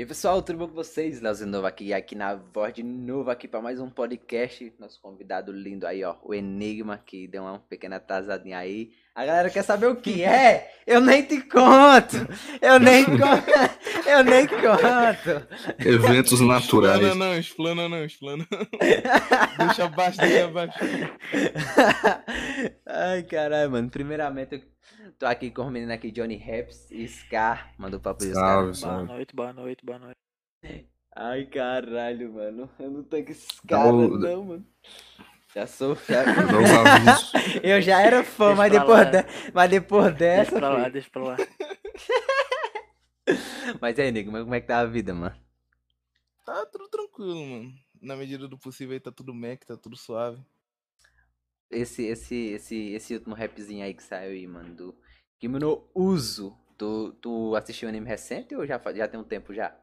E aí, pessoal, tudo bom com vocês? Leozinho Novo aqui, aqui na voz de novo aqui para mais um podcast. Nosso convidado lindo aí, ó, o Enigma, que deu uma pequena atrasadinha aí. A galera quer saber o que é? Eu nem te conto! Eu nem conto! Eu nem conto! Eventos naturais. Explana não, explana não, explana. deixa abaixo, deixa abaixo. Ai, caralho, mano. Primeiramente, eu tô aqui com o menino aqui, Johnny Raps e Scar. Mandou papo de Scar. Boa noite, boa noite, boa noite. Ai, caralho, mano. Eu não tô com esses caras, o- não, mano. Já sou. Já... Avisos. Eu já era fã, Deixa mas depois, de... mas depois Deixa dessa. pra lá, filho. deixa pra lá. Mas aí, nego, como é que tá a vida, mano? Tá tudo tranquilo, mano. Na medida do possível aí tá tudo Mac, tá tudo suave. Esse, esse, esse, esse último rapzinho aí que saiu aí, mano, do Kimi Uso. Tu, tu assistiu anime recente ou já, já tem um tempo já?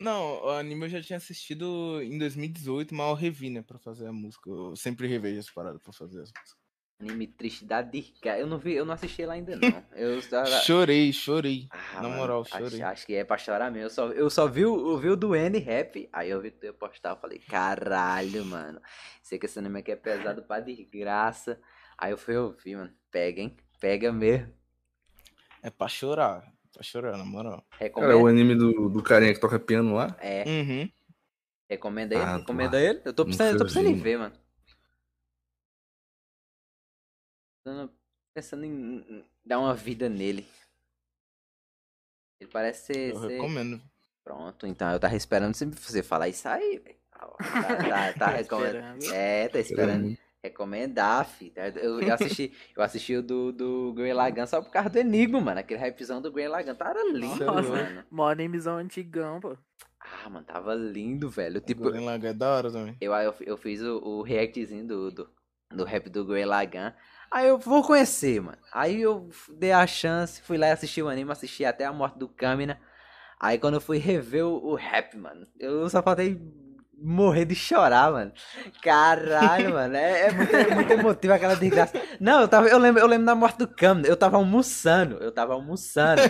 Não, o anime eu já tinha assistido em 2018, mas eu revi, né, pra fazer a música. Eu sempre revejo as paradas pra fazer as músicas. Anime triste da Dirka. Eu não vi, eu não assisti lá ainda não. Eu só... Chorei, chorei. Ah, Na mano, moral, acho, chorei. acho que é pra chorar mesmo. Eu só, eu só vi, o- eu vi o do N Rap, aí eu vi que tu ia postar, eu falei, caralho, mano. Sei que esse anime aqui é pesado pra desgraça. Aí eu fui ouvir, mano. Pega, hein? Pega mesmo. É pra chorar. Pra chorar, na moral. Recomenda. Cara, é o anime do, do carinha que toca piano lá. É, Uhum. recomenda ele, Ah, recomenda tá. ele. Eu tô precisando, eu tô precisando ver, mano. Pensando em, em dar uma vida nele. Ele parece ser. Eu ser- recomendo. Pronto, então eu tava esperando você- você falar isso aí, velho. Tá, tá, tá recomendando. Esperando. É, tá esperando. Era Recomendar, fi. Eu, eu assisti, eu assisti o do, do Grey Lagan só por causa do Enigma, mano. Aquele rapzão do Grey Lagan tava lindo, Nossa. mano. Mó animezão antigão, pô. Ah, mano, tava lindo, velho. Tipo... Tipo, Laga é da hora também. eu, eu, eu fiz o, o reactzinho do, do, do rap do Grey Lagan. Aí eu vou conhecer, mano. Aí eu dei a chance, fui lá e assisti o anime, assisti até a morte do Kamina. Aí quando eu fui rever o, o rap, mano, eu só faltei morrer de chorar, mano. Caralho, mano. É, é muito, é muito emotivo aquela desgraça. Não, eu, tava, eu, lembro, eu lembro da morte do Kamina. Eu tava almoçando. Eu tava almoçando.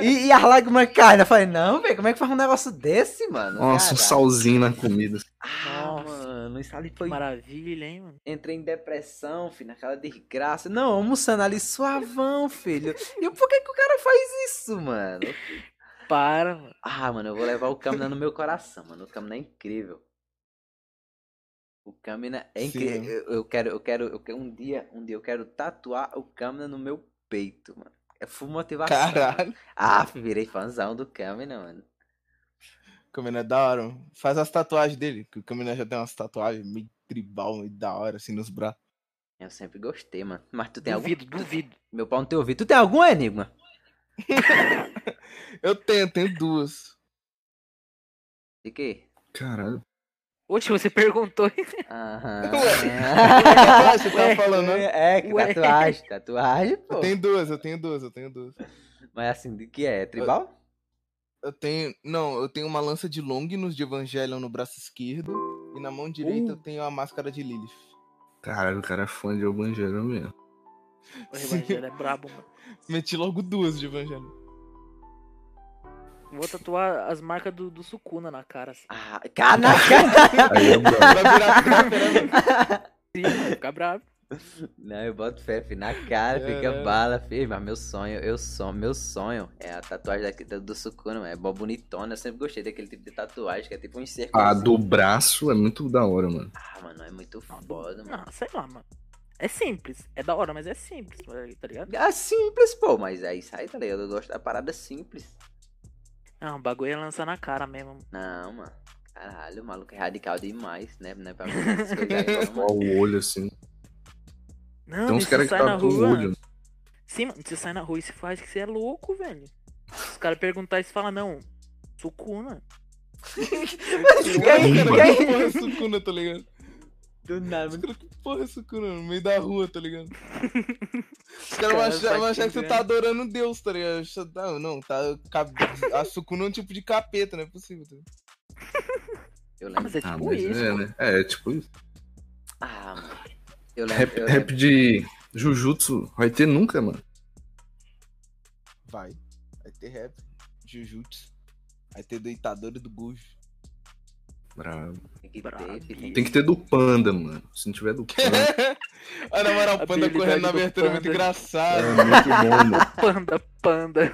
E, e as lágrimas caem. Eu falei, não, velho, como é que faz um negócio desse, mano? Nossa, um salzinho na comida. Ah, Nossa. mano, isso ali foi Maravilha, hein, mano. Entrei em depressão, filho, naquela desgraça. Não, almoçando ali suavão, filho. E por que que o cara faz isso, mano? Para, mano. Ah, mano, eu vou levar o Kamina no meu coração, mano. O Kamina é incrível. O Kamina é incrível. Eu, eu quero, eu quero, eu quero um dia, um dia eu quero tatuar o Kamina no meu peito, mano. É full motivação. Caralho. Ah, virei fãzão do Kamina, mano. Camina é da hora. Faz as tatuagens dele, que o Camina já tem umas tatuagens meio tribal, meio da hora, assim, nos braços. Eu sempre gostei, mano. Mas tu tem Duvido, algum... duvido. Meu pau não tem ouvido. Tu tem algum enigma? Eu tenho, tenho duas. De quê? Caralho. Oxe, você perguntou. Aham. Ué, você tava falando, né? É, que Ué. tatuagem, tatuagem, pô. Eu tenho duas, eu tenho duas, eu tenho duas. Mas assim, de que é? É tribal? Eu tenho. Não, eu tenho uma lança de Longinus de Evangelion no braço esquerdo. E na mão direita Uh. eu tenho a máscara de Lilith. Caralho, o cara é fã de Evangelho mesmo. O Evangelho é brabo, mano. Meti logo duas de Evangelion. Vou tatuar as marcas do, do Sukuna na cara. Assim. Ah, caraca! Aí é brabo. Vai virar trapper, né, mano? Sim, vai ficar bravo. Não, eu boto fé, filho, na cara, fica Caralho. bala, filho. Mas meu sonho, eu sonho, meu sonho é a tatuagem daqui, do, do Sukuna, mano. É mó bonitona. Eu sempre gostei daquele tipo de tatuagem, que é tipo um círculo. A do braço é muito da hora, mano. Ah, mano, é muito foda, mano. Não, sei lá, mano. É simples. É da hora, mas é simples, tá ligado? É simples, pô, mas é isso aí, tá ligado? Eu gosto da parada simples. Não, o bagulho é lançar na cara mesmo. Não, mano. Caralho, o maluco é radical demais, né? Não é pra mim essas coisas aí, não, Só mano. o olho assim. Não, Tem uns mas caras você que sai na tatuam o rua. olho. Sim, mano, você sai na rua e se faz que você é louco, velho. Se os caras perguntarem e você fala, não, Sukuna. E aí, Cara, que porra é Sukuna, tá ligado? Do nada, Os caras, que porra é Sukuna? No meio da rua, tá ligado? Os caras vão Cara, achar, tá vão achar que você tá adorando Deus, tá ligado? Não, não, tá. A Sukuna é um tipo de capeta, não é possível. Tá? ligado? Eu Ah, lembro. mas é Ah, tipo mas isso. é, né? É, tipo isso. Ah, mano. Eu lembro. Rap, eu rap lembro. de Jujutsu vai ter nunca, mano. Vai. Vai ter rap. Jujutsu. Vai ter do Itadori e do Gujo. Bravo. Tem que Brabo. ter, tem Tem que ter do Panda, mano. Se não tiver do Panda, Ah, na moral, o Panda correndo na abertura é muito engraçado. é muito bom, mano. Panda, panda.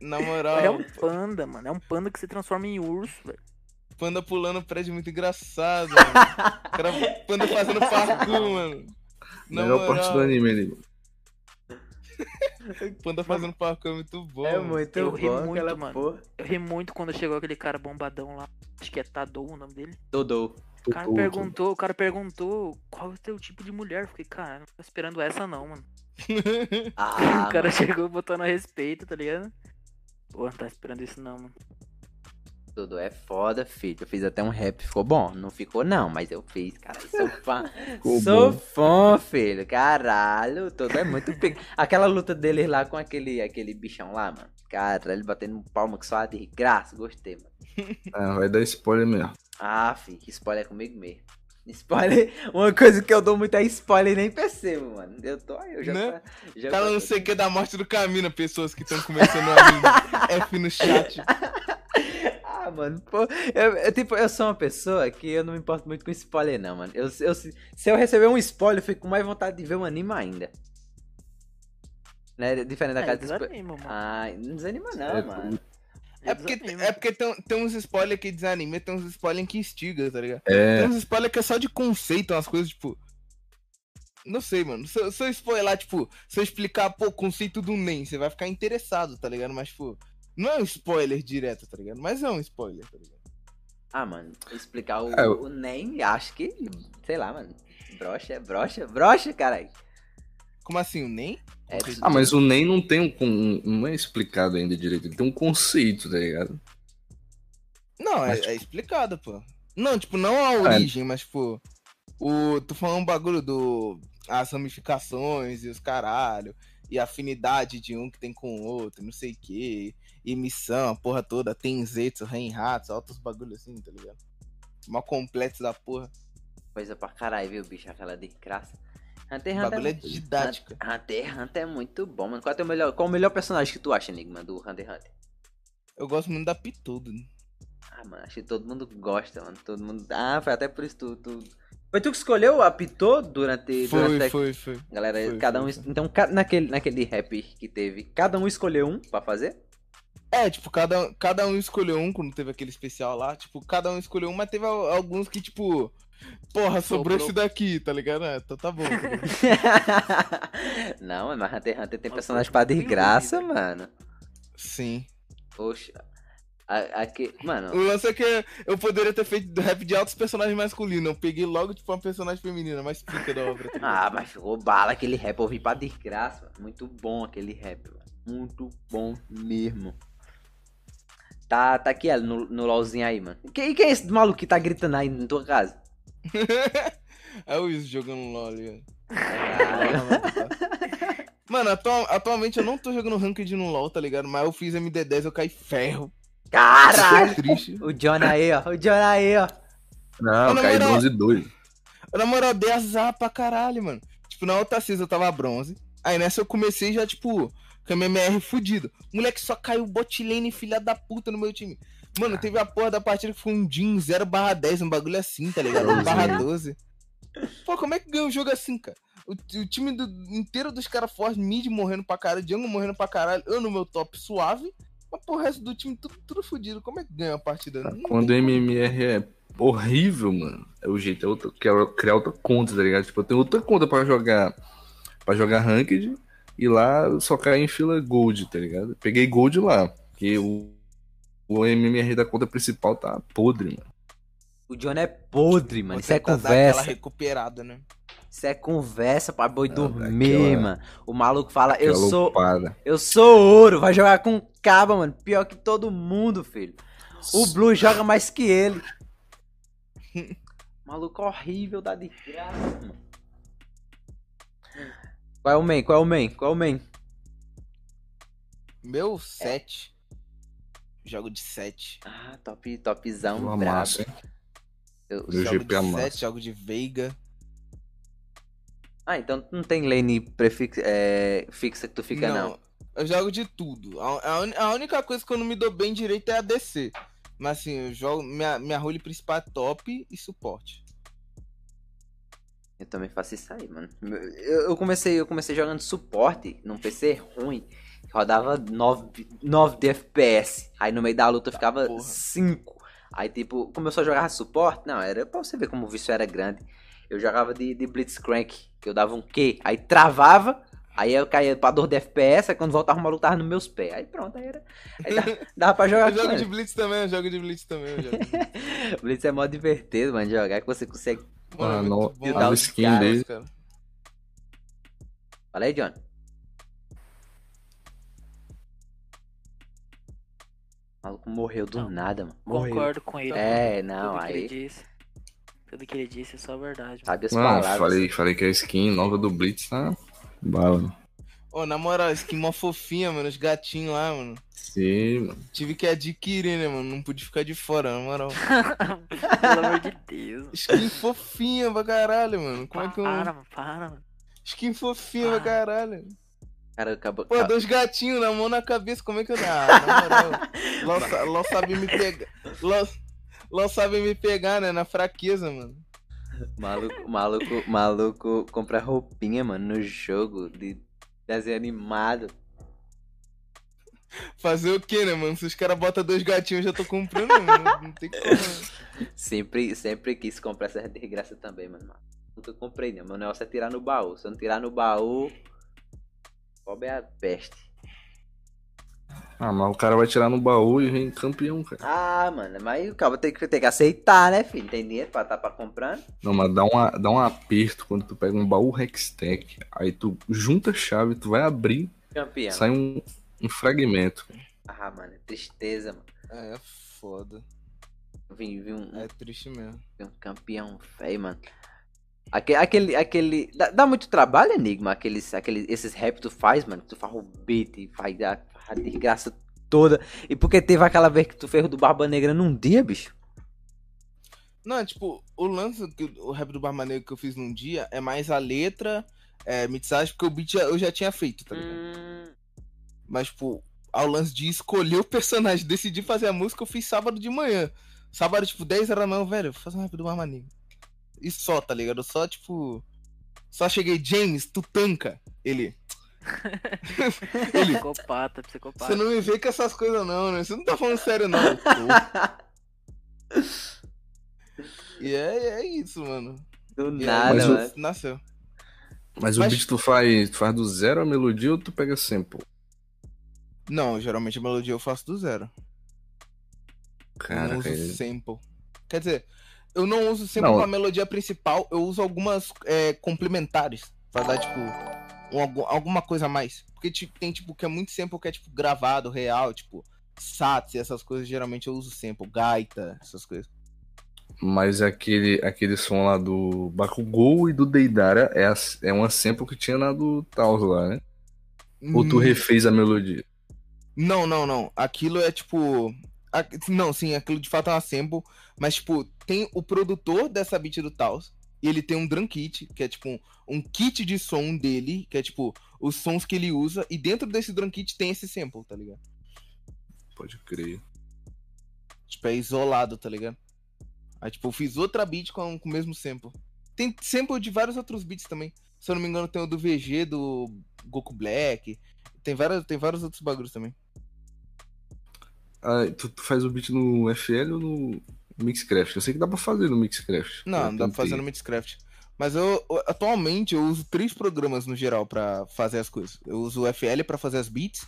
Na É moral, um panda, mano. É um panda que se transforma em urso, velho. Panda pulando prédio é muito engraçado, mano. O cara, Panda fazendo parkour, mano. Na Melhor parte do moral, anime ali. Panda fazendo parkour é muito bom. É mano. muito Eu ri bom muito, aquela mano. porra. Eu ri muito quando chegou aquele cara bombadão lá. Acho que é Tadou o nome dele. Dodô. O cara Tudo. perguntou, o cara perguntou qual é o teu tipo de mulher. Eu Fiquei, cara, não tô esperando essa não, mano. Ah, o cara mano. chegou botando a respeito, tá ligado? Pô, não tá esperando isso não, mano. Dodô é foda, filho. Eu fiz até um rap, ficou bom. Não ficou não, mas eu fiz, cara. Sou fã. Sou bom. fã, filho. Caralho, Dodô é muito pica. Aquela luta deles lá com aquele, aquele bichão lá, mano. Cara, ele batendo palma que só de graça. Gostei, mano. Ah, vai dar spoiler mesmo. Ah, filho, que spoiler é comigo mesmo. Spoiler, uma coisa que eu dou muito é spoiler e nem percebo, mano. Eu tô aí, eu já, Né? já Cara, não sei o que da morte do Camina, pessoas que estão começando a. F no chat. Ah, mano, pô, eu, eu, tipo, eu sou uma pessoa que eu não me importo muito com spoiler, não, mano. Eu, eu, se se eu receber um spoiler, eu fico com mais vontade de ver um anime ainda. Né? Diferente da É, casa de spoiler. desanima, mano. Ah, não desanima não, É, mano. É porque, Desanima. é porque tem, tem uns spoilers que desanima, tem uns spoilers que instiga, tá ligado? Tem É, uns spoilers que é só de conceito, umas coisas tipo. Não sei, mano. Se, eu- se eu spoiler, tipo, se eu explicar, pô, o conceito do NEM, você vai ficar interessado, tá ligado? Mas, tipo, não é um spoiler direto, tá ligado? Mas é um spoiler, tá ligado? Ah, mano, explicar o, É, eu- o NEM, acho que, sei lá, mano. Brocha, brocha, brocha, caralho. Como assim, o NEM? É, Ah, mas o NEM não tem um, Não é explicado ainda direito. Ele tem um conceito, tá ligado? Não, é, Mas, tipo- é explicado, pô. Não, tipo, não a origem, mas, tipo, o. Tu falando um bagulho do. As ramificações e os caralho. E a afinidade de um que tem com o outro, não sei o que. Emissão, a porra toda. Tem Zetsu, Reinhatsu, altos bagulho assim, tá ligado? Mó complexo da porra. Coisa pra caralho, viu, bicho? Aquela de graça. Hunter O x Hunter bagulho é muito- didática. Hunter Hunter é muito bom, mano. Qual, é teu melhor, qual o melhor personagem que tu acha, Enigma, do Hunter x Hunter? Eu gosto muito da Pitudo. Ah, mano, acho que todo mundo gosta, mano. Todo mundo. Ah, foi até por isso tu. tu... Foi tu que escolheu a Pitô durante. Foi, durante a- foi, foi. Galera, foi, cada um. foi. Então, naquele, naquele rap que teve, cada um escolheu um pra fazer? É, tipo, cada, cada um escolheu um quando teve aquele especial lá. Tipo, cada um escolheu um, mas teve al- alguns que, tipo. Porra, sobrou Sobrou. esse daqui, tá ligado? É, então tá bom. tá? Não, mas Hunter x Hunter tem personagem pra bem desgraça, mano. Sim. Poxa. A- Aqui, mano, O lance é que eu poderia ter feito rap de altos personagens masculinos. Eu peguei logo, tipo, uma personagem feminina, mais pica da obra. tá? Ah, mas ficou bala aquele rap, eu ouvi pra desgraça. mano. Muito bom aquele rap, mano. Muito bom mesmo. Tá, tá aqui, ó, no, no LOLzinho aí, mano. Quem, quem é esse maluco que tá gritando aí na tua casa? É o Wilson jogando LOL ali. ó. Caralho. Mano, atual- atualmente eu não tô jogando ranked no LoL, tá ligado? Mas eu fiz MD10, eu caí ferro. Caralho! Triste. O John aí, ó. O John aí, ó. Não, na cai moral- bronze 2. Na moral, dei azar pra caralho, mano. Tipo, na outra season eu tava bronze. Aí nessa eu comecei já, tipo, com a MMR fudido. Moleque só caiu bot lane, filha da puta, no meu time. Mano, teve a porra da partida que foi um Jin 0 barra 10, um bagulho assim, tá ligado? Legalzinho. barra 12. Pô, como é que ganha um jogo assim, cara? O, o time do- inteiro dos caras fortes, mid morrendo pra caralho, jungle morrendo pra caralho, eu no meu top suave. Mas pô, o resto do time tudo, tudo fudido. Como é que ganha a partida? Não Quando o. MMR é horrível, mano, é o jeito, é outra, quero criar outra conta, tá ligado? Tipo, eu tenho outra conta pra jogar, pra jogar Ranked, e lá só caí em fila Gold, tá ligado? Peguei Gold lá, porque o, o MMR da conta principal tá podre, mano. O John é podre, mano. Isso é dar conversa. aquela recuperada, né? Isso é conversa pra boi Ah, dormir, daquela- mano. O maluco fala, eu sou. loupada. Eu sou ouro, vai jogar com caba, mano. Pior que todo mundo, filho. O Blue joga mais que ele. Maluco horrível da desgraça, mano. Qual é o main? Qual é o main? Qual é o main? Meu 7. Jogo de 7. Ah, top, topzão, Uma brabo. massa, hein? Eu- Meu Jogo GP é de massa. 7, jogo de Veiga. Ah, então não tem lane prefix... é, fixa que tu fica, não. Eu jogo de tudo. A, a, a única coisa que eu não me dou bem direito é a DC. Mas assim, eu jogo. Minha, minha role principal é top e suporte. Eu também faço isso aí, mano. Eu, eu comecei, eu comecei jogando suporte num PC ruim. Rodava 9, 9 de FPS. Aí no meio da luta eu ficava porra. 5. Aí, tipo, começou a jogar suporte. Não, era pra você ver como o vício era grande. Eu jogava de, de Blitzcrank, que eu dava um Q. Aí travava. Aí eu caía pra dor de FPS. Aí quando voltava, o maluco tava nos meus pés. Aí pronto, aí era. Aí dava, dava pra jogar Eu jogo de ele. Blitz também, eu jogo de Blitz também. Eu jogo de Blitz. Blitz é mó divertido, mano, de jogar. Que você consegue. Mano, é Ah, não- bom. a jogar skin com dele. cara. Fala aí, John. O maluco morreu do Não, nada, mano. Morreu. Concordo com ele. É, Tudo não, que ele aí. disse. Tudo que ele disse é só verdade. mano. Sabe as Não, palavras. falei, falei que a skin nova do Blitz tá bala. Ô, na moral, skin mó fofinha, mano. Os gatinhos lá, mano. Sim, mano. Tive que adquirir, né, mano? Não pude ficar de fora, na moral. Pelo amor de Deus. Skin fofinha pra caralho, mano. Como é que eu. Para, mano, para, mano. Skin fofinha pra Ah. caralho. Cara, acabou. Pô, dois gatinhos na mão na cabeça, como é que eu. Ah, na moral. Sa- LOL sabe me pegar. LOL, LOL sabe me pegar, né? Na fraqueza, mano. Maluco, maluco, maluco compra roupinha, mano, no jogo de desenho animado. Fazer o quê, né, mano? Se os caras botam dois gatinhos, eu já tô comprando, mano. Não, não tem como. né? Sempre, sempre quis comprar essa desgraça também, mano. Nunca comprei, não. Meu negócio é tirar no baú. Se eu não tirar no baú. Pobre é a peste. Ah, mas o cara vai tirar no baú e vem campeão, cara. Ah, mano, mas o cara tem que, tem que aceitar, né, filho? Tem dinheiro pra tá pra comprando. Não, mas dá, uma, dá um aperto quando tu pega um baú Hextech. Aí tu junta a chave, tu vai abrir, Campeão. sai um, um fragmento. Ah, mano, é tristeza, mano. É, é foda. Vim, vi um, É triste mesmo. um campeão feio, mano. Aquele, aquele, aquele. Dá, dá muito trabalho, Enigma, aqueles, aqueles, esses rap que tu faz, mano. Que tu faz o beat e faz a, desgraça toda. E porque teve aquela vez que tu fez o do Barba Negra num dia, bicho. Não, tipo, o lance, que o rap do Barba Negra que eu fiz num dia é mais a letra, é, mixagem, porque o beat já- eu já tinha feito, tá ligado? Hum, Mas, tipo, ao lance de escolher o personagem, decidir fazer a música, eu fiz sábado de manhã. Sábado, tipo, 10 horas da manhã, velho, vou fazer um rap do Barba Negra. E só, tá ligado? Só, tipo. Só cheguei, James, tu tanca. Ele. Ele. Psicopata, psicopata. Você não me vê com essas coisas, não, né? Você não tá falando sério, não. Eu e é, é isso, mano. do E aí, nada, mas o- mano. Nasceu. Mas, o Mas- beat tu faz, tu faz do zero a melodia ou tu pega sample? Não, geralmente a melodia eu faço do zero. eu não Cara, uso cara. sample. Quer dizer, eu não uso sample Não. pra melodia principal, eu uso algumas é, complementares. Pra dar, tipo, alguma coisa a mais. Porque tipo, tem, tipo, que é muito sample que é, tipo, gravado, real, tipo, sats e essas coisas, geralmente eu uso sample. Gaita, essas coisas. Mas aquele, aquele som lá do Bakugou e do Deidara é, a- é uma sample que tinha na do Taos lá, né? Ou tu Hum, refez a melodia? Não, não, não. Aquilo é tipo. a- Não, sim, aquilo de fato é uma sample. Mas, tipo, tem o produtor dessa beat do Taos. E ele tem um drum kit, que é tipo um, um kit de som dele, que é tipo os sons que ele usa. E dentro desse drum kit tem esse sample, tá ligado? Pode crer. Tipo, é isolado, tá ligado? Aí, tipo, eu fiz outra beat com, com o mesmo sample. Tem sample de vários outros beats também. Se eu não me engano, tem o do VG, do Goku Black. Tem, várias, tem vários outros bagulhos também. Ah, tu, tu faz o beat no FL ou no Mixcraft? Eu sei que dá pra fazer no Mixcraft. Não, não dá pra fazer no Mixcraft. Mas eu, atualmente eu uso três programas no geral pra fazer as coisas. Eu uso o FL pra fazer as beats,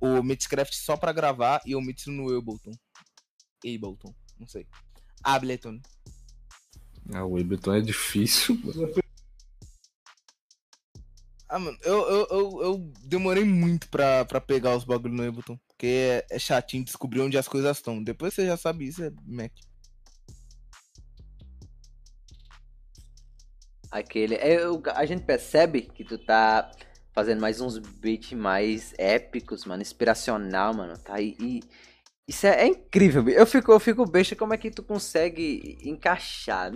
o Mixcraft só pra gravar e eu mixo no Ableton. Ableton, não sei. Ableton. Ah, o Ableton é difícil. Ah, mano, eu, eu, eu, eu demorei muito pra, pra pegar os bagulhos no Ableton. Porque é, é chatinho descobrir onde as coisas estão. Depois você já sabe isso, é Mac. Aquele. é, eu- a gente percebe que tu tá fazendo mais uns beats mais épicos, mano. Inspiracional, mano. Tá aí. E isso é, é incrível, eu fico, eu fico besta como é que tu consegue encaixar.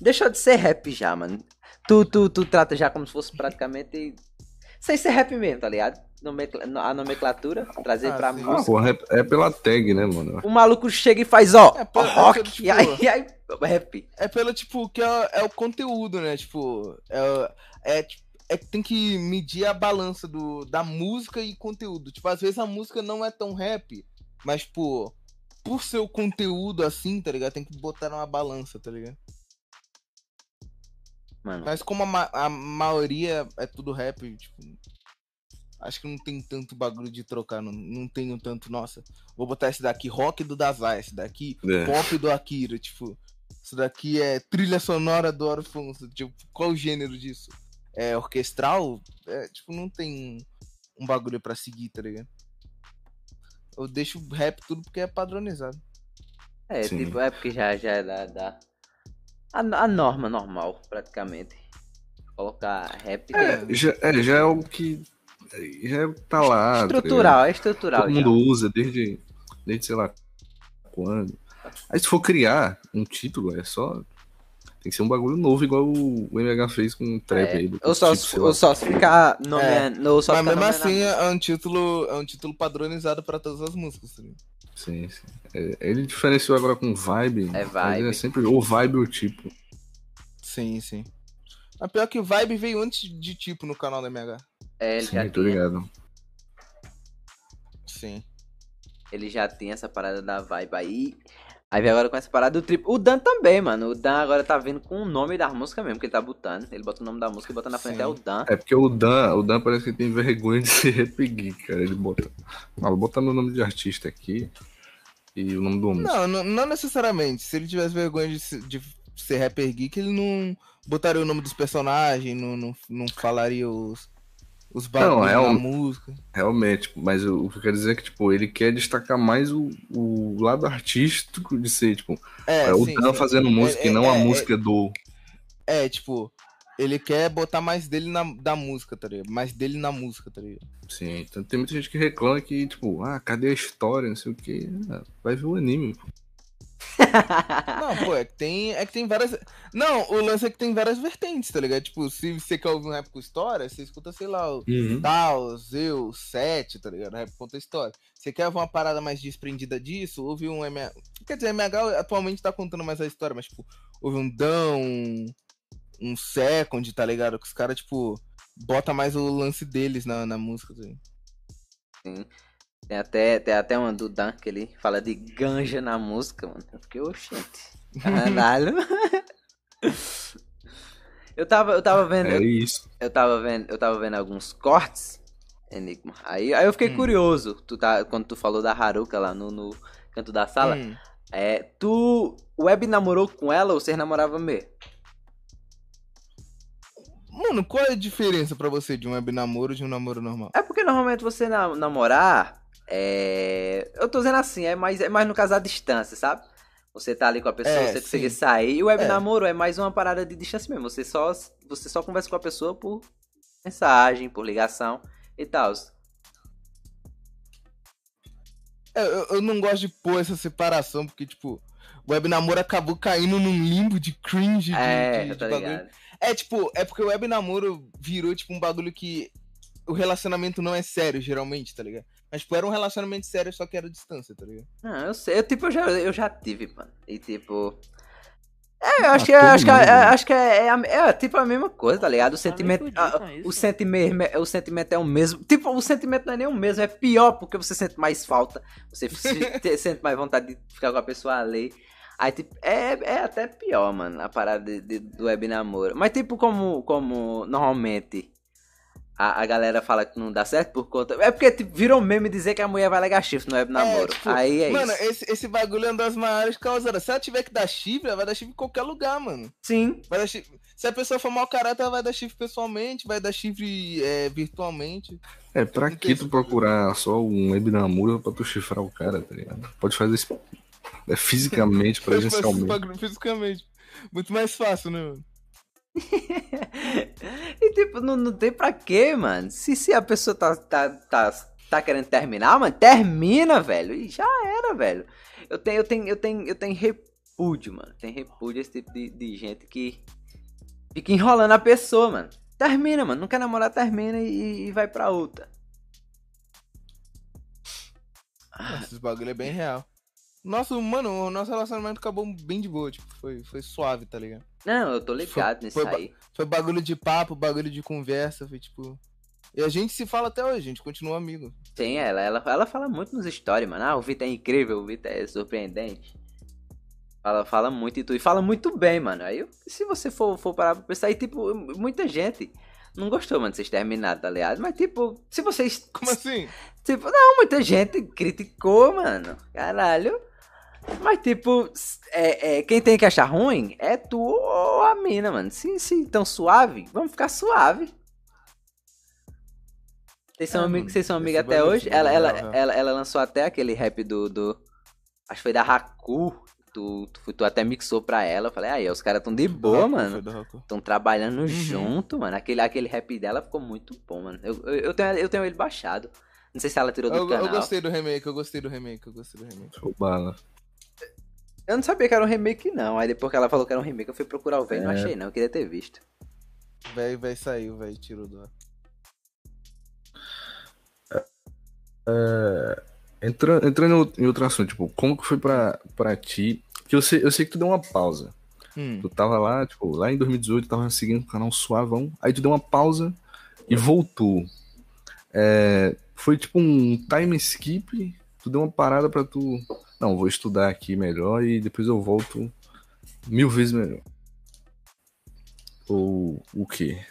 Deixou de ser rap já, mano. Tu, tu, tu trata já como se fosse praticamente. Sem ser rap mesmo, tá ligado? a nomenclatura, trazer Ah, pra sim. Ah, música. porra, é, é pela tag, né, mano? O maluco chega e faz, ó, É, pelo- rock, é pelo, tipo- e aí, aí, rap. É pelo, tipo, que é, é o conteúdo, né? Tipo, é, é, é que tem que medir a balança do, da música e conteúdo. Tipo, às vezes a música não é tão rap, mas, tipo, por seu conteúdo assim, tá ligado? Tem que botar numa balança, tá ligado? Mano, Mas como a, ma- a maioria é tudo rap, tipo, acho que não tem tanto bagulho de trocar, não, não tenho tanto, nossa, vou botar esse daqui rock do Dazai, esse daqui É. pop do Akira, tipo, isso daqui é trilha sonora do Orfonso, tipo, qual o gênero disso? É orquestral? É, tipo, não tem um bagulho pra seguir, tá ligado? Eu deixo o rap tudo porque é padronizado. é, Sim. tipo, é porque já, já é da, da- a, a norma normal, praticamente. Colocar rap é É, já, é, já é o que. Já tá lá. tá estrutural, é estrutural Todo já. mundo usa desde, desde sei lá quando. Aí se for criar um título, é só. Tem que ser um bagulho novo, igual o o MH fez com o trap É, aí. do ou, só, tipo, ou só se ficar nomeando. ou só Mas ficar mesmo assim a é um título, é um título padronizado pra todas as músicas, tá ligado? Sim, sim. É, ele diferenciou agora com vibe. É vibe. É sempre ou vibe ou tipo. Sim, sim. Mas pior que Vibe veio antes de tipo no canal da MH. É, ele, já Sim, tô tinha, ligado. Sim. ele já tinha essa parada da vibe aí. Aí vem agora com essa parada do trip. O Dan também, mano. O Dan agora tá vindo com o nome da música mesmo, que ele tá botando. Ele bota o nome da música e bota na frente Sim. é o Dan. É porque o Dan, o Dan parece que tem vergonha de ser rap geek, cara. Ele bota. Não, vou botar meu nome de artista aqui e o nome do músico. Não, não, não necessariamente. Se ele tivesse vergonha de, se- de ser rapper geek, ele não botaria o nome dos personagens, não, não, não falaria os, os bagulhos é da um- música. Realmente, mas o, o que eu quero dizer é que, tipo, ele quer destacar mais o, o lado artístico de ser, tipo, É, é, o sim, Dan sim. fazendo música É, e não é, a é, música do. É, tipo, ele quer botar mais dele na, da música, tá ligado? Mais dele na música, tá ligado? Sim, então tem muita gente que reclama que, tipo, ah, cadê a história, não sei o que. vai ver o anime. pô. Não, pô, é que tem, é que tem várias. Não, o lance é que tem várias vertentes, tá ligado? Tipo, se você quer ouvir um rap com história, você escuta, sei lá, o Tal, Zeus, 7, tá ligado? Rap conta história. Você quer ver uma parada mais desprendida disso? Ouve um MH. Quer dizer, MH atualmente tá contando mais a história, mas, tipo, ouve um Dão, um, um Second, tá ligado? Que os caras, tipo, bota mais o lance deles na, na música, assim. Sim. Tem até, tem até uma do Dan que ele fala de ganja na música, mano. Eu fiquei, oxente. Caralho. eu tava, eu tava vendo. É isso. eu tava vendo, eu tava vendo alguns cortes, Enigma. Aí, aí eu fiquei Hum. curioso. Tu tá, quando tu falou da Haruka lá no, no canto da sala, Hum. é, tu web namorou com ela ou vocês namoravam mesmo? Mano, qual é a diferença pra você de um web namoro e de um namoro normal? É porque normalmente você na- namorar, é, eu tô dizendo assim, é mais, é mais no caso da distância, sabe? Você tá ali com a pessoa, É, você consegue sair. E o web É. namoro é mais uma parada de distância mesmo. Você só, você só conversa com a pessoa por mensagem, por ligação e tal. É, eu, eu não gosto de pôr essa separação, porque, tipo, o web namoro acabou caindo num limbo de cringe. De, É, de- de tá bagulho. ligado? É, tipo, é porque o web namoro virou, tipo, um bagulho que o relacionamento não é sério, geralmente, tá ligado? Mas, tipo, era um relacionamento sério, só que era distância, tá ligado? Não, eu sei. Eu, tipo, eu já, eu já tive, mano. E tipo. É, eu acho Ah, que, é, acho que, é, é, né? acho que é, é, a- é, tipo a mesma coisa, tá ligado? O Tá sentimento. ah, o, sentimento o sentimento é o mesmo. Tipo, o sentimento não é nem o mesmo, é pior, porque você sente mais falta. Você se- te- sente mais vontade de ficar com a pessoa ali. Aí, tipo, é, é até pior, mano, a parada de, de- do web namoro. Mas, tipo, como, como normalmente a, a galera fala que não dá certo por conta. É porque, tipo, virou meme dizer que a mulher vai legar chifre no web namoro. tipo, Aí é mano, isso. Esse, esse bagulho é uma das maiores causadas. Se ela tiver que dar chifre, ela vai dar chifre em qualquer lugar, mano. Sim. Vai dar chifre... Se a pessoa for mau caráter, ela vai dar chifre pessoalmente, vai dar chifre é, virtualmente. É, pra que tem- tu procurar só um web namoro pra tu chifrar o cara, tá ligado? Pode fazer isso é, fisicamente, presencialmente. fisicamente. Muito mais fácil, né, mano? E tipo, não, não tem pra quê, mano? Se, se a pessoa tá, tá, tá, tá querendo terminar, mano, termina, velho. E já era, velho. Eu tenho, eu tenho, eu tenho, eu tenho repúdio, mano. Tem repúdio esse tipo de, de gente que fica enrolando a pessoa, mano. Termina, mano. Não quer namorar, termina e, e vai pra outra. Esses bagulho é bem real. Nosso, mano, o nosso relacionamento acabou bem de boa, tipo, foi, foi suave, tá ligado? Não, eu tô ligado Foi- nisso foi aí. Foi bagulho de papo, bagulho de conversa, foi tipo. E a gente se fala até hoje, a gente continua amigo. Sim, ela, ela, ela fala muito nos stories, mano. Ah, o Vitor é incrível, o Vitor é surpreendente. Fala, fala muito e tudo. E fala muito bem, mano. Aí, se você for, for parar pra pensar, aí, tipo, muita gente não gostou, mano, de vocês terminarem, tá ligado? Mas, tipo, se vocês. Como assim? Tipo, não, muita gente criticou, mano. Caralho. Mas, tipo, é, é, quem tem que achar ruim é tu ou a mina, mano. Se, se tão suave, vamos ficar suave. Vocês são É, amigos, vocês são amigos até bagulho, hoje? Ela, ela, é ela, ela lançou até aquele rap do. do acho que foi da Haku. Tu, tu, tu até mixou pra ela. Eu falei, aí, os caras tão de boa, mano. Tão trabalhando Uhum. junto, mano. Aquele, aquele rap dela ficou muito bom, mano. Eu, eu, eu tenho, eu tenho ele baixado. Não sei se ela tirou do Eu, canal. eu gostei do remake, eu gostei do remake, eu gostei do remake. Show bala. Eu não sabia que era um remake, não. Aí depois que ela falou que era um remake, eu fui procurar o velho e não É. achei, não. Eu queria ter visto. Véi, véi saiu, véi, tirou do ar. Entrando, entrando em outro assunto, tipo, como que foi pra, pra ti? Que eu sei, eu sei que tu deu uma pausa. Hum. Tu tava lá, tipo, lá em 2018, tava seguindo o canal Suavão, aí tu deu uma pausa e voltou. É, foi tipo um time skip, tu deu uma parada pra tu. Não, vou estudar aqui melhor e depois eu volto mil vezes melhor. Ou o quê?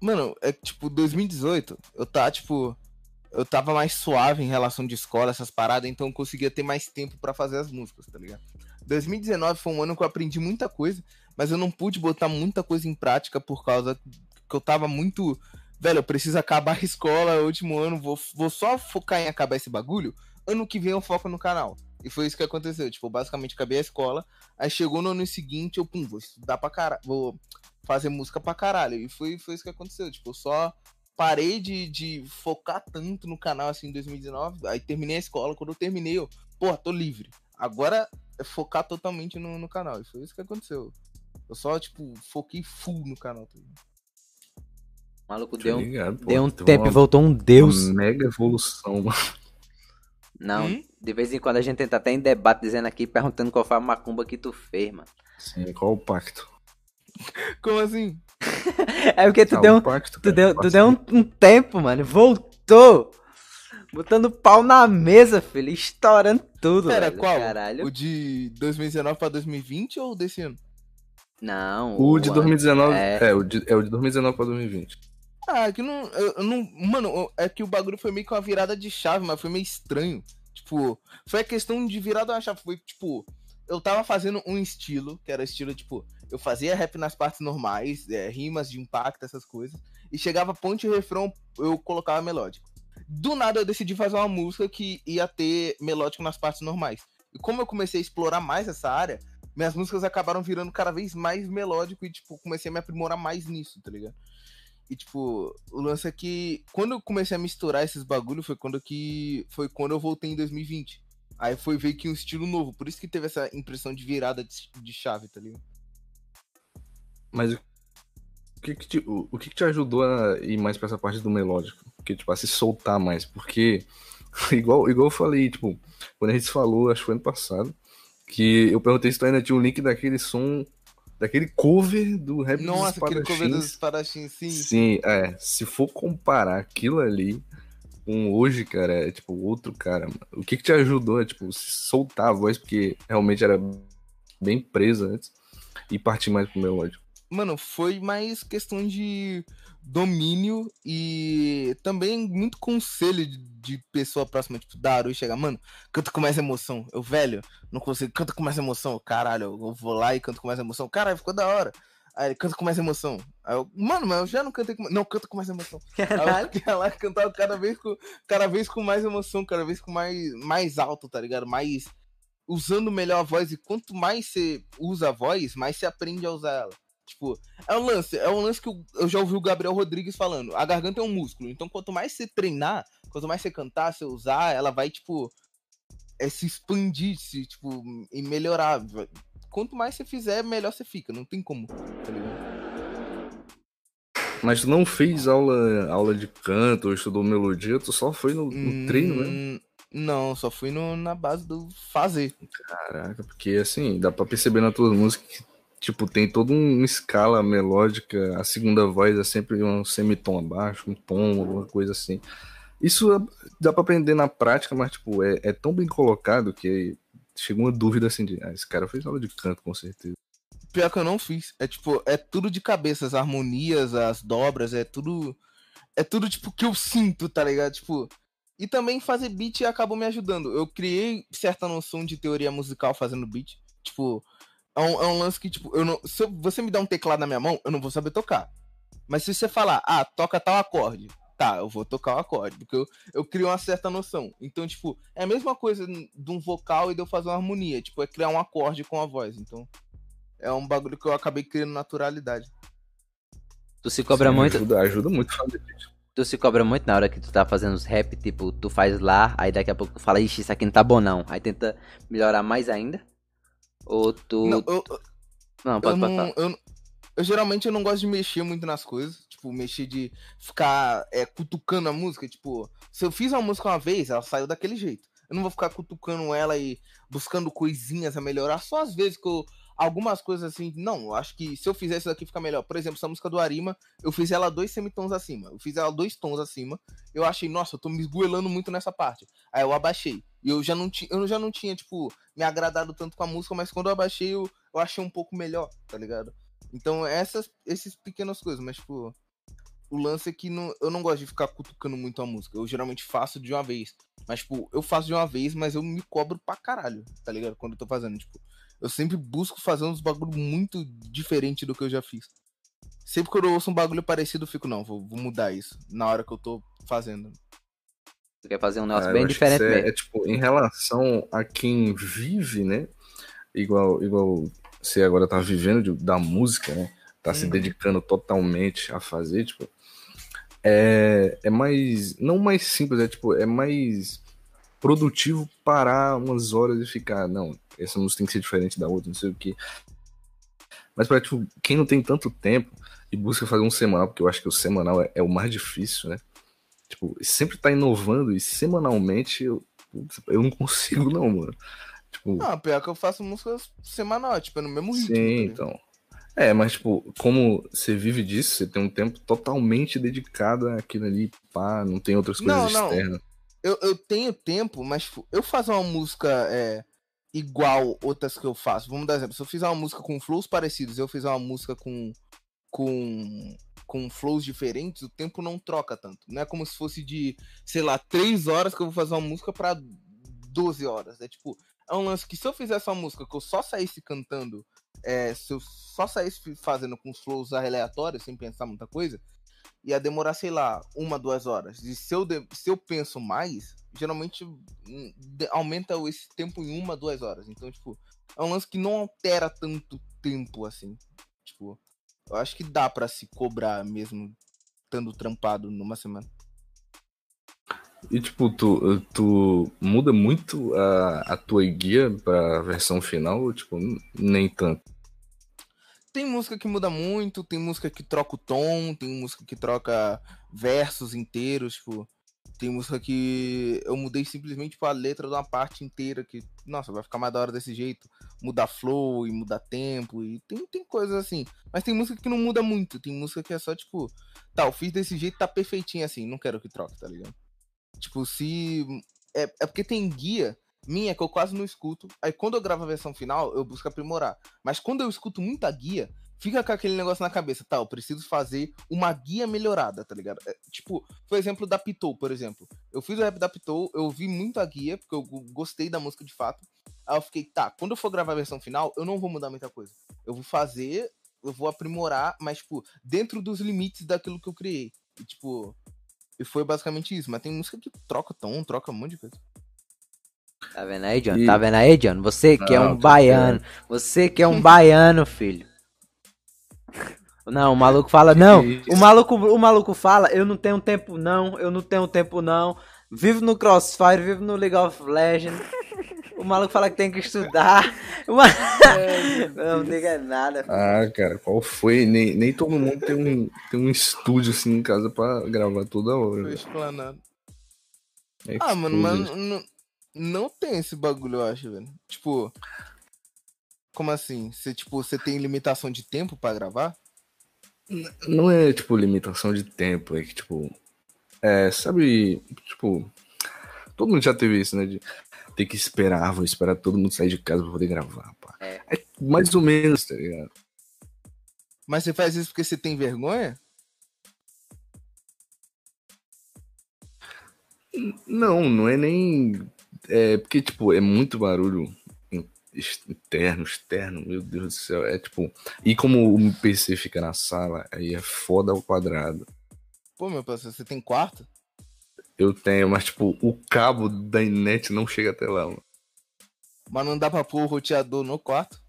Mano, é que, tipo, 2018, eu tá, tipo, eu tava mais suave em relação de escola, essas paradas, então eu conseguia ter mais tempo pra fazer as músicas, tá ligado? 2019 foi um ano que eu aprendi muita coisa, mas eu não pude botar muita coisa em prática por causa que eu tava muito. Velho, eu preciso acabar a escola, é último ano, vou, vou só focar em acabar esse bagulho. Ano que vem eu foco no canal. E foi isso que aconteceu. Tipo, basicamente acabei a escola. Aí chegou no ano seguinte, eu, pum, vou estudar pra caralho. Vou fazer música pra caralho. E foi, foi isso que aconteceu. Tipo, eu só parei de, de focar tanto no canal assim em 2019. Aí terminei a escola. Quando eu terminei, eu, porra, tô livre. Agora é focar totalmente no, no canal. E foi isso que aconteceu. Eu só, tipo, foquei full no canal. tá? O maluco deu, um- ligado, pô? deu um Teve tempo uma- e voltou um deus. Uma mega evolução, mano. Não, Hum? de vez em quando a gente entra até em debate dizendo aqui, perguntando qual foi a macumba que tu fez, mano. Sim, qual o pacto? Como assim? É porque tu Ah, deu, o um, pacto, tu deu, tu deu um, um tempo, mano. Voltou. Botando pau na mesa, filho. Estourando tudo, Pera, velho. qual? Caralho. O de 2019 pra 2020 ou desse ano? Não. O de ano- 2019. é. É, o, de, é o de 2019 pra 2020. Ah, que não, eu, não. Mano, é que o bagulho foi meio que uma virada de chave, mas foi meio estranho. Tipo, foi a questão de virada da chave. Foi tipo, eu tava fazendo um estilo, que era estilo, tipo, eu fazia rap nas partes normais, é, rimas de impacto, essas coisas. E chegava ponte e refrão, eu colocava melódico. Do nada eu decidi fazer uma música que ia ter melódico nas partes normais. E como eu comecei a explorar mais essa área, minhas músicas acabaram virando cada vez mais melódico e, tipo, comecei a me aprimorar mais nisso, tá ligado? E, tipo, o lance é que quando eu comecei a misturar esses bagulho foi quando que. Foi quando eu voltei em 2020. Aí foi ver que um estilo novo. Por isso que teve essa impressão de virada de, de chave, tá ligado? Mas o que que te, o, o que que te ajudou a ir mais pra essa parte do melódico? Que, tipo, a se soltar mais? Porque, igual, igual eu falei, tipo, quando a gente falou, acho que foi ano passado, que eu perguntei se tu ainda tinha o link daquele som, daquele cover do rap Nossa, aquele cover dos espadachins. sim. Sim, é. Se for comparar aquilo ali com hoje, cara, é tipo outro cara, mano. O que que te ajudou a, tipo, se soltar a voz, porque realmente era bem presa antes, e partir mais pro melódico? Mano, foi mais questão de domínio e também muito conselho de, de pessoa próxima, tipo, Daru, chegar, mano, canta com mais emoção. Eu, velho, não consigo, canta com mais emoção. Caralho, eu vou lá e canto com mais emoção. Caralho, ficou da hora. Aí ele canta com mais emoção. Aí eu, mano, mas eu já não cantei com Não, canta com mais emoção. Aí Caralho. eu ia lá e cantava cada vez com, cada vez com mais emoção, cada vez com mais, mais alto, tá ligado? Mais usando melhor a voz. E quanto mais você usa a voz, mais você aprende a usar ela. Tipo, é um lance, é um lance que eu, eu já ouvi o Gabriel Rodrigues falando. A garganta é um músculo. Então, quanto mais você treinar, quanto mais você cantar, você usar, ela vai, tipo, é, se expandir, se, tipo, e melhorar. Quanto mais você fizer, melhor você fica. Não tem como, tá ligado? Mas tu não fez aula, aula de canto ou estudou melodia, tu só foi no, no treino, né? Hum, Não, só fui no, na base do fazer. Caraca, porque assim, dá pra perceber na tua música que, tipo, tem toda uma escala melódica, a segunda voz é sempre um semitom abaixo, um tom, alguma coisa assim. Isso é- dá pra aprender na prática, mas, tipo, é, é tão bem colocado que chega uma dúvida assim de, ah, esse cara fez aula de canto, com certeza. Pior que eu não fiz. É tipo, é tudo de cabeça, as harmonias, as dobras, é tudo. É tudo, tipo, que eu sinto, tá ligado? Tipo. E também fazer beat acabou me ajudando. Eu criei certa noção de teoria musical fazendo beat. Tipo, é um, é um lance que, tipo, eu não. Se eu- você me dá um teclado na minha mão, eu não vou saber tocar. Mas se você falar, ah, toca tal acorde, tá, eu vou tocar o acorde, porque eu, eu crio uma certa noção. Então, tipo, é a mesma coisa de um vocal e de eu fazer uma harmonia. Tipo, é criar um acorde com a voz. Então, é um bagulho que eu acabei criando naturalidade. Tu se cobra Sim, muito, Ajuda, ajuda muito fazer tu se cobra muito na hora que tu tá fazendo os rap, tipo, tu faz lá, aí daqui a pouco tu fala, ixi, isso aqui não tá bom não. Aí tenta melhorar mais ainda. Ou tu. Não, Não, eu, pode, eu, pode não, falar. eu, eu geralmente eu não gosto de mexer muito nas coisas. Tipo, mexer de ficar é, cutucando a música. Tipo, se eu fiz uma música uma vez, ela saiu daquele jeito. Eu não vou ficar cutucando ela e buscando coisinhas a melhorar. Só às vezes que eu. Algumas coisas assim, não, eu acho que se eu fizer isso daqui fica melhor. Por exemplo, essa música do Arima, eu fiz ela dois semitons acima. Eu fiz ela dois tons acima. Eu achei, nossa, eu tô me esgoelando muito nessa parte. Aí eu abaixei. E eu já não, ti, eu já não tinha, tipo, me agradado tanto com a música, mas quando eu abaixei, eu, eu achei um pouco melhor, tá ligado? Então, essas esses pequenas coisas, mas, tipo, o lance é que não, eu não gosto de ficar cutucando muito a música. Eu geralmente faço de uma vez. Mas, tipo, eu faço de uma vez, mas eu me cobro pra caralho, tá ligado? Quando eu tô fazendo, tipo, eu sempre busco fazer uns bagulho muito diferente do que eu já fiz. Sempre que eu ouço um bagulho parecido, eu fico, não, vou, vou mudar isso na hora que eu tô fazendo. Tu quer fazer um negócio Ah, eu bem diferente é, mesmo. é, tipo, em relação a quem vive, né? Igual, igual você agora tá vivendo de- da música, né? Tá se Uhum. dedicando totalmente a fazer, tipo. É, é mais. Não mais simples, é tipo, é mais produtivo parar umas horas e ficar, não, essa música tem que ser diferente da outra, não sei o que. Mas pra tipo, quem não tem tanto tempo e busca fazer um semanal, porque eu acho que o semanal é, é o mais difícil, né? Tipo, sempre tá inovando e semanalmente eu, eu não consigo, não, mano. Tipo, Não, pior que eu faço músicas semanal, tipo, é no mesmo ritmo. sim, tá ligado? então. É, mas, tipo, como você vive disso, você tem um tempo totalmente dedicado àquilo ali, pá, não tem outras coisas Não, não. externas. eu, eu tenho tempo, mas tipo, eu fazer uma música é, igual outras que eu faço. Vamos dar exemplo. Se eu fizer uma música com flows parecidos, eu fizer uma música com, com, com flows diferentes, o tempo não troca tanto. Não é como se fosse de, sei lá, 3 horas que eu vou fazer uma música pra 12 horas. É tipo, é um lance que se eu fizesse uma música que eu só saísse cantando, é, se eu só saísse fazendo com flows aleatórios, sem pensar muita coisa, ia demorar, sei lá, uma, duas horas. E se eu, de- se eu penso mais, geralmente hum, aumenta esse tempo em uma, duas horas. Então, tipo, é um lance que não altera tanto tempo assim. Tipo, eu acho que dá pra se cobrar mesmo estando trampado numa semana. E, tipo, tu, tu muda muito a, a tua guia pra versão final, ou, tipo, nem tanto. Tem música que muda muito, tem música que troca o tom, tem música que troca versos inteiros, tipo. Tem música que eu mudei simplesmente tipo, a letra de uma parte inteira que, nossa, vai ficar mais da hora desse jeito. Mudar flow e mudar tempo. E tem, tem coisas assim. Mas tem música que não muda muito. Tem música que é só, tipo, tá, eu fiz desse jeito, tá perfeitinho assim. Não quero que troque, tá ligado? Tipo, se. É, é porque tem guia minha que eu quase não escuto. Aí quando eu gravo a versão final, eu busco aprimorar. Mas quando eu escuto muita guia, fica com aquele negócio na cabeça, tá? Eu preciso fazer uma guia melhorada, tá ligado? É, tipo, foi exemplo da Pitou, por exemplo. Eu fiz o rap da Pitou, eu ouvi muito a guia, porque eu go- gostei da música de fato. Aí eu fiquei, tá, quando eu for gravar a versão final, eu não vou mudar muita coisa. Eu vou fazer, eu vou aprimorar, mas, tipo, dentro dos limites daquilo que eu criei. E, tipo, e foi basicamente isso. Mas tem música que troca tom, troca um monte de coisa. Tá vendo aí, John? E- Tá vendo aí, John? Você que é Não, um tô baiano. Você que é um baiano, filho. Não, o maluco fala, não. O maluco, o maluco fala, eu não tenho tempo não, eu não tenho tempo não. Vivo no Crossfire, vivo no League of Legends. O maluco fala que tem que estudar. Não, não diga nada. Ah, cara, qual foi? Nem, nem todo mundo tem um, tem um estúdio assim em casa pra gravar toda hora. Foi explanado. É Ah, mano, mas não, tem esse bagulho, eu acho, velho. Tipo. Como assim? Você, tipo, você tem limitação de tempo pra gravar? Não é, tipo, limitação de tempo, é que, tipo. É, sabe, tipo. Todo mundo já teve isso, né? De ter que esperar, vou esperar todo mundo sair de casa pra poder gravar, pá. É. É mais ou menos, tá ligado? Mas você faz isso porque você tem vergonha? Não, não é nem. É porque, tipo, é muito barulho in- interno, externo, meu Deus do céu. É tipo. E como o PC fica na sala, aí é foda ao quadrado. Pô, meu parceiro, você tem quarto? Eu tenho, mas, tipo, o cabo da net não chega até lá, mano. Mas não dá pra pôr o roteador no quarto?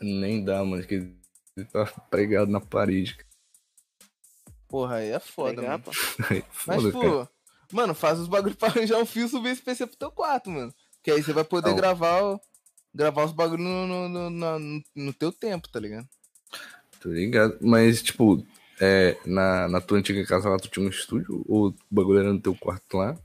Nem dá, mano, que ele tá pregado na parede. Porra, aí é foda, Legal, mano. pô. Mas, Foda, pô, cara. Mano, faz os bagulhos pra arranjar um fio e subir esse PC pro teu quarto, mano. Que aí você vai poder Não. gravar, o- gravar os bagulhos no, no, no, no- teu tempo, tá ligado? Tô ligado. Mas, tipo, é, na, na tua antiga casa lá, tu tinha um estúdio? Ou o bagulho era no teu quarto lá?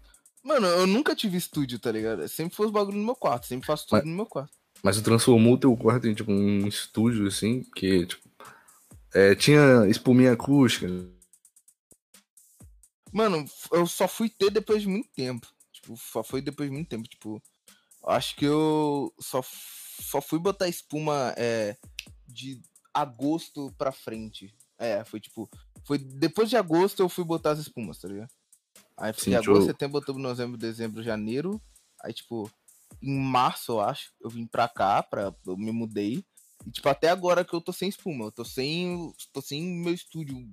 Mano, eu nunca tive estúdio, tá ligado? Sempre foi os bagulhos no meu quarto, sempre faço tudo Mas- no meu quarto. Mas tu transformou o teu quarto em, tipo, um estúdio, assim, que, tipo, é, tinha espuminha acústica. Mano, eu só fui ter depois de muito tempo. Tipo, só foi depois de muito tempo. Tipo, acho que eu só, só fui botar espuma é, de agosto pra frente. É, foi tipo. Foi depois de agosto eu fui botar as espumas, tá ligado? Aí fiquei Sim, agosto, setembro, outubro, novembro, dezembro, janeiro. Aí, tipo, em março, eu acho, eu vim pra cá, pra, eu me mudei. E, tipo, até agora que eu tô sem espuma. Eu tô sem. tô sem meu estúdio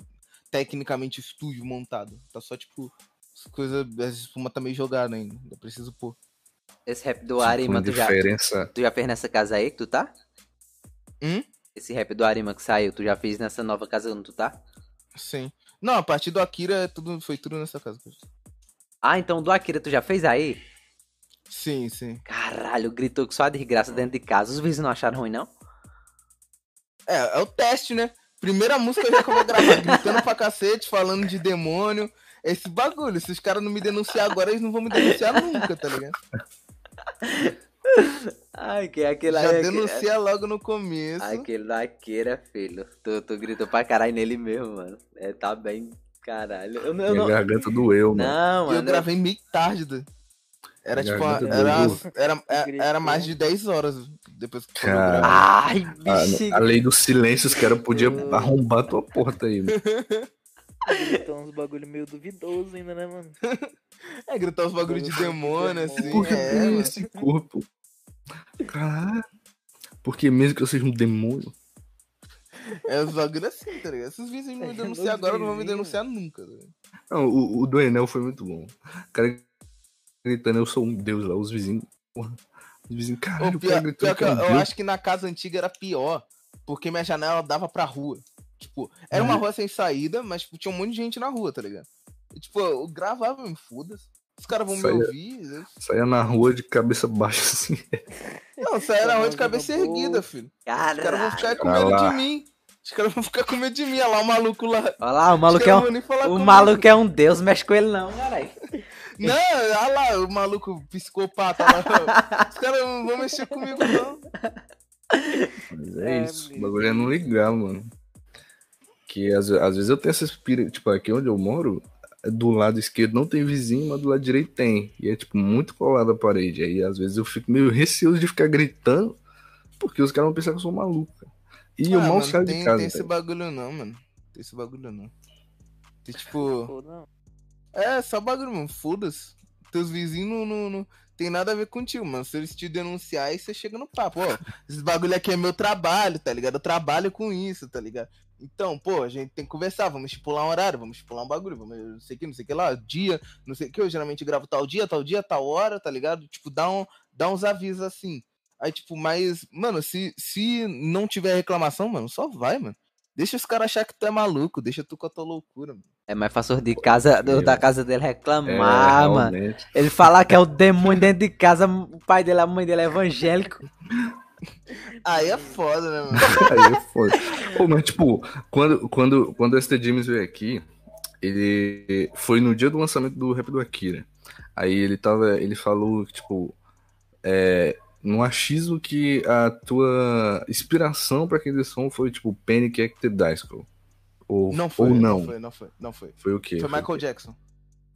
tecnicamente estúdio montado. Tá só, tipo, as coisas, as espuma tá meio jogada ainda. Eu preciso pôr. Esse rap do Tipo, Arima, tu já, tu já fez nessa casa aí que tu tá? Hum? Esse rap do Arima que saiu, tu já fez nessa nova casa onde tu tá? Sim. Não, a partir do Akira é tudo, foi tudo nessa casa. Ah, então do Akira tu já fez aí? Sim, sim. Caralho, gritou que só a desgraça dentro de casa. Os vizinhos não acharam ruim, não? É, é o teste, né? Primeira música já que eu vou gravar, gritando pra cacete, falando de demônio. Esse bagulho, se os caras não me denunciar agora, eles não vão me denunciar nunca, tá ligado? Ai, que é aquele Já aí. aquele- denuncia logo no começo. Aquele da Akira, filho. Tu, tu gritou pra caralho nele mesmo, mano. É, tá bem. Caralho. Eu, não- eu Minha não. garganta doeu, mano. Não, E eu mano. gravei meio tarde. Era Minha tipo, garganta era, doeu. era, era, era mais de 10 horas depois que eu Cara. Ai, A, bicho. a lei do silêncio, os caras podiam arrombar tua porta aí, mano. Gritou uns bagulho meio duvidoso ainda, né, mano? É, gritar os bagulhos de Bagulho de demônio, assim. demônio. Por que é, tem esse corpo? Caralho. Porque mesmo que eu seja um demônio. É os bagulhos assim, tá ligado? Se os vizinhos não me É, denunciar agora, não vão me denunciar nunca. tá? Não, o, o do Enel foi muito bom. Cara gritando, eu sou um deus lá, os vizinhos. Porra. Os vizinhos, caralho, Ô, o cara pior, gritou pior que é eu, eu acho que na casa antiga era pior, porque minha janela dava pra rua. Tipo, era uma Uhum. rua sem saída, mas tipo, tinha um monte de gente na rua, tá ligado? E, tipo, eu gravava, me foda-se. Os caras vão me Saía- ouvir. eu- Saia na rua de cabeça baixa assim. Não, saia na rua de cabeça erguida, filho. Os caras vão Caralho. ficar com medo de mim. Os caras vão ficar com medo de mim. Olha lá o maluco lá. Olha lá, o maluco é um. O comigo. maluco é um deus, mexe com ele não, caralho. Não, olha lá, o maluco psicopata lá. Os caras não vão mexer comigo, não. Mas é, É, isso. O bagulho é não ligar, mano. Que às, às vezes eu tenho essa espírito, tipo, aqui onde eu moro, do lado esquerdo não tem vizinho, mas do lado direito tem. E é, tipo, muito colado a parede. Aí às vezes eu fico meio receoso de ficar gritando, porque os caras vão pensar que eu sou maluco. cara. E eu Ah, mal mano, saio tem, de casa. Tem esse bagulho não, mano. Tem esse bagulho não. Tem tipo. Pô, não. É, só bagulho, mano. Foda-se. Teus vizinhos não, não, não tem nada a ver contigo, mano. Se eles te denunciar, você chega no papo. Ó, esse bagulho aqui é meu trabalho, tá ligado? Eu trabalho com isso, tá ligado? Então, pô, a gente tem que conversar, vamos estipular um horário, vamos estipular um bagulho, vamos, não sei o que, não sei o que lá, dia, não sei o que, eu geralmente gravo tal dia, tal dia, tal hora, tá ligado? Tipo, dá, um, dá uns avisos assim. Aí, tipo, mas, mano, se, se não tiver reclamação, mano, só vai, mano. Deixa os caras achar que tu é maluco, deixa tu com a tua loucura, mano. É mais fácil de casa, do- da casa dele É, reclamar, mano. realmente. Ele falar que é o demônio dentro de casa, o pai dele, a mãe dele é evangélico. Aí é foda, né, mano? Aí é foda. Pô, mas tipo, quando, quando, quando o ST James veio aqui, ele foi no dia do lançamento do rap do Akira. Aí ele tava. Ele falou que, tipo. É, no achismo que a tua inspiração pra aquele som foi, tipo, Panic at the Disco. Ou Não foi, ou não. não. foi, não foi, não foi. Foi o quê? Foi o Michael quê? Jackson.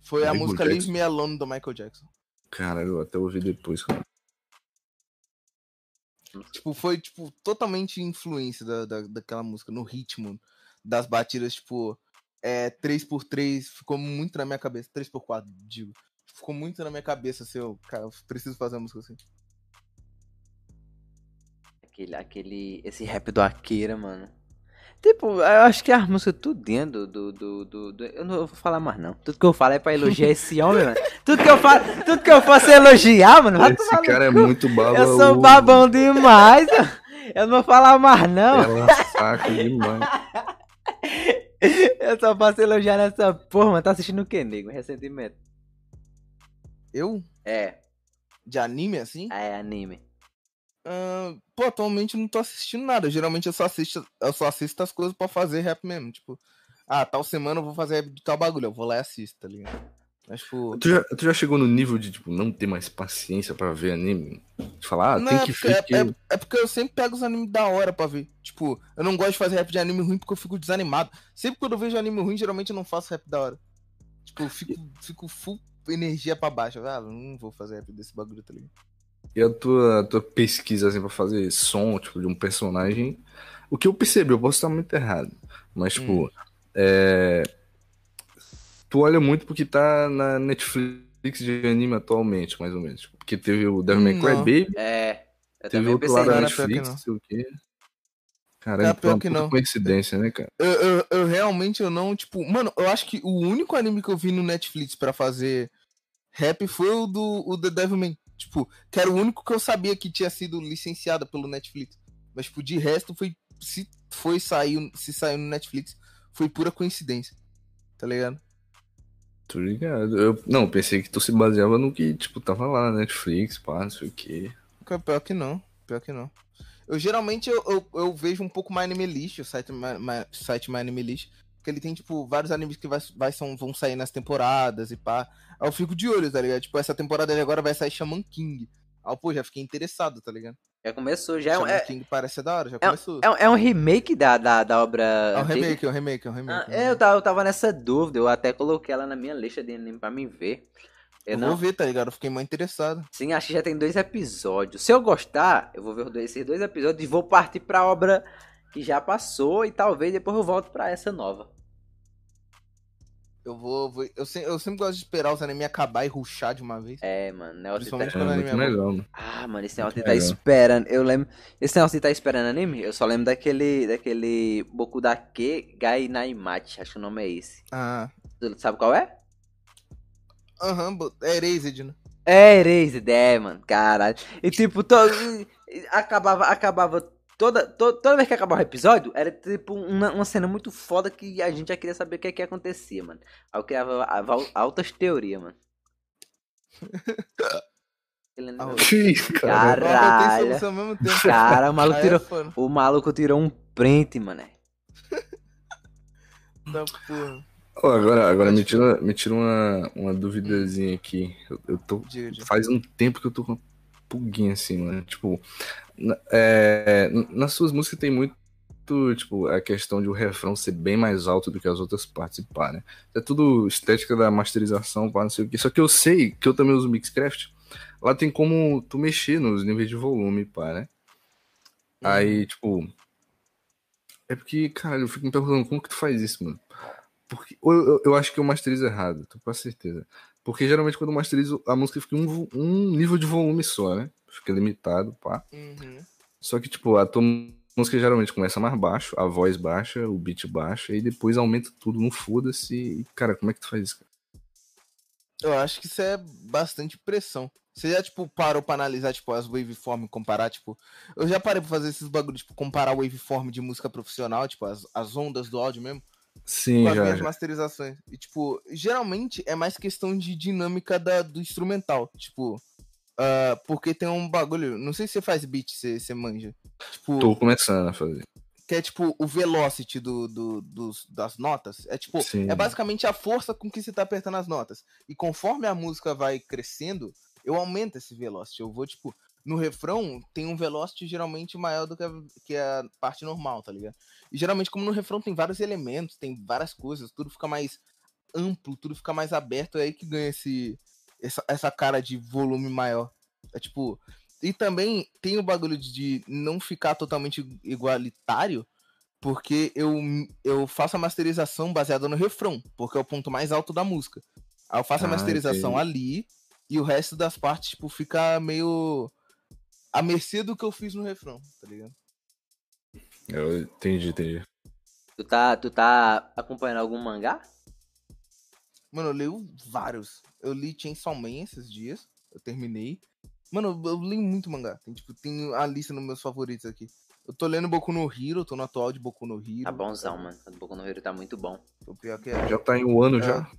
Foi a Michael música Jackson. Leave Me Alone do Michael Jackson. Caralho, eu até ouvi depois, cara. Tipo, foi, tipo, totalmente influência da, da, daquela música, no ritmo, das batidas, tipo, é, 3x3, ficou muito na minha cabeça. 3x4, digo. Ficou muito na minha cabeça, assim, eu, cara, eu preciso fazer uma música assim. Aquele, aquele, esse rap do Akira, mano. Tipo, eu acho que as músicas tudo dentro do, do, do, do- Eu não vou falar mais, não. Tudo que eu falo é pra elogiar esse homem, mano. Tudo que eu falo, tudo que eu faço é elogiar, mano. Vai Esse cara é muito baba. Eu sou babão demais. Eu não vou falar mais, não. Ela saca demais. Eu só faço elogiar nessa porra, mano. Tá assistindo o que, nego? Recentemente. Eu? É, De anime, assim? é anime. Ahn, pô, atualmente eu não tô assistindo nada. Geralmente eu só assisto, eu só assisto as coisas pra fazer rap mesmo. Tipo, ah, tal semana eu vou fazer rap de tal bagulho. Eu vou lá e assisto, tá ligado? Mas, tipo. Tu já, tu já chegou no nível de, tipo, não ter mais paciência pra ver anime? De falar, ah, Não, tem é que porque- ver é, é- é porque eu sempre pego os animes da hora pra ver. Tipo, eu não gosto de fazer rap de anime ruim porque eu fico desanimado. Sempre quando eu vejo anime ruim, geralmente eu não faço rap da hora. Tipo, eu fico, fico full energia pra baixo. Ah, não vou fazer rap desse bagulho, tá ligado? E a tua, tua pesquisa, assim, pra fazer som, tipo, de um personagem... O que eu percebi, eu posso estar muito errado, mas, tipo, Hum. é... Tu olha muito porque tá na Netflix de anime atualmente, mais ou menos. Tipo, Porque teve o Devil May Cry. Baby, É. Eu teve outro lá da Netflix, não. sei o quê. Cara, pior foi uma que não. coincidência, né, cara? Eu, eu, eu realmente eu não, tipo, mano, eu acho que o único anime que eu vi no Netflix pra fazer rap foi o do o The Devilman. Tipo, que era o único que eu sabia que tinha sido licenciado pelo Netflix. Mas, tipo, de resto foi. Se foi saiu, se saiu no Netflix, foi pura coincidência. Tá ligado? Tô ligado. Eu, não, pensei que tu se baseava no que, tipo, tava lá na Netflix, pá, não sei o quê. Pior- Pior que não. Pior que não. Eu geralmente eu, eu, eu vejo um pouco My Anime List, o site, My, My- site My Anime List. Que ele tem, tipo, vários animes que vai, vai, são, vão sair nas temporadas e pá. Aí eu fico de olho, tá ligado? Tipo, essa temporada de agora vai sair Shaman King. Aí, eu, pô, já fiquei interessado, tá ligado? Já começou, já é um, Shaman é, King parece ser da hora, já é começou. é um- é um remake da, da, da obra. É um remake, é um remake, é um Ah, remake. é, eu tava, eu tava nessa dúvida, eu até coloquei ela na minha lista de anime pra mim ver. Eu Eu não, vou ver, tá ligado? Eu fiquei mais interessado. Sim, acho que já tem dois episódios. Se eu gostar, eu vou ver esses dois episódios e vou partir pra obra que já passou e talvez depois eu volto pra essa nova. Eu vou. vou- eu, se- eu sempre gosto de esperar os animes acabar e ruxar de uma vez. É, mano, negócio de Principalmente tá... É quando muito anime é bom. melhor, mano. Ah, mano, esse negócio de Muito tá legal. esperando. Eu lembro. Esse negócio de tá esperando anime, eu só lembro daquele. daquele Boku Dake Gai Naimachi, acho que o nome é esse. Ah. Tu sabe qual é? Aham, bo- é Erased, né? É, Erased, é, mano, caralho. E tipo, to... acabava, acabava toda, to- toda vez que acabava o episódio, era tipo uma, uma cena muito foda que a gente já queria saber o que é que acontecia, mano. Aí eu criava altas teorias, mano. Caralho. Cara, o maluco é tirou, o maluco tirou um print, mano. Tá, porra. Ó, agora agora me tira, me tira uma, uma duvidazinha aqui. Eu, eu tô. Faz um tempo que eu tô com uma pulguinha assim, mano. Tipo, é, nas suas músicas tem muito. Tipo, a questão de o refrão ser bem mais alto do que as outras partes, pá, né? É tudo estética da masterização, pá, não sei o que. Só que eu sei que eu também uso Mixcraft. Lá tem como tu mexer nos níveis de volume, pá, né? Aí, tipo. É porque, caralho, eu fico me perguntando como que tu faz isso, mano. Porque, eu, eu, eu acho que eu masterizo errado, tô com certeza. Porque geralmente quando eu masterizo, a música fica um, um nível de volume só, né? Fica limitado, pá. Uhum. Só que, tipo, a tua música geralmente começa mais baixo, a voz baixa, o beat baixa, e depois aumenta tudo no foda-se. E, cara, como é que tu faz isso? cara? Eu acho que isso é bastante pressão. Você já, tipo, parou pra analisar, tipo, as waveform e comparar, tipo... Eu já parei pra fazer esses bagulhos, tipo, comparar waveform de música profissional, tipo, as, as ondas do áudio mesmo, Sim, com as já. minhas já. masterizações. E, tipo, geralmente é mais questão de dinâmica da, do instrumental, tipo... ah, porque tem um bagulho... Não sei se você faz beat, você, você manja. Tipo... Tô começando a fazer. que é tipo o velocity do, do- dos, das notas. É tipo, Sim. é basicamente a força com que você tá apertando as notas. E conforme a música vai crescendo, eu aumento esse velocity. Eu vou, tipo, no refrão tem um velocity geralmente maior do que a, que a parte normal, tá ligado? E geralmente, como no refrão tem vários elementos, tem várias coisas, tudo fica mais amplo, tudo fica mais aberto, é aí que ganha esse, essa, essa cara de volume maior. É tipo. E também tem o bagulho de- de não ficar totalmente igualitário, porque eu, eu faço a masterização baseada no refrão, porque é o ponto mais alto da música. Aí eu faço a Ah, masterização ali e o resto das partes, tipo, fica meio à mercê do que eu fiz no refrão, tá ligado? Eu entendi, entendi. Tu tá, tu tá acompanhando algum mangá? Mano, eu leio vários. Eu li Chainsaw Man esses dias, eu terminei. Mano, eu, eu li muito mangá. Tem, tipo, tem a lista nos meus favoritos aqui. Eu tô lendo Boku no Hero, tô no atual de Boku no Hero. Tá bonzão, mano. O Boku no Hero tá muito bom. O pior que é. Já tá em um ano É. já?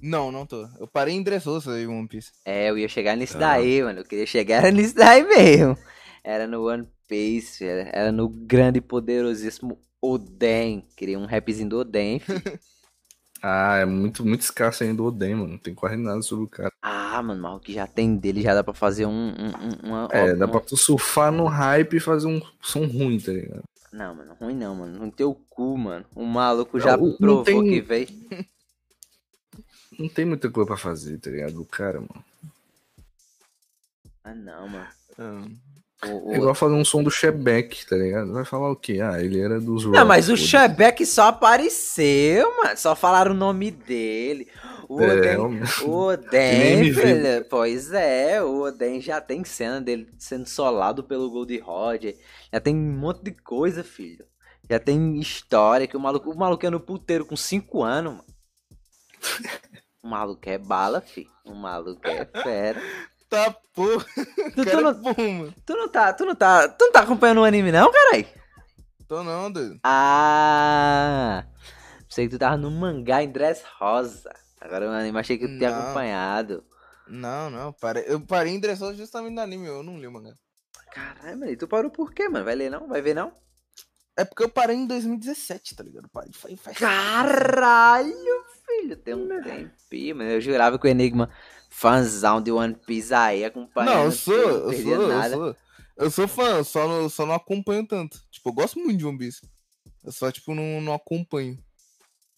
Não, não tô. Eu parei em Dressrosa aí, One Piece. É, eu ia chegar nisso Ah. daí, mano. Eu queria chegar nisso daí mesmo. Era no One Piece, era, era no grande e poderosíssimo Oden. Queria um rapzinho do Oden. filho. Ah, é muito, muito escasso ainda o Oden, mano. Não tem quase nada sobre o cara. ah, mano, mas o que já tem dele já dá pra fazer um. um, um- uma, É, ó, dá uma- pra tu surfar no hype e fazer um som ruim, tá ligado? Não, mano, ruim não, mano. No teu cu, mano. O maluco já Não, não provou tem- que veio. Não tem muita coisa pra fazer, tá ligado? O cara, mano. Ah, não, mano. Ah, O- o- É igual fazer um som do Shebeck, tá ligado? Vai falar o quê? Ah, ele era dos Não, mas o Shebeck só apareceu, mano. Só falaram o nome dele. O. Oden, É, o Oden, viu. filho. Pois é, o Oden já tem cena dele sendo solado pelo Gold Roger. Já tem um monte de coisa, filho. Já tem história que o maluco, o maluco é no puteiro com 5 anos, mano. O maluco é bala, filho. O maluco é fera. Tá, porra. Tu, tu é não, bom, mano. tu não tá, tu não tá, tu não tá acompanhando o anime não, carai? Tô não, doido. Ah, sei que tu tava no mangá em Dress Rosa. Agora o anime achei que tu tinha acompanhado. Não, não. Parei, eu parei em Dressrosa justamente no anime, eu não li o mangá. Caralho, mano, e tu parou por quê, mano? Vai ler não? Vai ver não? É porque eu parei em 2017, tá ligado? Parei, faz, faz... Caralho, filho, tem um tempinho, mano. Eu jurava que o Enigma, fãzão de One Piece aí, acompanhando. Não, eu sou, eu sou, eu sou. Eu sou fã, eu só não, só não acompanho tanto. Tipo, eu gosto muito de One Piece. Eu só, tipo, não, não acompanho.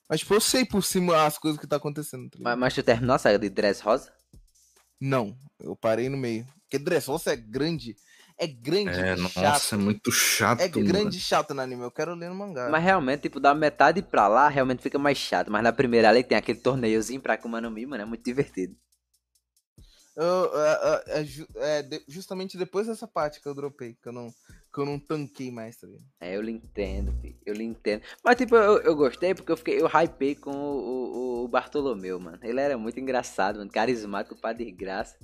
Mas, tipo, eu sei por cima as coisas que tá acontecendo. tá ligado? Mas, mas tu terminou a saga de Dress Rosa? Não, eu parei no meio. Porque Dressrosa é grande. É grande É, nossa, chato. é muito chato, É mano. grande e chato no anime. Eu quero ler no mangá. Mas realmente, tipo, da metade pra lá, realmente fica mais chato. Mas na primeira ali tem aquele torneiozinho pra Akuma no Mi, mano, é muito divertido. Eu, é, é, é é de- justamente depois dessa parte que eu dropei, que eu não, que eu não tanquei mais, tá ligado? É, eu lhe entendo, filho. Eu lhe entendo. Mas, tipo, eu, eu gostei porque eu fiquei. Eu hypei com o, o, o Bartolomeu, mano. Ele era muito engraçado, mano. Carismático pra desgraça.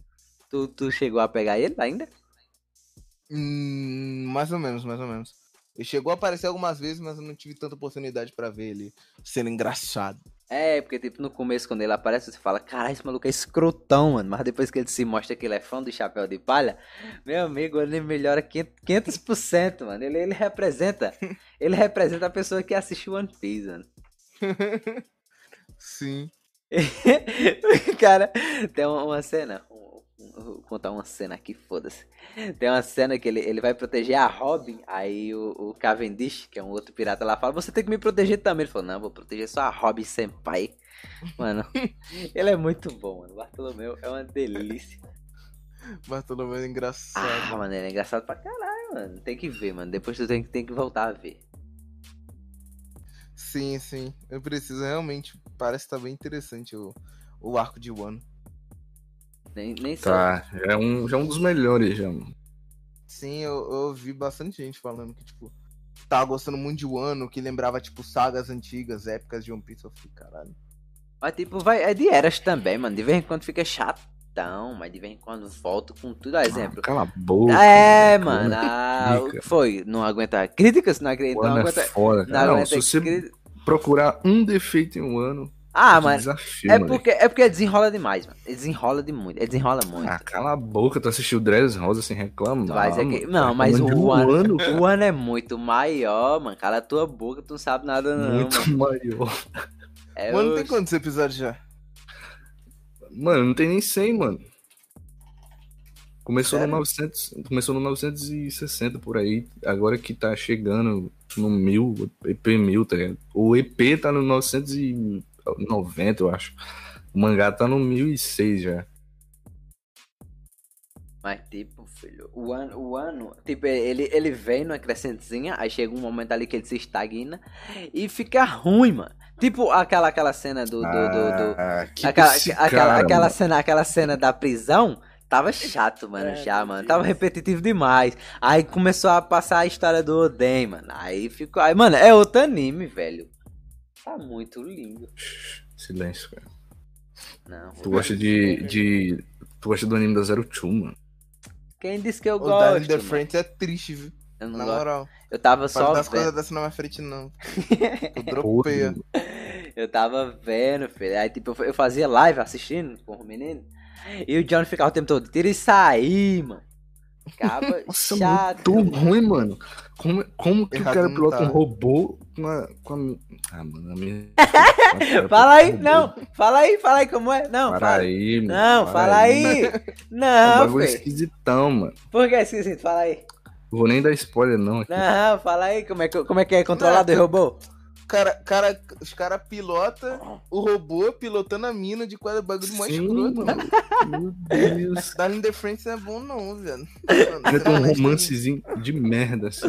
Tu, tu chegou a pegar ele ainda? Hum, mais ou menos, mais ou menos. Ele chegou a aparecer algumas vezes, mas eu não tive tanta oportunidade pra ver ele sendo engraçado. É, porque, tipo, no começo, quando ele aparece, você fala, caralho, esse maluco é escrotão, mano. Mas depois que ele se mostra que ele é fã do Chapéu de Palha, meu amigo, ele melhora 500%, 500% mano. Ele, ele representa. Ele representa a pessoa que assiste One Piece, mano. Sim. Cara, tem uma cena. Vou contar uma cena aqui, foda-se. Tem uma cena que ele, ele vai proteger a Robin. Aí o, o Cavendish, que é um outro pirata lá, fala: Você tem que me proteger também. Ele falou: Não, vou proteger só a Robin Senpai. Mano, ele é muito bom, mano. Bartolomeu é uma delícia. Bartolomeu é engraçado. Ah, mano, ele é engraçado pra caralho, mano. Tem que ver, mano. Depois tu tem, que- tem que voltar a ver. Sim, sim. Eu preciso realmente. Parece que tá bem interessante o, o arco de Wano. Nem, nem. Tá, já é, um, já é um dos melhores, já, mano. Sim, eu, eu ouvi bastante gente falando que, tipo, tava gostando muito de Wano, que lembrava, tipo, sagas antigas, épicas de One Piece. Eu fiquei, caralho. Mas tipo, vai, é de eras também, mano. De vez em quando fica chatão, mas de vez em quando volta com tudo. Por exemplo. Ah, cala a boca. É, mano, mano. Ah, o pica. que foi? Não aguenta críticas? Não, não é aguenta. foda, Não. Não, aguenta se você cri- procurar um defeito em um ano, Ah, Que mano. Desafio, É moleque. porque, é porque desenrola demais, mano. Desenrola de muito. Ele desenrola muito. Ah, cala a boca, tu assistiu Dress Rosa sem reclamar. Mas é que- não, mas o um ano- O ano é muito maior, mano. Cala a tua boca, tu não sabe nada, não. muito mano. maior. É Mano, tem o- quantos episódios já? Mano, não tem nem 100, mano. Começou Sério? no 900, começou no 960 por aí, agora que tá chegando no 1000, EP 1000, tá ligado? O EP tá no 990, eu acho. O mangá tá no 1006 já. Mas, tipo, filho, o ano, o ano, tipo, ele, ele vem numa crescentezinha, aí chega um momento ali que ele se estagna e fica ruim, mano. Tipo aquela, aquela cena do. do, do, do- Ah, que aquela, aquela, cara, aquela, mano. cena, aquela cena da prisão. Tava chato, mano, É, já, mano. Tava repetitivo demais. Aí começou a passar a história do Oden, mano. Aí ficou. Aí, mano, é outro anime, velho. Tá muito lindo. Silêncio, cara. Não. Tu gosta de, de. Tu gosta do anime da Zero Two, mano. Quem disse que eu O gosto? the mano? Friends é triste, viu? Eu não Na gosto. moral. Eu tava só das vendo. coisas dessa na minha frente, não. Eu dropei. Outro. Eu tava vendo, filho. Aí, tipo, eu fazia live assistindo com o menino. E o John ficava o tempo todo, tira isso aí, mano. Ficava Nossa, chato. muito ruim, mano. Como, como que Errado o cara não pilota tá. um robô com a. Com a... Ah, mano, a minha. Fala aí, não. Fala aí, fala aí como é. Não, Para fala. aí, mano. Não, para fala aí. É um Não, bagulho filho. esquisitão, mano. Por que é esquisito? Fala aí. Vou nem dar spoiler, não. Aqui. Não, fala aí como é que, como é, que é controlado o robô. Cara, cara, os caras pilotam o robô pilotando a mina de quadro bagulho mais escroto, mano. mano. Meu Deus. Darling the Friends não é bom, não, velho. Vai ter um romancezinho de merda, assim.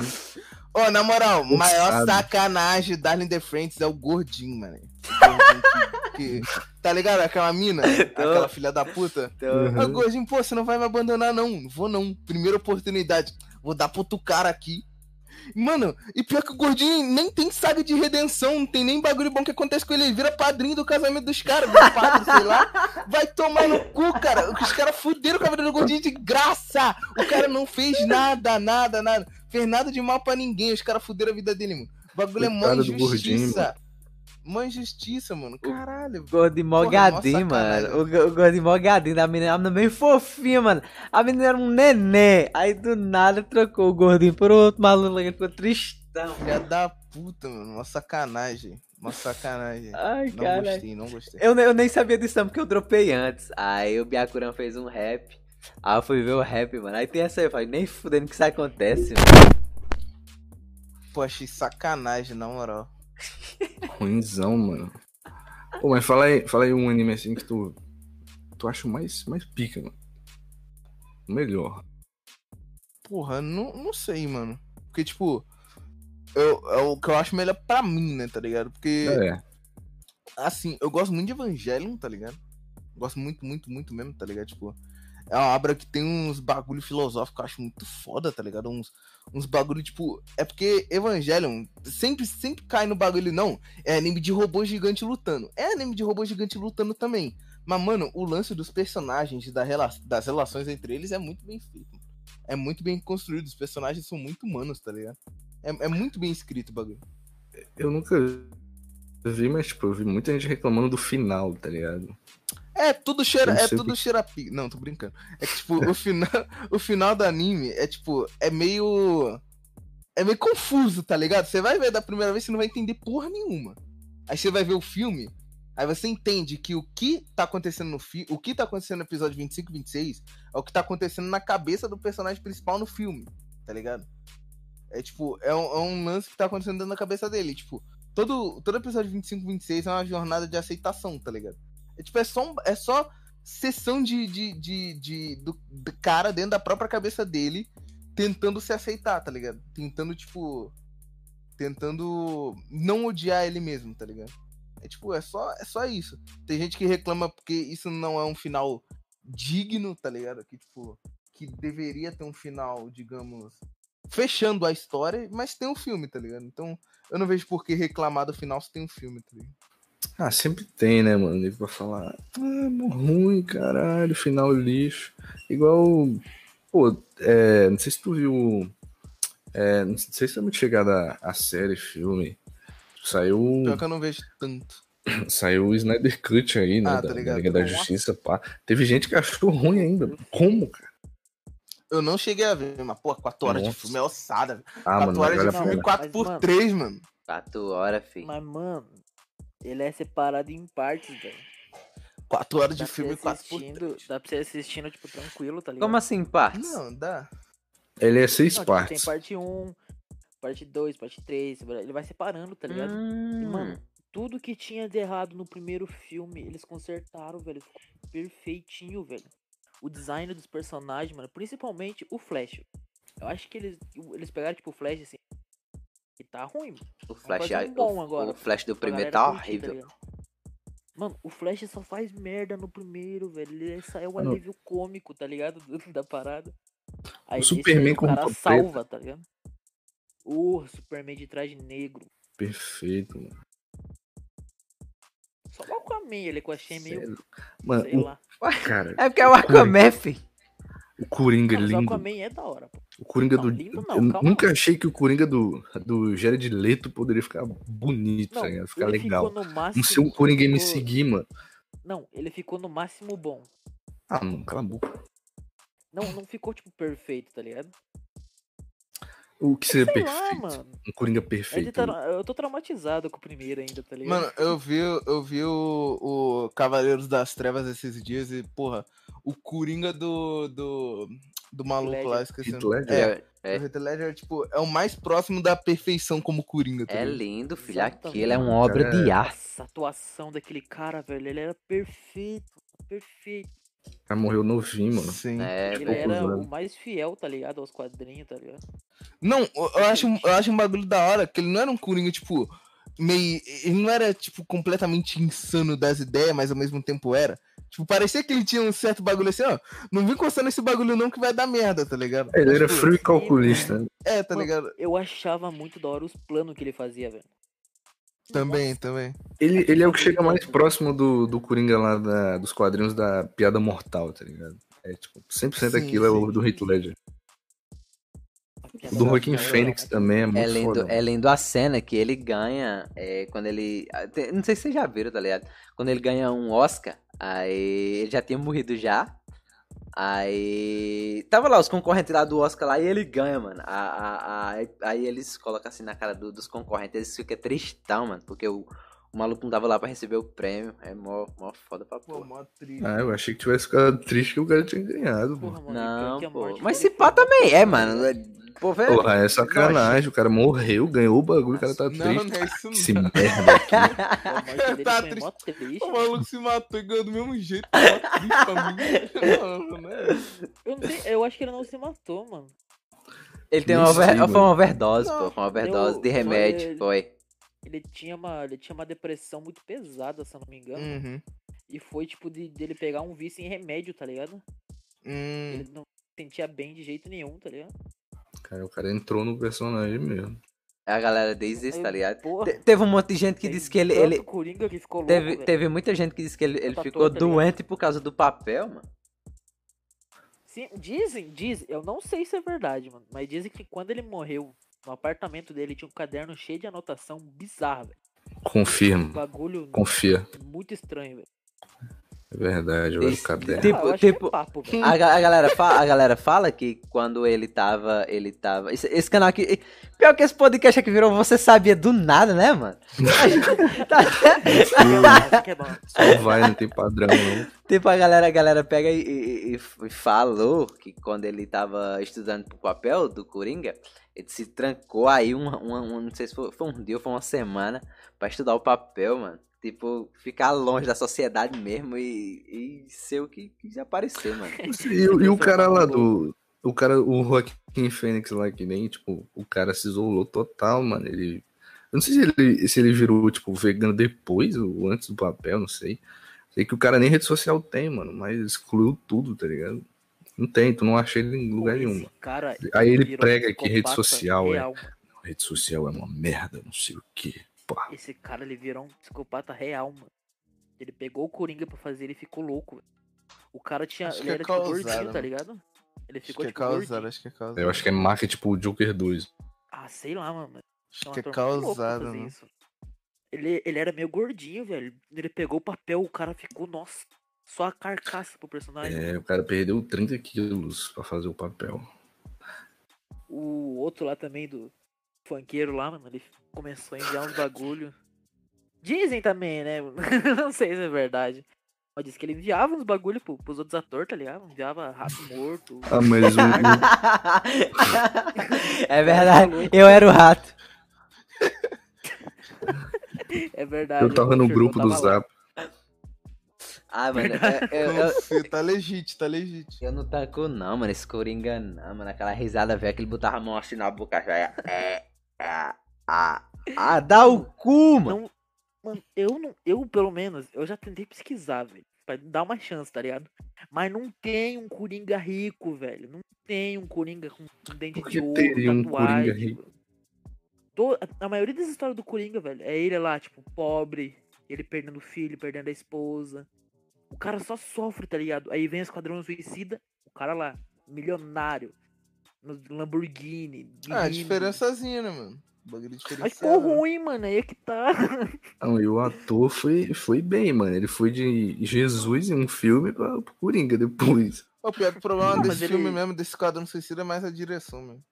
Ó, na moral, maior sacanagem do Darling the Friends é o gordinho, mano. O gordinho que, que- Tá ligado? Aquela mina, aquela filha da puta. Uhum. Ô, gordinho, pô, você não vai me abandonar, não. Não vou, não. Primeira oportunidade. Vou dar pro outro cara aqui. Mano, e pior que o gordinho nem tem saga de redenção, não tem nem bagulho bom que acontece com ele. Ele vira padrinho do casamento dos caras, vira padre, sei lá. Vai tomar no cu, cara. Os caras fuderam com a vida do gordinho de graça. O cara não fez nada, nada, nada. Fez nada de mal pra ninguém. Os caras fuderam a vida dele, mano. O bagulho é mó Coitado do gordinho, injustiça. Mó injustiça, mano. Caralho. Gordinho mogadinho, Porra, mó mano. sacanagem. O, o gordinho mogadinho da menina. A menina bem fofinha, mano. A menina era um nenê. Aí do nada trocou o gordinho por outro maluco. Ele ficou tristão. Filha da puta, mano. Mó sacanagem. Mó sacanagem. Ai, Não cara. gostei, não gostei. Eu, eu nem sabia disso não, porque eu dropei antes. Aí o Byakuran fez um rap. Aí eu fui ver o rap, mano. Aí tem essa aí, eu falei, nem fudendo que isso acontece, mano. Pô, achei sacanagem, na moral. Ruimzão, mano. Pô, mas fala aí, fala aí um anime assim que tu. Tu acha mais, mais pica, mano. O melhor. Porra, não, não sei, mano. Porque, tipo, eu, é o que eu acho melhor pra mim, né, tá ligado? Porque, É. assim, eu gosto muito de Evangelion, tá ligado? Gosto muito, muito, muito mesmo, tá ligado? Tipo, é uma obra que tem uns bagulho filosófico que eu acho muito foda, tá ligado? Uns, uns bagulho, tipo. É porque Evangelion sempre, sempre cai no bagulho, não. É anime de robô gigante lutando. É anime de robô gigante lutando também. Mas, mano, o lance dos personagens, da rela das relações entre eles é muito bem feito. É muito bem construído. Os personagens são muito humanos, tá ligado? É, é muito bem escrito o bagulho. Eu nunca vi, mas, tipo, eu vi muita gente reclamando do final, tá ligado? É tudo cheira, é tudo o cheira Não, tô brincando. É que, tipo, o final, o final do anime é, tipo, é meio. É meio confuso, tá ligado? Você vai ver da primeira vez, você não vai entender porra nenhuma. Aí você vai ver o filme, aí você entende que o que tá acontecendo no filme. O que tá acontecendo no episódio 25 e 26 é o que tá acontecendo na cabeça do personagem principal no filme, tá ligado? É tipo, é um, é um lance que tá acontecendo dentro da cabeça dele. Tipo, todo, todo episódio 25 e 26 é uma jornada de aceitação, tá ligado? É tipo, é só, um- é só sessão de, de, de, de- do, cara dentro da própria cabeça dele tentando se aceitar, tá ligado? Tentando, tipo. Tentando não odiar ele mesmo, tá ligado? É tipo, é só, é só isso. Tem gente que reclama porque isso não é um final digno, tá ligado? Que, tipo, que deveria ter um final, digamos, fechando a história, mas tem um filme, tá ligado? Então, eu não vejo por que reclamar do final se tem um filme, tá ligado? Ah, sempre tem, né, mano? Nego pra falar. Ah, ruim, caralho, final lixo. Igual. Pô, é, não sei se tu viu. É, não sei se é muito chegada a, a série, filme. Saiu. Pior que eu não vejo tanto. Saiu o Snyder Cut aí, né? Ah, da, tá da ligado. Liga da. Justiça, pá. Teve gente que achou ruim ainda. Como, cara? Eu não cheguei a ver, mas, pô, 4 horas de Nossa. filme é ossada. velho. Ah, 4 mano, horas de filme pena. 4 Mas, por mano, 3 mano. Quatro horas, filho. Mas, mano, ele é separado em partes, velho. 4 horas de Dá pra filme você 4 por assistindo, 3. dá pra você assistindo, tipo, tranquilo, tá ligado? Como assim, partes? Não, dá. Ele é seis Não, tipo, tem partes. parte 1, parte 2, parte 3, ele vai separando, tá ligado? E, Hum, mano, tudo que tinha de errado no primeiro filme, eles consertaram, velho. Ficou perfeitinho, velho. O design dos personagens, mano, principalmente o Flash. Eu acho que eles, eles pegaram, tipo, o Flash, assim, e tá ruim. o Flash, fazer um bom o, agora, o Flash do primeiro tá curtir, horrível. ligado? Mano, o Flash só faz merda no primeiro, velho. Ele é o alívio cômico, tá ligado? Do- Da parada. Aí O Superman aí o com cara roupa salva, tá ligado? O Superman de traje negro. Perfeito, mano. Só o Aquaman, ele que eu achei meio, Sério. Mano, sei o- lá. cara, É porque é o Aquaman, filho. O Coringa Não, mas o lindo. Aquaman é da hora, pô. O Coringa Não, do. lindo não, eu nunca lá. achei que o Coringa do, do Jared Leto poderia ficar bonito, Não, ligado? Ficar legal. Não sei o Coringa me ficou- seguir, mano. Não, ele ficou no máximo bom. Ah, mano, cala a boca. Não, não ficou, tipo, perfeito, tá ligado? O que seria Sei lá, perfeito? mano. Um Coringa É perfeito. tra- Eu tô traumatizado com o primeiro ainda, tá ligado? Mano, eu vi, eu vi o, o Cavaleiros das Trevas esses dias e, porra, o Coringa do. do. do maluco Ledger. lá, esqueci. Heath o nome. Ledger? É, É, o Heath Ledger, tipo, é o mais próximo da perfeição como Coringa. tá é lindo, filho. Exatamente. Aquilo é uma obra Cara, de é- arte. A atuação daquele cara, velho, ele era perfeito. Perfeito. O cara morreu novinho, mano. Sim. É, ele era anos. o mais fiel, tá ligado? Aos quadrinhos, tá ligado? Não, eu eu acho, eu acho um bagulho da hora, que ele não era um Coringa, tipo, meio. Ele não era, tipo, completamente insano das ideias, mas ao mesmo tempo era. Tipo, parecia que ele tinha um certo bagulho assim, ó. Não vem coçando esse bagulho não que vai dar merda, tá ligado? Ele era Tipo, frio e calculista. É, tá Mano, ligado? Eu achava muito da hora os planos que ele fazia, velho. Também, também. Ele, ele é o que chega mais próximo do, do Coringa lá da- dos quadrinhos da piada mortal, tá ligado? É tipo, 100% Sim, aquilo é o sim. do Heath Ledger. O do hora, Fênix né? também é muito É lindo, foda. é lindo a cena que ele ganha é, quando ele. ah, Não sei se vocês já viram, tá ligado? Quando ele ganha um Oscar, aí ele já tinha morrido já. Aí. Tava lá os concorrentes lá do Oscar lá e ele ganha, mano. A, a- aí eles colocam assim na cara do- dos concorrentes, eles ficam tristão, mano. Porque o, o maluco não tava lá pra receber o prêmio. É mó, mó foda pra Pô, porra. mó triste. Ah, eu achei que tivesse ficado triste que o cara tinha ganhado. pô. Porra, mano, Não, a pô. Mas se pá também é, mano. É- Pô, velho. Porra, é sacanagem. O cara morreu, ganhou o bagulho, o cara tá Não, triste. não é isso Esse não. merda aqui. Tá mó triste. O maluco se matou e ganhou do mesmo jeito. Mó triste pra mim. Não, né? Eu, não sei, eu acho que ele não se matou, mano. Ele tem Não uma, over- foi uma overdose, Não, pô. Foi uma overdose deu- de foi- remédio, foi. Ele tinha uma, ele tinha uma depressão muito pesada, se eu não me engano. Uhum. E foi tipo de dele pegar um vício em remédio, tá ligado? Hum. Ele não sentia bem de jeito nenhum, tá ligado? Cara, o cara entrou no personagem mesmo. A galera diz isso, Aí, tá ligado? Porra, Te- teve um monte de gente que disse que ele. ele Coringa que ficou louco, teve, velho. teve muita gente que disse que ele, ele Tá ficou todo, tá doente por causa do papel, mano. Sim, dizem, dizem, eu não sei se é verdade, mano, mas dizem que quando ele morreu, no apartamento dele tinha um caderno cheio de anotação bizarra, velho. Confirmo. Bagulho Confia. muito estranho, velho. É verdade, o Isso, caderno. Tipo- ah, tipo- é papo. A, a galera fala, a galera fala que quando ele tava. Ele tava. Esse, esse canal aqui. Pior que esse podcast aqui virou Você Sabia do nada, né, mano? Tá- que é. Só vai, não tem padrão, não. Tipo, a galera, a galera pega e, e- e- e falou que quando ele tava estudando pro papel do Coringa, ele se trancou aí uma, uma- uma- não sei se foi, foi um dia ou foi uma semana pra estudar o papel, mano. Tipo, ficar longe da sociedade mesmo e, e ser o que quiser aparecer, mano. E, o- e o cara lá do. O cara, o Joaquim Fênix lá, que nem, tipo, o cara se isolou total, mano. Ele. Eu não sei se ele, se ele virou, tipo, vegano depois ou antes do papel, não sei. Sei que o cara nem rede social tem, mano, mas excluiu tudo, tá ligado? Não tem, tu não acha ele em lugar Esse nenhum. Cara, Aí ele prega que rede social é- real, mano. Rede social é uma merda, não sei o quê. Pá. Esse cara, ele virou um psicopata real, mano. Ele pegou o Coringa pra fazer, ele ficou louco, velho. O cara tinha. Acho ele que é era tipo gordinho, causado, tá mano. ligado? Ele Acho ficou que é tipo causado, gordinho. acho que é causado. Eu acho que é marca tipo o Joker 2. Ah, sei lá, mano. Acho É que é causado, mano. isso. Ele, ele era meio gordinho, velho. Ele pegou o papel, o cara ficou, nossa, só a carcaça pro personagem. É, o cara perdeu 30 quilos pra fazer o papel. O outro lá também do funkeiro lá, mano, ele começou a enviar uns bagulho. Dizem também, né? Não sei se é verdade. Mas diz que ele enviava uns bagulho pro, pros outros atores, tá ligado? Enviava rato morto. Ah, mas o, é verdade, eu era o rato. É verdade. eu tava no grupo eu do. Zap. Ah, mano, é- eu, eu, Confio, tá legítimo, tá legítimo. eu não taco não, mano, esse Coringa não, mano. Aquela risada velha que ele botava a mão assim na boca já. É, ah, ah, dá o cu, mano. Não, mano, eu não. Eu, pelo menos, eu já tentei pesquisar, velho. Pra dar uma chance, tá ligado? Mas não tem um Coringa rico, velho. Não tem um Coringa com dente de ouro, teria um tatuagem. Coringa rico? a maioria das histórias do Coringa, velho, é ele lá, tipo, pobre, ele perdendo o filho, perdendo a esposa. O cara só sofre, tá ligado? Aí vem o Esquadrão Suicida, o cara lá, milionário, no Lamborghini. Ah, diferençazinha, né, mano? Bagulho Mas ficou ruim, mano, aí é que tá. Não, e o ator foi, foi bem, mano. Ele foi de Jesus em um filme pra pro Coringa depois. O pior que o problema Não, desse ele- filme mesmo, desse Esquadrão Suicida, é mais a direção, mano.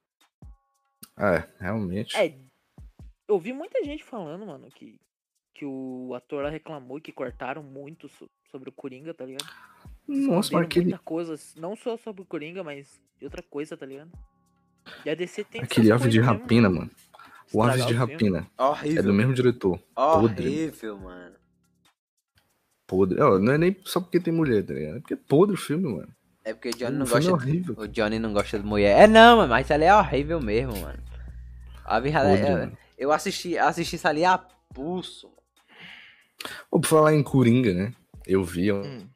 Ah, realmente. É, eu vi muita gente falando, mano, que, que o ator lá reclamou que cortaram muito so- sobre o Coringa, tá ligado? Nossa, aquele, muita coisa, não só sobre o Coringa, mas de outra coisa, tá ligado? E a DC tem aquele Aves de coisas mesmo, Rapina, mano. O Aves de. Rapina. É Horrível. do mesmo diretor. Horrível, mano. Podre. Ó, não é nem só porque tem mulher, tá ligado? É porque é podre o filme, mano. É porque o Johnny O não filme é gosta. horrível. O Johnny não gosta de mulher. É não, mano, mas ali é horrível mesmo, mano. A virada, Podre, eu, mano. eu assisti, assisti isso ali a pulso. mano. Ô, por falar em Coringa, né? Eu vi um, Hum.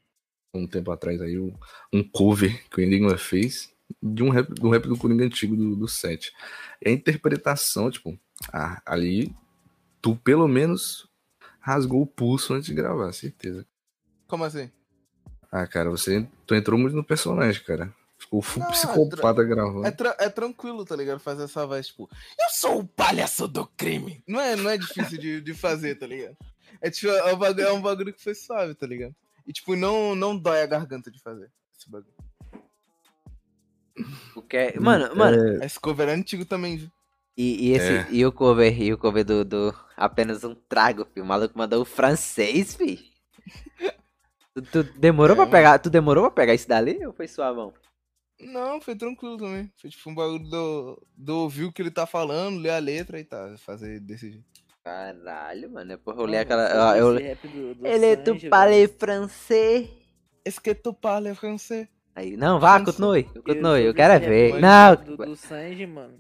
Um tempo atrás aí um, um cover que o Enigma fez de um rap, do rap do Coringa antigo do, do set. E a interpretação, tipo, ah, ali tu pelo menos rasgou o pulso antes de gravar, certeza. Como assim? Ah, cara, você tu entrou muito no personagem, cara. Ficou full é psicopata gravando. É, tra- é tranquilo, tá ligado? Fazer essa voz, tipo, eu sou o palhaço do crime. Não é, não é difícil de, de fazer, tá ligado? É, tipo, é, um bagulho, é um bagulho que foi suave, tá ligado? E, tipo, não, não dói a garganta de fazer esse bagulho. O que é... Mano, mano, Esse cover é antigo também, viu? e, e esse, É. e o cover, e o cover do, do apenas um trago, filho. O maluco mandou o francês, filho. Tu, tu demorou É, pra mano. pegar, tu demorou pra pegar isso dali ou foi suavão? Não, foi tranquilo também. Foi tipo um bagulho do, do ouvir o que ele tá falando, ler a letra e tá, fazer desse jeito. Caralho, mano. Porra, eu li aquela. Eu, esse do- do ele é Sanji, tu parle francês. Est-ce que tu parles français? Aí, não, vá, Francês. continue. Continue, eu sobre quero é esse ver. Não, Do, do Sanji, mano.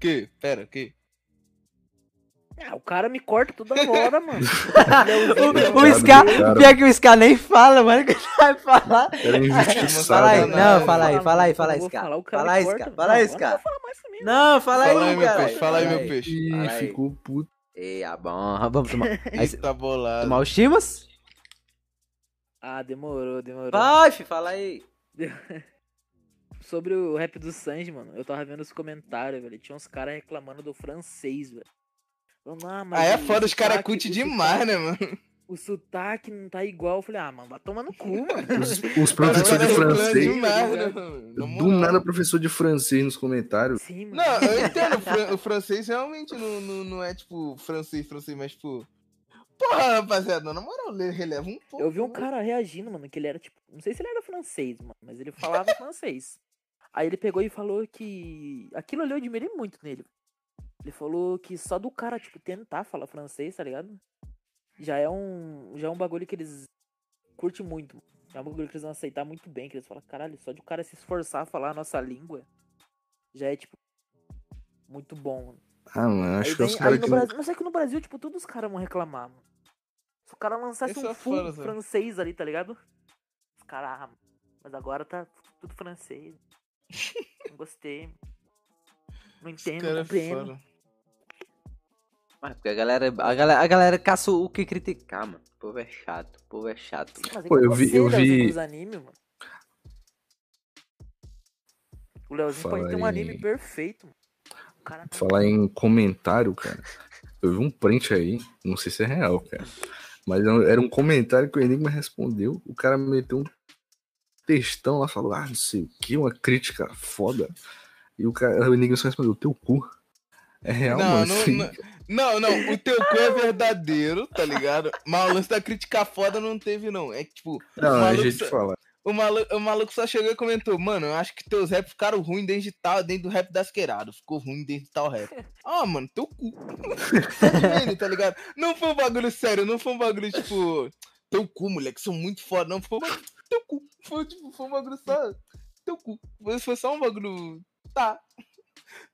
Que? Pera, que? Ah, o cara me corta toda hora, mano. o, o Cara, Scar, cara. pior que o Scar nem fala, mano, que ele vai falar. Era injustiçado. Fala aí, não, fala aí, Fala, aí, fala aí, o cara Fala aí. Scar, fala aí, Scar. não fala aí, Fala aí, meu cara. peixe, fala aí, meu peixe. Ih, ficou puto. Ei, ah, bom, vamos tomar. Aí, Tá bolado. tomar os chimas? Ah, demorou, demorou. Vai, fala aí. Sobre o rap do Sanji, mano, eu tava vendo os comentários, velho. Tinha uns caras reclamando do francês, velho. Ah, mas Aí é foda, os caras curtem demais, né, mano? O sotaque não tá igual. Eu falei, ah, mano, vai tomar no cu, mano. Os, os professores de francês. demais, né, Do nada, professor de francês nos comentários. Sim, mano. Não, eu entendo, o, fran- o francês realmente não, não, não é tipo francês, francês, mas tipo. Porra, rapaziada, na moral, le- releva um pouco. Eu vi um né? cara reagindo, mano, que ele era tipo. Não sei se ele era francês, mano, mas ele falava francês. Aí ele pegou e falou que. Aquilo ali eu admirei muito nele. Ele falou que só do cara, tipo, tentar falar francês, tá ligado? Já é um. Já é um bagulho que eles curtem muito. é um bagulho que eles vão aceitar muito bem. Que eles falam, caralho, só de o cara se esforçar a falar a nossa língua. Já é, tipo. Muito bom, mano. Ah, mano, acho Aí, que os caras no que. Brasil, mas é que no Brasil, tipo, todos os caras vão reclamar, mano. Se o cara lançasse Esse um é full francês ali, tá ligado? Os caras, ah, mano, mas agora tá tudo francês. Não gostei. Não Esse entendo, cara não é compreendo. Mas porque a galera, a galera, a galera caça o que criticar, mano. O povo é chato, o povo é chato. Mas é Pô, eu vi- eu vi- anime, mano. O Leozinho pode Fala ter um anime perfeito, mano. Cara tá Falar em comentário, cara. Eu vi um print aí, não sei se é real, cara. Mas era um comentário que o Enigma respondeu. O cara meteu um textão lá, falou, ah, não sei o que, uma crítica foda. E o, cara, o Enigma só respondeu, teu cu. É real, Não, mano. não, não, não, não, o teu cu é verdadeiro, tá ligado? Mas o lance da crítica foda não teve, não. É que, tipo, Não, é maluco jeito só- de falar. o maluco, o maluco só chegou e comentou, mano, eu acho que teus raps ficaram ruins dentro de tal, dentro do rap das queiradas. Ficou ruim dentro de tal rap. Ah, mano, teu cu. Tá doendo, tá ligado? Não foi um bagulho sério, não foi um bagulho, tipo, teu cu, moleque, sou muito foda. Não, foi um bagulho, teu cu. Foi, tipo, foi um bagulho só, teu cu. Foi só um bagulho, tá.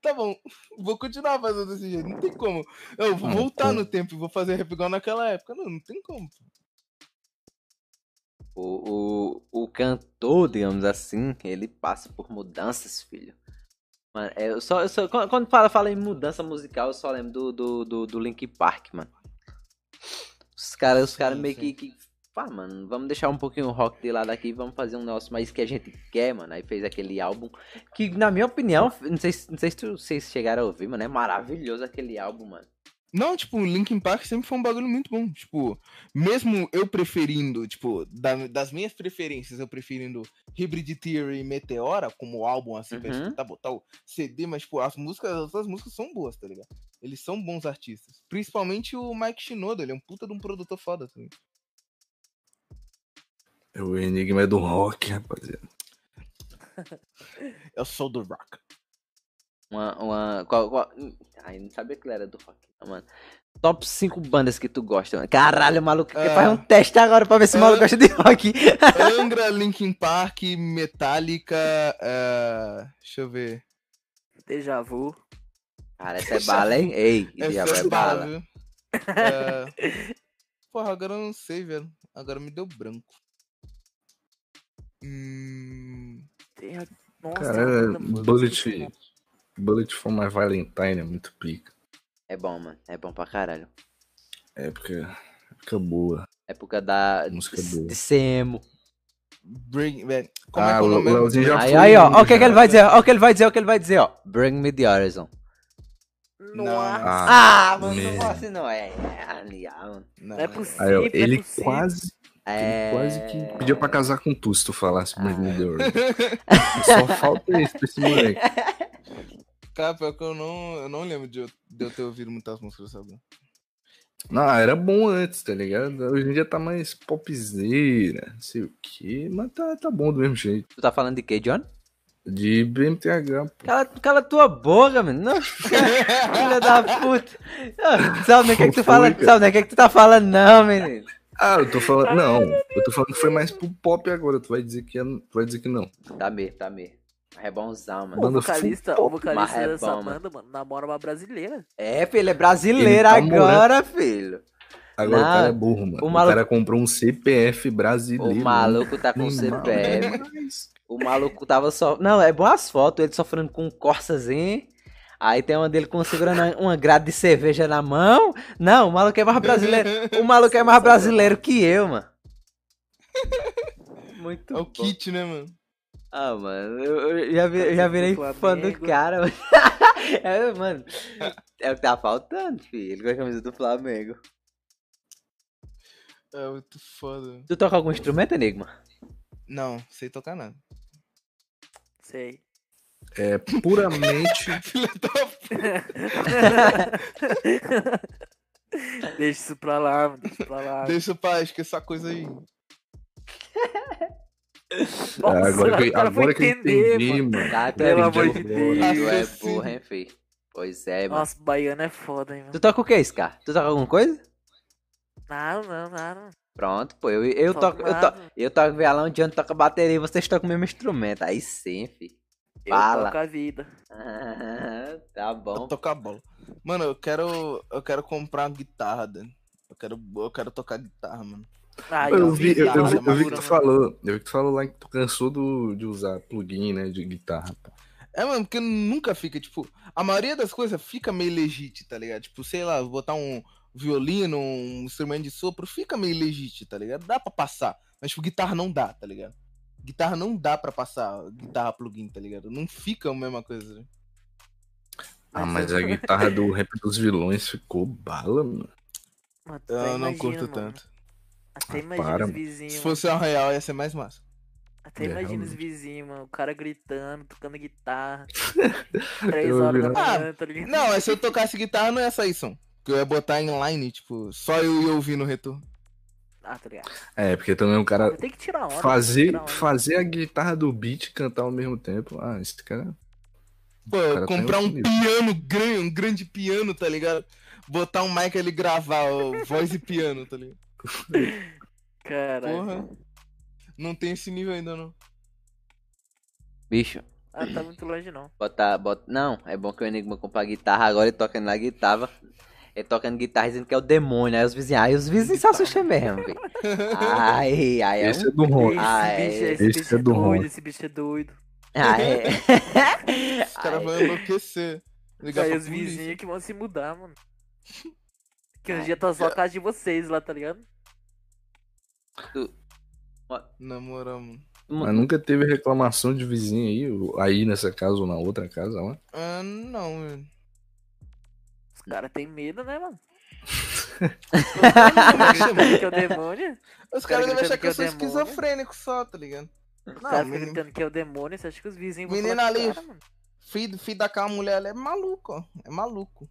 Tá bom, vou continuar fazendo desse jeito, não tem como. Eu vou Ah, voltar no tempo e vou fazer rap igual naquela época. Não, não tem como. O, o, o cantor, digamos assim, ele passa por mudanças, filho. Mano, é, eu só, eu só- quando fala, fala em mudança musical, eu só lembro do, do, do, do Link Park, mano. Os caras os cara Sim, meio sim. que. Pá, mano, vamos deixar um pouquinho o rock de lado aqui vamos fazer um negócio mais que a gente quer, mano. Aí fez aquele álbum que, na minha opinião, não sei, se- não sei se tu- vocês chegaram a ouvir, mano. É maravilhoso aquele álbum, mano. Não, tipo, o Linkin Park sempre foi um bagulho muito bom. Tipo, mesmo eu preferindo, tipo, da- das minhas preferências, eu preferindo Hybrid Theory e Meteora como álbum, assim, pra Uhum. escutar, botar o CD, mas, tipo, as músicas, as outras músicas são boas, tá ligado? Eles são bons artistas. Principalmente o Mike Shinoda, ele é um puta de um produtor foda também. O Enigma é do rock, rapaziada. Eu sou do rock. Uma. uma qual, qual... Ai, não sabia que ele era do rock, não, mano. Top 5 bandas que tu gosta, mano. Caralho, maluco, Ah. faz um teste agora pra ver se o maluco gosta de rock. Angra, Linkin Park, Metallica, eh, deixa eu ver. Deja vu. Cara, essa é bala, hein? Ei, Essa é é bala? É, Porra, agora eu não sei, velho. Agora me deu branco. Hum... Tem a... Nossa, Cara, é muito Bullet. Bullet for My Valentine é muito pica. É bom, mano. É bom pra caralho. Época, época boa. Época da. Música de, boa. de Semo. Bring... Como é Ah, que é o o nome? Leozinho já Aí, foi. aí, ó. O que, que ele vai dizer, ó o que ele vai dizer, o que ele vai dizer, ó. Bring me the horizon. Não, Ah, Ah, mano, não assim não é. Ali, ah, mano. não, Não é possível. Aí, ó, não é ele possível. quase, É. ele quase que pedia pra casar com tu se tu falasse Ah. The Horizon. Só falta isso pra esse moleque. Cara, pior que eu não, eu não lembro de eu, de eu ter ouvido muitas músicas, sabe? Não, era bom antes, tá ligado? Hoje em dia tá mais popzeira, não sei o que, mas tá, tá bom do mesmo jeito. Tu tá falando de quê, John? De BMTH, pô. Cala, cala tua boca, mano. Não. Filha da puta. Não, sabe nem o que, é que tu fala? Sabe o que, é que tu tá falando, não, menino. Ah, eu tô falando. Não, eu tô falando que foi mais pro pop agora. Tu vai dizer que, é- tu vai dizer que não. Tá mesmo, tá mesmo. É bonzão, mano. O vocalista, o vocalista é dessa banda, mano, namora uma brasileira. É, filho, ele é brasileiro Ele tá morando- agora, filho. Agora Não, o cara é burro, mano. o O, maluco- cara comprou um CPF brasileiro. O maluco tá com CPF. mas- O maluco tava só. Não, é bom as fotos, ele sofrendo com um corsazinho. Aí tem uma dele com segurando uma grade de cerveja na mão. Não, o maluco é mais brasileiro. O maluco é mais brasileiro que eu, mano. Muito É o bom. kit, né, mano? Ah, mano, eu, eu já, vi- eu já virei fã do cara, mano. é, mano. É o que tá faltando, filho. Ele com a camisa do Flamengo. É muito foda. Tu toca algum instrumento, Enigma? Não, sei tocar nada. Sei. É puramente. Deixa isso pra lá, mano. Deixa isso pra lá. Deixa pra esquecer essa coisa aí. Nossa, agora que, agora que eu entender, entendi, mano. mano. Tá, é Pelo burro, amor de Deus. Tu é burro, hein, filho? Pois é, mano. Nossa, baiano é foda, hein, mano. Tu toca o que, Scar? Tu toca alguma coisa? Nada, não, nada. Pronto, pô. Eu, eu, Toco toco, eu, nada. to, eu toco violão, o John toca bateria e vocês tocam o mesmo instrumento. Aí sim, filho. Eu Fala. toco a vida. Ah, tá bom. tocar bola. Mano, eu quero. Eu quero comprar uma guitarra, Dan. Eu quero, eu quero tocar guitarra, mano. Aí, Eu ó, vi, eu, eu vi, eu vi que tu falou. Eu vi que tu falou lá que tu cansou do, de usar plugin, né? De guitarra. É, mano, porque nunca fica, tipo, a maioria das coisas fica meio legítimo, tá ligado? Tipo, sei lá, botar um violino, um instrumento de sopro, fica meio legítimo, tá ligado? Dá pra passar. Mas, tipo, guitarra não dá, tá ligado? Guitarra não dá pra passar guitarra plugin, tá ligado? Não fica a mesma coisa. né? Ah, mas a guitarra do rap dos vilões ficou bala, mano. Mano, tu Eu até não imagina, curto mano. tanto. Até Ah, imagina para, os mano. vizinhos. Se fosse uma real, ia ser mais massa. Até É, imagina os vizinhos, mano. O cara gritando, tocando guitarra. Três Eu horas da Ah, manhã, tá ligado? Não, mas se eu tocasse guitarra, não ia sair som. Porque eu ia botar em line, tipo, só eu ia ouvir no retorno. Ah, tá ligado? É, porque também o cara Tem que tirar onda. fazer, tirar onda. fazer a guitarra do beat e cantar ao mesmo tempo. Ah, esse cara. Pô, cara tá comprar um piano grande, um grande piano, tá ligado? Botar um mic ali gravar ó, voz e piano, tá ligado? Caralho. Porra. Não tem esse nível ainda, não. Bicho, Ah, tá muito longe não. bota, bota. Não, é bom que o Enigma comprar guitarra agora e tocando na guitarra. Ele tocando guitarra dizendo que é o demônio. Aí os vizinhos, aí os vizinhos se assustam mesmo, velho. Ai, ai, é Esse é do Ron. Esse bicho, é. esse Esse bicho é é do Ron. esse bicho é doido. Ah, é. Os caras Ai. vão enlouquecer. Ligar Aí os vizinhos que vão se mudar, mano. Que um dia tá só a casa de vocês lá, tá ligado? Na moral, mano. Mas nunca teve reclamação de vizinho aí, aí nessa casa ou na outra casa lá. Ah, não, velho. Os caras têm medo, né, mano? Que é o demônio. Os cara caras devem achar que eu sou é o demônio. esquizofrênico só, tá ligado? Os Não, caras ficam gritando que é o demônio, você acha que os vizinhos vão o ali. cara, mano? filho, filho daquela mulher ali é maluco, ó. É maluco.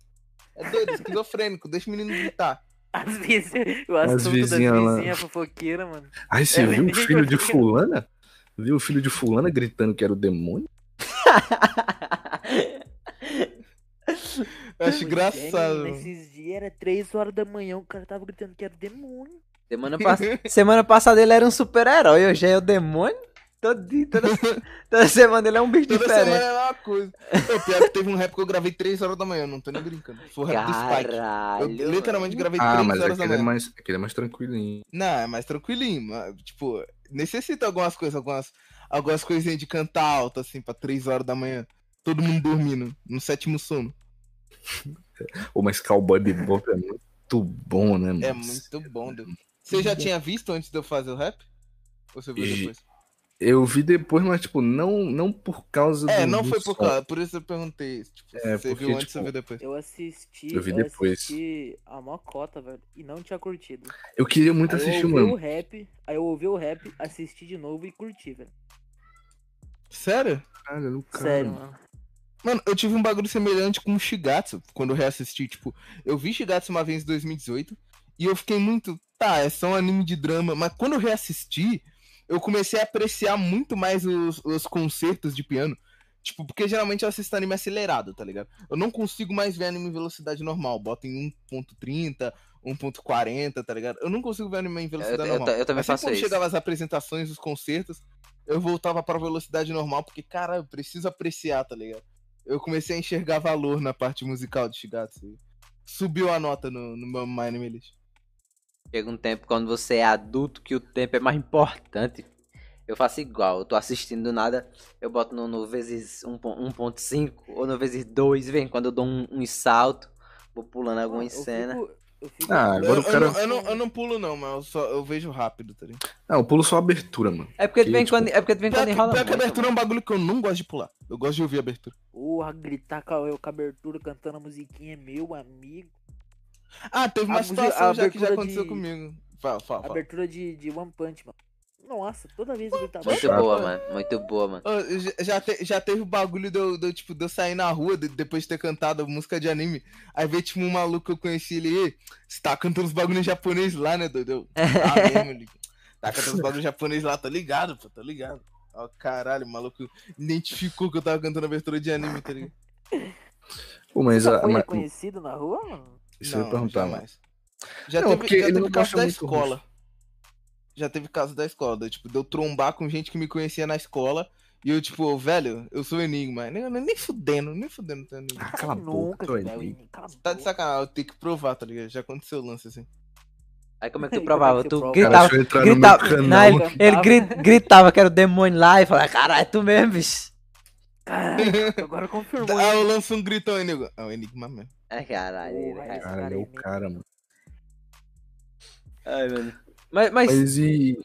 É doido, esquizofrênico. Deixa o menino gritar. As vizinhas, o As assunto vizinhas das lá. vizinhas fofoqueiras, mano. Aí você É, viu o filho de fulana? Viu o filho de fulana gritando que era o demônio? Eu acho engraçado. Nesses dias era 3 horas da manhã, o cara tava gritando que era o demônio. Semana, pass... Semana passada ele era um super-herói, hoje é o demônio. Todo dia, toda... toda semana ele é um bicho Toda diferente. semana é uma coisa. Pô, pior que teve um rap que eu gravei 3 horas da manhã, não tô nem brincando. Foi o rap do Spike. Caralho. Eu literalmente gravei Ah, 3 mas horas da é manhã. mais, aquele é mais tranquilinho. Não, é mais tranquilinho. Mas, tipo, necessita algumas coisas, algumas, algumas coisinhas de cantar alto, assim, pra 3 horas da manhã. Todo mundo dormindo, no sétimo sono. Pô, mas Cowboy Bebop é muito bom, né, mano? É muito bom, Deus. Você já tinha visto antes de eu fazer o rap? Ou você viu E- depois? Eu vi depois, mas, tipo, não, não por causa É, do não do foi por som. causa, por isso eu perguntei. Tipo, É, você porque, viu antes tipo, ou viu depois? Eu assisti, Eu vi depois. assisti a mocota, velho, e não tinha curtido. Eu queria muito Aí eu assistir, ouvi o mano. rap, aí eu ouvi o rap, assisti de novo e curti, velho. Sério? Cara, no cara. Sério, mano. Mano, eu tive um bagulho semelhante com o Shigatsu, quando eu reassisti, tipo, eu vi Shigatsu uma vez em 2018, e eu fiquei muito, tá, é só um anime de drama, mas quando eu reassisti, eu comecei a apreciar muito mais os, os concertos de piano, tipo, porque geralmente eu assisto anime acelerado, tá ligado? Eu não consigo mais ver anime em velocidade normal, bota em 1.30, 1.40, tá ligado? Eu não consigo ver anime em velocidade eu- normal. eu também Mas sempre faço quando isso. chegava as apresentações, os concertos, eu voltava pra velocidade normal, porque, cara, eu preciso apreciar, tá ligado? Eu comecei a enxergar valor na parte musical de Shigatsu. Subiu a nota no, no meu My Anime List. Chega um tempo quando você é adulto que o tempo é mais importante. Eu faço igual, eu tô assistindo do nada, eu boto no, no vezes 1.- 1.5 ou no vezes 2, vem quando eu dou um, um salto, vou pulando alguma Eu cena. fico- eu fico- Ah, Eu, Agora o eu cara- não, eu, não, eu não pulo, não, mas eu, só, eu vejo rápido, tá ligado? Não, eu pulo só a abertura, mano. É porque de Que, vez em quando, tipo, é porque de vez em Pior quando enrola pior que a abertura é um bagulho que eu não gosto de pular. Eu gosto de ouvir a abertura. Porra, gritar com a, com a abertura cantando a musiquinha, meu amigo. Ah, teve uma A situação a já que já aconteceu de- comigo. Fala, fala, fala. Abertura de, de One Punch, mano. Nossa, toda vez eu gritava. Muito Chato. boa, mano. Muito boa, mano. Ô, já- já, te- já teve o bagulho de eu, de eu, tipo, de eu sair na rua de- depois de ter cantado música de anime. Aí veio, tipo, um maluco que eu conheci ele. "Ei, Você tá cantando os bagulhos em japonês lá, né, doido? Tá mesmo, ele. Tá cantando os bagulhos em japonês lá, tá ligado, pô, tá ligado. Ó, caralho, o maluco identificou que eu tava cantando abertura de anime, tá ligado? Pô, mas Você a. foi reconhecido na rua, mano? Isso eu ia perguntar, jamais. Já Não, teve, porque já ele teve não da muito escola. Já teve caso da escola, de, tipo, de eu trombar com gente que me conhecia na escola. E eu, tipo, velho, eu sou enigma. Nem, nem fudendo, nem fudendo. Tá, enigma. Ah, cala a boca, tu é velho, tá de sacanagem, eu tenho que provar, tá ligado? Já aconteceu o lance assim. Aí como é que tu é provava? que Tu prova? Cara, gritava, gritava, não, ele, ele gri- gritava que era o demônio lá e falava, caralho, é tu mesmo, bicho. Caralho, agora confirmou. Ah, hein? eu lanço um gritão aí, nego. É o enigma mesmo. Ai, caralho. Porra, ai, esse Cara, cara é o aí, cara, mano. Ai, mano. Mas, mas, Mas e.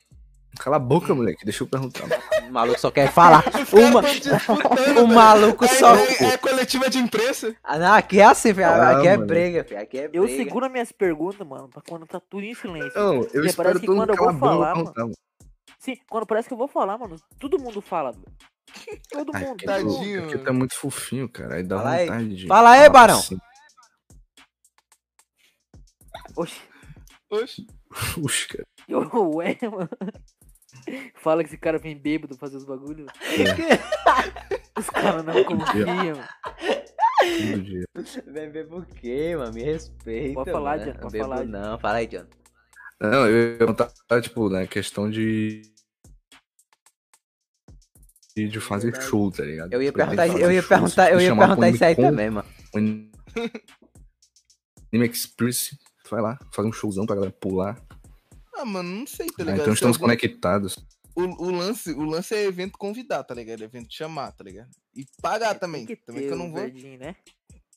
Cala a boca, moleque. Deixa eu perguntar. O maluco só quer falar. Uma... O velho. maluco Aí- só. aí- É, coletiva de imprensa. Ah, não, aqui é assim, filho. Ah, Aqui é mano. briga, filho. Aqui é briga. Eu seguro as minhas perguntas, mano, pra quando tá tudo em silêncio. Não, eu Porque espero parece que quando mundo eu vou falar, perguntar, mano. Sim, quando parece que eu vou falar, mano, todo mundo fala. velho. Todo Ai, mundo. que todo mundo. Tadinho. Porque tá muito fofinho, cara. Aí dá Fala aí. vontade de. Fala aí, Barão. assim. Oxi, Oxe. Puxa, cara. Eu, ué, mano. Fala que esse cara vem bêbado fazer os bagulhos. Os caras não confiam. Todo dia. Vem ver por quê, mano? Me respeita. Pode falar, mano. John, pode Bebo falar. Não, fala aí, John. Não, eu ia perguntar, tipo, né, questão de. De, fazer show, tá ligado? Eu ia Tipo, perguntar, fazer eu ia show, perguntar, eu ia perguntar isso aí também, mano. Anime Express, tu vai lá, fazer um showzão pra galera pular. Ah, mano, não sei, tá Ah, ligado? então Se estamos algum- conectados. o, o lance, o lance é evento convidar, tá ligado? Evento chamar, tá ligado? E pagar também. Tem que Também que eu não vou. verdinho, né?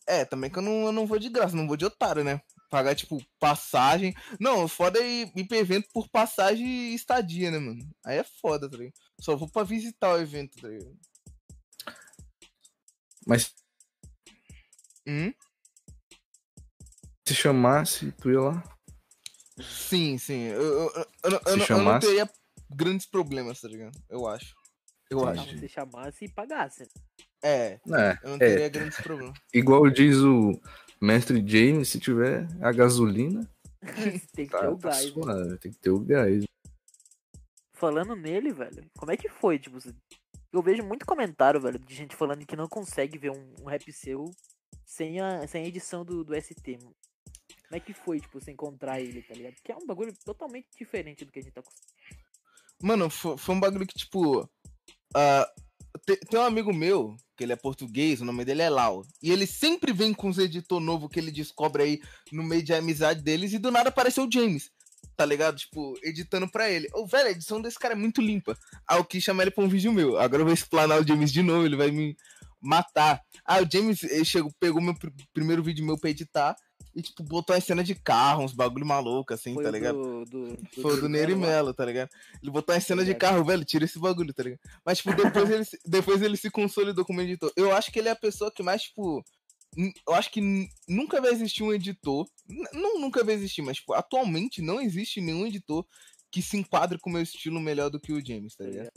É, também que eu não, eu não vou de graça, não vou de otário, né? Pagar, tipo, passagem. Não, foda é ir, ir pra evento por passagem e estadia, né, mano? Aí é foda, tá ligado? Só vou pra visitar o evento, tá ligado? Mas Hum? se chamasse, tu ia lá? Sim, sim. Eu, eu, eu, eu, não- eu Se não- chamasse? teria grandes problemas, tá ligado? Eu acho. Eu Entendi. acho. Se você chamasse e pagasse. É, É, eu não é. teria grandes problemas. Igual diz o mestre James, se tiver a gasolina, Tem que tá, ter o tá gás. né? suave, tem que ter o gás. Falando nele, velho, como é que foi? Tipo, eu vejo muito comentário, velho, de gente falando que não consegue ver um, um rap seu sem a, sem a edição do, do ST, mano. Como é que foi, tipo, você encontrar ele, tá ligado? Que é um bagulho totalmente diferente do que a gente tá acostumado. Mano, foi, foi um bagulho que, tipo. ah, te- tem um amigo meu, que ele é português, o nome dele é Lau. E ele sempre vem com os editor novo que ele descobre aí no meio de amizade deles. E do nada apareceu o James. Tá ligado? Tipo, editando pra ele. Ô, velho, a edição desse cara é muito limpa. Aí eu quis chamar ele pra um vídeo meu. Agora eu vou explanar o James de novo, ele vai me matar. Ah, o James ele chegou, pegou meu pr- primeiro vídeo meu pra editar. E, tipo, botou as cenas de carro, uns bagulho maluco, assim, Foi tá ligado? do, do, do Foi o do Nery Melo tá ligado? Ele botou as cenas de carro, velho, tira esse bagulho, tá ligado? Mas, tipo, depois ele, se- depois ele se consolidou como editor. Eu acho que ele é a pessoa que mais, tipo. Eu acho que nunca vai existir um editor. Não nunca vai existir, mas, tipo, atualmente não existe nenhum editor que se enquadre com o meu estilo melhor do que o James, tá ligado?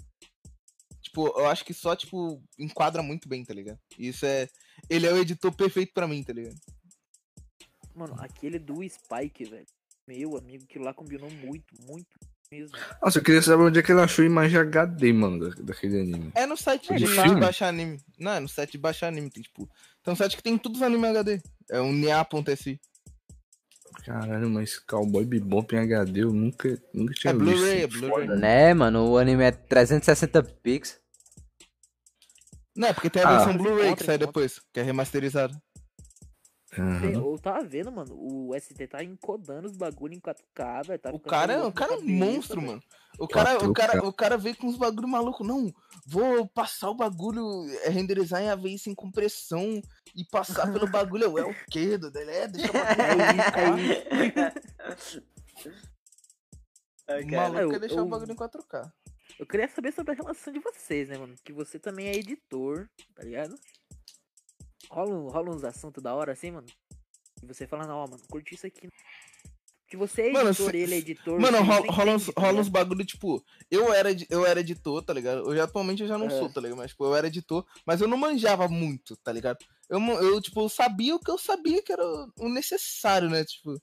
Tipo, eu acho que só, tipo, enquadra muito bem, tá ligado? Isso é. Ele é o editor perfeito pra mim, tá ligado? Mano, aquele do Spike, velho. Meu amigo, que lá combinou muito, muito mesmo. Nossa, eu queria saber onde é que ele achou a imagem HD, mano, da- daquele anime. É no site É, de, de baixar anime. Não, é no site de baixar anime. Tem, tipo, tem um site que tem todos os anime HD. É o nia.si. Caralho, mas Cowboy Bebop em HD eu nunca, nunca tinha É visto. Blu-ray, é Blu-ray. né? Mano? O anime é 360 pix. Não, é porque tem a Ah. versão Blu-ray que sai depois, que é remasterizada. Tem- Eu tava vendo, mano, o ST tá encodando os bagulho em 4K, velho. Tá O cara, é- o cara é um monstro, mano. O cara, o, 4K. cara, o cara veio com uns bagulho maluco. Não, vou passar o bagulho, é, renderizar em AVI sem compressão e passar pelo bagulho. Eu, é o quê? Ele É, deixa o bagulho É é O maluco Eu- quer deixar eu- o bagulho em 4K. Eu queria saber sobre a relação de vocês, né, mano? Que você também é editor, tá ligado? Rola, rola uns assuntos da hora assim, mano. E você falando, ó, mano, curti isso aqui. Que você é Mano, editor, se- ele é editor. Mano, rola, não rola uns, rola uns ligado? bagulho, tipo, eu era, eu era editor, tá ligado? Hoje atualmente eu já não É. sou, tá ligado? Mas, tipo, eu era editor, mas eu não manjava muito, tá ligado? Eu, eu, tipo, eu sabia o que eu sabia que era o necessário, né? Tipo,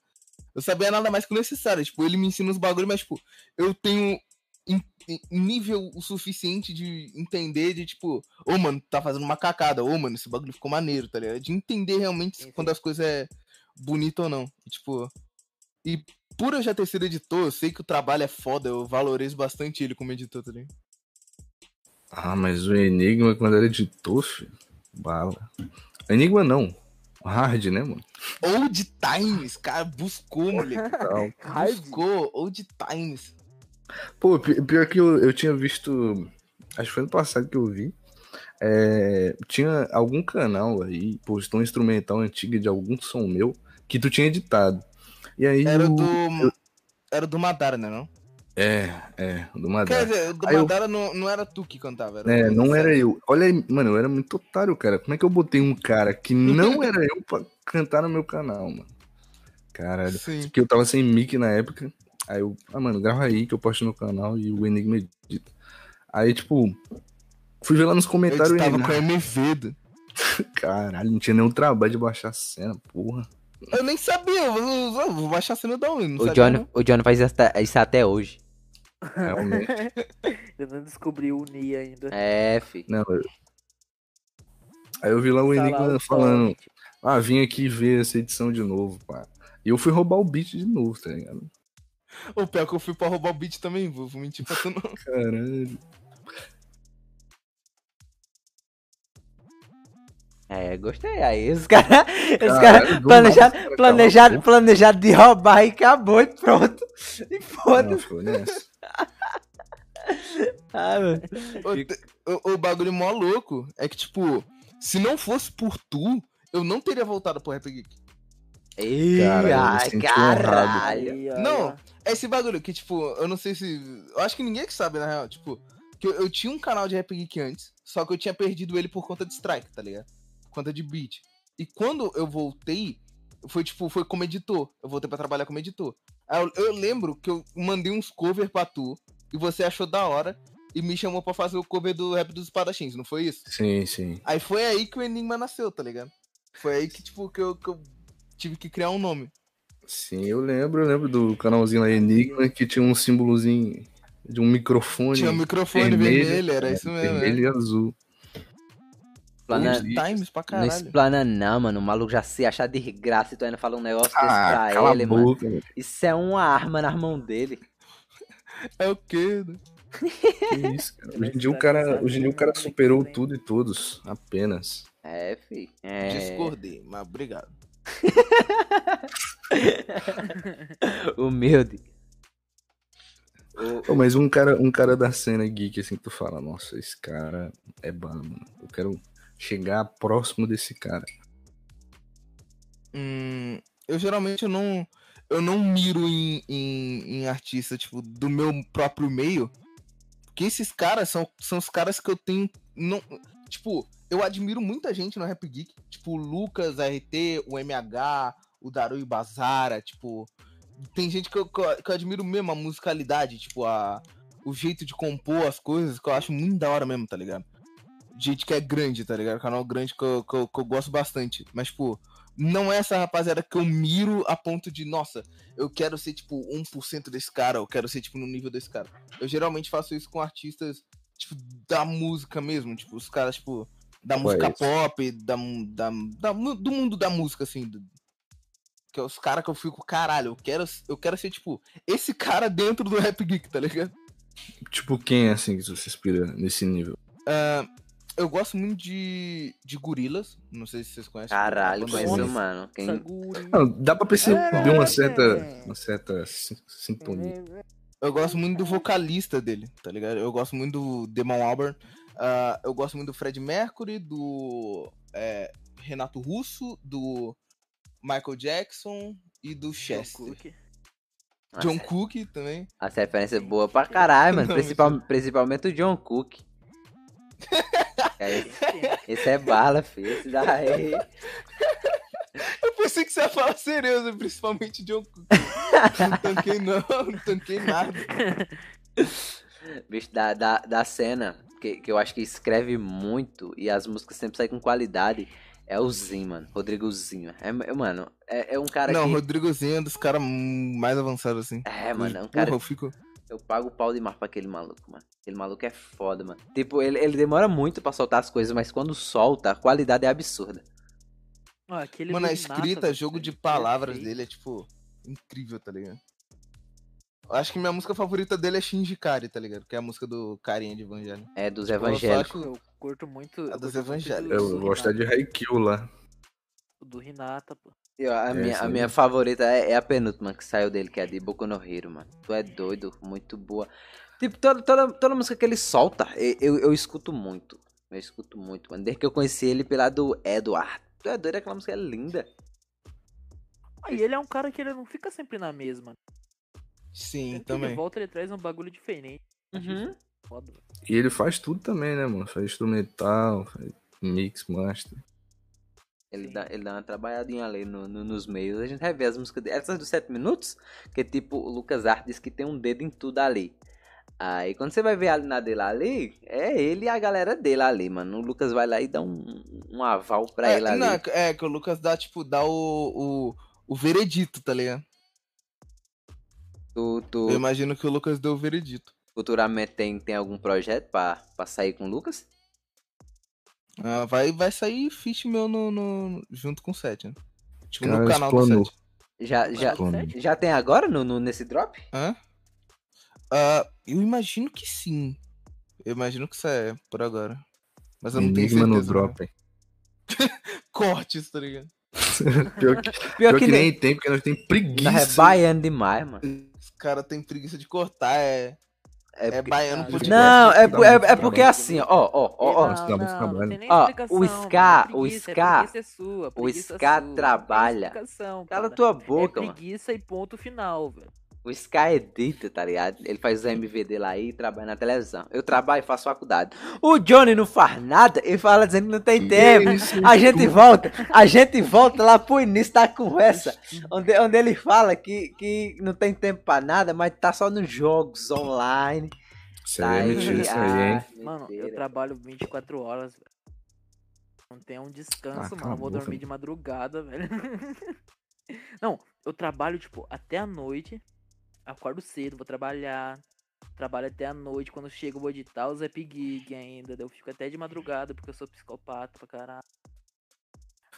eu sabia nada mais que o necessário. Tipo, ele me ensina os bagulhos, mas, tipo, eu tenho em- em- nível o suficiente de entender de, tipo, ô, mano, tá fazendo uma cacada, ô, mano, esse bagulho ficou maneiro, tá ligado? De entender realmente Sim, quando as coisas é bonito ou não. E, tipo, e por eu já ter sido editor, eu sei que o trabalho é foda, eu valorizo bastante ele como editor também. Ah, mas o Enigma quando era editor, filho, bala. Enigma não. Hard, né, mano? Old Times, cara, buscou, moleque. Buscou, Old Times. Pô, pi- pior que eu, eu tinha visto. Acho que foi ano passado que eu vi. é, tinha algum canal aí, postou um instrumental antigo de algum som meu que tu tinha editado. E aí. Era o- do. Era do Madara, né? Não? É, é, do Quer Madara. dizer, o do Aí eu- Madara não, não era tu que cantava, era É, não era eu. Olha aí, mano, eu era muito otário, cara. Como é que eu botei um cara que não era eu pra cantar no meu canal, mano? Caralho. Sim. Porque eu tava sem mic na época. Aí eu, ah, mano, grava aí que eu posto no canal e o Enigma edita. Aí, tipo, fui ver lá nos Eu comentários tava e. com MV. Caralho, não tinha nenhum trabalho de baixar a cena, porra. Eu nem sabia, eu vou, eu vou baixar a cena da onde, não O não. o Johnny faz isso até hoje. Realmente. Eu não descobri o Ni ainda. É, fi. Não, eu... Aí eu vi lá o Tá Enigma falando, ah, vim aqui ver essa edição de novo, pá. E eu fui roubar o beat de novo, tá ligado? O pior que eu fui pra roubar o beat também, vou, mentir pra tu não. Caralho. É, gostei. Aí os caras cara do planejaram nada, cara, planejado, planejado de roubar e acabou e pronto. E foda-se. Ah, o- o bagulho mó louco é que, tipo, se não fosse por tu, eu não teria voltado pro Rap Geek. Ih, Cara, ai, caralho. Ó, Não. É esse bagulho que, tipo, eu não sei se. Eu acho que ninguém que sabe, na real. Tipo, que eu, eu tinha um canal de Rap Geek antes, só que eu tinha perdido ele por conta de strike, tá ligado? Por conta de beat. E quando eu voltei, foi tipo, foi como editor. Eu voltei pra trabalhar como editor. Aí eu, eu lembro que eu mandei uns cover pra tu, e você achou da hora, e me chamou pra fazer o cover do rap dos espadachins, não foi isso? Sim, sim. Aí foi aí que o Enigma nasceu, tá ligado? Foi aí que, tipo, que eu, que eu tive que criar um nome. Sim, eu lembro, eu lembro do canalzinho lá Enigma que tinha um símbolozinho de um microfone. Tinha um microfone vermelho, era isso mesmo. Vermelho né? e azul. Plana-? Times pra Não caralho. explana não, mano. O maluco já se achar de graça e tu ainda fala um negócio desse Ah, pra cala ele, a mano. boca, mano. Isso é uma arma nas mãos dele. É o quê? né? Que isso, cara. Hoje em dia o cara, hoje em dia o cara superou tudo e todos, apenas. É, fi. É... Discordei, mas obrigado. Humilde. Pô, mas um cara, um cara da cena geek assim que tu fala, nossa, esse cara é bom, mano. Eu quero chegar próximo desse cara. Hum, eu geralmente eu não, eu não miro em, em, em artista, tipo, do meu próprio meio. Porque esses caras são, são os caras que eu tenho. Não, tipo, eu admiro muita gente no Rap Geek. Tipo, o Lucas, RT, o MH, o Darui Bazara, tipo. Tem gente que eu, que eu- que eu admiro mesmo a musicalidade, tipo, a, o jeito de compor as coisas, que eu acho muito da hora mesmo, tá ligado? Gente que é grande, tá ligado? Canal grande que eu, que eu, que eu gosto bastante. Mas, tipo, não é essa rapaziada que eu miro a ponto de, nossa, eu quero ser, tipo, 1% desse cara, eu quero ser, tipo, no nível desse cara. Eu geralmente faço isso com artistas, tipo, da música mesmo, tipo, os caras, tipo, da música isso. pop, da, da, da do mundo da música, assim, do- que é os caras que eu fico, caralho, eu quero, eu quero ser, tipo, esse cara dentro do Rap Geek, tá ligado? Tipo, quem é assim que se inspira nesse nível? Ah, eu gosto muito de, de gorilas, não sei se vocês conhecem. Caralho, Quando conheço, eles- mano. Quem... Não, dá pra perceber uma certa, uma certa sin- sintonia. Eu gosto muito do vocalista dele, tá ligado? Eu gosto muito do Demon Albarn. Ah, eu gosto muito do Fred Mercury, do é, Renato Russo, do Michael Jackson e do Chester. Cook. John Nossa, Cook também. As referências boas pra caralho, mano. Não, Principal- principalmente o John Cook. É, esse, esse é bala, filho. Esse daí. Eu pensei que você ia falar serioso, principalmente John Cook. não tanquei não, não tanquei nada. Bicho, da, da, da cena, que, que eu acho que escreve muito e as músicas sempre saem com qualidade, é o Zinho, mano. Rodrigozinho. É, é, mano, é, é um cara não, que. Rodrigozinho é um dos caras mais avançados assim. É, mano, é um Porra, cara. eu fico. Eu pago o pau demais pra aquele maluco, mano. Aquele maluco é foda, mano. Tipo, ele, ele demora muito pra soltar as coisas, mas quando solta, a qualidade é absurda. Aquele Mano, a Nata, escrita, jogo de palavras dele é, tipo, incrível, tá ligado? Eu acho que minha música favorita dele é Shinjikari, tá ligado? Que é a música do carinha de evangelho. É dos Tipo, eu evangélicos. acho- Eu curto muito. A eu dos evangélicos. do- Eu do gosto de Hinata, Haikyuu lá. Do Hinata, pô. Eu- A, É, minha, a minha favorita é, é a penúltima que saiu dele, que é a de Boku no Hero, mano. Tu é doido, muito boa. Tipo, toda, toda, toda música que ele solta, eu, eu, eu escuto muito. Eu escuto muito, mano. Desde que eu conheci ele pela do Edward. Tu é doido, aquela música é linda. Ah, e ele é um cara que ele não fica sempre na mesma. Sim, também. Ele volta, ele traz um bagulho diferente. Uhum. Foda. E ele faz tudo também, né, mano? Faz instrumental, faz mix, master. Ele dá, ele dá uma trabalhadinha ali no, no- nos meios. A gente ver as músicas dele. Essas dos 7 minutos, que tipo, o Lucas Art diz que tem um dedo em tudo ali. Aí quando você vai ver ali na dele ali, é ele e a galera dele ali, mano. O Lucas vai lá e dá um, um aval pra É, ele ali. não, é que o Lucas dá, tipo, dá o, o, o veredito, tá ligado? Tu, tu Eu imagino que o Lucas deu o veredito. futuramente tem, tem algum projeto pra, pra sair com o Lucas? Ah, vai, vai sair feat meu no, no- junto com o Sete, né? Tipo, Cara, no canal do explanou. Sete. Já, já, já tem agora no, no- nesse drop? Hã? Ah, eu imagino que sim. Eu imagino que isso é por agora. Mas eu não tenho Enigma certeza. no drop. Cortes, tá ligado? Pior que, Pior, pior que, que nem. nem tem, porque nós tem Nós é preguiça. baiano demais, mano. Os caras têm preguiça de cortar, é, É é porque- baiano Ah, podcast. Não, é, é, é porque assim, ó, ó, ó, ó. Não, muito trabalho. tem nem Ó, o mano. Ska- o Ska- é sua, o preguiça Ska sua, não tem trabalha. Cala cara. tua É boca, mano. preguiça e ponto final, velho. O Sky edita, tá ligado? Ele faz os MV dele aí e trabalha na televisão. Eu trabalho e faço faculdade. O Johnny não faz nada e fala dizendo que não tem tempo. A gente volta, a gente volta lá pro início da conversa, onde, onde ele fala que, que não tem tempo pra nada, mas tá só nos jogos online. Você Tá é mentira isso aí, hein? ah, Mano, eu trabalho 24 horas, velho. Não tem um descanso, Ah, mano. Eu vou dormir de madrugada, velho. Não, eu trabalho, tipo, até a noite. Acordo cedo, vou trabalhar. Trabalho até a noite. Quando chego, eu vou editar os Epic Gig ainda. Eu fico até de madrugada, porque eu sou psicopata pra caralho.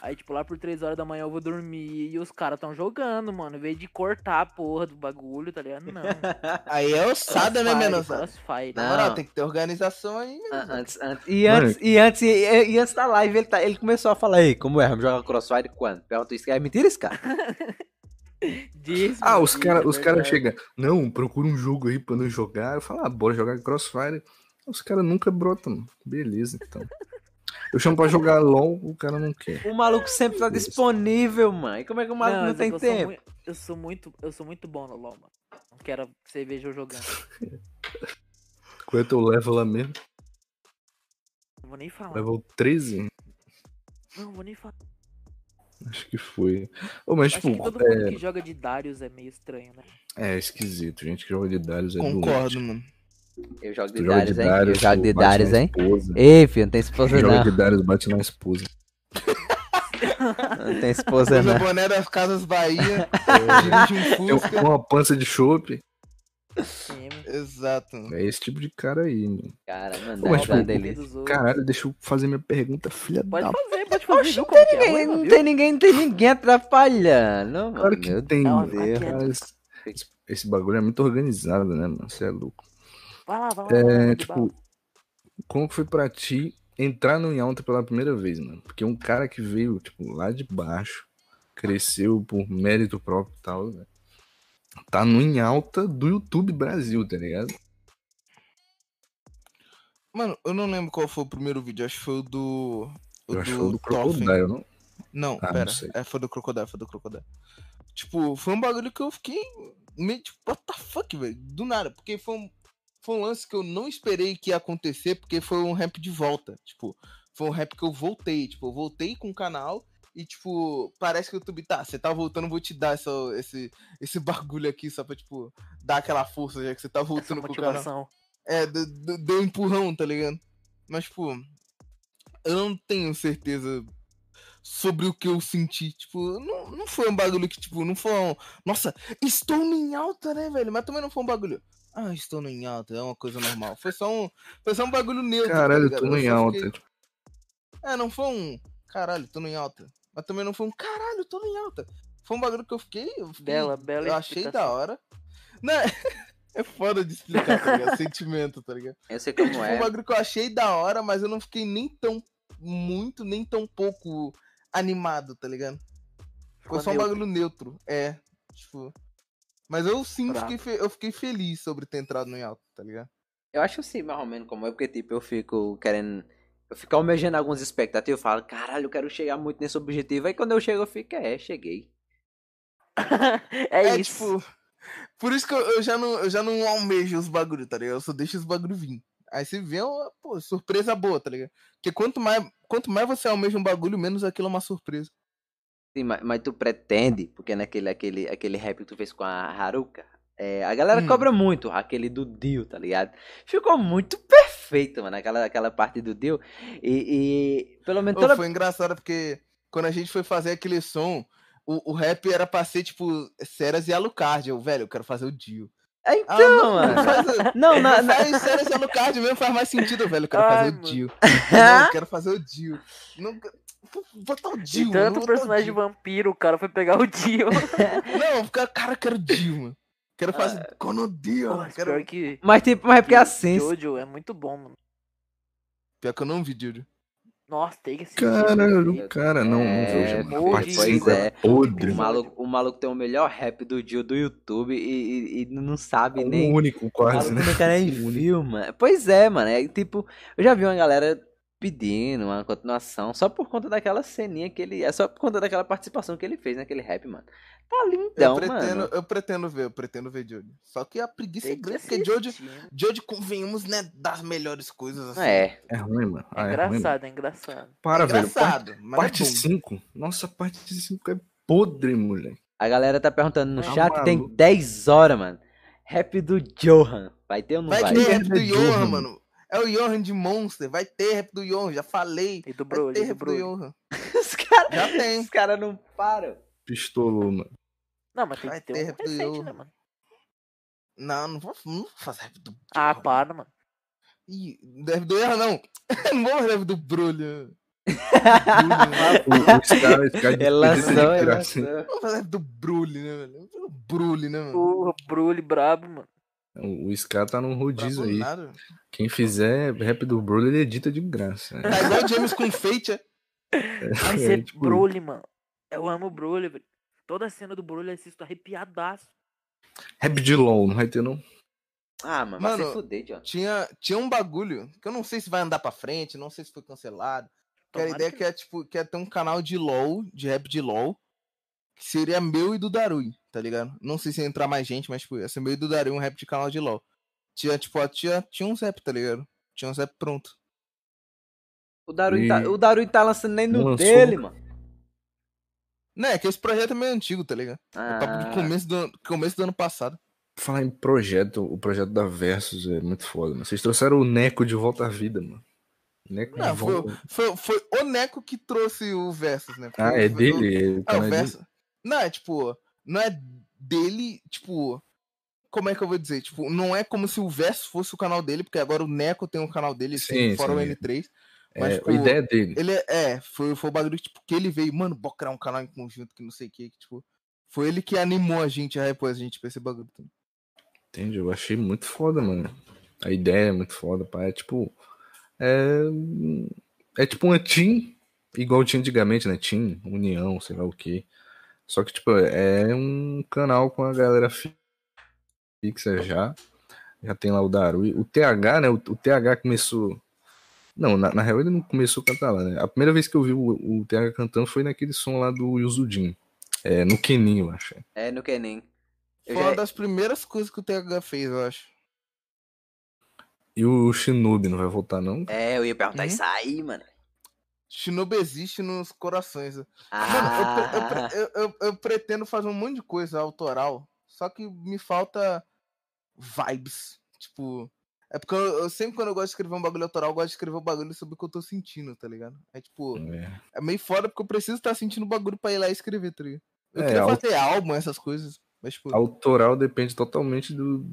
Aí, tipo, lá por 3 horas da manhã eu vou dormir e os caras tão jogando, mano. Em vez de cortar a porra do bagulho, tá ligado? Não. Aí é ossada, né, Crossfire, Menosa? Crossfire. Não. Na moral, tem que ter organização aí, Ah. Antes, antes, e, antes, e, antes, e, e antes da live, ele, tá, ele começou a falar, ei, como é? Vamos jogar Crossfire quando? Pergunta isso, é mentira esse cara? Diz, Ah, os caras é os cara chegam, não, procura um jogo aí pra não jogar. Eu falo, ah, bora jogar Crossfire. Os caras nunca brotam, mano. Beleza, então. Eu chamo pra jogar LOL, o cara não quer. O maluco sempre tá disponível, mano. E como é que o maluco não, mas é tem eu sou tempo? mui- Eu sou muito, eu sou muito bom no LoL, mano. Não quero que você veja eu jogando. Qual é teu level lá mesmo? Não vou nem falar. Level 13? Não vou nem falar. Acho que foi. Ô, mas, Acho tipo, que todo mundo que joga de Darius é meio estranho, né? é, é esquisito. Gente que joga de Darius é Concordo, doente. mano. Eu jogo de Tu joga de Darius, hein? Eu jogo de Darius, hein? Ei, filho, não tem esposa Quem joga não. de Darius bate na esposa. Não tem esposa Usa não. boné das Casas Bahia, dirige um Tem um- Fusca. uma pança de chope. Mano. Exato. É esse tipo de cara aí, mano. Cara, mano, Pô, mas, tipo, delícia. Dos outros. Caralho, deixa eu fazer minha pergunta, filha Pode da fazer, pode fazer. Não como tem que é ninguém, ruim, não viu? tem ninguém, não tem ninguém atrapalhando. mano. Claro que Meu tem, Não, mano. Mas esse, bagulho é muito organizado, né, mano? Você é louco. Vai lá, vai lá. vai lá, É, tipo, bala. como que foi pra ti entrar no Yalta pela primeira vez, mano? Porque um cara que veio, tipo, lá de baixo, cresceu por mérito próprio e tal, né? Tá no em alta do YouTube Brasil, tá ligado? Mano, eu não lembro qual foi o primeiro vídeo. Acho que foi o do. O Eu acho que foi o do. Crocodile, não? Não, Ah, não pera. sei. é, foi do Crocodile, foi do Crocodile. Tipo, foi um bagulho que eu fiquei meio tipo, what the fuck, velho? Do nada. Porque foi um, foi um lance que eu não esperei que ia acontecer, porque foi um rap de volta. Tipo, foi um rap que eu voltei. Tipo, eu voltei com o canal e, tipo, parece que o YouTube, tá, você tá voltando, vou te dar essa, esse, esse bagulho aqui só pra, tipo, dar aquela força, já que você tá Essa voltando com o canal. É, deu- um empurrão, tá ligado? Mas, tipo, eu não tenho certeza sobre o que eu senti. Tipo, não, não foi um bagulho que, tipo, não foi um. Nossa, estou em alta, né, velho? Mas também não foi um bagulho. Ah, estou em alta, é uma coisa normal. Foi só um. Foi só um bagulho neutro. tá Caralho, no Eu em alta. fiquei- É, não foi um. Caralho, tô no em alta. Mas também não foi um caralho, tô em alta. Foi um bagulho que eu fiquei. Eu fiquei Bela, bela eu achei da hora. Não, é foda de explicar, tá ligado? Sentimento, tá ligado? Eu sei como Foi um é. bagulho que eu achei da hora, mas eu não fiquei nem tão muito, nem tão pouco animado, tá ligado? Foi Ficou só um bagulho neutro. É, tipo. Mas eu sim Bravo. fiquei, fe- eu fiquei feliz sobre ter entrado no em alto, tá ligado? Eu acho assim, mais ou menos como é, porque tipo, eu fico querendo. Eu fico almejando algumas expectativas, eu falo, caralho, eu quero chegar muito nesse objetivo. Aí quando eu chego, eu fico, é, cheguei. é, É, isso. tipo. Por isso que eu, eu já não, eu já não almejo os bagulho, tá ligado? Eu só deixo os bagulho vir. Aí se vê, uma, pô, surpresa boa, tá ligado? Porque quanto mais, quanto mais você almeja um bagulho, menos aquilo é uma surpresa. Sim, mas, mas tu pretende, porque naquele aquele, aquele rap que tu fez com a Haruka, é, a galera Hum. cobra muito aquele do Dio, tá ligado? Ficou muito perfeito, mano, aquela, aquela parte do Dio. E, e pelo menos Ô, toda. foi engraçado porque quando a gente foi fazer aquele som, o, o rap era pra ser tipo Ceras e Alucard. Eu, velho, eu quero fazer o Dio. É, Ah, então, não, mano. não faz, Não, na, não na- faz Ceras e Alucard mesmo, faz mais sentido, velho. Eu quero Ai, fazer o. Dio. Não, eu quero fazer o Dio. Não, vou botar o Dio. E mano, tanto personagem Dio. vampiro, o cara foi pegar o Dio. Não, cara, eu quero o Dio, mano. Quero fazer. Quando o Dio, mano. pior Quero... que. Mas tipo, mas é porque que assim. Jojo é muito bom, mano. Pior que eu não vi, Dio. Nossa, tem que assistir. Caralho, cara, não, não É, vejo. parte é. 5 é podre, O mano. maluco, o maluco tem o melhor rap do Dio do YouTube e, e- e não sabe É o nem. único, O quase, maluco né? nem O único. viu, mano. Pois é, mano. É tipo, eu já vi uma galera pedindo uma continuação só por conta daquela ceninha que ele. É só por conta daquela participação que ele fez naquele rap, mano. Tá Eu lindão, pretendo, mano. eu pretendo ver, eu pretendo ver Jojo. Só que a preguiça é Tem grande, porque Jojo, assistir, né? Jojo, convenhamos, né, das melhores coisas assim. É. É ruim, mano. É Ah, é ruim, mano. engraçado, é engraçado. Para, é velho. engraçado, mas Parte é bom. 5. Nossa, parte 5 é podre, moleque. A galera tá perguntando no Tá chat, tem maluco. 10 horas, mano. Rap do Johan. Vai ter ou não Vai, vai? ter rap do É Johan, mano. É o Johan de Monster. Vai ter rap do Johan, já falei. E do Vai Broly, ter do rap do Broly. Johan. Os caras Já tem. os cara não param. Pistolou, mano. Não, mas tem Vai que ter ter um rap do recente, Johan. né, mano? Não, não vou, não vou fazer rap do Ah, Johan. para, mano. Ih, rap do Johan, não. não vou fazer rap do Brulho. O, o Scar, o Scar Ele lançou, de ele graça. lançou. Vamos fazer rap do Brulho, né, velho? O Brulho, né, mano? Porra, Broly brabo, mano. O, o Scar tá num rodízio aí. nada. Quem fizer rap do Broly, ele edita de graça. né? Tá igual o James com Fate, é? Vai É, ser tipo, Broly, mano. Eu amo o Broly, velho. Toda a cena do Broly eu assisto arrepiadaço. Rap de LOL, não vai ter não? Ah, mano, vai se Mano, fuder, John. Tinha, tinha um bagulho que eu não sei se vai andar pra frente, não sei se foi cancelado. Que a ideia que que é, tipo, que é ter um canal de LOL, de rap de LOL, que seria meu e do Darui, tá ligado? Não sei se ia entrar mais gente, mas, tipo, ia ser meu e do Darui um rap de canal de LOL. Tinha, tipo, tinha, tinha uns rap, tá ligado? Tinha uns rap pronto. O Darui, E- tá, o Darui tá lançando nem no Lançou. dele, mano. Né, que esse projeto é meio antigo, tá ligado? É papo Ah, de começo do, ano- começo do ano passado. Falar em projeto, o projeto da Versus é muito foda, mano. Vocês trouxeram o Neco de volta à vida, mano. Neco Não, de volta. Foi, foi o Neco que trouxe o Versus, né? Ah, Foi- é foi- dele? É, o É, o é dele? Não, é tipo, não é dele, tipo. Como é que eu vou dizer? Tipo, não é como se o verso fosse o canal dele, porque agora o Neco tem um canal dele, assim, Sim, fora o sim. N3. Mas, É, tipo, a ideia dele. Ele é, é, foi, foi o bagulho que, tipo, que ele veio, mano, bora criar um canal em conjunto, que não sei o que, que, tipo. Foi ele que animou a gente a depois a gente pra esse bagulho. também. Entende? Eu achei muito foda, mano. A ideia é muito foda, pá. É tipo. É. É tipo uma team, igual tinha antigamente, né? Team, União, sei lá o que. Só que, tipo, é um canal com a galera fi- fixa já. Já tem lá o Darui. O TH, né? O, o TH começou. Não, na, na real ele não começou a cantar lá, né? A primeira vez que eu vi o, o TH cantando foi naquele som lá do Yuzudin. É, no Kenin, eu acho. É, no Kenin. Eu Foi já- uma das primeiras coisas que o TH fez, eu acho. E o Shinobi não vai voltar, não? É, eu ia perguntar Uhum. isso aí, mano. Shinobi existe nos corações. Mano, eu, Ah, eu eu- eu- eu pretendo fazer um monte de coisa autoral, só que me falta vibes. Tipo, é porque eu, sempre quando eu gosto de escrever um bagulho autoral, eu gosto de escrever um bagulho sobre o que eu tô sentindo, tá ligado? É tipo, É. é meio foda porque eu preciso estar sentindo o bagulho pra ir lá e escrever, tá ligado? Eu É, queria fazer álbum, essas coisas, mas tipo. Autoral depende totalmente do,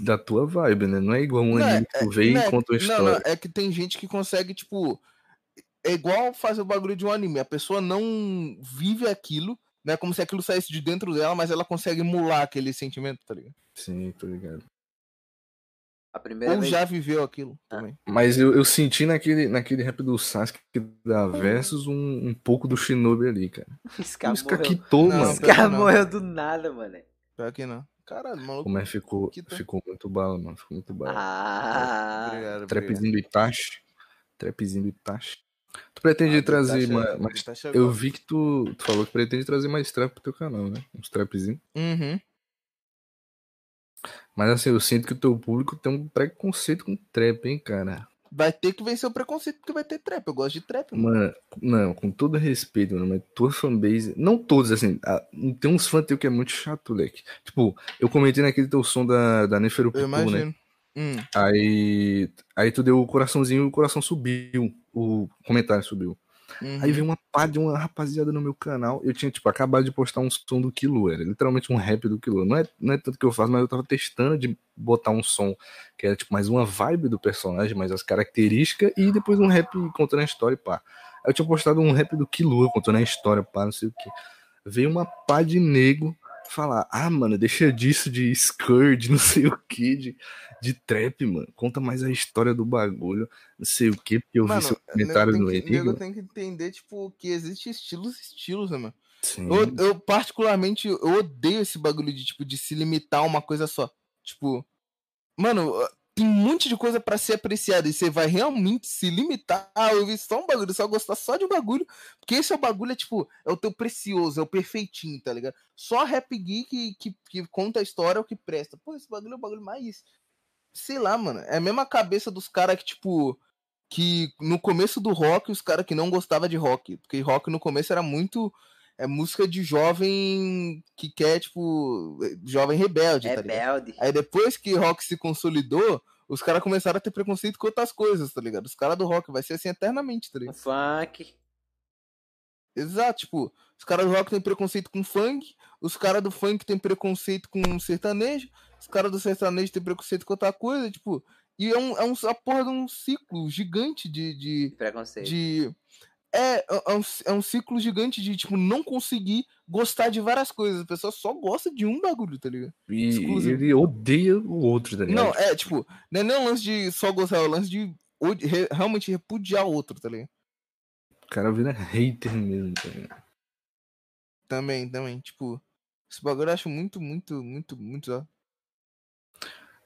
da tua vibe, né? Não é igual um Não, anime que tu vê Não, e é- conta uma não, história. não, é que tem gente que consegue, tipo. É igual fazer o bagulho de um anime. A pessoa não vive aquilo, né? Como se aquilo saísse de dentro dela, mas ela consegue emular aquele sentimento, tá ligado? Sim, tô ligado. a primeira Ou vez. já viveu aquilo também. Mas eu, eu senti naquele, naquele rap do Sasuke da Versus um, um pouco do Shinobi ali, cara. Esse O quitou, Não, mano. Que não. morreu do nada, mano. Pior que não. Caralho, maluco. Como é que ficou, Quitou. ficou muito bala, mano. Ficou muito bala. Ah, Obrigado, obrigado. Trapzinho do Itachi. Trapzinho do Itachi. Tu pretende Ah, trazer é- mais, mais- é Eu vi que tu, tu falou que pretende trazer mais trap pro teu canal, né? Uns trapzinhos. Uhum. Mas assim, eu sinto que o teu público tem um preconceito com trap, hein, cara. Vai ter que vencer o preconceito porque vai ter trap. Eu gosto de trap, mano. Mano, não, com todo respeito, mano, mas tua fanbase. Não todos, assim. ah, Tem uns fãs teus que é muito chato, leque. Tipo, eu comentei naquele teu som da, da Eu Neferupitu, né? Hum, Aí, aí tu deu o coraçãozinho e o coração subiu. O comentário subiu. uhum. Aí veio uma pá de uma rapaziada no meu canal. Eu tinha, tipo, acabado de postar um som do Kilo. Era literalmente um rap do Kilo. Não é, não é tanto que eu faço, mas eu tava testando de botar um som que era, tipo, mais uma vibe do personagem, mais as características, e depois um rap contando a história e pá. Aí eu tinha postado um rap do Kilo contando a história, pá, não sei o que. Veio uma pá de nego falar, ah, mano, deixa disso de Scourge, não sei o que, de, de trap, mano. Conta mais a história do bagulho, não sei o que, porque eu Mano, vi seu comentário no Enigma. tem que entender, tipo, que existe estilos e estilos, né, mano? Sim. Eu, eu, particularmente, eu odeio esse bagulho de, tipo, de se limitar a uma coisa só. Tipo, mano, tem um monte de coisa pra ser apreciada e você vai realmente se limitar a ouvir só um bagulho, só gostar só de um bagulho, porque esse é o bagulho, é tipo, é o teu precioso, é o perfeitinho, tá ligado? Só Rap Geek que, que, que conta a história é o que presta. Pô, esse bagulho é o bagulho mais. Sei lá, mano. É a mesma cabeça dos caras que, tipo. Que no começo do rock, os caras que não gostavam de rock. Porque rock no começo era muito. É música de jovem que quer, tipo. Jovem rebelde, tá ligado? Rebelde. Aí depois que rock se consolidou, os caras começaram a ter preconceito com outras coisas, tá ligado? Os caras do rock vai ser assim eternamente, tá ligado? funk. Exato, tipo, os caras do rock têm preconceito com funk, os caras do funk têm preconceito com sertanejo, os caras do sertanejo têm preconceito com outra coisa, tipo, e é um, é um a porra de um ciclo gigante de. de, de Preconceito. de é, é, um, é um ciclo gigante de, tipo, não conseguir gostar de várias coisas. A pessoa só gosta de um bagulho, tá ligado? E exclusivo. ele odeia o outro, tá ligado? Não, é, tipo, não é nem um lance de só gostar, é o lance de realmente repudiar o outro, tá ligado? O cara vira hater mesmo, tá ligado? Também, também, tipo, esse bagulho eu acho muito, muito, muito, muito. ó.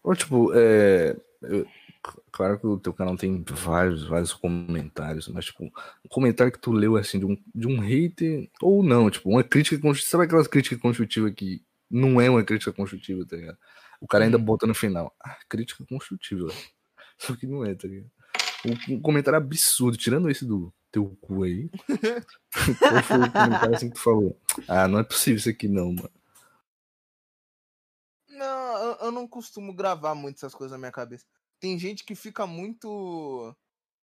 Ou, tipo, é. eu- claro que o teu canal tem vários, vários comentários, mas, tipo, um comentário que tu leu, assim, de um, de um hater, ou não, tipo, uma crítica construtiva. Sabe aquelas críticas construtivas que não é uma crítica construtiva, tá ligado? O cara ainda Hum. bota no final. Ah, crítica construtiva. Só que não é, tá ligado? Um, um comentário absurdo, tirando esse do teu cu aí. Qual foi o comentário assim que tu falou? Ah, não é possível isso aqui não, mano. Não, eu, eu não costumo gravar muito essas coisas na minha cabeça. Tem gente que fica muito.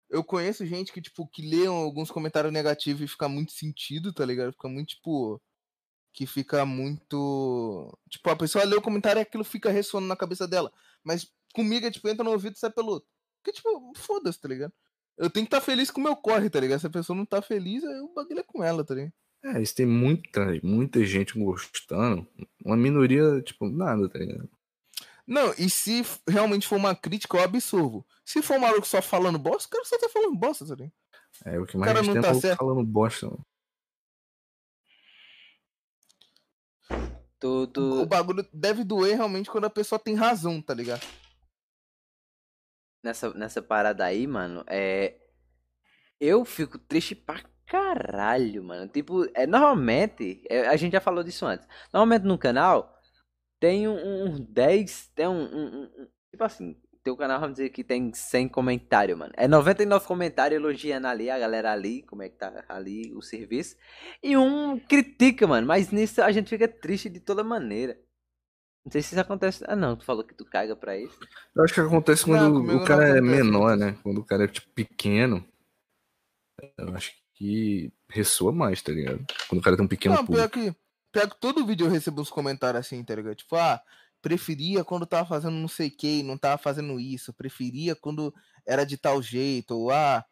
Eu conheço gente que, tipo, que lê alguns comentários negativos e fica muito sentido, tá ligado? Fica muito, tipo. Que fica muito. Tipo, a pessoa lê o comentário e aquilo fica ressoando na cabeça dela. Mas comigo é tipo, entra no ouvido e sai pelo outro. Porque, tipo, foda-se, tá ligado? Eu tenho que estar feliz com o meu corre, tá ligado? Se a pessoa não tá feliz, aí o bagulho é com ela, tá ligado? É, isso tem muita, muita gente gostando. Uma minoria, tipo, nada, tá ligado? Não, e se realmente for uma crítica, eu absorvo. Se for um maluco só falando bosta, o cara só tá falando bosta, tá ligado? É o que mais cara a gente não tem tá é maluco certo. falando bosta. mano. Tu, O, o bagulho deve doer realmente quando a pessoa tem razão, tá ligado? nessa, nessa parada aí, mano, é. Eu fico triste pra caralho, mano. Tipo, é, normalmente, é, a gente já falou disso antes. Normalmente no canal tem um, um 10, tem um, um- um- um- Tipo assim, teu canal, vamos dizer que tem 100 comentários, mano. É 99 comentários elogiando ali, a galera ali, como é que tá ali o serviço. E um critica, mano. Mas nisso a gente fica triste de toda maneira. Não sei se isso acontece. Ah, não, tu falou que tu caga pra isso. Eu acho que acontece Não, quando comigo o não cara é menor, né? Quando o cara é, tipo, pequeno. Eu acho que ressoa mais, tá ligado? Quando o cara tem um pequeno não, pior que, pior que todo vídeo eu recebo uns comentários assim, tá ligado? Tipo, ah, preferia quando tava fazendo não sei o que, não tava fazendo isso. Preferia quando era de tal jeito. Ou, ah,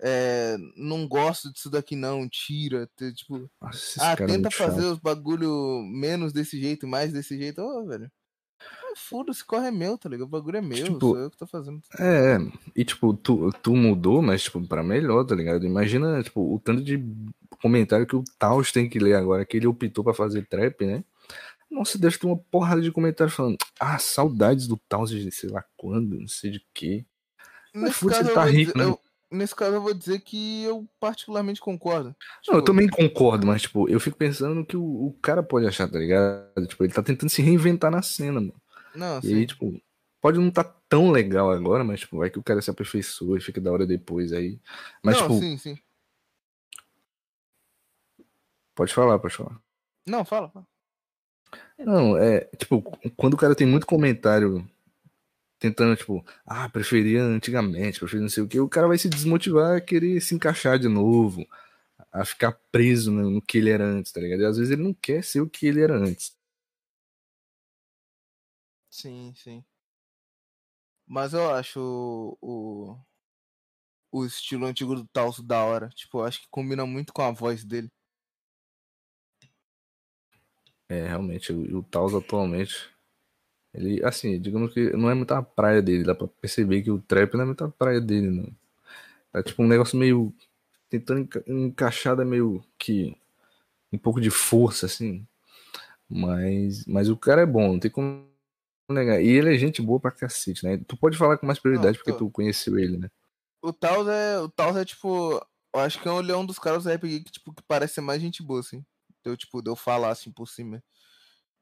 é, não gosto disso daqui não, tira. Tipo, Nossa, ah, caras tenta muito chato. fazer os bagulho menos desse jeito, mais desse jeito. Ô, velho. Ah, Foda-se, corre é meu, tá ligado? O bagulho é meu, Tipo, sou eu que tô fazendo. É, é. e tipo, tu, tu mudou, mas tipo, pra melhor, tá ligado? Imagina, tipo, o tanto de comentário que o Taos tem que ler agora, que ele optou pra fazer trap, né? Nossa, deve ter uma porrada de comentários falando, ah, saudades do Taos de sei lá quando, não sei de quê. Mas caso, ele tá rico, dizer, né? eu- nesse caso, eu vou dizer que eu particularmente concordo. Não, eu Tipo, também concordo, mas tipo, eu fico pensando no que o, o cara pode achar, tá ligado? Tipo, ele tá tentando se reinventar na cena, mano. Não, E aí, tipo, pode não estar tão legal agora, mas, tipo, vai que o cara se aperfeiçoa e fica da hora depois aí. Mas, não, tipo, sim, sim. pode falar, pode falar. Não, fala, fala. Não, é, tipo, quando o cara tem muito comentário tentando, tipo, ah, preferia antigamente, preferia não sei o que, o cara vai se desmotivar a querer se encaixar de novo, a ficar preso no, no que ele era antes, tá ligado? E às vezes ele não quer ser o que ele era antes. Sim, sim. Mas eu acho o, o, o estilo antigo do Taos da hora. Tipo, eu acho que combina muito com a voz dele. É, realmente, o, o atualmente, ele, assim, digamos que não é muita praia dele, dá pra perceber que o trap não é muita praia dele, não. Tá tipo um negócio meio, tentando enca- encaixar, meio que, um pouco de força, assim. Mas, mas o cara é bom, não tem como negar. E ele é gente boa pra cacete, né? Tu pode falar com mais prioridade Não, porque tu conheceu ele, né? O Taos é. O Taos é tipo. Eu acho que ele é um dos caras do aqui que, tipo, que parece ser mais gente boa, assim. Deu, tipo, deu falar assim por cima.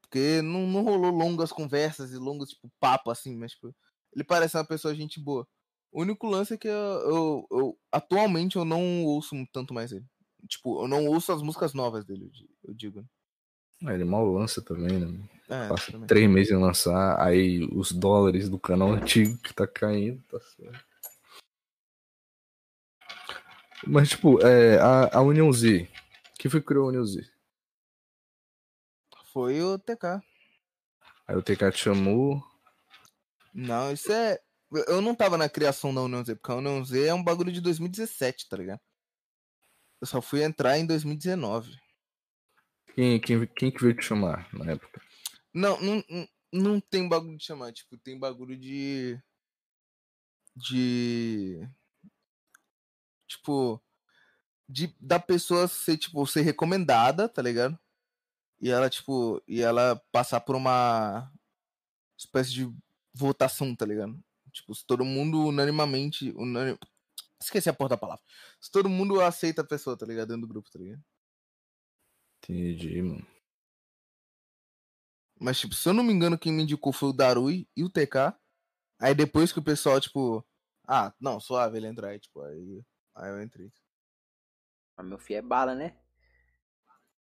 Porque não, não rolou longas conversas e longos, tipo, papo, assim, mas, tipo, ele parece uma pessoa gente boa. O único lance é que eu, eu, eu- atualmente eu não ouço tanto mais ele. Tipo, eu não ouço as músicas novas dele, eu di- eu digo. Ah, Ele mal lança também, né? É, Passa também. três meses em lançar, aí os dólares do canal antigo que tá caindo, tá certo. Mas, tipo, é, a, a União Z. Quem foi que criou a União Z? Foi o TK. Aí o TK te chamou. Não, isso é. eu- não tava na criação da União Z, porque a União Z é um bagulho de 2017, tá ligado? Eu só fui entrar em 2019. Quem, quem, quem que veio te chamar na época? Não, não, não, tem bagulho de chamar, tipo, tem bagulho de. De. Tipo. De, da pessoa ser, tipo, ser recomendada, tá ligado? E ela, tipo, e ela passar por uma espécie de votação, tá ligado? Tipo, se todo mundo unanimamente. Unanim... Esqueci a porra da palavra. Se todo mundo aceita a pessoa, tá ligado? Dentro do grupo, tá ligado? Entendi, mano. Mas, tipo, se eu não me engano, quem me indicou foi o Darui e o TK. Aí depois que o pessoal, tipo, ah, não, suave ele entrar aí, tipo, aí, aí eu entrei. Mas meu filho é bala, né?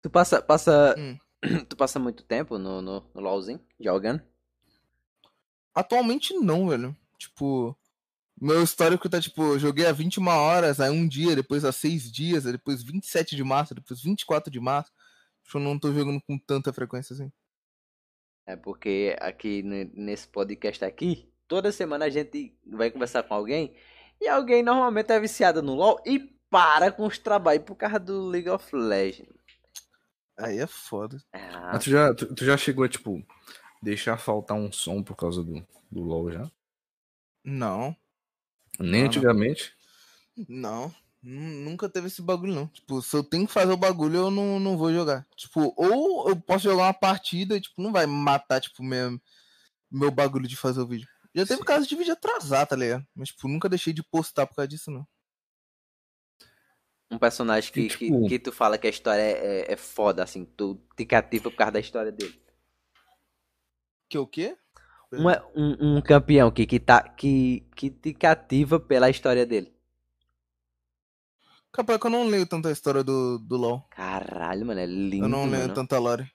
Tu passa, passa, Hum. tu passa muito tempo no, no, no LoLzinho, jogando? Atualmente não, velho. Tipo, meu histórico tá, tipo, eu joguei há 21 horas, aí um dia, depois há 6 dias, depois 27 de março, depois 24 de março. Tipo, eu não tô jogando com tanta frequência assim. É porque aqui ne- nesse podcast aqui, toda semana a gente vai conversar com alguém e alguém normalmente é viciado no LoL e para com os trabalhos por causa do League of Legends. Aí é foda. Ah, Mas tu já, tu, tu já chegou a, tipo, deixar faltar um som por causa do, do LoL já? Não, Nem Ah, não. antigamente? não. Nu- Nunca teve esse bagulho, não. Tipo, se eu tenho que fazer o bagulho, eu não, não vou jogar. Tipo, ou eu posso jogar uma partida e, tipo, não vai matar, tipo, meu, meu bagulho de fazer o vídeo. Já teve Sim. caso de vídeo atrasar, tá ligado? Mas, tipo, nunca deixei de postar por causa disso, não. um personagem que, E, que, tipo- que tu fala que a história é, é, é foda, assim, tu te cativa por causa da história dele. Que o quê? Um, um, um campeão que, que, tá, que, que te cativa pela história dele. Capaz que eu não leio tanto a história do, do LoL. Caralho, mano, é lindo, eu não leio mano. tanta lore.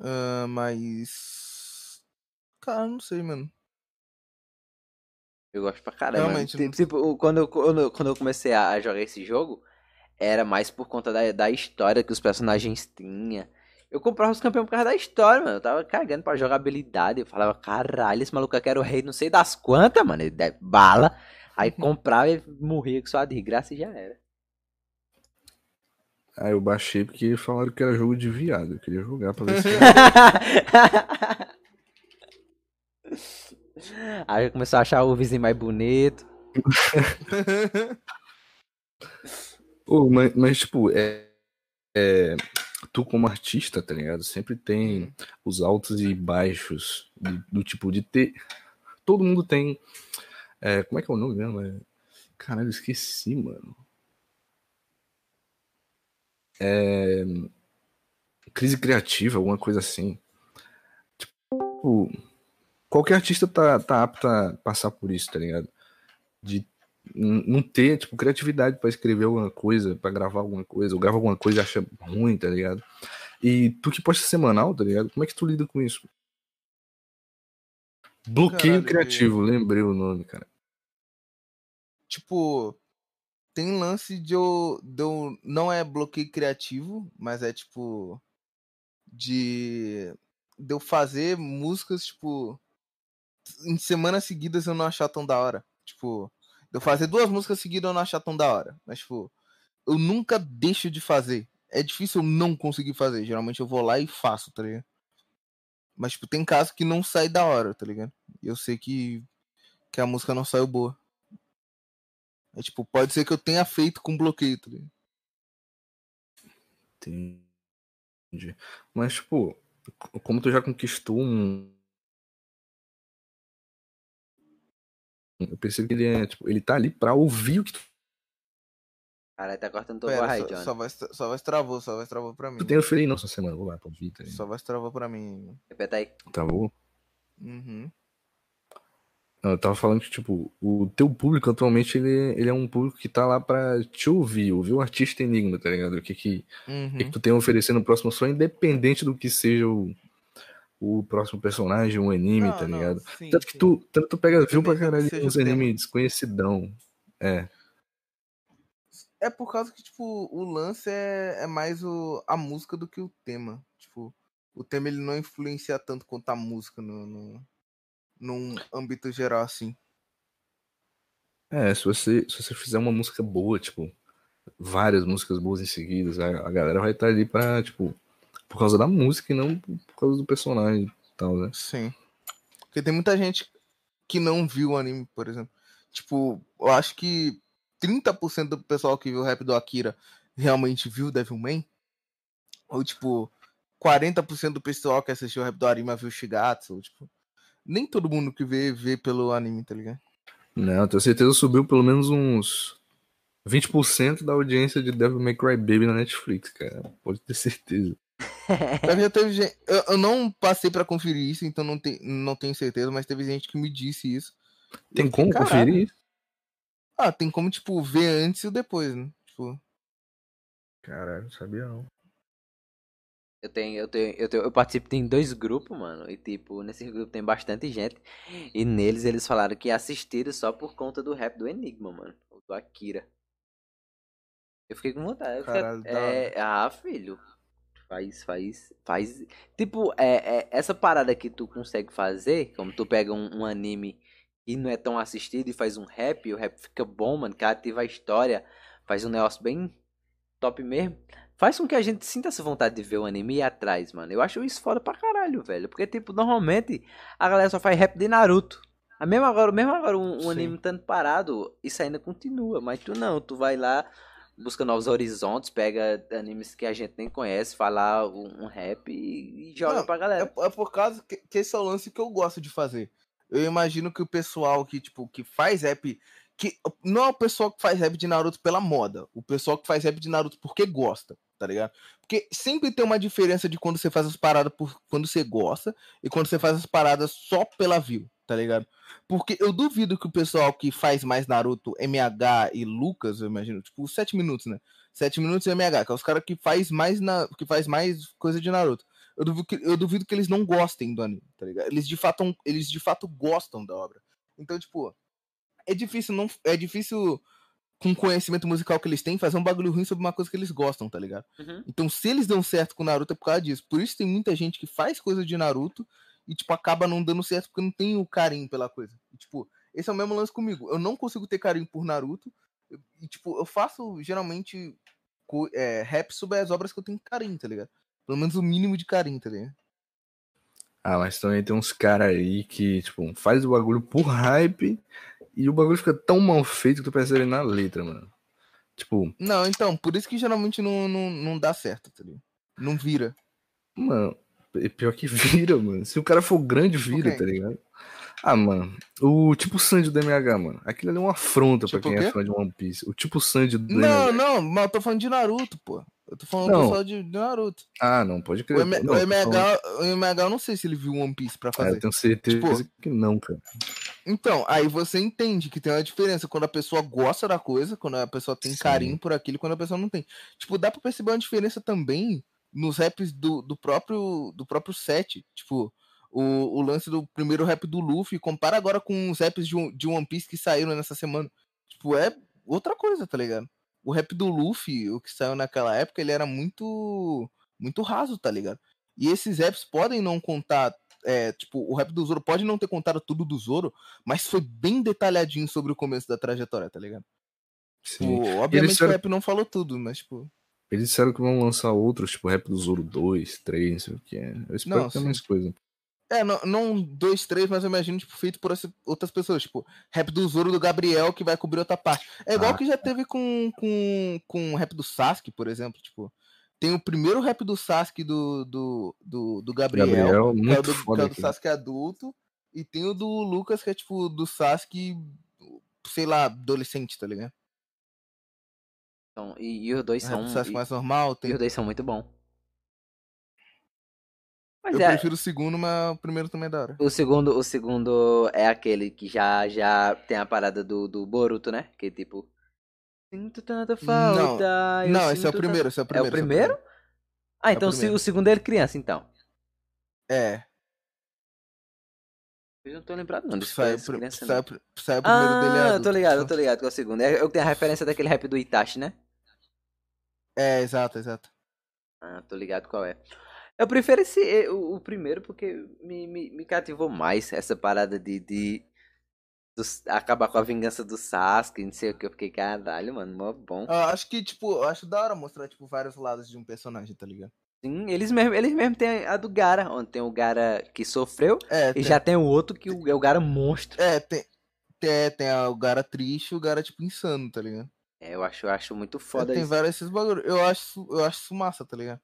Ah, mas. Cara, não sei, mano. Eu gosto pra caralho. mano. Realmente, Ti- não- Tipo, quando, eu- quando, eu- quando eu comecei a a jogar esse jogo, era mais por conta da, da história que os personagens tinham. Eu comprava os campeões por causa da história, mano. Eu tava cagando pra jogabilidade. Eu falava, caralho, esse maluco aqui era o rei não sei das quantas, mano. Ele deve bala. Aí comprava e morria com sua desgraça e já era. Aí eu baixei porque falaram que era jogo de viado. Eu queria jogar pra ver se. Aí começou a achar o vizinho mais bonito. Pô, mas, mas, tipo, é, é, tu como artista, tá ligado? Sempre tem os altos e baixos do, do tipo de ter. Todo mundo tem. É, como é que é o nome mesmo? É, caralho, esqueci, mano. É, crise criativa, alguma coisa assim. tipo, qualquer artista tá, tá apto a passar por isso, tá ligado? De não ter, tipo, criatividade pra escrever alguma coisa, pra gravar alguma coisa, ou grava alguma coisa e acha ruim, tá ligado? E tu que posta semanal, tá ligado? Como é que tu lida com isso? Bloqueio Caralho, criativo, lembrei o nome, cara. Tipo, tem lance de eu, de eu. Não é bloqueio criativo, mas é tipo. De. De eu fazer músicas, tipo. Em semanas seguidas eu não achar tão da hora. Tipo. De eu fazer duas músicas seguidas eu não achar tão da hora. Mas, tipo. Eu nunca deixo de fazer. É difícil eu não conseguir fazer. Geralmente eu vou lá e faço, tá ligado? Mas, tipo, tem casos que não sai da hora, tá ligado? Eu sei que. Que a música não saiu boa. É tipo, pode ser que eu tenha feito com bloqueio, tá ligado? Entendi. Mas, tipo, como tu já conquistou um. Eu percebo que ele é, tipo, ele tá ali pra ouvir o que tu, Caralho, tá cortando tua voz aí, só, Johnny. só, vai, só vai travou, só vai travou pra mim. tu tem a oferir, não, essa semana. Vou lá tá ligado? Só vai travou pra mim. Repeta aí. Tá bom? Uhum. Eu tava falando que, tipo, o teu público atualmente, ele, ele é um público que tá lá pra te ouvir, ouvir o artista enigma, tá ligado? O que que, o que, que Uhum. tu tem a oferecer no próximo som, independente do que seja o, o próximo personagem, um anime, Não, tá não, ligado? sim, Tanto que sim. tu, tanto tu pega view pra caralho uns o tema. animes desconhecidão. É. É por causa que, tipo, o lance é, é mais o, a música do que o tema. Tipo, o tema ele não influencia tanto quanto a música no, no, num âmbito geral, assim. É, se você, se você fizer uma música boa, tipo, várias músicas boas em seguida, a, a galera vai estar ali pra, tipo, por causa da música e não por causa do personagem e tal, né? Sim. Porque tem muita gente que não viu o anime, por exemplo. Tipo, eu acho que 30% do pessoal que viu o rap do Akira realmente viu Devilman. Ou, tipo, 40% do pessoal que assistiu o rap do Arima viu Shigatsu. Ou, tipo, nem todo mundo que vê, vê pelo anime, tá ligado? Não, tenho certeza que subiu pelo menos uns 20% da audiência de Devil May Cry Baby na Netflix, cara. Pode ter certeza. Já teve gente. Eu, eu não passei pra conferir isso, então não, tem, não tenho certeza, mas teve gente que me disse isso. Tem como "Caralho." conferir isso? Ah, tem como, tipo, ver antes e o depois, né? Tipo, Caralho, não sabia não. Eu tenho, eu tenho, eu tenho, eu participo em dois grupos, mano. E tipo, nesse grupo tem bastante gente. E neles eles falaram que assistiram só por conta do rap do Enigma, mano. o Do Akira. Eu fiquei com vontade. fiquei- Caralho, da é, ah, filho. Faz, faz, faz. Tipo, é, é, essa parada que tu consegue fazer, como tu pega um, um anime que não é tão assistido e faz um rap, e o rap fica bom, mano, que ativa a história, faz um negócio bem top mesmo. Faz com que a gente sinta essa vontade de ver o anime e ir atrás, mano. Eu acho isso foda pra caralho, velho. Porque, tipo, normalmente a galera só faz rap de Naruto. A mesmo agora, mesmo agora um, um anime estando parado, isso ainda continua. Mas tu não, tu vai lá, busca novos horizontes, pega animes que a gente nem conhece, fala um, um rap e, e joga Não, pra galera. É, é por causa que, que esse é o lance que eu gosto de fazer. Eu imagino que o pessoal que, tipo, que faz rap. Que não é o pessoal que faz rap de Naruto pela moda. O pessoal que faz rap de Naruto porque gosta, tá ligado? Porque sempre tem uma diferença de quando você faz as paradas por quando você gosta e quando você faz as paradas só pela view, tá ligado? Porque eu duvido que o pessoal que faz mais Naruto, MH e Lucas, eu imagino, tipo, 7 minutos, né? 7 minutos e MH, que é os caras que faz mais na, que faz mais coisa de Naruto eu duvido, que, eu duvido que eles não gostem do anime, tá ligado? Eles de fato, eles de fato gostam da obra. Então, tipo, é difícil não é difícil com o conhecimento musical que eles têm fazer um bagulho ruim sobre uma coisa que eles gostam, tá ligado? Uhum. Então, se eles dão certo com Naruto é por causa disso. Por isso tem muita gente que faz coisa de Naruto e tipo acaba não dando certo porque não tem o carinho pela coisa. E, tipo, esse é o mesmo lance comigo. Eu não consigo ter carinho por Naruto e tipo, eu faço geralmente é, rap sobre as obras que eu tenho carinho, tá ligado? Pelo menos o mínimo de carinho, tá ligado? Ah, mas também tem uns caras aí que, tipo, faz o bagulho por hype e o bagulho fica tão mal feito que tu percebe na letra, mano. Tipo, Não, então, por isso que geralmente não, não, não dá certo, tá ligado? Não vira. mano, é pior que vira, mano. Se o cara for grande, vira, quem? tá ligado? Ah, mano, o tipo Sandy do MH, mano. Aquilo ali é uma afronta Tipo pra quem é fã de One Piece. O tipo Sandy do Não, MH. não, mas eu tô falando de Naruto, pô. Eu tô falando Não. pessoal de, Naruto. Ah, não, pode crer. O, M- Não, o tô falando- MH, o MH, eu não sei se ele viu One Piece pra É, fazer. eu tenho certeza Tipo, que não, cara. Então, aí você entende que tem uma diferença quando a pessoa gosta da coisa, quando a pessoa tem Sim. carinho por aquilo, quando a pessoa não tem. Tipo, dá pra perceber uma diferença também nos raps do, do próprio do próprio set. Tipo, o, o lance do primeiro rap do Luffy, compara agora com os raps de, de One Piece que saíram nessa semana. Tipo, é outra coisa, tá ligado? O rap do Luffy, o que saiu naquela época, ele era muito muito raso, tá ligado? E esses raps podem não contar é, tipo, o rap do Zoro pode não ter contado tudo do Zoro, mas foi bem detalhadinho sobre o começo da trajetória, tá ligado? Sim. Tipo, obviamente disseram- o rap não falou tudo, mas, tipo. Eles disseram que vão lançar outros, tipo Rap do Zoro 2, 3, não sei o que é. Eu espero Não, que tenha sim. mais coisa. É, não, não dois, três, mas eu imagino, tipo, feito por outras pessoas. Tipo, rap do Zoro do Gabriel que vai cobrir outra parte. É igual Ah. que já teve com, com, com o rap do Sasuke, por exemplo. Tipo, tem o primeiro rap do Sasuke do, do, do, do Gabriel. Gabriel, que é o muito do, que é o do. Sasuke adulto. E tem o do Lucas, que é tipo do Sasuke, sei lá, adolescente, tá ligado? Então, e, e os dois O rap são. do Sasuke E, mais normal. e Tem... os dois são muito bons. Mas Eu é, prefiro o segundo, mas o primeiro também é da hora. o segundo, o segundo é aquele que já, já tem a parada do, do Boruto, né? Que tipo. Sinto tanta falta. eu Não, esse é o primeiro, esse é o tan- É o primeiro. esse primeiro? Ah, o então se- primeiro. o segundo é ele criança, então. É, Eu não tô lembrado não sai, criança, sai, não. sai o primeiro dele é Ah, eu tô ligado, eu tô ligado com o segundo. É, eu tenho a referência daquele rap do Itachi, né? É, exato, exato. Ah, tô ligado qual é. Eu prefiro esse, eh, o, o primeiro porque me, me, me cativou mais essa parada de, de dos- acabar com a vingança do Sasuke, não sei o que. Eu fiquei, caralho, mano, mó bom. Eu acho que, tipo, eu acho da hora mostrar, tipo, vários lados de um personagem, tá ligado? Sim, eles mesmo, eles mesmo têm a do Gara, onde tem o Gara que sofreu É, e tem, já tem o outro que é o Gara monstro. é, tem, tem, tem a- o Gara triste e o Gara, tipo, insano, tá ligado? É, eu acho, eu acho muito É, foda tem isso. vários esses bagulho. Eu acho, eu acho isso massa, tá ligado?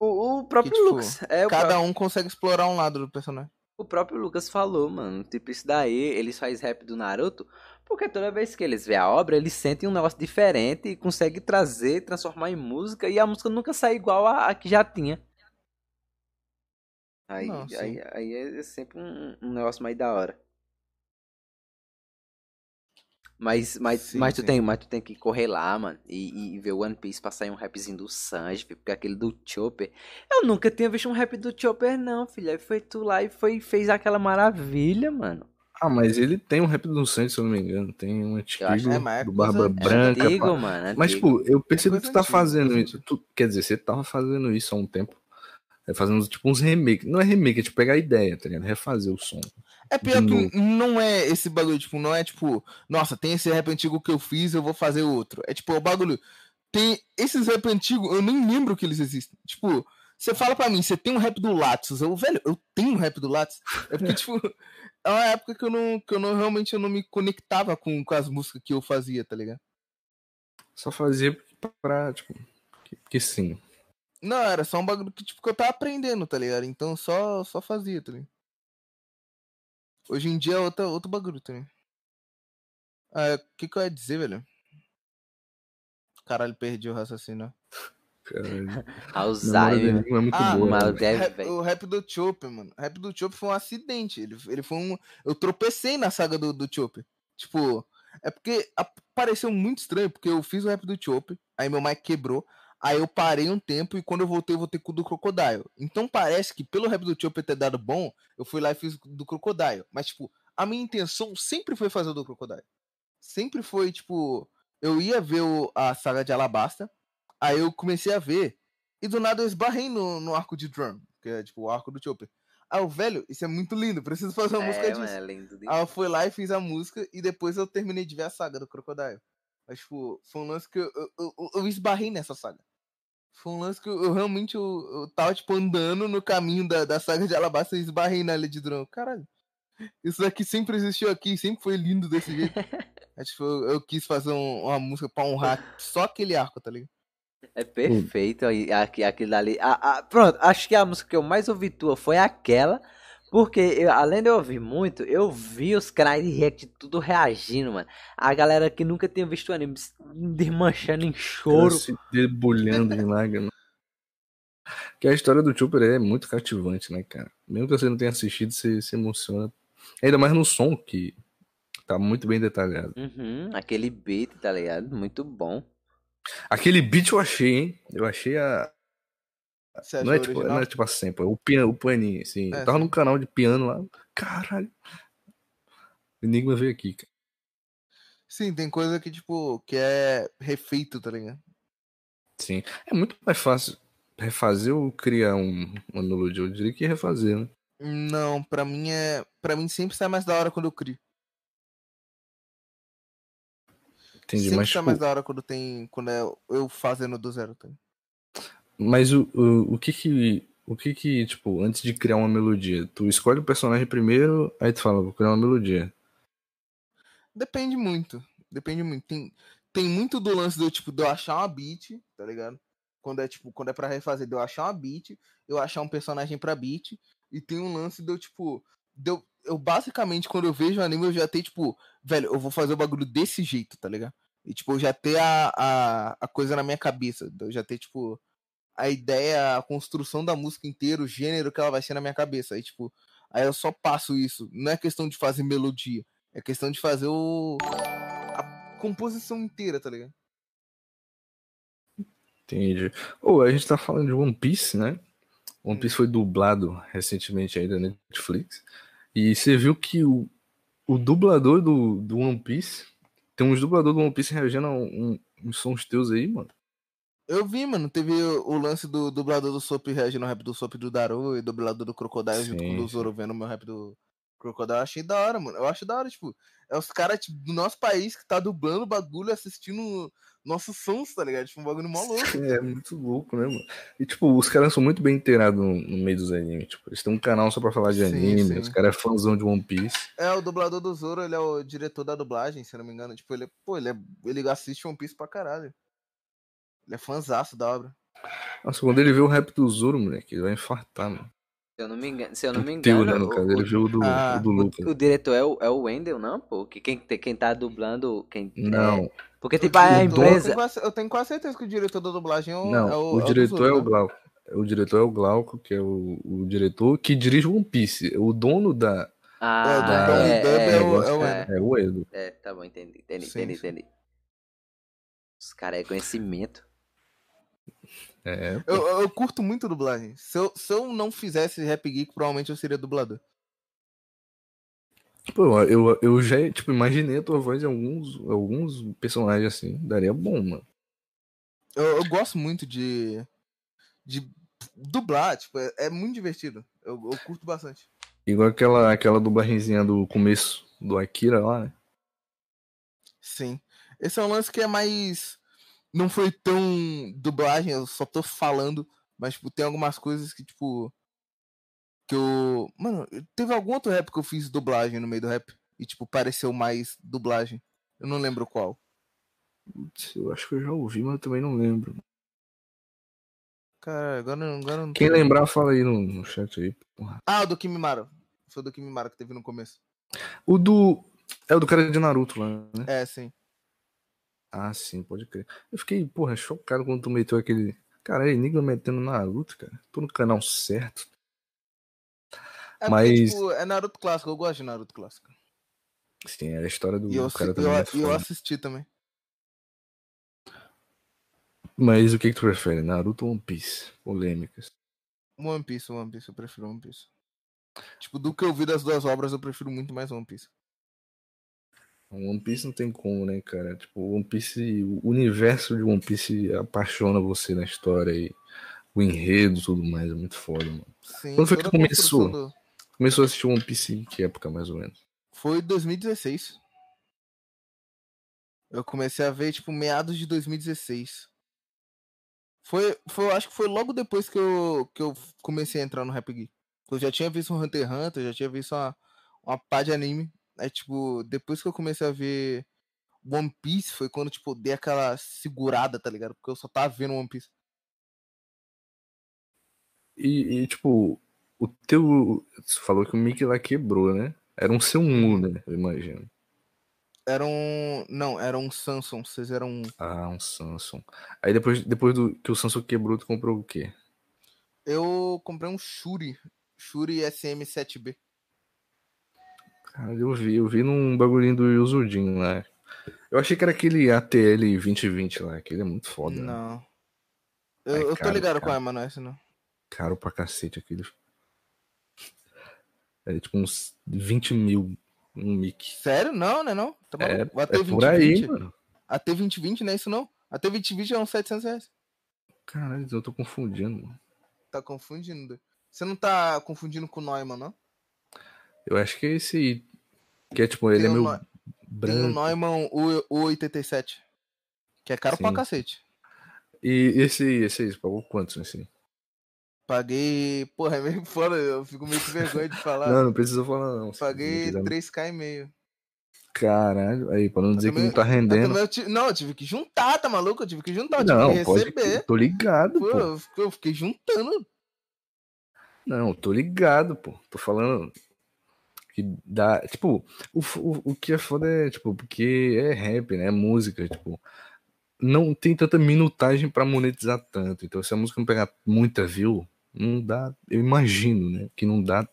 O, o próprio tipo, Lucas, é, Cada pró- um consegue explorar um lado do personagem. o próprio Lucas falou, mano, tipo, isso daí, eles fazem rap do Naruto, porque toda vez que eles vê a obra, eles sentem um negócio diferente e conseguem trazer, transformar em música, e a música nunca sai igual a, a que já tinha. Aí, Não, aí, aí é sempre um, um negócio mais da hora. Mas, mas, Sim, mas, tu sim. tem, mas tu tem que correr lá, mano, e, e ver One Piece pra sair um rapzinho do Sanji, porque aquele do Chopper. Eu nunca tinha visto um rap do Chopper, não, filho. Aí foi tu lá e foi, fez aquela maravilha, mano. Ah, mas ele tem um rap do Santos, se eu não me engano. Tem um antigo é, mas é do Barba é É Branca. antigo, pá. mano. Mas, antigo. tipo, eu percebi que coisa tu tá antiga, fazendo isso. Tu- quer dizer, você tava fazendo isso há um tempo. É fazendo tipo uns remakes. Não é remake, é tipo pegar a ideia, tá ligado? Refazer o som. É pior que não é esse bagulho, tipo, não é tipo, nossa, tem esse rap antigo que eu fiz, eu vou fazer outro. É tipo, o bagulho. Tem esses rap antigos, eu nem lembro que eles existem. Tipo, você fala pra mim, você tem um rap do Lattes. Eu, velho, eu tenho um rap do Lattes. É porque, tipo, é uma época que eu não, que eu não realmente eu não me conectava com, com as músicas que eu fazia, tá ligado? Só fazia pra, tipo, que, que sim. Não, era só um bagulho que, tipo, que eu tava aprendendo, tá ligado? Então só, só fazia, tá ligado? Hoje em dia é outra, outro bagulho também. Ah, o que que eu ia dizer, velho? Caralho, perdi o raciocínio. Caralho. Alzheimer. dele é muito Ah, boa. mas deve, Rap- velho. o rap do Chopper, mano. O rap do Chopper foi um acidente. Ele, ele foi um. Eu tropecei na saga do, do Chopper. Tipo, é porque a- pareceu muito estranho, porque eu fiz o rap do Chopper, aí meu mic quebrou, aí eu parei um tempo e quando eu voltei, eu voltei com o do Crocodile. Então parece que pelo rap do Chopper ter dado bom, eu fui lá e fiz o do Crocodile. Mas, tipo, a minha intenção sempre foi fazer o do Crocodile. Sempre foi, tipo, eu ia ver o- a saga de Alabasta, aí eu comecei a ver, e do nada eu esbarrei no, no arco de drum, que é tipo o arco do Chopper. Aí o velho, isso é muito lindo, preciso fazer uma música É, disso. mano, é lindo. de- Aí eu fui lá e fiz a música e depois eu terminei de ver a saga do Crocodile. Mas, tipo, foi um lance que eu, eu, eu, eu esbarrei nessa saga. Foi um lance que eu, eu realmente eu, eu tava, tipo, andando no caminho da, da saga de Alabasta e esbarrei na de Drão. Caralho, isso daqui sempre existiu aqui, sempre foi lindo desse jeito. Aí, tipo, eu, eu quis fazer um- uma música pra honrar só aquele arco, tá ligado? É perfeito aí, aqui, aquilo ali. Ah, ah, pronto, acho que a música que eu mais ouvi tua foi aquela, Porque, eu- além de eu ouvir muito, eu vi os canais de react tudo reagindo, mano. A galera que nunca tinha visto o anime se desmanchando em choro. Se debulhando em lágrimas. Que a história do Chopper é muito cativante, né, cara? Mesmo que você não tenha assistido, você se emociona. Ainda mais no som, que tá muito bem detalhado. Uhum, aquele beat, tá ligado? Muito bom. Aquele beat eu achei, hein? Eu achei a. Você Não é, tipo, original? não é tipo a sample, é o, piano, o paninho, assim. É, eu tava sim. num canal de piano lá. Caralho. Enigma veio aqui, cara. Sim, tem coisa que, tipo, que é refeito, tá ligado? Sim. É muito mais fácil refazer ou criar um, uma melodia. Eu diria que refazer, né? Não, pra mim é. Pra mim sempre sai mais da hora quando eu crio. Entendi. sempre Mas, sai tipo, mais da hora quando tem. Quando é eu fazendo do zero, tá ligado? Mas o, o, o que que. O que que, tipo, antes de criar uma melodia, tu escolhe o personagem primeiro, aí tu fala, vou criar uma melodia. Depende muito. Depende muito. Tem, tem muito do lance do tipo, de eu achar uma beat, tá ligado? Quando é tipo, quando é pra refazer, de eu achar uma beat, eu achar um personagem pra beat. E tem um lance eu, tipo. De eu, eu basicamente, quando eu vejo o anime, eu já tenho, tipo, velho, eu vou fazer o bagulho desse jeito, tá ligado? E tipo, eu já ter a, a, a coisa na minha cabeça. Eu já ter, tipo, a ideia, a construção da música inteira, o gênero que ela vai ser na minha cabeça. Aí, tipo, aí eu só passo isso. Não é questão de fazer melodia. É questão de fazer o. a composição inteira, tá ligado? Entendi. Ô, a gente tá falando de One Piece, né? One Piece foi dublado recentemente aí da Netflix. E você viu que o, o dublador do, do One Piece. Tem uns dubladores do One Piece reagindo a um, uns sons teus aí, mano. Eu vi, mano. Teve o, lance do dublador do Sop reagindo no rap do Sop do Daru e dublador do Crocodile junto com o Zoro vendo o meu rap do Crocodile. Eu achei da hora, mano. Eu acho da hora, tipo, é os caras tipo, do nosso país que tá dublando o bagulho assistindo nossos sons, tá ligado? Tipo, um bagulho mó louco. É muito louco, né, mano? E, tipo, os caras são muito bem inteirados no, no meio dos animes. Tipo, eles têm um canal só pra falar de Sim, anime. sim. Os caras é fãzão de One Piece. É, o dublador do Zoro, ele é o diretor da dublagem, se não me engano. Tipo, ele, é- pô, ele, é, ele assiste One Piece pra caralho. Ele é fãzaço da obra. Nossa, quando ele vê o rap do Zoro, moleque, ele vai infartar, mano. Se eu não me engano, se eu não me O teu, engano, né, o- caso. o- Ele viu o do, Ah, o do Lucas. O diretor é o, é o Wendel, não, pô? Que quem, quem tá dublando. Quem, Não, é- porque, O tipo, a diretor- Eu empresa. tenho, quase, eu tenho quase certeza que o diretor da dublagem é o. não. é o, do diretor é o né? Glauco. O diretor é o Glauco, que é o, o diretor que dirige One Piece. O dono da. Ah, É, o do Donnie é, é, é o- é, é o é, É o Edo. é, tá bom, entendi, entendi, Sim, entendi, sim. entendi. Os caras é conhecimento. É. Eu, eu, eu curto muito dublagem. Se eu, se eu não fizesse Rap Geek, provavelmente eu seria dublador. Pô, eu, eu já, tipo, imaginei a tua voz em alguns, alguns personagens assim. Daria bom, mano. Eu, eu gosto muito de. de dublar, tipo, é, é muito divertido. Eu, eu curto bastante. Igual aquela, aquela dublagenzinha do começo do Akira lá, né? Sim. Esse é um lance que é mais. Não foi tão dublagem, eu só tô falando. Mas, tipo, tem algumas coisas que, tipo. Que eu. Mano, teve algum outro rap que eu fiz dublagem no meio do rap. E, tipo, pareceu mais dublagem. Eu não lembro qual. Putz, Eu acho que eu já ouvi, mas eu também não lembro. Cara, agora, agora não Quem tô- lembrar, fala aí no, no chat aí. Porra. Ah, o do Kimimaro. Foi o do Kimimaro que teve no começo. O do. É o do cara de Naruto lá, né? É, sim. Ah, sim, pode crer. Eu fiquei, porra, chocado quando tu meteu aquele. Cara, Enigma metendo Naruto, cara. Tô no canal certo. É porque, Mas- tipo, é Naruto clássico. Eu gosto de Naruto clássico. Sim, é a história do E eu, cara eu, também. é eu, foda. assisti também. Mas o que, que tu prefere? Naruto ou One Piece? Polêmicas. One Piece, One Piece, eu prefiro One Piece. Tipo, do que eu vi das duas obras, eu prefiro muito mais One Piece. One Piece não tem como, né, cara? Tipo, One Piece, o universo de One Piece apaixona você na história e o enredo e tudo mais, é muito foda, mano. Sim, Quando foi que começou? do- Começou a assistir One Piece em que época, mais ou menos? Foi 2016. Eu comecei a ver, tipo, meados de 2016. Foi, foi, acho que foi logo depois que eu, que eu comecei a entrar no Rap Geek. Eu já tinha visto um Hunter x Hunter, já tinha visto uma, uma pá de anime. Aí, tipo, depois que eu comecei a ver One Piece, foi quando, tipo, dei aquela segurada, tá ligado? Porque eu só tava vendo One Piece. E, e, tipo, o teu. Você falou que o mic lá quebrou, né? Era um C1, né? Eu imagino. Era um. Não, era um Samsung. Vocês eram um. Ah, um Samsung. Aí depois, depois do que o Samsung quebrou, tu comprou o quê? Eu comprei um Shuri. Shuri SM7B. Cara, eu vi, eu vi num bagulhinho do Yuzudin lá. Eu achei que era aquele ATL 2020 lá, aquele é muito foda. né? Não. Eu, Ai, eu tô cara, ligado cara. qual é, mas não é esse não. Caro pra cacete aquele. É tipo uns 20 mil um mic. Sério? Não, né? Não. Tá É, AT é por aí, 2020. mano. AT 2020 não é isso não. AT 2020 é uns 700 reais. Caralho, eu tô confundindo. mano. Tá confundindo. Você não tá confundindo com o Neumann, não? Eu acho que é esse. Que é tipo, ele Tem é o meio Neu- Tem o branco. Neumann U- U87. Que é caro pra Sim. cacete. E esse aí, esse aí, você pagou quantos nesse? Paguei. Porra, é meio foda, eu fico meio com vergonha de falar. Não, não precisa falar não. Paguei quiser. 3k e meio. Caralho, aí, pra não dizer que também- não tá Eu rendendo. também eu ti- Não, eu tive que juntar, tá maluco? Eu tive que juntar, eu tive Não, que pode. receber. Tô ligado, Pô, pô. eu fiquei- eu fiquei juntando. Não, tô ligado, pô. Tô falando que dá. Tipo, o, o, o que é foda é, tipo, porque é rap, né? É música, tipo. Não tem tanta minutagem pra monetizar tanto. Então, se a música não pegar muita view, não dá. Eu imagino, né? Que não dá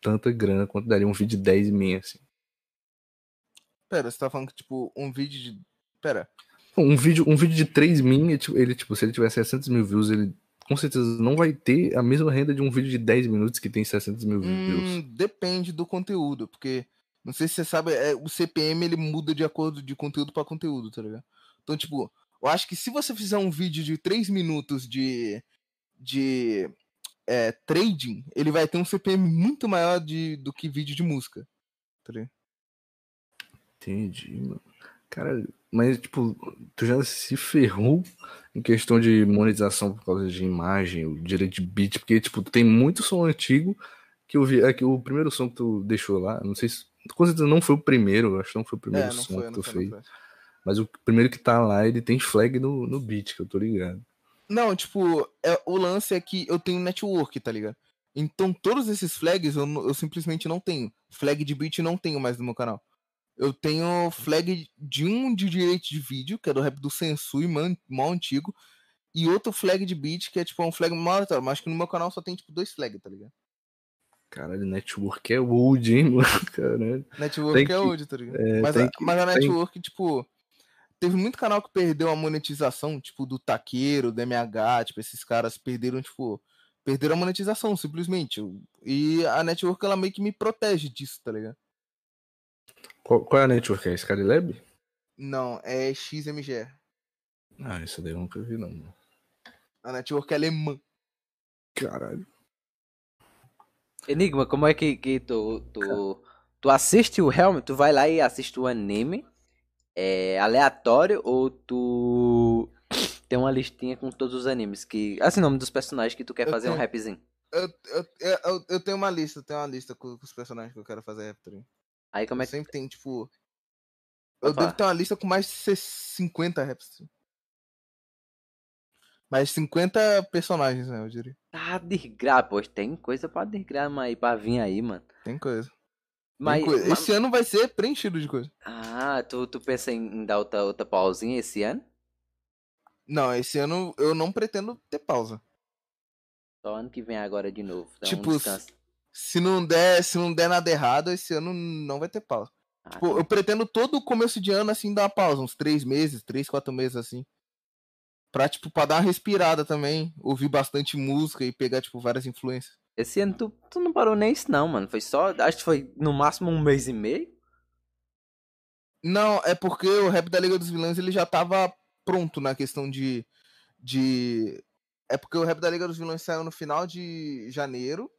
tanta grana quanto daria um vídeo de 10 mil, assim. Pera, você tá falando que, tipo, um vídeo de. Pera. Um vídeo, um vídeo de 3 mil, ele, tipo, ele, tipo, se ele tiver 600 mil views, ele com certeza não vai ter a mesma renda de um vídeo de 10 minutos que tem 600 mil Hum, views. depende do conteúdo, porque. Não sei se você sabe, é, o CPM ele muda de acordo de conteúdo pra conteúdo, tá ligado? Então, tipo, eu acho que se você fizer um vídeo de 3 minutos de. de. é, trading, ele vai ter um CPM muito maior de, do que vídeo de música. Tá ligado? Entendi, mano. Cara, mas tipo, tu já se ferrou em questão de monetização por causa de imagem, o direito de beat, porque, tipo, tem muito som antigo que eu vi. É que o primeiro som que tu deixou lá, não sei se. Com certeza não foi o primeiro, acho que não foi o primeiro É, som foi, que tu foi, fez. Mas o primeiro que tá lá, ele tem flag no, no beat, que eu tô ligado. Não, tipo, é, o lance é que eu tenho network, tá ligado? Então todos esses flags eu, eu simplesmente não tenho. Flag de beat não tenho mais no meu canal. Eu tenho flag de um de direito de vídeo, que é do rap do Sensui, man, mal antigo, e outro flag de beat, que é tipo um flag mal aleatório, mas acho que no meu canal só tem tipo dois flags, tá ligado? Caralho, network é old, hein, mano? Caralho. Network Tem é que- hoje, tá ligado? é, mas, tem a, que- mas a tem- network, tipo, teve muito canal que perdeu a monetização, tipo, do Taqueiro, do MH, tipo, esses caras perderam, tipo, perderam a monetização, simplesmente. E a network, ela meio que me protege disso, tá ligado? Qual, qual é a network? É Skylab? Não, é XMG. Ah, isso daí eu nunca vi, não. mano. A network é alemã. Caralho. Enigma, como é que, que tu, tu, tu assiste o Helm, tu vai lá e assiste o anime é, aleatório ou tu tem uma listinha com todos os animes que. Assim, o nome dos personagens que tu quer Eu fazer um tenho. rapzinho. Eu, eu, eu, eu- eu tenho uma lista, eu tenho uma lista com, com os personagens que eu quero fazer rap, ligado? Aí como é que. sempre tem, tipo. Eu falar. devo ter uma lista com mais de 50 raps. Mais 50 personagens, né, eu diria. Tá desgraça, pois tem coisa pra desgrama aí, pra vir aí, mano. Tem coisa. Tem Mas. coisa. mas- Esse ano vai ser preenchido de coisa. Ah, tu, tu pensa em, dar outra, outra pausinha esse ano? Não, esse ano eu não pretendo ter pausa. Só ano que vem agora de novo. Dá Tipo, um. Se não der, se não der nada errado, esse ano não vai ter pausa. Ah, Tipo, tá. eu pretendo todo começo de ano assim dar uma pausa, uns três meses, três, quatro meses assim. Pra, tipo, pra dar uma respirada também, ouvir bastante música e pegar, tipo, várias influências. Esse ano tu, tu não parou nem isso não, mano. Foi só. Acho que foi no máximo um mês e meio. Não, é porque o rap da Liga dos Vilões ele já tava pronto na questão de. de... É porque o rap da Liga dos Vilões saiu no final de janeiro.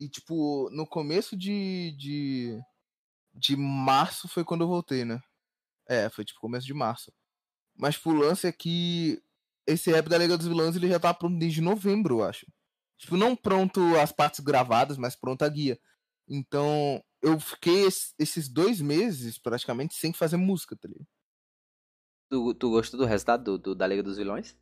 E, tipo, no começo de. de, de março foi quando eu voltei, né? É, foi tipo começo de março. Mas tipo, o lance é que esse rap da Liga dos Vilões ele já tava pronto desde novembro, eu acho. Tipo, não pronto as partes gravadas, mas pronta a guia. Então, eu fiquei es- esses dois meses praticamente sem fazer música, tá ligado? Tu, tu gostou do resultado do, do- da Liga dos Vilões?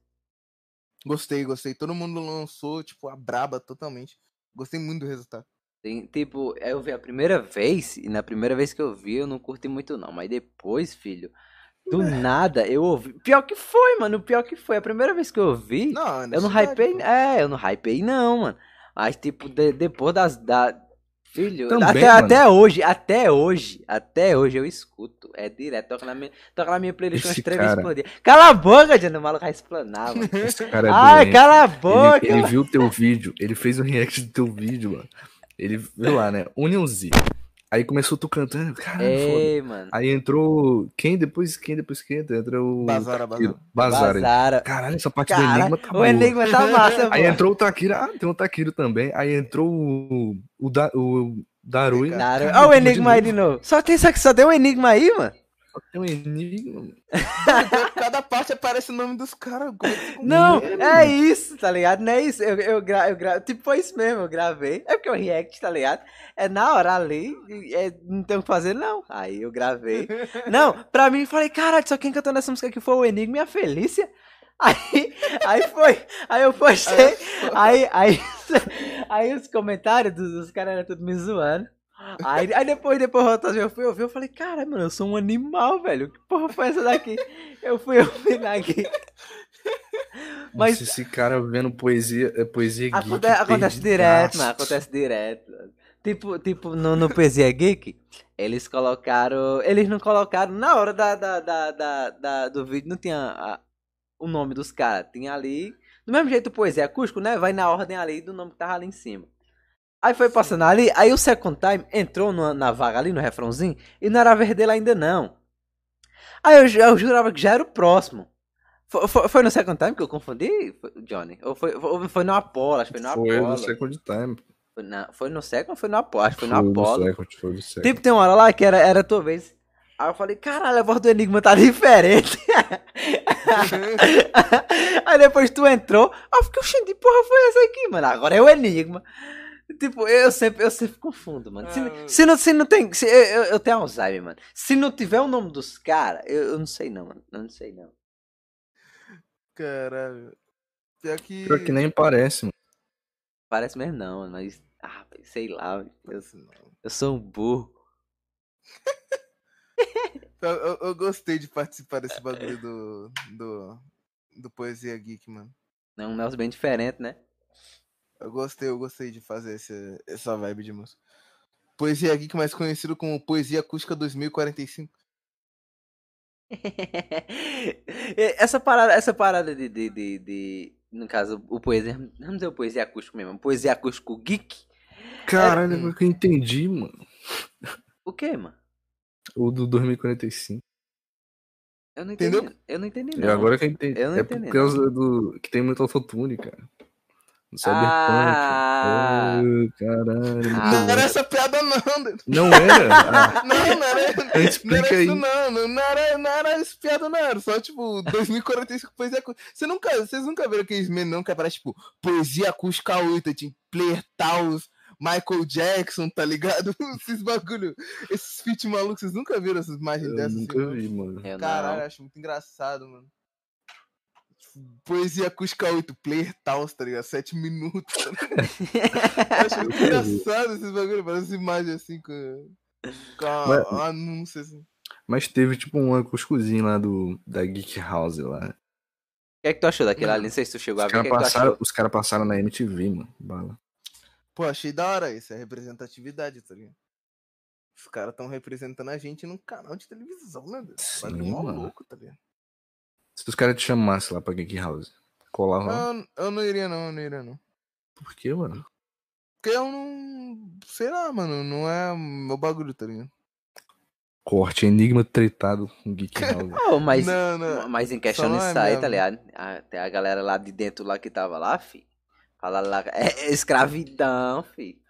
Gostei, gostei. Todo mundo lançou, tipo, a braba totalmente. Gostei muito do resultado. Tem, tipo, eu vi a primeira vez, e na primeira vez que eu vi, eu não curti muito não. Mas depois, filho, do nada, eu ouvi. Pior que foi, mano. Pior que foi. A primeira vez que eu ouvi, Não, eu não hypei. É, eu não hypei não, mano. Mas, tipo, de- depois das. Da... Filho, Também, até, mano. até hoje, até hoje, até hoje eu escuto. É direto, toca na minha, toca na minha playlist umas três vezes por dia. Cala a boca, Diana, o maluco vai explanar, mano. Esse cara é Ai, doente. cala a boca! Ele, ele viu teu vídeo, ele fez um react do teu vídeo, mano. Ele viu lá, né? Union Z. Aí começou tu cantando, cara, foda. Ei, mano. Aí entrou. Quem depois? Quem depois que entra? Entra o. Bazara, bazara. Bazara. Bazara. Caralho, essa parte do Cara, Enigma tá o boa. Enigma tá massa, Aí entrou o Takira. Ah, tem um Takiro também. Aí entrou o. O, da, o Darui. Cara, Olha o de Enigma aí de novo. Só tem só que só deu um Enigma aí, mano. Tem um Enigma. Cada parte aparece o nome dos caras. Não, é isso, tá ligado? Não é isso. Eu, eu, gra, eu gra, Tipo, foi isso mesmo, eu gravei. É porque o react, tá ligado? É na hora ali, é, não tem o que fazer, não. Aí eu gravei. Não, pra mim, falei, caralho, só quem cantou nessa música aqui foi o Enigma e a Felícia. Aí, aí foi, aí eu postei, aí, aí, aí os comentários dos, dos caras eram tudo me zoando. Aí, aí depois, depois outras vezes eu fui ouvir, eu falei, cara, mano, eu sou um animal, velho. Que porra foi essa daqui? Eu fui ouvir aqui. Mas- Mas esse cara vendo poesia, é poesia geek. Aconte- acontece direto, mano. Acontece direto. Tipo, tipo no, no Poesia Geek, eles colocaram. Eles não colocaram na hora da, da, da, da- da- do vídeo, não tinha a- o nome dos caras. Tinha ali. Do mesmo jeito, Poesia Acústico, né? Vai na ordem ali do nome que tava ali em cima. Aí foi passando ali, aí o Second Time entrou na, na vaga ali, no refrãozinho, e não era a vez dele ainda não. Aí eu, eu jurava que já era o próximo. Foi, foi, foi no Second Time que eu confundi, foi- Johnny? Ou foi, foi, foi no Apollo, acho que foi no Foi Apollo. no Second Time. Foi, na, foi no Second ou foi no Apollo? Acho que foi no Foi no Apollo. Second, foi no Second. Tipo, tem uma hora lá que era, era a tua vez. Aí eu falei, caralho, a voz do Enigma tá diferente. Aí depois tu entrou, aí eu fiquei, oxente, porra foi essa aqui, mano? Agora é o Enigma. Tipo, eu sempre, eu sempre confundo, mano. Se, Ah, se não, se não tem. Se, eu, eu, tenho Alzheimer, mano. Se não tiver o nome dos caras, eu, eu não sei não, mano. Eu não sei não. Caralho. Pior que. Pior que nem parece, mano. Parece mesmo não, mano, mas. Ah, sei lá, eu, eu sou um burro. Eu, eu- eu gostei de participar desse bagulho do. do. do Poesia Geek, mano. É um negócio bem diferente, né? Eu gostei, eu gostei de fazer esse, essa vibe de música. Poesia Geek, mais conhecido como Poesia Acústica 2045. essa parada, essa parada de, de, de, de- no caso, o poesia, vamos dizer o poesia acústico mesmo, poesia acústico geek. Caralho, É, agora que eu entendi, mano. O que, mano? O do 2045. Eu não entendi. Entendeu? Eu não entendi E não. agora que eu entendi. Eu não é entendi, por causa do. que tem muito autotune, cara. No Cyberpunk. Ah. Oh, caralho. Ah. Não era essa piada, não. Dedo. Não era? Ah, Não, não era. Não era isso, não. Não, não era, não era essa piada, não. Era só, tipo, 2045 poesia acústica. Você nunca, vocês nunca viram aqueles memes, não, que aparece, tipo, poesia acústica 8, tipo, Player Taos, Michael Jackson, tá ligado? Esses bagulho, esses feat malucos, vocês nunca viram essas imagens eu dessas? nunca assim, vi, mano. Caralho, acho muito engraçado, mano. Poesia acústica 8, Player Taos, tá ligado? 7 minutos. Tá ligado? acho engraçado esses bagulho, parece imagem assim com. Com a, Mas- a anúncio assim. Mas teve tipo um acústicozinho lá do, da Geek House lá. O que é que tu achou daquele ali? Não sei se tu chegou a Os ver. O caras que é que tu passaram, achou? os cara passaram na MTV, mano. Bala. Pô, achei da hora isso, é representatividade, tá ligado? Os caras tão representando a gente num canal de televisão, né? Deus? Sim, mano. louco, tá ligado? Se os caras te chamassem lá pra Geek House, colava lá. Eu, eu não iria não, eu não iria não. Por quê, mano? Porque eu não. Sei lá, mano, não é meu bagulho, tá ligado? Corte, Enigma tretado com Geek House. Oh, mas, Não, não. mas em questão não é aí, tá ligado? A, tem a galera lá de dentro lá que tava lá, fi. Fala lá. É, é escravidão, fi.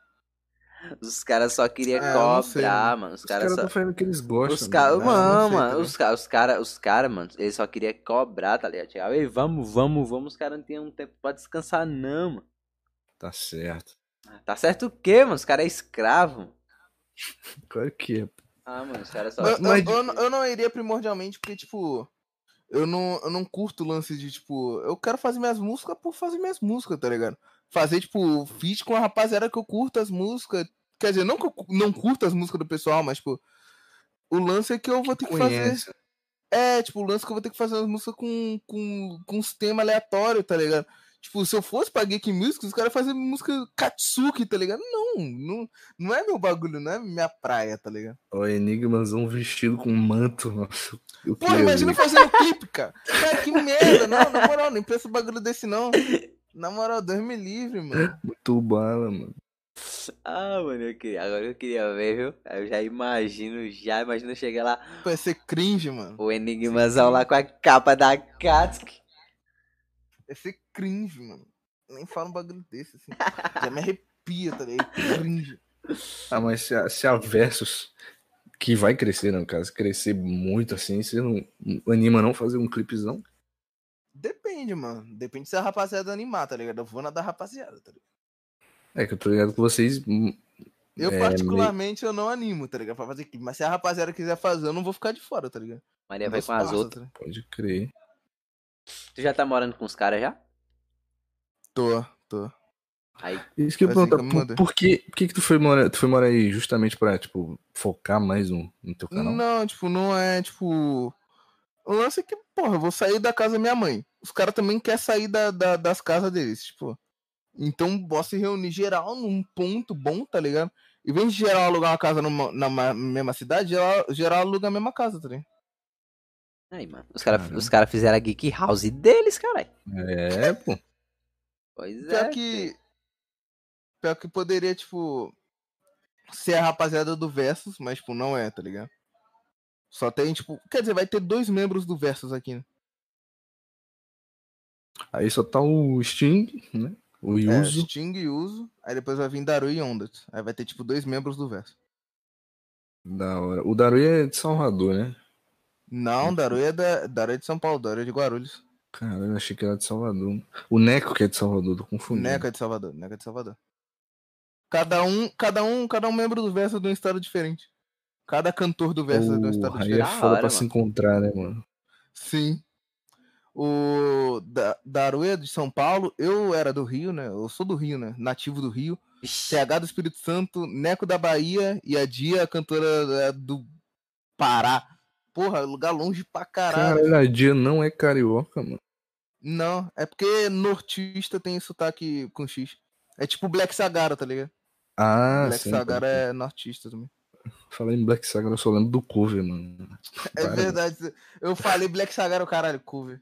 Os caras só queriam Ah, eu cobrar, mano. Os Os caras caras só. estão fazendo o que eles gostam. Os caras, mano. Ah, não mano, os caras, os caras, os caras, mano, eles só queriam cobrar, tá ligado? Chegava, Ei, vamos, vamos, vamos, os caras não tinham tempo pra descansar, não, mano. Tá certo. Tá certo o quê, mano? Os caras é escravo. mano. Claro que é. Ah, mano, os caras só. Eu, eu- Mas- eu não- eu não iria primordialmente porque, tipo, eu não, eu não curto o lance de, tipo, eu quero fazer minhas músicas por fazer minhas músicas, tá ligado? Fazer, tipo, feat com a rapaziada que eu curto as músicas. Quer dizer, não que eu não curto as músicas do pessoal, mas, tipo, o lance é que eu vou ter que fazer. É, tipo, o lance é que eu vou ter que fazer umas músicas com, com, com uns temas aleatórios, tá ligado? Tipo, se eu fosse pra Geek Music, os caras faziam música Katsuki, tá ligado? Não, não, não é meu bagulho, não é minha praia, tá ligado? Ó, Enigmazão vestido com manto. Nossa, queria imagina ver. fazendo clipe, cara. Cara, que merda. Não, na moral, nem pensa bagulho desse, não. Na moral, Deus me livre, mano. Muito bala, mano. Ah, mano, eu queria, agora eu queria ver, viu? Eu já imagino, já imagino chegar lá, Vai ser cringe, mano. o Enigmazão lá com a capa da Katsuki. Vai ser cringe, mano. Nem fala um bagulho desse, assim. Já me arrepia, tá ligado? Cringe. Ah, mas se a, se a Versus, que vai crescer, no caso, crescer muito assim, você não anima não fazer um clipezão? Depende, mano. Depende se a rapaziada animar, tá ligado? Eu vou na da rapaziada, tá ligado? É que eu tô ligado com vocês. hum, Eu, É, particularmente, eu não animo, tá ligado? Pra fazer clipe. Mas se a rapaziada quiser fazer, eu não vou ficar de fora, tá ligado? Maria vai com as outras. tá? Pode crer. Tu já tá morando com os caras já? Tô, tô. Aí, Isso que eu perguntar, que por, por que, por que que tu foi morar, tu foi morar aí justamente pra, tipo, focar mais no, no teu canal? Não, tipo, não é, tipo. O lance é que, porra, eu vou sair da casa da minha mãe. Os caras também querem sair da, da- das casas deles, tipo. Então, posso se reunir geral num ponto bom, tá ligado? Em vez de geral alugar uma casa numa, na ma- mesma cidade, geral, geral aluga a mesma casa, tá ligado? aí, mano. Os caras cara fizeram a Geek House deles, caralho. É, pô. Pois Pior é. que. Pior que poderia, tipo. Ser a rapaziada do Versus, mas, tipo, não é, tá ligado? Só tem, tipo. Quer dizer, vai ter dois membros do Versus aqui, né? Aí só tá o Sting, né? O É, Yuzo. Sting e Uso. Aí depois vai vir Daru e Ondat. Aí vai ter, tipo, dois membros do Versus. Da hora. O Darui é de Salvador, né? Não, Daru é, da, Daru é de São Paulo, Daru é de Guarulhos. Caralho, eu achei que era de Salvador. O Neco que é de Salvador, tô confundindo. Neca é de Salvador, Neca é de Salvador. Cada um, cada um, cada um membro do Versus é de um estado diferente. Cada cantor do Versus é de um estado aí é diferente. Da foda hora, pra se mano. encontrar, né, mano? Sim. O da, Daru é de São Paulo, eu era do Rio, né? Eu sou do Rio, né? Nativo do Rio. TH do Espírito Santo, Neco da Bahia e a Dia, a cantora é, do Pará. Porra, lugar longe pra caralho. Caralho, a Dia não é carioca, mano. Não, é porque nortista tem sotaque com X. É tipo Black Sagara, tá ligado? Ah, Black sim. Sagara é nortista também. Falei em Black Saga, eu só lembro do cover, mano. É verdade. Eu falei Black Sagara, o caralho, cover.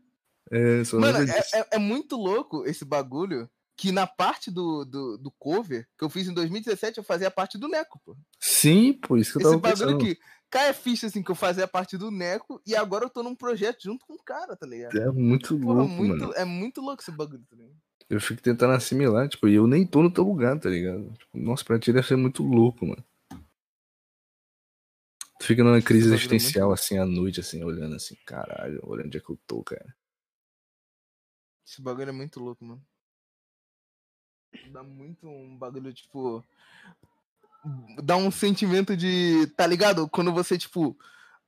É, só Mano, é, é- é muito louco esse bagulho que na parte do, do, do cover que eu fiz em 2017 eu fazia parte do Neco, pô. Sim, por isso que eu Esse tava bagulho pensando. que cai a ficha assim que eu fazia parte do Neco e agora eu tô num projeto junto com o cara, tá ligado? É muito Porra, louco, muito, mano. é muito louco esse bagulho, tá ligado? Eu fico tentando assimilar, tipo, e eu nem tô no teu lugar, tá ligado? Tipo, nossa, pra ti deve ser muito louco, mano. Tu fica numa crise é muito existencial, assim, à noite, assim, olhando assim, caralho, olha onde é que eu tô, cara. Esse bagulho é muito louco, mano. Dá muito um bagulho, tipo. Dá um sentimento de. Tá ligado? Quando você, tipo.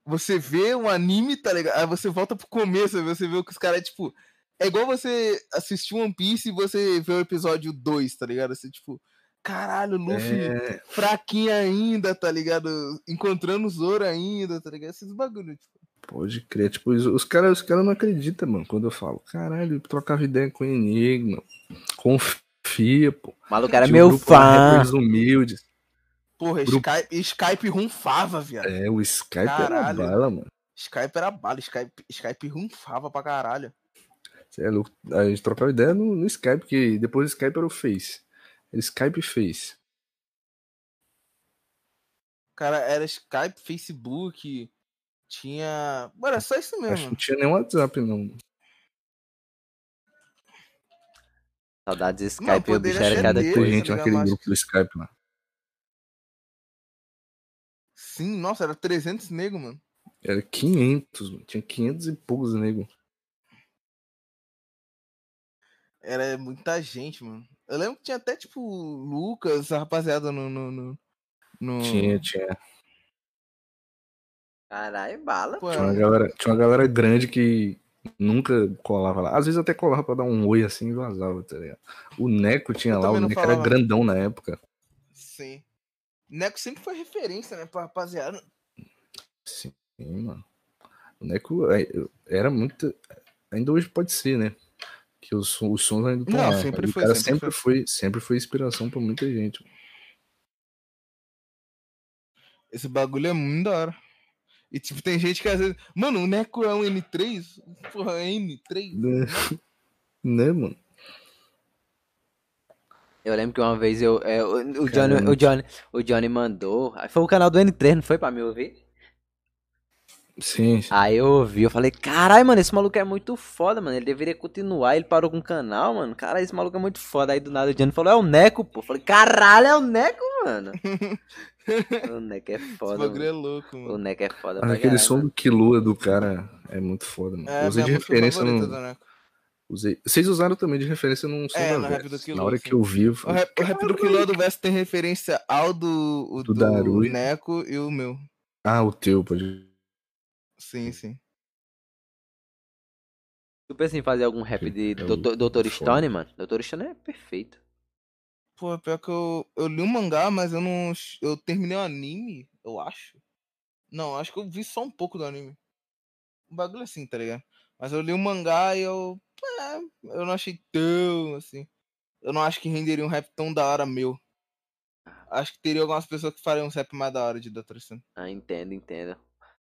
Você vê um anime, tá ligado? Aí você volta pro começo, você vê que os caras, tipo. É igual você assistir One Piece e você vê o episódio 2, tá ligado? Você, tipo. Caralho, Luffy É, fraquinho ainda, tá ligado? Encontrando o Zoro ainda, tá ligado? Esses bagulhos, tipo. pode crer. Tipo, os, caras os cara não acreditam, mano, quando eu falo, caralho, eu trocava ideia com o Enigma. Confia, pô. o maluco era meu fã. humildes. Porra, Grupo- Skype, Skype runfava, viado. É, o Skype era Caralho. bala, mano. Skype era bala, Skype, Skype runfava pra caralho. Cê é louco. A gente trocava ideia no, no Skype, porque depois do Skype era o Face. Skype Face. Cara, era Skype, Facebook, tinha. Mano, era só isso Acho que mesmo. não tinha nem WhatsApp, não. Saudades Skype e o poderia bicho era cada coisa. gente naquele grupo do Skype lá. Sim, nossa, era 300 nego, mano. Era 500, mano. Tinha 500 e poucos nego. Era muita gente, mano. Eu lembro que tinha até, tipo, Lucas, a rapaziada no. no, no, no- Tinha, tinha. Caralho, bala. Pô, Tinha uma galera, tinha uma galera grande que Nunca colava lá. Às vezes até colava pra dar um oi assim e vazava, tá ligado? O Neco tinha Eu lá, o Neco era falava. grandão na época. Sim. Neco sempre foi referência, né, pra rapaziada. Sim, mano. O Neco é, era muito. Ainda hoje pode ser, né? Que os, os sons ainda estão Não, lá. sempre foi, o cara sempre sempre foi. sempre foi inspiração pra muita gente. Esse bagulho é muito da hora. E tipo, tem gente que às vezes. Mano, o Neco é um N3? Porra, é N3? Né, né mano? Eu lembro que uma vez eu, é, o, o Johnny, o, Johnny, o Johnny mandou. Foi o canal do N3, não foi pra me ouvir? Sim, sim. Aí eu ouvi, eu falei, caralho, mano, esse maluco é muito foda, mano. Ele deveria continuar, ele parou com o canal, mano. Caralho, esse maluco é muito foda. Aí do nada o Johnny falou, é o Neco, pô. Eu falei, caralho, é o Neco, mano. o Neco é Esse foda, bagulho mano. é louco, O mano. Neco é foda pra aquele som mano. do Kilua do cara é muito foda, mano. É, Eu usei de referência no. Usei... Vocês usaram também de referência num som É, da Na hora sim. que eu vi, eu O rap, o rap do Kilo do Verso tem referência ao do, o Do do. Neco e o meu. ah, o teu, pode. Sim, sim. Tu pensa em fazer algum rap de É Doutor foda. Stone, mano? Doutor Stone é perfeito. Pô, pior que eu, eu li um mangá, mas eu não. Eu terminei o anime, eu acho. Não, acho que eu vi só um pouco do anime. Um bagulho assim, tá ligado? Mas eu li um mangá e eu. É, eu não achei tão assim. Eu não acho que renderia um rap tão da hora meu. Acho que teria algumas pessoas que fariam um rap mais da hora de Dr. Stone. Ah, entendo, entendo.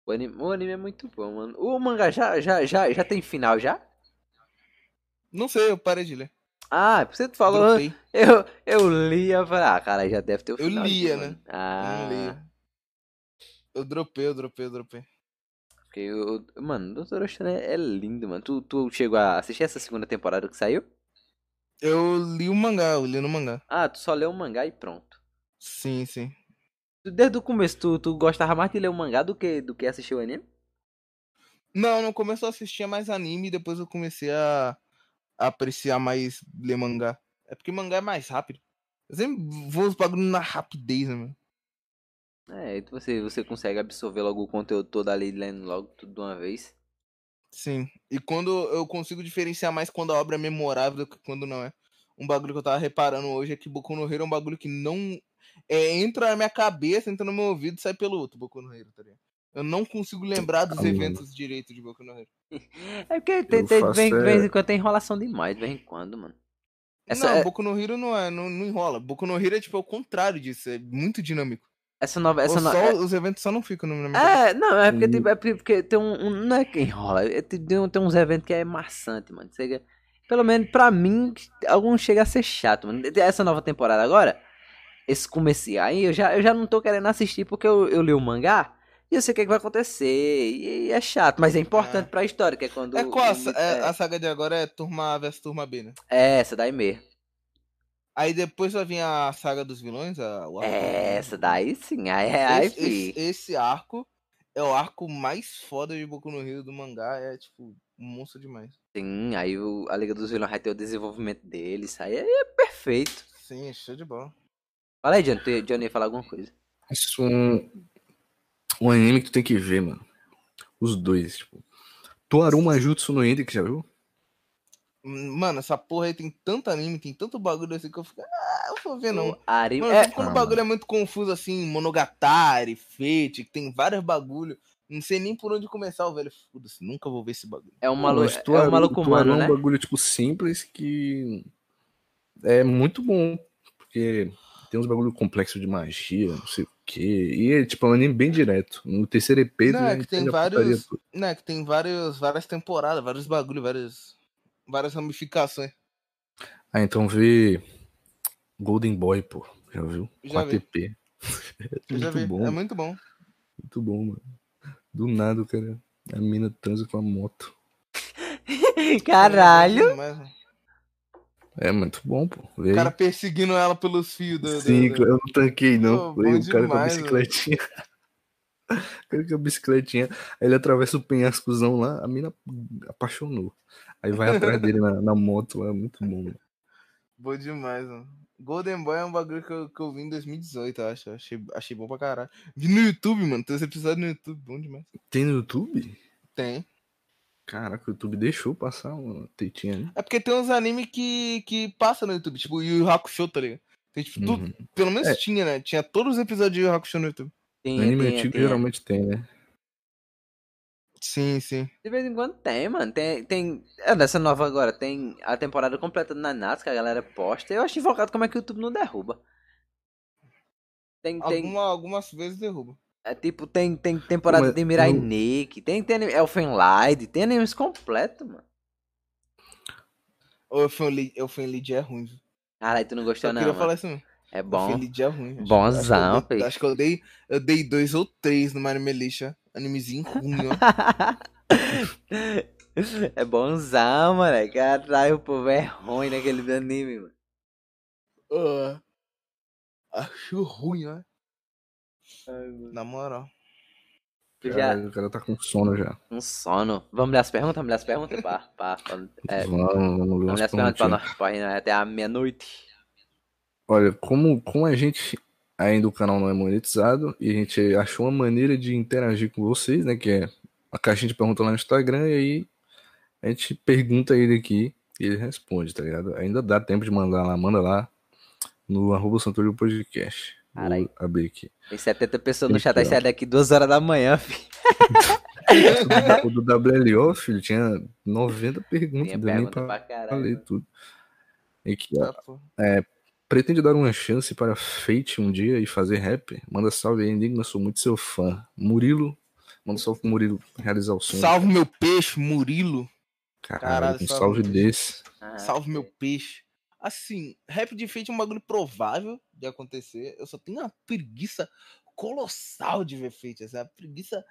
O anime, o anime é muito bom, mano. O mangá já, já, já, já tem final já? Não sei, eu parei de ler. Ah, você tu falou. Dropei. Eu, eu lia, eu falei, ah, cara, já deve ter o Eu final. lia, mano. né? Eu Ah, não li. Eu dropei, eu dropei, eu dropei. porque eu, mano, Doutor Stone é, é lindo, mano. Tu, tu chegou a assistir essa segunda temporada que saiu? Eu li o mangá, eu li no mangá. Ah, tu só leu o mangá e pronto. Sim, sim. Desde o começo, tu, tu gostava mais de ler o mangá do que, do que assistir o anime? Não, não começou a assistir mais anime e depois eu comecei a, a apreciar mais ler mangá. É porque mangá é mais rápido. Eu sempre vou os bagulhos na rapidez, né, mano? É, e você, você consegue absorver logo o conteúdo todo ali, lendo logo tudo de uma vez. Sim. E quando eu consigo diferenciar mais quando a obra é memorável do que quando não é. Um bagulho que eu tava reparando hoje é que Boku no Hero é um bagulho que não. É, entra na minha cabeça, entra no meu ouvido e sai pelo outro, Boku no Hero, tá ligado? Eu não consigo lembrar dos eventos direito de Boku no Hero. É porque tem, de é- vez em quando tem enrolação demais, de vez em quando, mano. Essa, não, é- Boku no Hero não é, não, não enrola. Boku no Hero é tipo o contrário disso, é muito dinâmico. essa nova. Essa no- só- é- Os eventos só não ficam no- cabeça. É, não, é porque, Hum. tipo, é porque- porque tem um, um- Não é que enrola. é tem, tem uns eventos que é maçante, mano. Chega, pelo menos pra mim, alguns chega a ser chato, mano. Essa nova temporada agora, esse comercial aí, eu já, eu já não tô querendo assistir porque eu, eu li o mangá e eu sei o que, é que vai acontecer. E, é chato, mas é importante É. pra história, que é quando. É qual a, o- sa- é, a saga de agora é Turma vs Turma B, né? É, essa daí mesmo. Aí depois vai vir a saga dos vilões, a, o arco É, essa daí sim. Aí, aí, esse, esse, esse arco é o arco mais foda de Boku no Hero do mangá. É tipo, monstro demais. Sim, aí o, a Liga dos Vilões vai ter o desenvolvimento deles. Aí é perfeito. Sim, show de bola. Fala aí, Johnny. Johnny falar alguma coisa. Isso é um, um anime que tu tem que ver, mano. Os dois, tipo. Toaruma Jutsu no Ende, que já viu? Mano, essa porra aí tem tanto anime, tem tanto bagulho assim que eu fico. Ah, eu vou ver não. Ari... Mano, é, quando o bagulho é muito confuso assim, Monogatari, Fate, que tem vários bagulho. Não sei nem por onde começar, o velho. Foda-se, nunca vou ver esse bagulho. é um, Pô, malu... mas é um Toaru- maluco Toaru humano, é um né? bagulho, tipo, simples que é muito bom. Porque tem uns bagulho complexo de magia, não sei o quê. E é, tipo, é um anime bem direto. No terceiro EP, tu Não, é que tem vários-. Né, que tem vários, várias temporadas, vários bagulho, várias, várias ramificações. Ah, então vê Golden Boy, pô. Já viu? Já Com vi. ATP. Eu já muito vi. bom. É muito bom. Muito bom, mano. Do nada, o cara. A mina transa com a moto. Caralho! Demais, mano. É muito bom, pô. Vê O aí. cara perseguindo ela pelos fios do- Sim, do- eu não tanquei, não. Pô, Foi bom o cara com a bicicletinha. O cara com a bicicletinha. Aí ele atravessa o penhascozão lá, a mina apaixonou. Aí vai atrás dele na, na moto lá, muito bom. mano. Bom demais, mano. Golden Boy é um bagulho que eu, que eu vi em 2018, eu acho. Eu Achei, achei bom pra caralho. Vi no YouTube, mano. Tem esse episódio no YouTube, bom demais. Tem no YouTube? Tem. Caraca, o YouTube deixou passar uma tetinha ali. É porque tem uns animes que, que passa no YouTube, tipo o Yu Yu Hakusho, tá ligado? Tem, tipo, tudo- Uhum. pelo menos É. tinha, né? Tinha todos os episódios de Yu Yu Hakusho no YouTube. Tinha, Anime tinha, antigo tinha. geralmente tem, né? Sim, sim. De vez em quando tem, mano. Tem. tem... É dessa nova agora. Tem a temporada completa do Nanatsu que a galera posta. Eu acho invocado como é que o YouTube não derruba. Tem, tem. Alguma, algumas vezes derruba. É tipo, tem, tem temporada Mas de Mirai eu- Nikki, tem, tem anime- Elfenlight, tem animes completos, mano. O Elfen Lead é ruim. viu? Caralho, tu não gostou Eu não, queria mano. falar mesmo. É Elfen bom. Lead é ruim. acho. Bonzão, acho que eu dei, acho que eu dei, eu dei dois ou três no Mario Melisha. Animezinho ruim, ó. é bonzão, mano. Caralho, o povo é ruim naquele anime, mano. Ah, acho ruim, ó. Na moral. Já... O cara tá com sono já. Um sono. Vamos ler as perguntas? Vamos ler as perguntas? pá, pá. É, vamos, vamos ler as perguntas pra nós, pra ir até a meia-noite. Olha, como, como a gente ainda o canal não é monetizado e a gente achou uma maneira de interagir com vocês, né? Que é a caixinha de pergunta lá no Instagram e aí a gente pergunta ele aqui e ele responde, tá ligado? Ainda dá tempo de mandar lá, manda lá no arroba Santorio Podcast. Caralho. Vou abrir aqui. Tem 70 pessoas no chat, aí sai daqui duas horas da manhã, filho. O do WLO, filho, tinha 90 perguntas, nem pergunta pra, pra ler tudo. E ó. Tá, pô. Pretende dar uma chance para Fate um dia e fazer rap? Manda salve aí, Enigma, sou muito seu fã. Murilo, manda salve pro Murilo realizar o sonho. Salve meu peixe, Murilo. Caralho, Caralho, um salve, salve desse. Ah, Salve meu peixe. Assim, rap de feito é um bagulho provável de acontecer. Eu só tenho uma preguiça colossal de ver feito. Essa é uma preguiça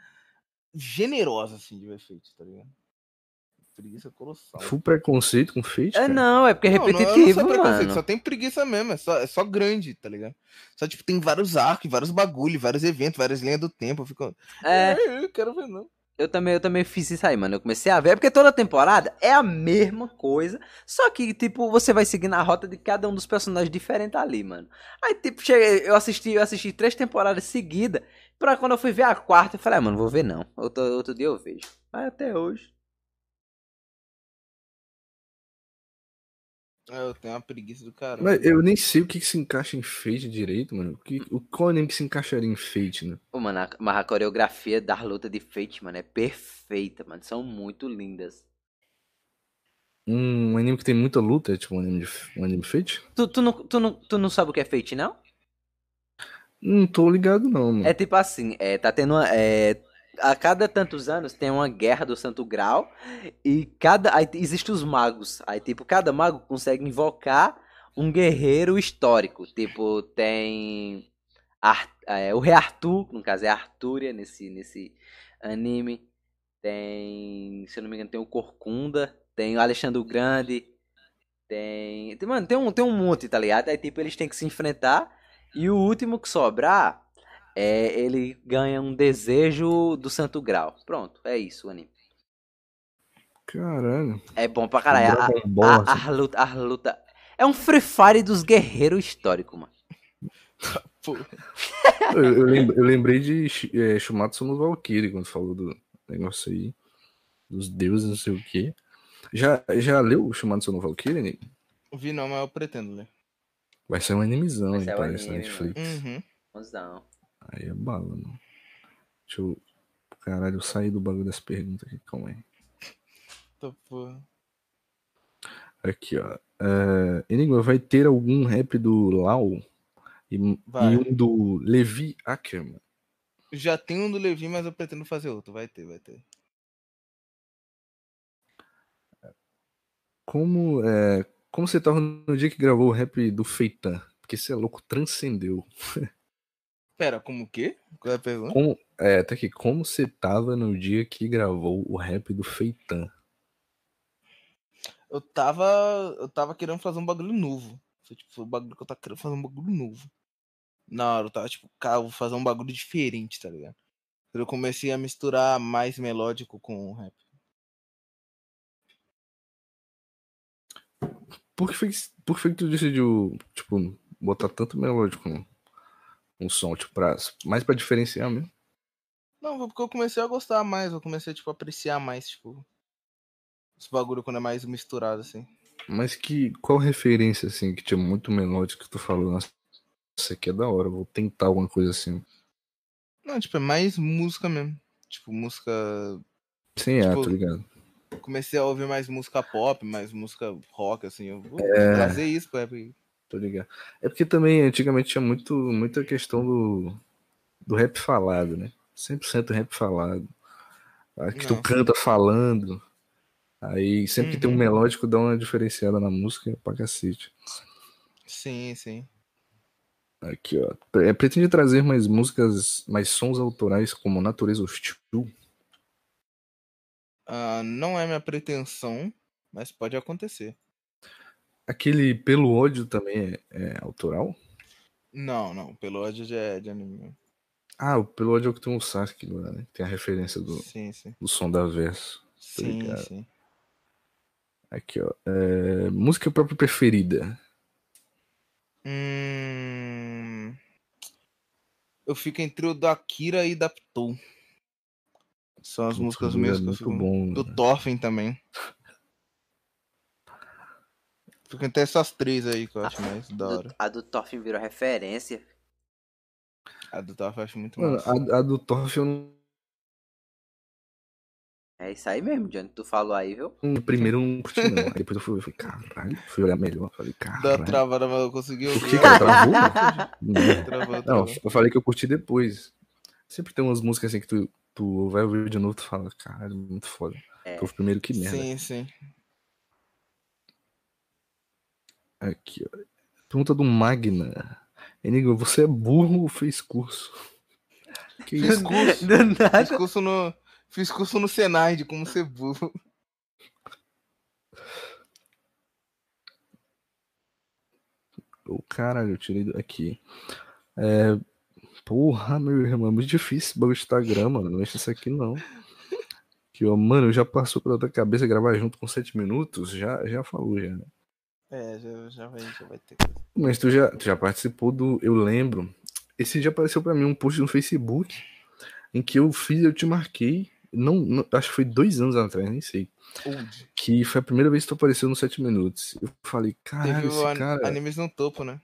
generosa, assim, de ver feito, tá ligado? Preguiça colossal. Full preconceito com Fate? É não, é porque é Não, não, eu não repetitivo, mano. Só tem preguiça mesmo, é só, é só grande, tá ligado? Só, tipo, tem vários arcos, vários bagulho, vários eventos, várias linhas do tempo. Eu fico. É, "É, eu quero ver, não. Eu também, eu também fiz isso aí, mano. Eu comecei a ver, é porque toda temporada é a mesma coisa, só que, tipo, você vai seguindo a rota de cada um dos personagens diferentes ali, mano. Aí, tipo, cheguei, eu assisti, eu assisti três temporadas seguidas, pra quando eu fui ver a quarta, eu falei, ah, mano, vou ver não. Outro, outro dia eu vejo. Mas até hoje. Eu tenho uma preguiça do caramba. Mas eu nem sei o que, que se encaixa em Fate direito, mano. O, que, o qual anime que se encaixaria em Fate, né? Pô, mano, a, mas a coreografia das lutas de Fate, mano, é perfeita, mano. São muito lindas. Um anime que tem muita luta, é tipo um anime, de, um anime Fate? Tu, tu, não, tu, não, tu não sabe o que é Fate, não? Não tô ligado, não, mano. É tipo assim, é, tá tendo uma, é, a cada tantos anos tem uma guerra do Santo Grau e cada aí existem os magos. Aí tipo cada mago consegue invocar um guerreiro histórico. Tipo tem Ar- é, o Rei Arthur, no caso é Artúria nesse nesse anime. Tem, se eu não me engano, tem o Corcunda, tem o Alexandre o Grande, tem, tem mano, tem um tem um monte, tá ligado? Aí tipo eles têm que se enfrentar e o último que sobrar é, ele ganha um desejo do Santo Grau. Pronto, é isso o anime. Caralho. É bom pra caralho. A, Dragon Ball, a, assim. a luta, a luta. É um Free Fire dos guerreiros históricos, mano. Eu, eu lem- eu lembrei de é, Shumatsu no Valkyrie, quando falou do negócio aí. Dos deuses, não sei o quê. Já, já leu o Shumatsu no Valkyrie, nego? vi não, mas eu pretendo ler. Vai ser um animezão, Vai ser um parece na anime, Netflix. Uhum. Aí é bala, mano. Deixa eu. Caralho, eu saí do bagulho das perguntas aqui, calma aí. Tô, porra. Aqui, ó. É, Enigma, vai ter algum rap do Lau e, e um do Levi Ackerman? Já tem um do Levi, mas eu pretendo fazer outro. Vai ter, vai ter. Como, é, como você tava no dia que gravou o rap do Feitan? Porque você é louco, transcendeu. Pera, como o quê? Qual é a pergunta? Como, é, até aqui, como você tava no dia que gravou o rap do Feitan? Eu tava. Eu tava querendo fazer um bagulho novo. Foi tipo, foi o bagulho que eu tava querendo fazer um bagulho novo. Na hora, eu tava tipo, cara, vou fazer um bagulho diferente, tá ligado? Eu comecei a misturar mais melódico com o rap. Por que, foi, que- por que que tu decidiu, tipo, botar tanto melódico no, no som, tipo, pra, mais pra diferenciar mesmo? Não, porque eu comecei a gostar mais, eu comecei, tipo, a apreciar mais, tipo, Os bagulho quando é mais misturado, assim. Mas que. Qual referência, assim, que tinha muito melódico que tu falou? Nossa, isso aqui é da hora, vou tentar alguma coisa assim. Não, tipo, é mais música mesmo. Tipo, música. Sim, é, Tipo, tô ligado. Comecei a ouvir mais música pop, mais música rock, assim. Eu vou É. trazer isso pra rap. Tô ligado. É porque também antigamente tinha muito, muita questão do, do rap falado, né? 100% rap falado. Ah, Que tu canta falando. Aí sempre que tem um Uhum. melódico dá uma diferenciada na música pra cacete. Sim, sim. Aqui, ó. É, pretende trazer mais músicas, mais sons autorais como Natureza Hostil. Ah, não é minha pretensão, mas pode acontecer. Aquele Pelo Ódio também é, é autoral? Não, não. Pelo ódio já é de anime. Ah, o Pelo Ódio é o que tem o Sasuke lá, né? Tem a referência do, Sim, sim. do som da verso. Sim, ligado. sim. Aqui, ó. É, música própria preferida. Hum... Eu fico entre o da Akira e da Ptou. São as Putz, músicas é mesmo que eu muito fico... bom, Do né? Thorfinn também. Fico entre essas três aí que eu acho mais da hora. A do Thorfinn virou referência. A do Thorfinn eu acho muito Mano, a, a do Torf eu não. É isso aí mesmo, Johnny. Tu falou aí, viu? Primeiro eu não curti, não. Aí depois eu fui, eu falei, caralho, fui olhar melhor. Falei, Dá caralho. travada, mas eu consegui Por ouvir. que, cara? Travou? Não. Travou, Não, travou. eu falei que eu curti depois. Sempre tem umas músicas assim que tu, tu vai ouvir de novo e tu fala, caralho, muito foda. É. Foi o primeiro que merda. Sim, sim. Aqui, ó. Pergunta do Magna. Enigma, você é burro ou fez curso? Que Fiz isso? curso. Fiz curso no, fiz curso no Senai de como ser burro. Ô, caralho, eu tirei aqui. É. Porra, meu irmão, é muito difícil o Instagram, mano. Não mexe isso aqui não. Que, ó, mano, já passou pela tua cabeça gravar junto com 7 minutos? Já, já falou, já. né? É, já, já, vai, já vai ter coisa. Mas tu já, tu já participou do. Eu lembro. Esse dia apareceu pra mim um post no Facebook em que eu fiz, eu te marquei. Não, não- acho que foi dois anos atrás, nem sei. Old. Que foi a primeira vez que tu apareceu no 7 minutos. Eu falei, caralho, esse an- cara. animes no topo, né?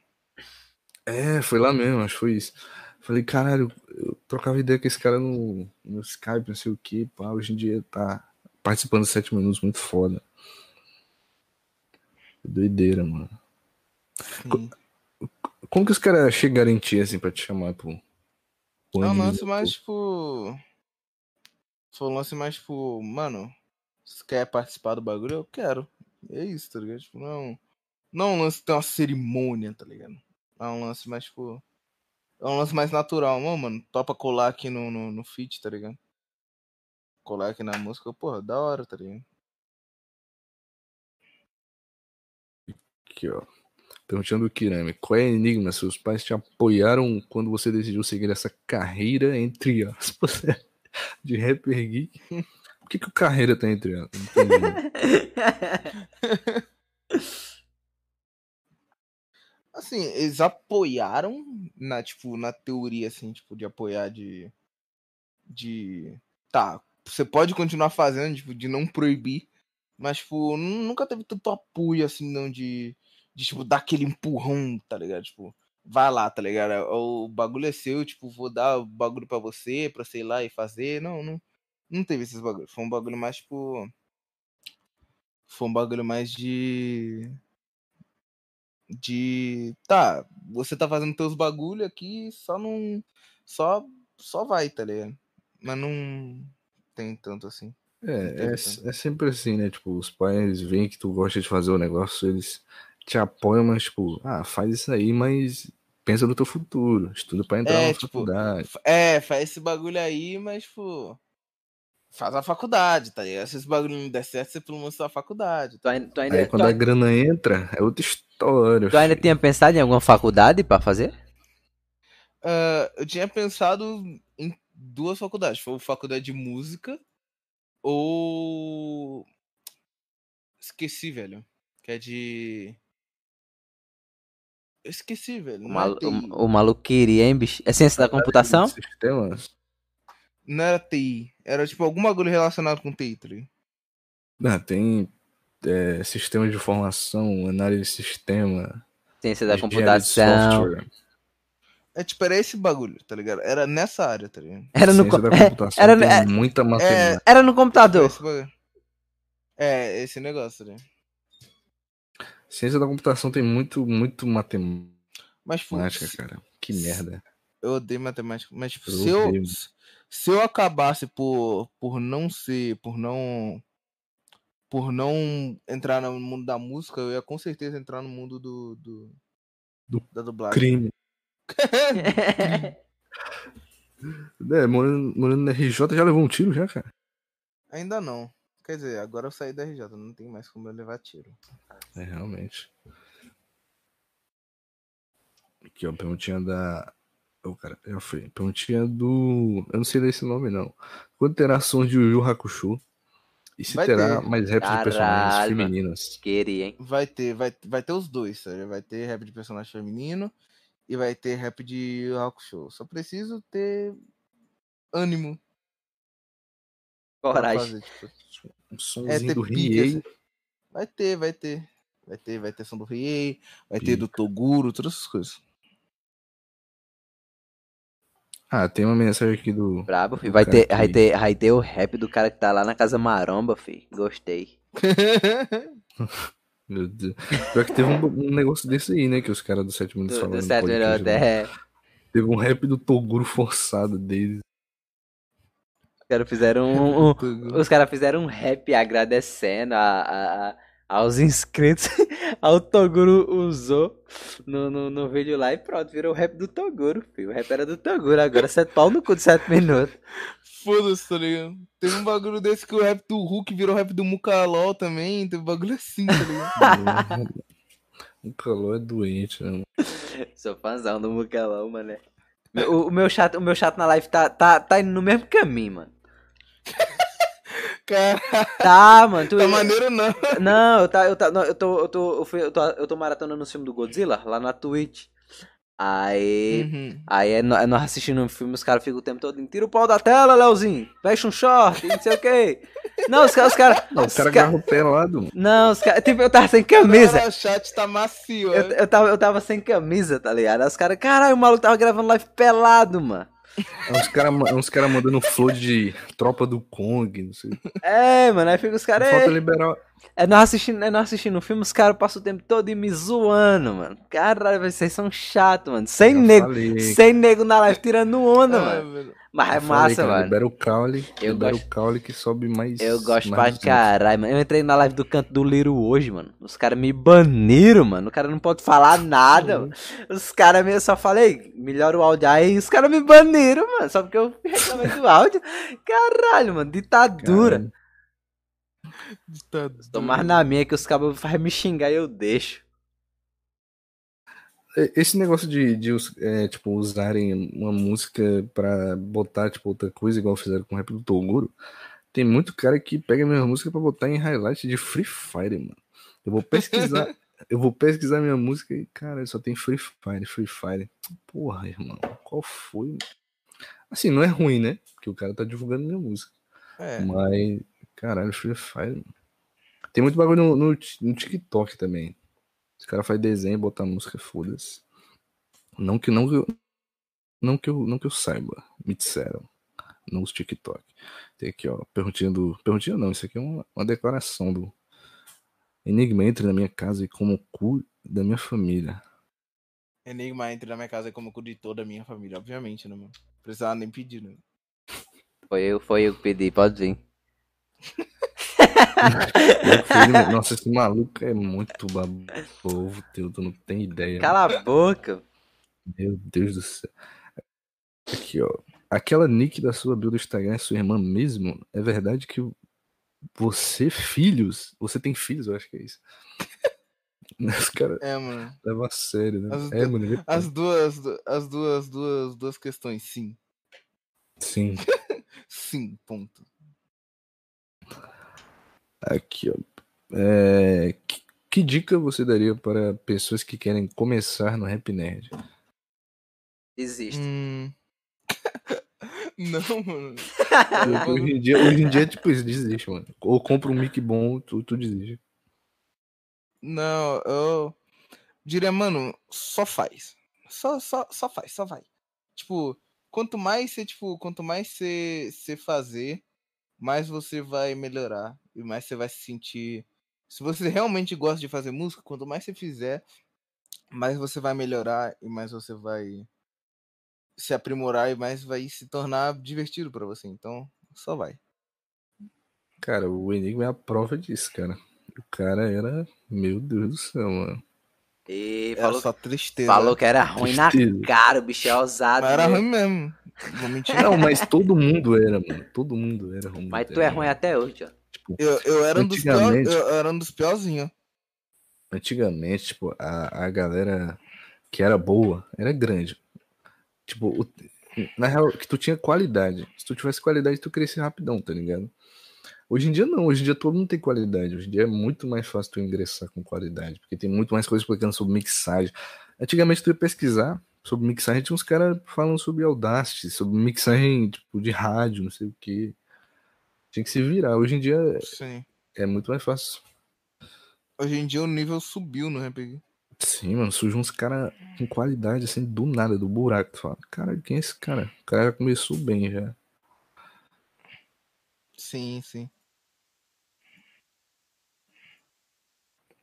É, foi lá mesmo, acho que foi isso. Falei, caralho, eu trocava ideia com esse cara no, no Skype, não sei o que, pá, hoje em dia tá participando dos 7 minutos, muito foda. Doideira, mano. Sim. Como que os caras chegaram em ti, assim, pra te chamar, pô? É um lance mais, tipo. Foi um lance mais, tipo, mano, você quer participar do bagulho? Eu quero. É isso, tá ligado? Tipo, não. Não é um lance que tem uma cerimônia, tá ligado? É um lance mais, tipo. É um lance mais natural. Não, mano, topa colar aqui no, no, no feat, tá ligado? Colar aqui na música, porra, da hora, tá ligado? Aqui, ó. Perguntando o Kirami, qual é a enigma? Seus pais te apoiaram quando você decidiu seguir essa carreira, entre aspas, de rapper geek? Por que, que o carreira tá entre aspas? Assim, eles apoiaram na, tipo, na teoria, assim, tipo, de apoiar de. De. Tá, você pode continuar fazendo, tipo, de não proibir. Mas, tipo, nu- nunca teve tanto apoio, assim, não, de. De, tipo, dar aquele empurrão, tá ligado? Tipo, vai lá, tá ligado? O bagulho é seu, tipo, vou dar o bagulho pra você, pra sei lá e fazer. Não, não. Não teve esses bagulhos. Foi um bagulho mais, tipo. Foi um bagulho mais de de tá, você tá fazendo teus bagulho aqui, só não só só vai, tá ligado? Mas não tem tanto assim. É, é, é sempre assim, né? Tipo, os pais veem que tu gosta de fazer o negócio, eles te apoiam, mas, tipo, ah, faz isso aí, mas pensa no teu futuro, estuda pra entrar É, na tipo, faculdade. É, faz esse bagulho aí, mas tipo faz a faculdade, tá ligado? Se esse bagulho não der certo, você pelo menos faz a faculdade. Tu ainda, tu ainda, Aí tu quando a ainda- grana entra, é outra história. tu ainda filho. tinha pensado em alguma faculdade pra fazer? Ah, eu tinha pensado em duas faculdades, foi faculdade de música ou esqueci, velho, que é de eu esqueci, velho. O, Não, malu- TI. o, o maluco queria, hein, bicho? É ciência da computação? Sistemas? não era TI. Era tipo algum bagulho relacionado com TI, tá ligado? Ah, tem é, sistema de informação, análise de sistema, Ciência da computação. É tipo, era esse bagulho, tá ligado? Era nessa área, tá ligado? Era no, co- é, computação, era- tem é- muita matemática. era no Era computador. esse bagulho. É, esse negócio, né? Ciência da computação tem muito, muito matemática, Mas, cara. Que merda. eu odeio matemática. Mas, tipo, Eu se eu, se eu acabasse por, por não ser, por não. Por não entrar no mundo da música, eu ia com certeza entrar no mundo do. do, Do da dublagem. Crime. É, morando, morando na RJ já levou um tiro já, cara. Ainda não. Quer dizer, agora eu saí da RJ, não tem mais como eu levar tiro. É, realmente. Aqui, ó, perguntinha da. Ô, cara, já foi. Perguntinha do. Eu não sei desse nome, não. Quando terá sons de Yu Yu Hakusho? E se Vai terá ter. mais raps de personagens femininas? Queria, hein? Vai ter, vai, vai ter os dois, sabe? Vai ter rap de personagem feminino e vai ter rap de Hakusho. Só preciso ter ânimo Coragem. fazer, tipo, Um É, somzinho ter do Riei. assim. Vai ter, vai ter. Vai ter, vai ter som do Riei, vai ter Pica. do Toguro, todas essas coisas. Ah, tem uma mensagem aqui do. Brabo, filho. Vai ter, vai, ter, vai ter o rap do cara que tá lá na casa maromba, filho. Gostei. Meu Deus. Pior que teve um, um negócio desse aí, né? Que os caras do 7 Minutos Do, falaram do no certo podcast, melhor, né? é. Teve um rap do Toguro forçado deles. Os caras fizeram um, um- os caras fizeram um rap agradecendo a, a- a- aos inscritos. Ao Toguro usou no, no, no vídeo lá e pronto, virou o rap do Toguro, filho. O rap era do Toguro, agora sete pau no cu de 7 minutos. Foda-se, tá ligado? Teve um bagulho desse que o rap do Hulk virou rap do Mukalol também. Teve um bagulho assim, tá ligado? o calor é doente, né? Sou fãzão do Mucalão, mano. O, o meu chato, o meu chato na live tá, tá, tá indo no mesmo caminho, mano. Cara, Tá, mano. Tu, tá maneiro não. Não, eu, tá, eu, tá, não, eu tô, eu tô, eu fui- eu tô, eu tô maratonando o filme do Godzilla lá na Twitch. Aí, Uhum. aí é, é nós assistindo um filme, os caras ficam o tempo todo, tira o pau da tela, Leozinho, fecha um short, não sei o que. Não, os caras, os caras, Não, o os cara ca- agarra o pelado, mano. não, os caras, tipo, eu tava sem camisa. O chat tá macio. Eu, eu, tava, eu tava sem camisa, tá ligado? Aí os caras, caralho, o maluco tava gravando live pelado, mano. É uns caras uns cara mandando flow de tropa do Kong, não sei. É, mano, aí fica os caras. Falta É, liberar. É nós assistindo, é nós assistindo o filme, os caras passam o tempo todo me zoando, mano. Caralho, vocês são chatos, mano. Sem Já nego, falei. sem nego na live tirando onda, Ah, mano. Mas é massa, mano. Libera o caule. Eu libera gosto- o caule que sobe mais. Eu gosto pra mais dos caralho, mano. Eu entrei na live do canto do Liro hoje, mano. Os caras me baniram, mano. O cara não pode falar nada, mano. Os caras me. Eu só falei, melhora o áudio aí. Os caras me baniram, mano. Só porque eu reclamei do áudio. Caralho, mano. Ditadura. Caralho. Tá mais na minha que os cabos fazem me xingar e eu deixo. Esse negócio de, de é, tipo, usarem uma música pra botar, tipo, outra coisa, igual fizeram com o rap do Toguro, tem muito cara que pega a minha música pra botar em highlight de Free Fire, mano. Eu vou pesquisar, eu vou pesquisar minha música e, cara, só tem Free Fire, Free Fire. Porra, irmão, qual foi? Assim, não é ruim, né? Porque o cara tá divulgando minha música. É. Mas, caralho, Free Fire. mano. Tem muito bagulho no, no, no TikTok também. Os caras fazem desenho, botam música, foda-se. Não que não que eu, não que eu, não que eu saiba, me disseram nos TikTok. Tem aqui, ó, perguntinha do, perguntinha não, isso aqui é uma, uma declaração do Enigma entre na minha casa e como o cu da minha família. Enigma entra na minha casa como cu de toda a minha família, obviamente, né, mano? Precisava nem pedir, né? Foi eu, foi eu que pedi, pode vir. Nossa, esse maluco é muito babovo, teu, tu não tem ideia. Cala a boca. Meu Deus do céu. Aqui, ó. Aquela nick da sua build do Instagram é sua irmã mesmo? É verdade que você, filhos, você tem filhos, eu acho que é isso. Os caras É, mano. levam a sério, né? As é, du- mano. As duas, as duas, duas, duas questões, sim. Sim. Sim, ponto. Aqui, ó. É, que, que dica você daria para pessoas que querem começar no Rap Nerd? Existe. Hum. Não, mano. hoje, em dia, hoje em dia, tipo, isso desiste, mano. Ou compra um mic bom, tu, tu desiste. Não, eu diria, mano, só faz. Só, só, só faz, só vai. Tipo, quanto mais você, tipo, quanto mais você, você fazer, mais você vai melhorar. E mais você vai se sentir. Se você realmente gosta de fazer música, quanto mais você fizer, mais você vai melhorar e mais você vai se aprimorar e mais vai se tornar divertido para você. Então, só vai. Cara, o Enigma é a prova disso, cara. O cara era. Meu Deus do céu, mano. E falou, só tristeza. falou que era ruim na Tristeza. cara, o bicho é ousado. Mas era né? ruim mesmo. Não vou mentir. Não, mas todo mundo era, mano. Todo mundo era ruim. Mas tu é ruim até hoje, ó. Tipo, Eu, eu era um dos. Antigamente- Eu era um dos piorzinhos. antigamente, tipo, a, a galera que era boa era grande. Tipo, o- na real, que tu tinha qualidade. Se tu tivesse qualidade, tu crescia rapidão, tá ligado? Hoje em dia não, hoje em dia todo mundo tem qualidade. Hoje em dia é muito mais fácil tu ingressar com qualidade, porque tem muito mais coisas explicando sobre mixagem. Antigamente tu ia pesquisar sobre mixagem, tinha uns caras falando sobre Audacity, sobre mixagem tipo, de rádio, não sei o que. Tinha que se virar. Hoje em dia Sim. é muito mais fácil. Hoje em dia o nível subiu no RPG. Sim, mano, surgiu uns caras com qualidade, assim, do nada, do buraco. Tu fala, cara, quem é esse cara? O cara já começou bem já. Sim, sim.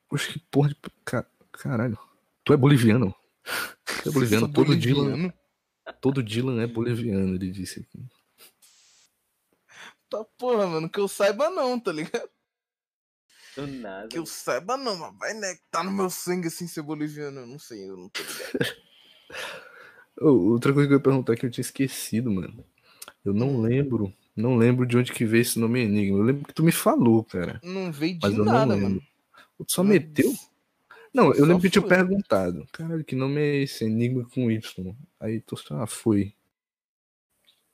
Poxa, que porra de. ca- Caralho. Tu é boliviano? Tu é boliviano? Todo Dylan, boliviano. todo Dylan é boliviano, ele disse aqui. Tá porra, mano. Que eu saiba não, tá ligado? Do nada. Que eu saiba não, mas vai, né? Tá no meu sangue assim ser boliviano. Eu não sei, eu não tô ligado. Outra coisa que eu ia perguntar que eu tinha esquecido, mano. Eu não lembro. Não lembro de onde que veio esse nome Enigma. Eu lembro que tu me falou, cara. Não veio de Mas eu não nada, lembro. mano. Tu só Mas- meteu? Não, eu Só lembro que eu tinha perguntado. Caralho, que nome é esse? Enigma com Y. Aí tu só, ah, foi.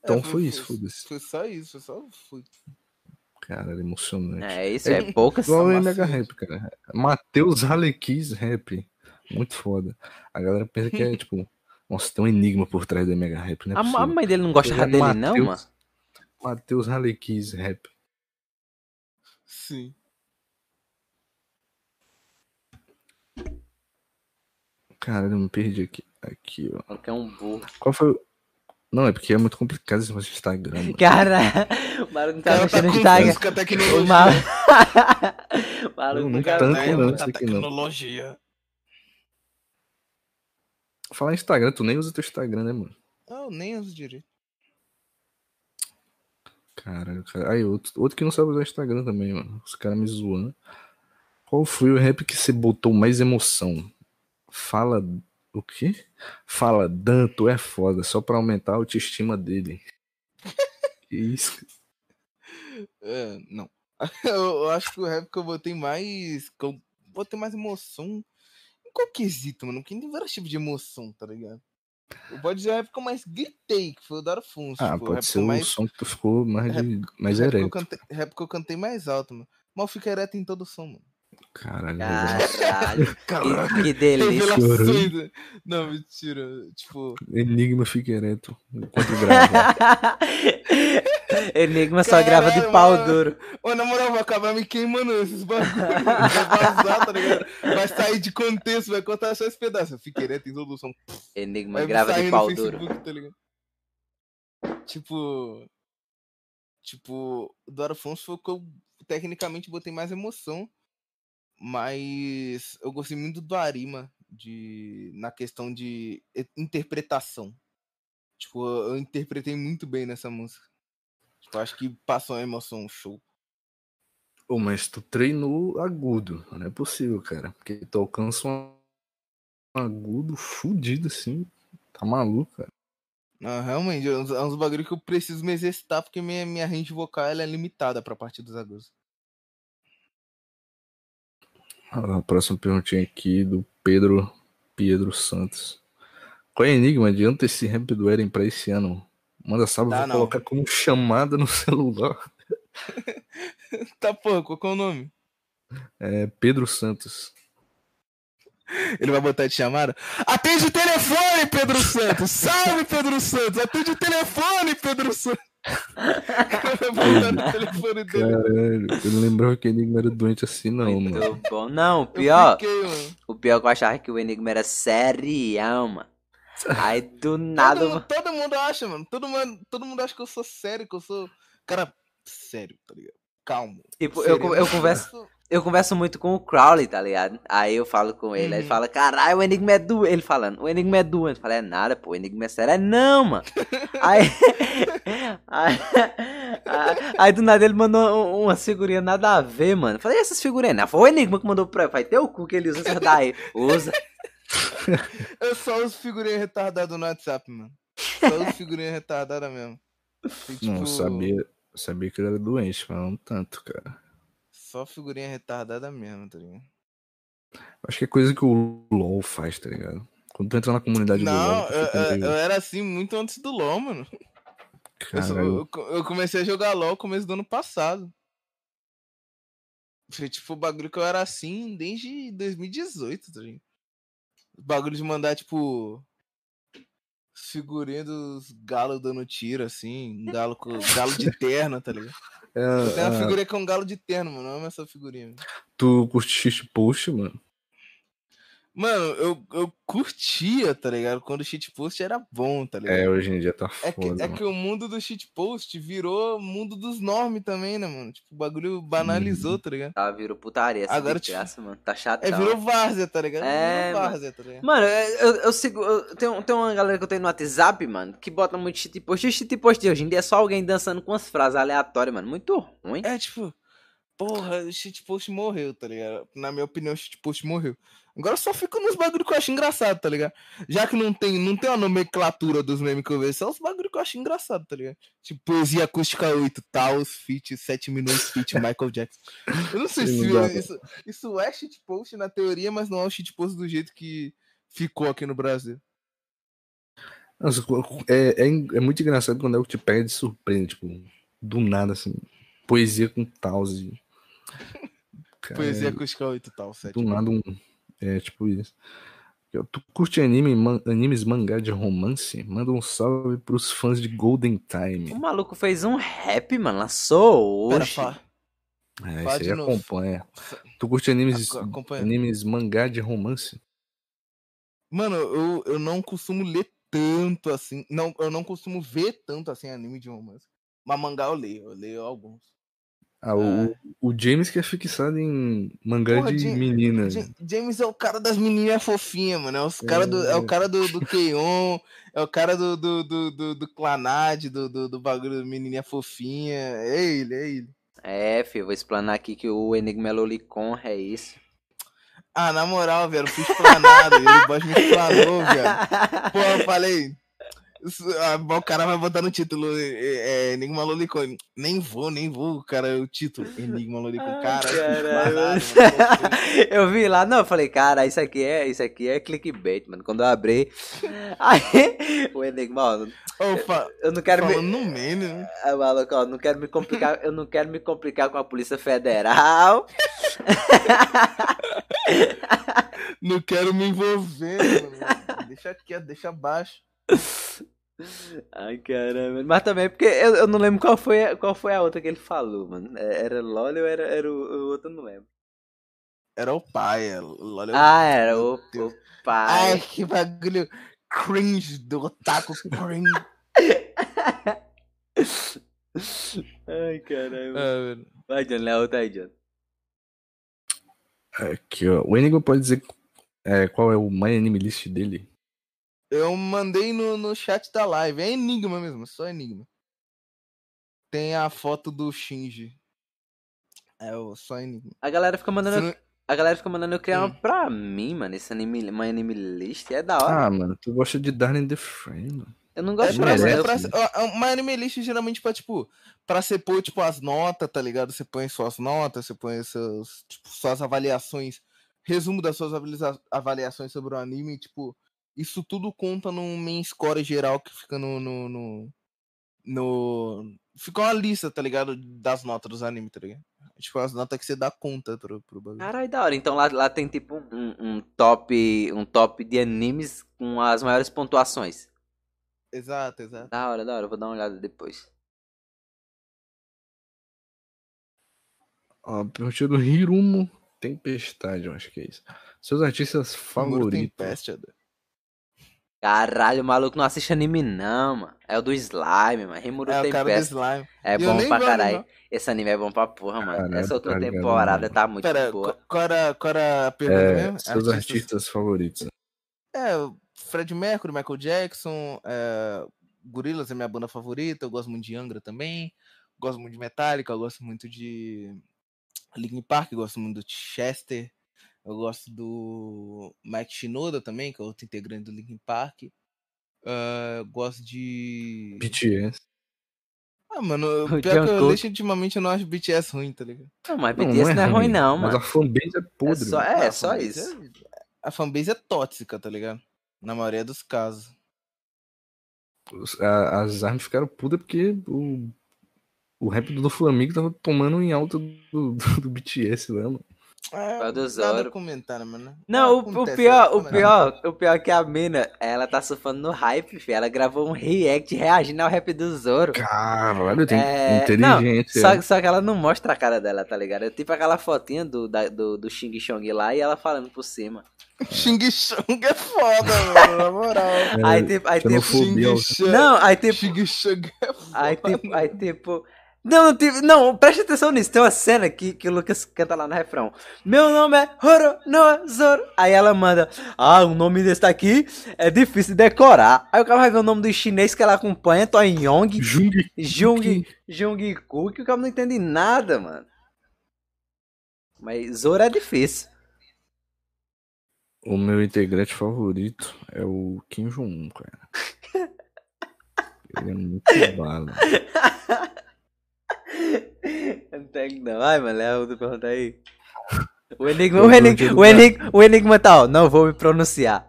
Então É, foi isso, foda-se. Foi só isso, foi só. Foi. Caralho, emocionante. É, isso é poucas. Igual o só Mega macete. Rap, cara. Matheus Alequis Rap. Muito foda. A galera pensa que é tipo, nossa, tem um enigma por trás da Mega Rap, né? A, a mãe dele não gostava dele, não, mano? Matheus Alequis Rap. Sim. Caralho, eu me perdi aqui. Aqui, ó. É um burro. Qual foi o. Não, é porque é muito complicado esse negócio de Instagram. mano. Cara, o maluco não tá Cara, mexendo no com Instagram. O tecnologia. o Não, maluco não nunca tanto, viu, não. isso aqui não. tecnologia. Falar em Instagram, tu nem usa teu Instagram, né, mano? Eu nem uso direito. Caralho, cara. Aí, outro, outro que não sabe usar Instagram também, mano. Os caras me zoando. Qual foi o rap que você botou mais emoção? Fala. O quê? Fala, Dan, tu é foda, só pra aumentar a autoestima dele. que isso? É, não. Eu, acho que o rap que eu botei mais. Que eu botei mais emoção. Em qual quesito, mano? Porque tem vários tipos de emoção, tá ligado? Eu pode dizer o rap que eu mais gritei, que foi o da Afonso. Ah, tipo, pode rap ser que o mais, som que tu ficou mais, de, mais rap, que ereto. cantei, rap que eu cantei mais alto, mano. Mal fica ereto em todo som, mano. Caralho, Caralho, Caralho. que, que delícia. Revelações. né? Não, mentira. Tipo, Enigma fica ereto enquanto grava. Enigma só grava de Caralho, pau mano. duro. Ô, na moral, vai acabar me queimando esses bagulhos. Vai vazar, tá ligado? Vai sair de contexto, vai contar só esse pedaço. Fica ereto em solução. Enigma Vai grava de pau Facebook, duro. Tá ligado? Tipo. Tipo, o do Afonso foi o que eu tecnicamente botei mais emoção. Mas eu gostei muito do Arima de, na questão de interpretação. Tipo, eu interpretei muito bem nessa música. Tipo, acho que passou uma emoção show. Ô, mas tu treinou agudo. Não é possível, cara. Porque tu alcança um agudo fudido assim. Tá maluco, cara. Não, realmente, é uns, é uns bagulho que eu preciso me exercitar porque minha, minha range vocal ela é limitada pra parte dos agudos. A próxima perguntinha aqui do Pedro Pedro Santos. Qual é o enigma? Adianta esse rap do Eren pra esse ano? Manda salve, vou não. colocar como chamada no celular. Tá, porra, qual é o nome? É Pedro Santos. Ele vai botar de chamada. Atende o telefone, Pedro Santos! Salve, Pedro Santos! Atende o telefone, Pedro Santos! Telefone dele. Caralho, eu não lembrava que o Enigma era doente assim, não, mano. Muito bom. Não, o Eu pior, fiquei, mano. o pior é que eu achava que o Enigma era serião, mano. Aí do nada. Todo, mundo- todo mundo acha, mano. Todo mundo, todo mundo acha que eu sou sério, que eu sou. Cara, sério, tá ligado? Calmo. Tipo, eu, Sério, eu converso. Eu converso muito com o Crowley, tá ligado? Aí eu falo com ele, aí ele Uhum. fala, caralho, o Enigma é doente. Ele falando, o Enigma é doente. Eu falei, é nada, pô, o Enigma é sério. É não, mano. aí, aí, aí, aí do nada ele mandou um- uma figurinha nada a ver, mano. Eu falei, e essas figurinhas? Não, foi o Enigma que mandou pra ele. Vai ter o cu que ele usa essas daí. Usa. Eu só uso figurinha retardada no WhatsApp, mano. Só uso figurinha retardada mesmo. E, Não, eu tipo, sabia, eu sabia que ele era doente, mas não tanto, cara. Só figurinha retardada mesmo, tá ligado? Acho que é coisa que o LoL faz, tá ligado? Quando tu entra na comunidade do Não, LoL, tu eu, eu- era assim muito antes do LoL, mano. Eu, eu comecei a jogar LoL no começo do ano passado. Foi tipo o bagulho que eu era assim desde 2018, tá ligado? O bagulho de mandar, tipo. Figurinha dos galos dando tiro, assim. Galo, com, galo de terno, tá ligado? É, Tem uma ah, figurinha que é um galo de terno, mano. Eu amo essa figurinha. mano. tu curte shit post, mano? Mano, eu, eu curtia, tá ligado? Quando o shitpost era bom, tá ligado? É, hoje em dia tá É que, foda. é mano. que o mundo do shitpost virou mundo dos normes também, né, mano? Tipo, o bagulho banalizou, tá ligado? Tá, virou putaria essa Agora, de tipo, graça, mano. Tá chato. É, virou várzea, tá ligado? É, virou mano. várzea, tá ligado? Mano, eu, eu sigo. Eu, tem, tem uma galera que eu tenho no WhatsApp, mano, que bota muito shitpost. E o shitpost de hoje em dia é só alguém dançando com as frases aleatórias, mano. Muito ruim. É, tipo, porra, o shitpost morreu, tá ligado? Na minha opinião, o shitpost morreu. Agora eu só fico nos bagulho que eu acho engraçado, tá ligado? Já que não tem, não tem uma nomenclatura dos memes que eu vejo, só os bagulho que eu acho engraçado, tá ligado? Tipo, poesia acústica 8, Taos, Fit, 7 minutos, Fit, Michael Jackson. Eu não sei se isso, isso é shitpost na teoria, mas não é o shitpost do jeito que ficou aqui no Brasil. Nossa, é, é, é muito engraçado quando é o que te pega de surpresa, tipo, do nada, assim. Poesia com tause. Poesia acústica 8, tal, 7 do nada um. É, tipo isso. Tu curte anime, man- animes mangá de romance? Manda um salve pros fãs de Golden Time. O maluco fez um rap, mano. Lançou Pera, hoje. fala. É, Fala isso aí novo. acompanha. Tu curte animes, Aco- acompanha. animes mangá de romance? Mano, eu, eu não costumo ler tanto assim. Não, eu não costumo ver tanto assim anime de romance. Mas mangá eu leio, eu leio alguns. Ah, o, o James que é fixado em mangá Porra, de menina. Ja- James é o cara das menininhas fofinhas, mano. É, os cara do, é o É. cara do, do Keion, é o cara do, do, do, do, do Clanad, do, do, do bagulho do menininha fofinha. É ele, é ele. É, filho, vou explanar aqui que o Enigma é Lolicon, é isso. Ah, na moral, velho, eu fui explanado. ele boss me explanou, velho. Pô, eu falei. Ah, o cara vai botar no título é, é, Enigma Lolicon. Nem vou, nem vou, cara, o título. Enigma Lolicon. Cara, eu fui explanado, mano. eu vi lá, não, eu falei, cara, isso aqui é, isso aqui é clickbait, mano. Quando eu abri, aí o Enigma, ó, fa- eu não quero falando me, no meme, né? Ah, maluco, ó, não quero me complicar, eu não quero me complicar com a Polícia Federal. Não quero me envolver, mano. Deixa quieto, deixa abaixo. Ai, caramba. Mas também porque eu, eu não lembro qual foi, a- qual foi a outra que ele falou, mano. É, Era LOL ou era, era o, o outro, eu não lembro. Era o pai, é, olha. Ah, era o, o pai. Ai, que bagulho cringe do otaku cringe. Ai, caramba. Ah. Vai, John, lê a outra aí, John. Aqui, ó. O Enigma pode dizer é, qual é o My Anime List dele? Eu mandei no, no chat da live. É Enigma mesmo, só Enigma. Tem a foto do Shinji. É o só Enigma. A galera fica mandando. Não- A galera fica mandando eu criar Hum. uma pra mim, mano. Esse anime, My Anime List é da hora. Ah, mano, tu gosta de Darling the Frame, mano. eu não É gosto pra, merece, é pra, né? é uma anime list geralmente pra, tipo, pra você pôr, tipo, as notas, tá ligado? Você põe suas notas, você põe seus, tipo, suas avaliações, resumo das suas avaliações sobre o anime, tipo, isso tudo conta num main score geral que fica no, no, no, no- fica uma lista, tá ligado? Das notas dos animes, tá ligado? Tipo, as notas que você dá conta pro, pro bagulho. Caralho, da hora. Então lá, lá tem tipo um, um top um top de animes com as maiores pontuações. Exato, exato. Da hora, da hora. Vou dar uma olhada depois. Ó, perguntinha do Hirumo Tempestade, eu acho que é isso. Seus artistas favoritos. Tempest, Adão. Caralho, o maluco não assiste anime não, mano. É o do Slime, mano. Rimuru É o cara do Tempest. slime. É E bom pra caralho. lembrar. Esse anime é bom pra porra, mano. Caralho, Essa outra temporada mano. tá muito Pera, boa. qu- qual era, qual era a pergunta É, mesmo? seus artistas favoritos. É, o Fred Mercury, Michael Jackson, é, Gorillaz é minha banda favorita, eu gosto muito de Angra também, gosto muito de Metallica, eu gosto muito de Linkin Park, eu gosto muito do Chester, eu gosto do Mike Shinoda também, que é outro integrante do Linkin Park. é, eu gosto de. BTS. Ah, mano, O pior que eu Jungkook. legitimamente eu não acho BTS ruim, tá ligado? Não, mas BTS não é ruim não, Mas mano. a fanbase é podre. só- mano. É, Ah, só fanbase isso. é- a fanbase é tóxica, tá ligado? Na maioria dos casos. Os- a- As armas ficaram putas porque o, o rap do Flamengo tava tomando em alta do, do, do BTS lá, mano. É, Vai do nada Zoro. a comentar, né, mano? Não, o, o Acontece, pior, né? o pior, o pior é que a mina, ela tá surfando no hype, filho. Ela gravou um react reagindo ao rap do Zoro. Caralho, tem É, inteligência. Só, só que ela não mostra a cara dela, tá ligado? É tipo aquela fotinha do, da- do, do Xing Chong lá e ela falando por cima. Xing Chong é foda, mano, na moral. É, aí tipo, aí tipo. Xing Chong. Não, aí tipo. Xing Chong é foda. Aí tipo, aí tipo. Não, não, tipo, não, preste atenção nisso. Tem uma cena que, que o Lucas canta lá no refrão. Meu nome é Horo no Zoro. Aí ela manda, ah, o nome desse daqui é difícil de decorar. Aí o cara vai ver o nome do chinês que ela acompanha, Toy Yong, Jung. Jung, Jungkook, que o cara não entende nada, mano. Mas Zoro é difícil. O meu integrante favorito é o Kim Jong-un, cara. Ele é muito bala. Não tem não. Ai, mano, é outra pergunta aí. O enigma, o enigma, o enigma, o enigma tá, ó, não vou me pronunciar.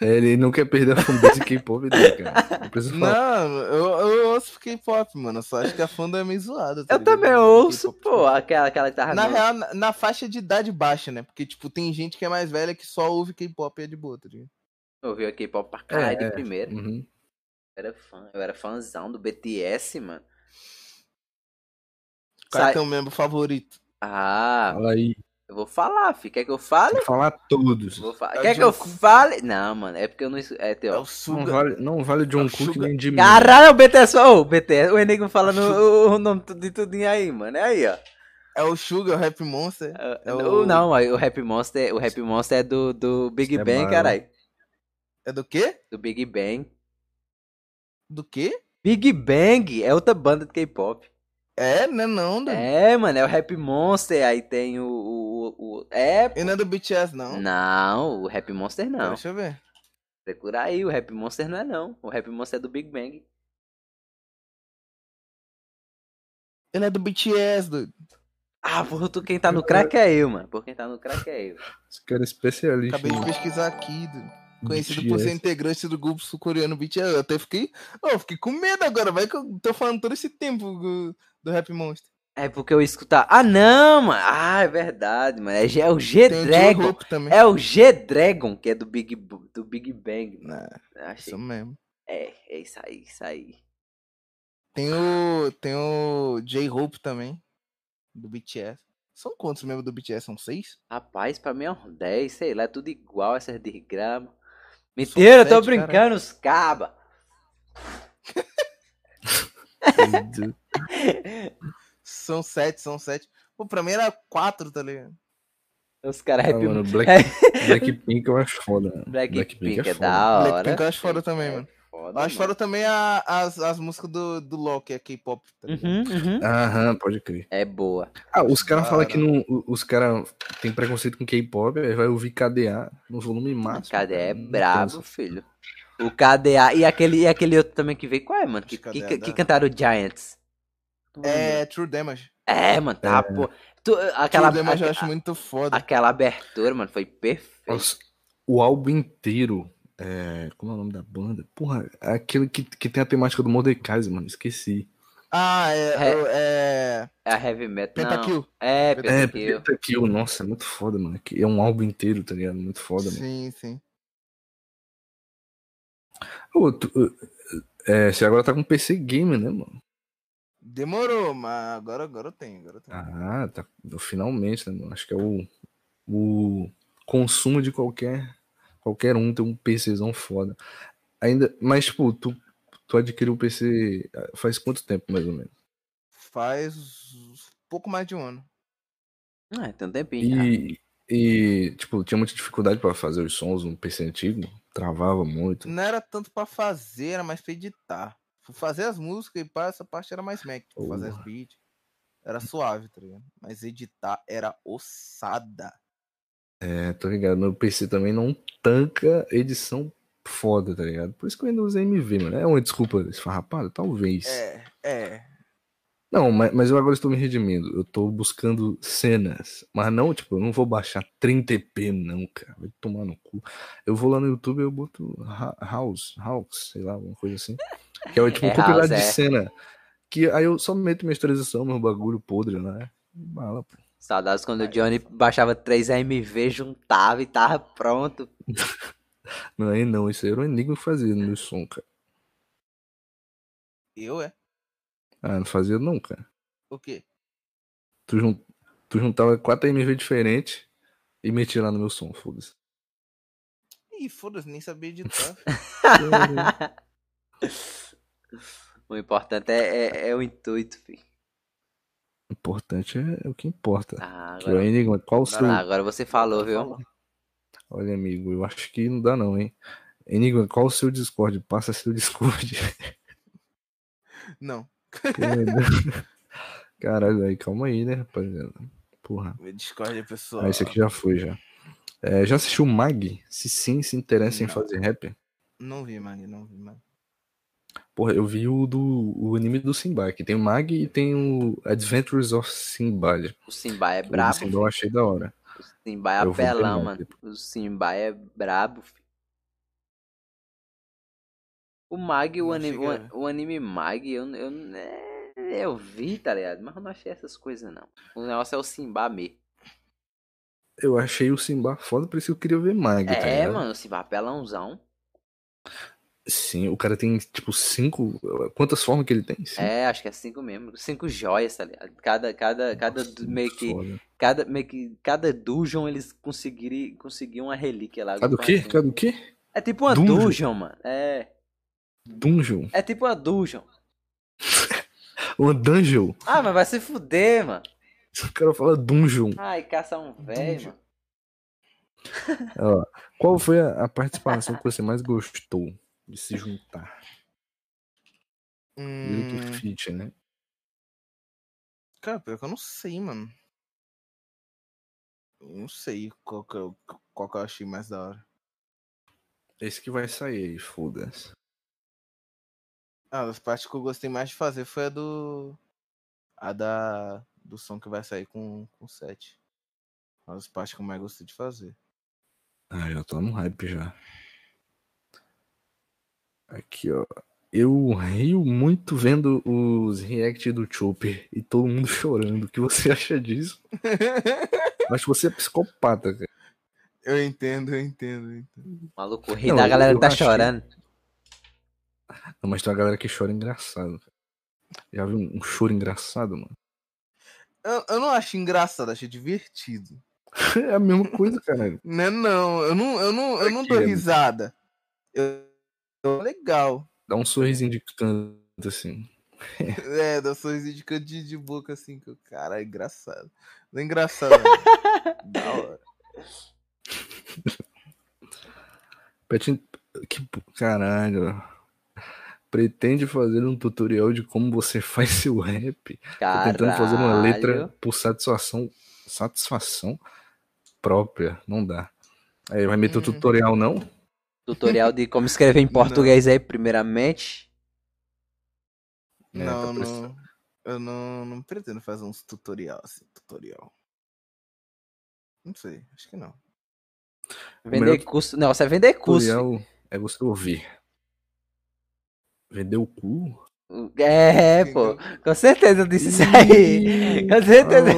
Ele não quer perder a fanbase K-pop dele, cara. Não precisa falar. Não, eu, eu ouço K-pop, mano. Eu só acho que a fanda é meio zoada. tá Eu ligado? também ouço, pô, aquela, aquela que tava Na real, na, na faixa de idade baixa, né? Porque, tipo, tem gente que é mais velha que só ouve K-pop e é de boa, tá ligado? Eu ouvi o K-pop pra caralho de É, é. primeira. Uhum. Eu era fã, eu era fãzão do BTS, mano. O cara Sai- tem um membro favorito. Ah, Fala aí. eu vou falar, fi. Quer que eu fale? Que falar todos. Vou fa- É Quer que eu fale? Não, mano, é porque eu não. É É o Não Suga. vale, não vale John É Cook nem de mim. Caralho, o BTS. Ô, o BTS. O Enigma falando o, o nome de tudinho aí, mano. É aí, ó. É o Suga, o Rap Monster. É o... o- Não, o Rap Monster, o Rap Monster é do, do Big É Bang, caralho. É do quê? Do Big Bang. Do quê? Big Bang é outra banda de K-pop. É, né? Não, Dan. É, mano, é o Rap Monster, aí tem o. o, o- é. E não é do BTS, não. Não, o Rap Monster não. Deixa eu ver. Procura aí, o Rap Monster não é não. O Rap Monster é do Big Bang. Ele é do BTS, doido. Ah, por tu quem tá no crack é eu, mano. Por quem tá no crack é eu. Esse cara é especialista. Acabei de pesquisar aqui, doido. Conhecido por BTS. ser integrante do grupo sul-coreano BTS. Eu até fiquei. Oh, eu fiquei com medo agora. Vai que eu tô falando todo esse tempo do, do Rap Monster. É porque eu escutar. Ah, não, mano. Ah, é verdade, mano. É, G- é o G-Dragon. J-Hope também. É o G-Dragon, que é do Big, do Big Bang. mano. Achei. isso mesmo. É, é isso aí, isso aí. Tem o. Tem o J-Hope também. Do BTS. São quantos membros do BTS? São seis? Rapaz, pra mim é uns 10, sei lá, é tudo igual, essas desgramas. Mentira, eu tô brincando, os caba. São sete, são sete. Pô, pra mim era quatro, tá ligado? Os caras Ah, mano, Black, Blackpink eu acho foda. Blackpink é foda. da hora. Blackpink eu acho foda também, É mano. Foda, Eu acho mano. foda também a- as, as músicas do, do que é K-pop, tá? Uhum, uhum. Aham, pode crer. É boa. Ah, os caras falam que não, os caras têm preconceito com K-pop, aí vai ouvir KDA no volume máximo. KDA é brabo, pensa. filho. O KDA e aquele, e aquele outro também que veio. Qual é, mano? Que, que que, KDA que cantaram o Giants? É True Damage. É, mano, tá, pô. Tu- aquela, True Damage eu aque- acho muito foda. aquela abertura, mano, foi perfeito. Nossa, o álbum inteiro. É, como é o nome da banda? Porra, é aquele que, que tem a temática do Mordecai, mano. Esqueci. Ah, é. É. é... É a Heavy Metal. Pentakill. É, É, Pentakill. Pentakill, nossa, é muito foda, mano. Que É um álbum inteiro, tá ligado? Muito foda, mano. Sim, sim. Ô, tu, é, você agora tá com PC Gamer, né, mano? Demorou, mas agora, agora eu tenho, agora eu tenho. Ah, tá. Finalmente, né, mano? Acho que é o, o consumo de qualquer qualquer um ter um PCzão foda. Ainda, mas, tipo, tu, tu adquiriu o PC faz quanto tempo, mais ou menos? Faz pouco mais de um ano. Ah, tem um tempinho. E, e, tipo, tinha muita dificuldade pra fazer os sons no PC antigo? Travava muito? Não era tanto pra fazer, era mais pra editar. Fazer as músicas e pá, essa parte era mais Mac. Pra fazer as beats. Era suave, tá ligado? Mas editar era ossada. É, tô ligado. Meu PC também não tanca edição foda, tá ligado? Por isso que eu ainda uso MV, mano. É uma desculpa esfarrapada? Talvez. É, é. Não, mas, mas eu agora estou me redimindo. Eu tô buscando cenas. Mas não, tipo, eu não vou baixar 30p, não, cara. Vai tomar no cu. Eu vou lá no YouTube e eu boto House, House, sei lá, alguma coisa assim. Que é tipo um É compilado House, de é. cena. Que aí eu só meto minha transição, meu bagulho podre, né? Bala, pô. Saudades quando o Johnny baixava 3 AMV, juntava e tava pronto. Não, aí não, isso aí era um enigma que fazia no meu som, cara. Eu é. Ah, não fazia não, cara. O quê? Tu, jun... tu juntava 4 AMV diferentes e metia lá no meu som, foda-se. Ih, foda-se, nem sabia editar. O importante é, é, é o intuito, filho. O importante é o que importa. Ah, Que é o agora, enigma, qual o seu... ah, agora você falou, viu? Olha, amigo, eu acho que não dá não, hein? Enigma, qual o seu Discord? Passa seu Discord. Não. Caralho, aí, calma aí, né, rapaziada? Porra. Meu Discord é pessoal. Ah, esse aqui já foi, já. É, já assistiu Mag? Se sim, se interessa em Não. fazer rap? Não vi, Mag, não vi, Mag. Porra, eu vi o do o anime do Simba, que tem o Mag e tem o Adventures of Sinbad. O Simba é O brabo. Simba eu achei da hora. O Simba é Eu apelão, mano. O Simba é brabo, filho. O Mag, o anime, o, o anime Mag, eu, eu, é, eu vi, tá ligado? Mas eu não achei essas coisas, não. O negócio é o Simba mesmo. Eu achei o Simba foda, por isso que eu queria ver Mag, tá É, ligado? mano, o Simba é apelãozão. Sim, o cara tem, tipo, cinco... Quantas formas que ele tem? Cinco? É, acho que é cinco mesmo. Cinco joias, tá ligado? Cada, cada, cada, Nossa, meio que, foda. cada, meio que, cada dungeon eles conseguiram, conseguiram uma relíquia lá. Cada o quê? assim. Cada o quê? É tipo uma Dungeon? dungeon, mano. É, Dungeon? é tipo uma dungeon. Uma dungeon? Ah, mas vai se fuder, mano. O cara fala dungeon. Ai, caça um velho, mano. Ó, qual foi a, a participação que você mais gostou de se juntar? Hum, feat, né? cara, pior que eu não sei, mano. Eu não sei qual que, eu, qual que eu achei mais da hora. Esse que vai sair aí, foda-se. Ah, das partes que eu gostei mais de fazer foi a do. A da. Do som que vai sair com, com 7. Uma das partes que eu mais gostei de fazer. Ah, já tô no hype já. Aqui, ó. Eu rio muito vendo os react do Chopper e todo mundo chorando. O que você acha disso? Acho que você é psicopata, cara. eu entendo, eu entendo, eu entendo. Maluco, ri da galera eu que tá chorando. Não, mas tem uma galera que chora engraçado. cara. Já viu um, um choro engraçado, mano? Eu, eu não acho engraçado, achei divertido. É a mesma coisa, caralho. Não é não, eu não, eu não, eu não dou risada. Eu legal. Dá um sorrisinho de canto, assim. É, dá sorrisinho de cantinho de boca assim, que o cara é engraçado. Não é engraçado. da hora. Petin... Que caralho. Pretende fazer um tutorial de como você faz seu rap? Tô Caralho. tentando fazer uma letra por satisfação, satisfação própria. Não dá. Aí vai meter o Hum. tutorial, não? Tutorial de como escrever em português aí, primeiramente. É, não, tá não. Eu não, não pretendo fazer uns tutorial assim, tutorial. Não sei, acho que não. Vender melhor curso. Não, você é vender curso. Tutorial é você ouvir. Vender o cu? É, pô. Com certeza eu disse isso aí. Com certeza.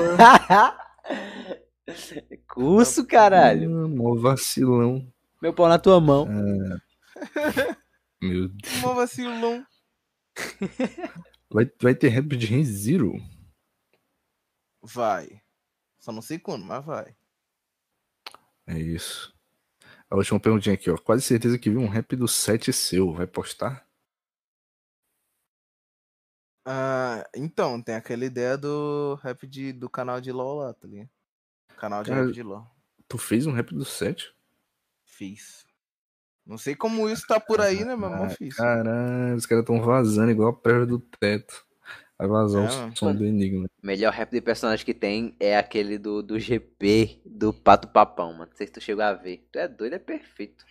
Curso, caralho. Mó vacilão. Meu pau na tua mão. Meu Deus. Mó vacilão. Vai, vai ter rap de Gen Zero? Vai. Só não sei quando, mas vai. É isso. A última perguntinha aqui, ó. Quase certeza que viu um rap do 7 seu. Vai postar? Ah, então, tem aquela ideia do rap de, do canal de LOL lá, tá ligado? Canal de Cara, rap de LOL. Tu fez um rap do 7? Fiz. Não sei como isso tá por aí, né, mas eu fiz. Caralho, os caras tão vazando igual a prévia do teto. Vai vazar É, o mano. som do Enigma. Melhor rap de personagem que tem é aquele do, do GP do Pato Papão, mano. Não sei se tu chegou a ver. Tu é doido, é perfeito.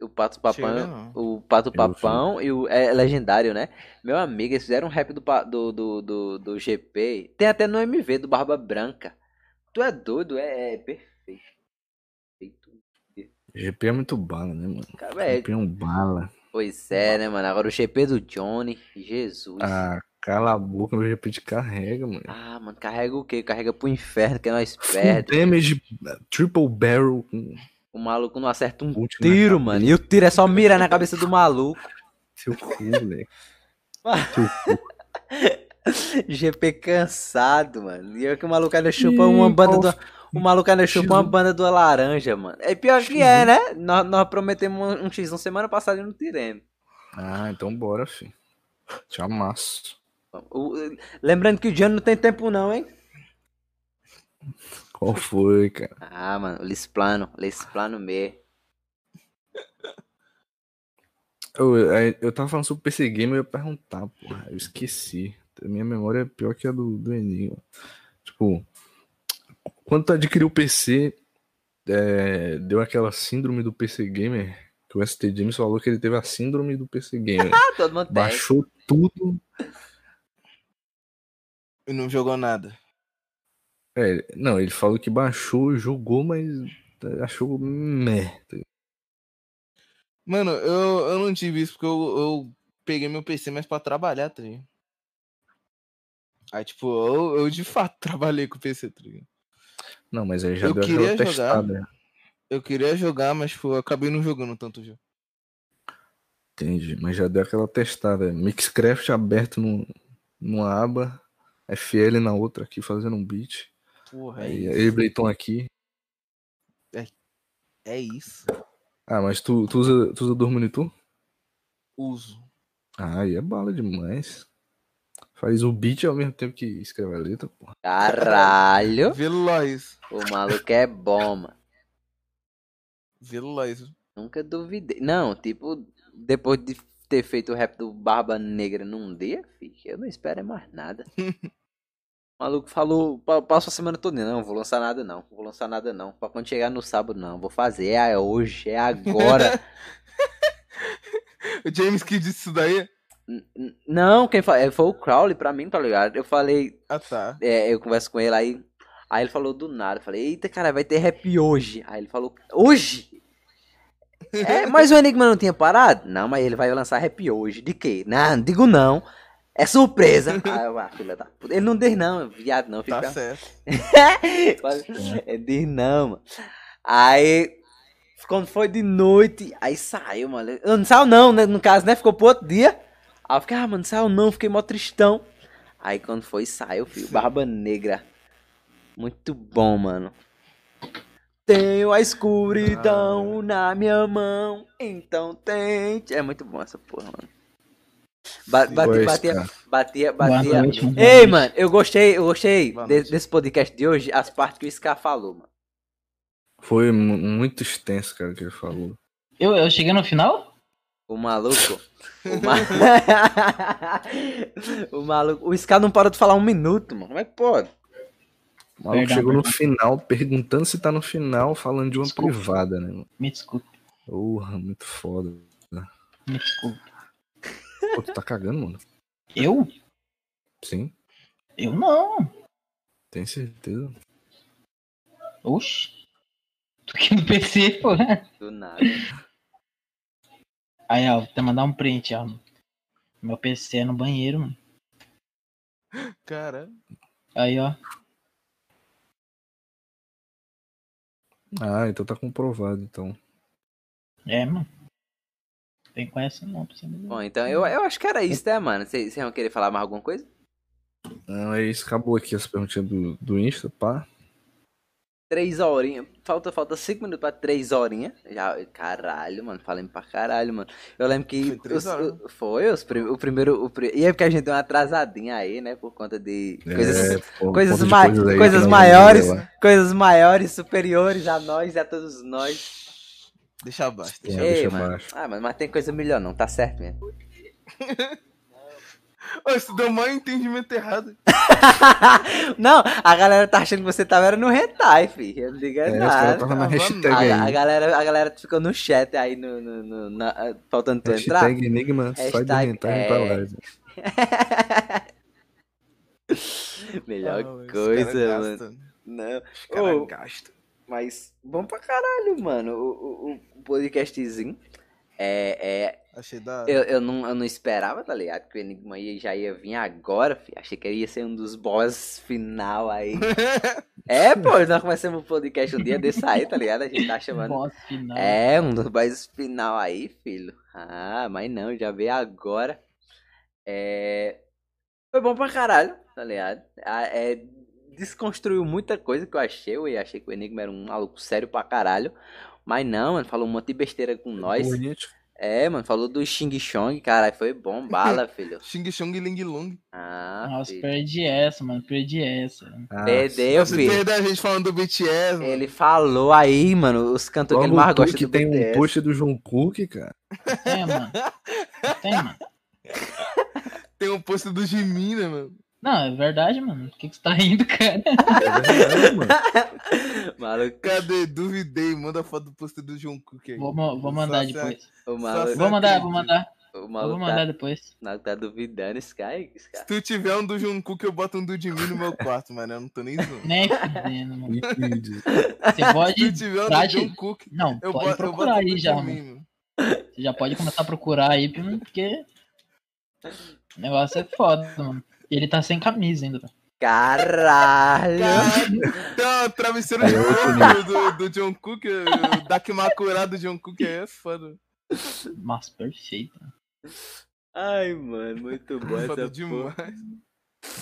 O Pato Papão, não. o Pato. Papão e o é legendário, né? Meu amigo, eles fizeram um rap do, do, do, do, do GP. Tem até no MV do Barba Branca. Tu é doido, é, é. Perfeito. GP é muito bala, né, mano? Cara, é, GP é um bala. pois é, né, mano? Agora o GP do Johnny, Jesus. Ah, cala a boca, meu GP te carrega, mano. Ah, mano, carrega o quê? Carrega pro inferno que nós perde. damage, triple barrel. O maluco não acerta um tiro, mano. E o tiro é só mirar na cabeça do maluco. Seu cu, moleque. GP cansado, mano. E eu que o maluco ainda chupa uma Ih, banda do. O maluco ainda chupa uma X1. banda do laranja, mano. É pior que é, né? Nós, nós prometemos um um X1 semana passada e não tiremos. Ah, então bora, filho. Te amasso. O- lembrando que o Johnny não tem tempo, não, hein? Qual foi, cara? Ah, mano, Lisplano, Lisplano me. Eu, eu, tava falando sobre o PC Game, eu ia perguntar, porra. Eu esqueci. Minha memória é pior que a do, do Enigma. Tipo, quando tu adquiriu o PC, é, deu aquela síndrome do PC Gamer, que o ST James falou que ele teve a síndrome do PC Gamer. Ah, todo mundo tem. Baixou tudo. E não jogou nada. É, não, ele falou que baixou, jogou, mas achou meh. Mano, eu, eu não tive isso porque eu, eu peguei meu PC mais pra trabalhar, tá ligado? Aí, tipo, eu, eu de fato trabalhei com o PC, tá ligado? Não, mas aí já Eu deu queria aquela jogar. testada. Eu queria jogar, mas, eu acabei não jogando tanto jogo. Entendi, mas já deu aquela testada. Mixcraft aberto num, numa aba, FL na outra aqui fazendo um beat. Porra, é Aí. Ableton aqui. É isso. Ah, mas tu, tu usa, tu usa Dois Monitor? Uso. Ah, aí é bala demais. Faz o beat ao mesmo tempo que escreve a letra, porra. Caralho. Veloz. O maluco é bom, mano. Veloz. Nunca duvidei. Não, tipo, depois de ter feito o rap do Barba Negra num dia, filho, eu não espero é mais nada. O maluco falou, pa- passou a semana toda, não, vou lançar nada não, vou lançar nada não. Pra quando chegar no sábado, não, vou fazer, é hoje, é agora. O James que disse isso daí? Não, quem fa- é, foi o Crowley pra mim, tá ligado? Eu falei, Ah, tá. é, eu converso com ele aí, aí ele falou do nada, eu falei, eita cara, vai ter rap hoje. Aí ele falou, hoje? É, mas o Enigma não tinha parado? Não, mas ele vai lançar rap hoje. De quê? Não, não digo não. É surpresa. Ah, eu, ah, filha da puta. Ele não diz não, viado não. Tá Fica... certo. Ele diz não, mano. Aí, quando foi de noite, aí saiu, mano. Não saiu não, né? No caso, né? Ficou pro outro dia. Aí eu fiquei, ah, mano, saiu não. Fiquei mó tristão. Aí quando foi, saiu, filho. Barba Negra. Muito bom, mano. Tenho a escuridão na minha mão, então tente. É muito bom essa porra, mano. Ba bati, Pois, batia, batia, batia. noite, Ei, noite. mano, eu gostei, eu gostei de- desse podcast de hoje, as partes que o Scar falou, mano. Foi mu- muito extenso, cara, que ele falou. Eu, eu cheguei no final? O maluco. O, ma... o maluco. O Scar não parou de falar um minuto, mano. Como é que pode? O maluco Perdão, chegou no perdão. final, perguntando se tá no final, falando de uma Desculpa. privada, né? mano? Me desculpe, Porra, muito foda. me desculpe. Pô, tu tá cagando, mano? Eu? Sim, Eu não. tem certeza. Oxi. Tô aqui no PC, pô. Do nada. Aí, ó, vou até mandar um print, ó. Meu PC é no banheiro, mano. Cara, Aí, ó. Ah, então tá comprovado, então. É, mano. Tem com essa não, pra você me Bom, então eu, eu acho que era isso, né, mano? Vocês vocês vão querer falar mais alguma coisa? Não, é isso. Acabou aqui as perguntinhas do, do Insta, pá. Três horinhas. Falta, falta cinco minutos pra três horinhas. Já, caralho, mano. Falei pra caralho, mano. Eu lembro que. Foi os- o- foi os, prim- o primeiro. O, e é porque a gente deu uma atrasadinha aí, né? Por conta de coisas, É, pô, coisas ma- aí coisas maiores. lá. coisas maiores, superiores a nós e a todos nós. deixa abaixo. Deixa Ei, deixa mano. abaixo. Ah, mas, mas tem coisa melhor, não. Tá certo mesmo. Isso deu mais entendimento errado. não, a galera tá achando que você tava era no hentai, filho. Eu não digo É, os nada. na hashtag A, a galera, a galera ficou no chat aí, no, no, no- na- faltando tu entrar. Hashtag Enigma sai do hentai é. pra live. Melhor os coisa, cara mano. gasta. Não, Os caras Ô. gastam. mas bom pra caralho, mano. O, o, o podcastzinho. É, é, Achei da eu, eu, não, eu não esperava, tá ligado? Que o Enigma ia, já ia vir agora, fi. Achei que ele ia ser um dos boss final aí. é, pô, nós começamos o podcast um dia desse aí, tá ligado? A gente tá chamando. Boss final. É, um dos boss final aí, filho. Ah, mas não, já veio agora. É. Foi bom pra caralho, tá ligado? É, desconstruiu muita coisa que eu achei. Eu achei que o Enigma era um maluco sério pra caralho. Mas não, mano, falou um monte de besteira com nós. Bonito. É, mano, falou do Xing Chong, caralho, foi bom, bala, filho. Xing Chong Ling Long. Ah, Nossa, filho. perdi essa, mano. Perdi essa. Ah, Perdeu, Você filho. perdeu a gente falando do BTS, mano. Ele falou aí, mano, os cantores que ele mais gosta do tem um post do João Cook, cara. Tem, mano. Tem, mano. Tem um post do Jimin, né, mano? Não, é verdade, mano. Por que, que você tá rindo, cara? É verdade, mano. Maluco, Cadê? Duvidei. Manda foto do post do Jungkook aí. Vou, vou mandar Só se- depois. Só maluco, se- Vou mandar, vou mandar. o vou mandar tá, depois. o maluco tá duvidando, esse cara, esse Se tu tiver um do Jungkook, eu boto um do Jimin no meu quarto, mano. Eu não tô nem zoando. Nem fudendo, mano. Você Se pode. tu tiver um do Jungkook, Não, eu pode boto, eu procurar boto aí do já, Jimin, mano. Você já pode começar a procurar aí, porque. O negócio é foda, mano. E ele tá sem camisa ainda. tá? Caralho! Cara, tem uma travesseiro de é couro do, do Jungkook, o Dakimakura do Jungkook é foda. Nossa, perfeito. Ai, mano, muito bom essa Foda porra. demais.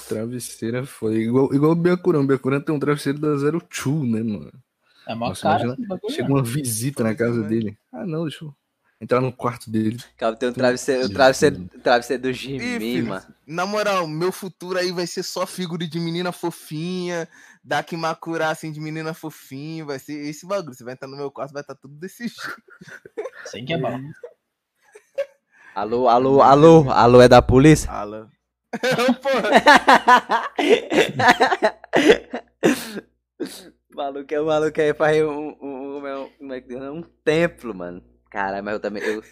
Travesseira foi igual, igual o Biacuran. O Biacuran tem um travesseiro da Zero Two, né, mano? É mó Nossa, cara imagina-. Chega uma visita Foi na casa dele. Ah, não, deixa eu entrar no quarto dele. Calma, tem um travesseiro, travesseiro, travesseiro do Jimmy, mano. na moral, meu futuro aí vai ser só figura de menina fofinha, Dakimakura assim de menina fofinha, vai ser esse bagulho. Você vai entrar no meu quarto, vai estar tudo desse jeito. Sei que é bom. Alô, alô, alô, alô, é da polícia? Porra, maluco, é o maluco aí faz um, um, um, um, como é que diz? um templo, mano. Caralho, mas eu também, eu,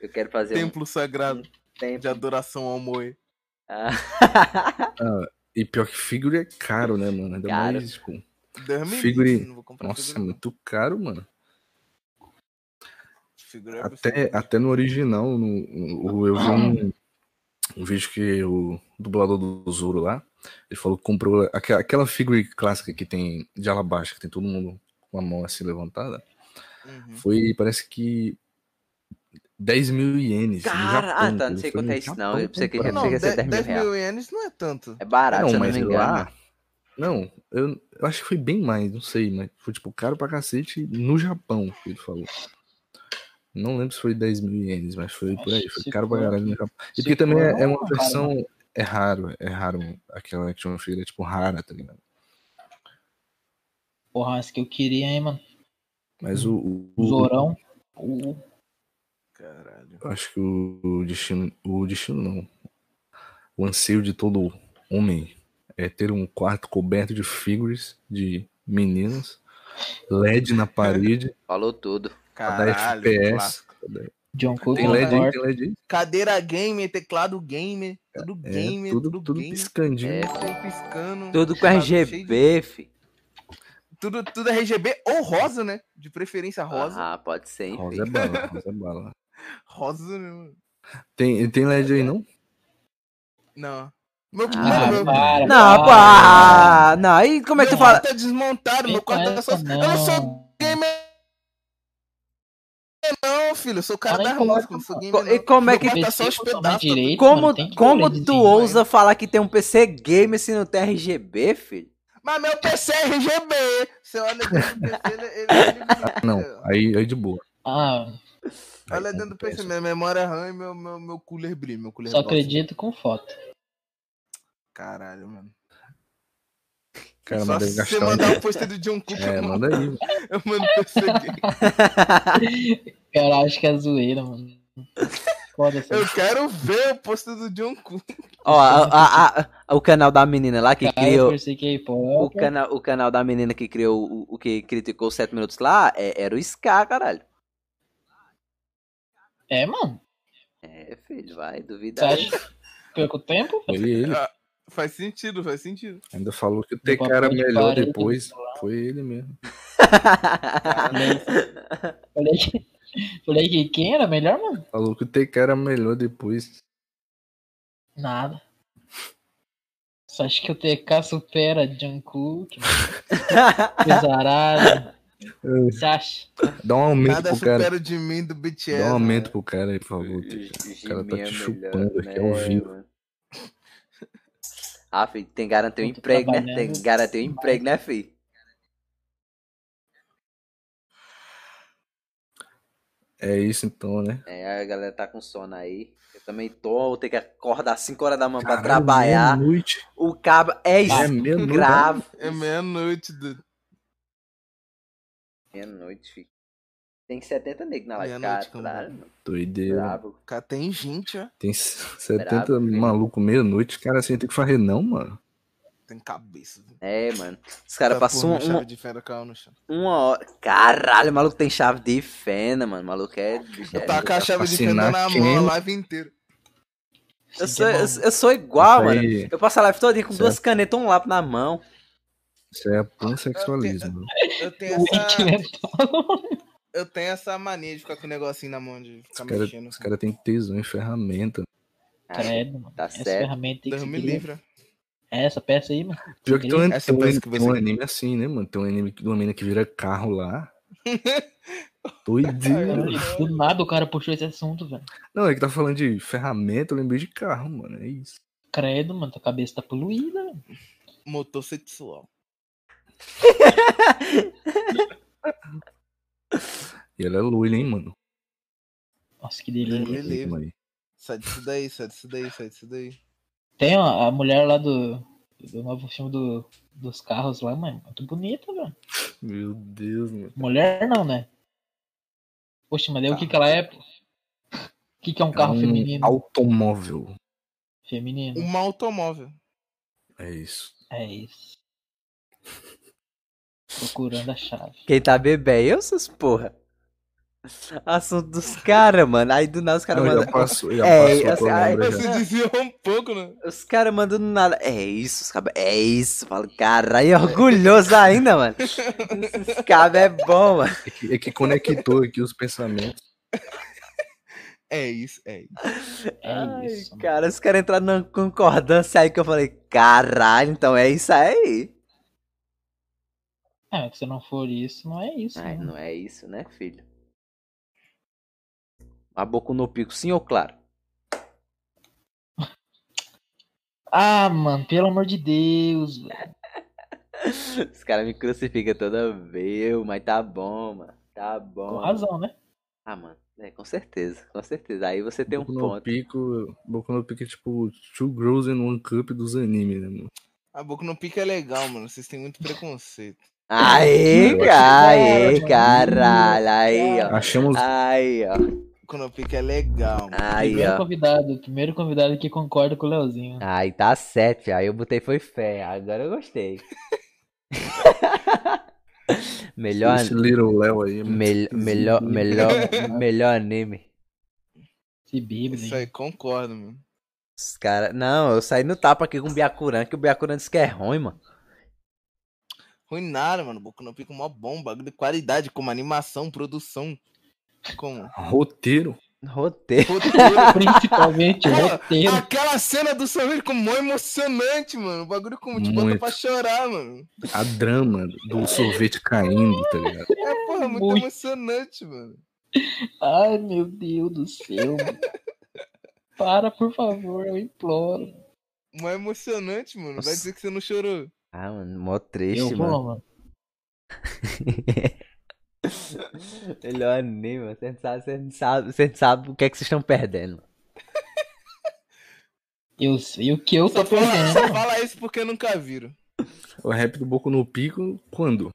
eu quero fazer templo sagrado um templo. de adoração ao Moe. Ah. E pior que figure é caro, né, mano? Ainda Caro. mais, tipo, Figure- nossa, é figura, não. muito caro, mano. Figura é Até, absurdo. até no original, no, no- eu vi um, um vídeo que o dublador do Zoro lá, ele falou que comprou aquela, aquela figure clássica que tem de ala baixa, que tem todo mundo com a mão assim levantada. Uhum. Foi, parece que 10 mil ienes. Cara, Japão, ah, tá, não sei quanto é isso, não. Eu pensei que comprar. já Não, chega a ser 10 10 mil reais. ienes não é tanto. É barato, não, se eu não mas me engano. lá. Não, eu, eu acho que foi bem mais, não sei, mas foi tipo caro pra cacete no Japão, que ele falou. Não lembro se foi 10 mil ienes, mas foi por aí, foi Se caro pra caralho no Japão. E porque também for, é, é uma caro, versão. É raro, é raro aquela action figure, é tipo rara, tá ligado? Porra, essa que eu queria, hein, mano. Mas o. o, O Zorão. O... Caralho. eu acho que o, destino. O destino não. O anseio de todo homem é ter um quarto coberto de figures de meninas, LED na parede, Falou tudo. Caralho, FPS. John Cook. Tem LED aí, Lord. tem LED aí. Cadeira gamer, teclado gamer, tudo É, gamer, tudo, tudo, tudo gamer. piscandinho. É, Tudo piscando. Tudo com de- RGB, fi. Tudo, tudo RGB ou rosa, né? De preferência rosa. Ah, pode ser, hein, Rosa é bala, rosa é bala. Rosa, mano? Tem, tem LED aí não? Não. Meu, Ah, mano, meu, para, Não, para. pá! Não, aí como é que tu meu fala? quarto tá desmontado, meu quarto tá só... Eu não sou gamer não, filho. Eu sou o cara é não sou gamer Co- E como é Meu que quarto tá só os pedaços. direito, Como, mano, como tu ousa falar que tem um PC game se não tem RGB, filho? Mas meu PC é RGB. Você olha dentro do PC, ele, ele, ele Não, aí, aí de boa. Ah, Olha Aí dentro do PC, minha memória RAM e meu, meu, meu cooler brilha. Meu cooler só bosta. acredito com foto. Caralho, mano. Cara, Só se você um... mandar o post do John Cook, É, eu, manda aí. velho. eu mando PC game. Cara, acho que é zoeira, mano. Foda-se. Eu quero ver o post do John Cook. Ó, a- a- a- o canal da menina lá que Cara, eu criou. pensei que O canal, o canal da menina que criou o, o que criticou os 7 minutos lá é- era o Ska, caralho. É, mano. É, filho, vai Você duvidar. acha que perco tempo? Foi ele. Faz sentido, faz sentido. Ainda falou que o TK era melhor depois. Foi ele mesmo. Que, falei que quem era melhor, mano? Falou que o TK era melhor depois. Nada. Só acho que o TK supera Jungkook, Pesarado. Você acha? Dá um aumento Nada pro cara. supera de mim do BTS. Dá um aumento né? pro cara aí, por favor. O cara tá é te melhor, chupando aqui né, ao vivo. mano? Ah, filho, tem que garantir um emprego, né? Tem que garantir um emprego, né, filho? É isso então, né? É, a galera tá com sono aí. Eu também tô, vou ter que acordar 5 horas da manhã pra trabalhar. Meia-noite. O cabo é É meia-noite. escravo. É meia-noite. Do... Meia-noite, filho. Tem 70 negros na live, Meia-noite, caralho. como mano. Doideira. Brabo. Cara, tem gente, ó. Tem 70 Brabo, filho. maluco meia-noite. Cara, assim tem que fazer não, mano. Tem cabeça. viu? É, mano. Os caras Essa passam uma, chave de fenda caiu no chão. uma hora. Caralho, o maluco tem chave de fenda, mano. O maluco é. é Eu tava com a chave de fenda na quem? mão a live inteira. Eu Assim sou, é eu, eu sou igual, Isso mano. aí- Eu passo a live toda com Certo. duas canetas, um lápis na mão. Isso é pansexualismo. Eu tenho Wink, essa, né? eu tenho essa mania de ficar com o negocinho na mão, de Os ficar caras mexendo. os cara têm tesão em ferramenta. Credo, mano. Tá Essa certo. ferramenta tem que Deus ser me queria- livre. É essa peça aí, mano. Pior que tem um, Essa tem um, que vai tem um anime assim, né, mano? Tem um anime de uma menina que vira carro lá. Doideira. Do nada o cara puxou esse assunto, velho. Não, é que tá falando de ferramenta, eu lembrei de carro, mano. É isso. Credo, mano. Tua cabeça tá poluída, velho. Motor sexual. E ela é loira, hein, mano. Nossa, que delícia. Sai disso daí, sai disso daí, sai disso daí. Tem a, a mulher lá do, do novo filme do, dos carros lá, mano. Muito bonita, velho. Meu Deus, mano. Mulher não, né? Poxa, mas daí o que que ela é? pô? O que que é um carro é um feminino? automóvel. Feminino. Um automóvel. É isso. É isso. Procurando a chave. Quem tá bebê é eu, seus porra. Assunto dos caras, mano. Aí do nada os caras já mandam. passou, já É, passou assim, lembra já. Você dizia um pouco, né? Os caras mandam do nada. É isso, os cabos. É isso. Falo, caralho, é orgulhoso ainda, mano. Esse cabo é bom, mano. É que, é que conectou aqui os pensamentos. É isso, é isso. É Ai, isso. mano. cara, os caras entraram na concordância aí que eu falei, caralho, então é isso aí. É, que se não for isso, não é isso. Ai, né? não é isso, né, filho? A boca no pico, sim ou claro? Ah, mano, pelo amor de Deus, velho. Os caras me crucificam toda vez, mas tá bom, mano. Tá bom. Com razão, né? Ah, mano, é, com certeza, com certeza. Aí você tem um Boku no ponto. Pico, Boku no Pico é tipo Two Girls in One Cup dos animes, né, mano? A boca no pico é legal, mano. Vocês têm muito preconceito. Aí, Eu cara, aí, achei- caralho, aí, ó. Achamos Aí, ó. Boca no pico é legal. Aí, primeiro ó. convidado, primeiro convidado que concorda com o Leozinho. Aí tá certo, aí eu botei foi fé. Agora eu gostei. melhor, esse Little Léo aí. é mel- melhor, melhor, melhor anime. Esse bíblia. Isso aí, concordo, mano. Os cara... Não, eu saí no tapa aqui com o Byakuran, que o Byakuran disse que é ruim, mano. Ruim nada, mano. Boku no pico é mó bom. Bagulho de qualidade, como animação, produção. Como? Roteiro. Roteiro. Roteiro. Principalmente roteiro. Aquela cena do sorvete ficou mó emocionante, mano. O bagulho como te bota Muito. pra chorar, mano. A drama do sorvete caindo, tá ligado? É, porra, muito Muito. emocionante, mano. Ai, meu Deus do céu. mano. Para, por favor, eu imploro. Mó emocionante, mano. Vai dizer que você não chorou. Ah, mano, mó triste, Eu mano. vou, mano. Melhor nem, mano. Você não sabe, você não sabe, você não sabe o que é que vocês estão perdendo. Eu sei o que eu tô Só fala, perdendo. só mano. fala isso porque nunca viram. O rap do Boco no Pico, quando?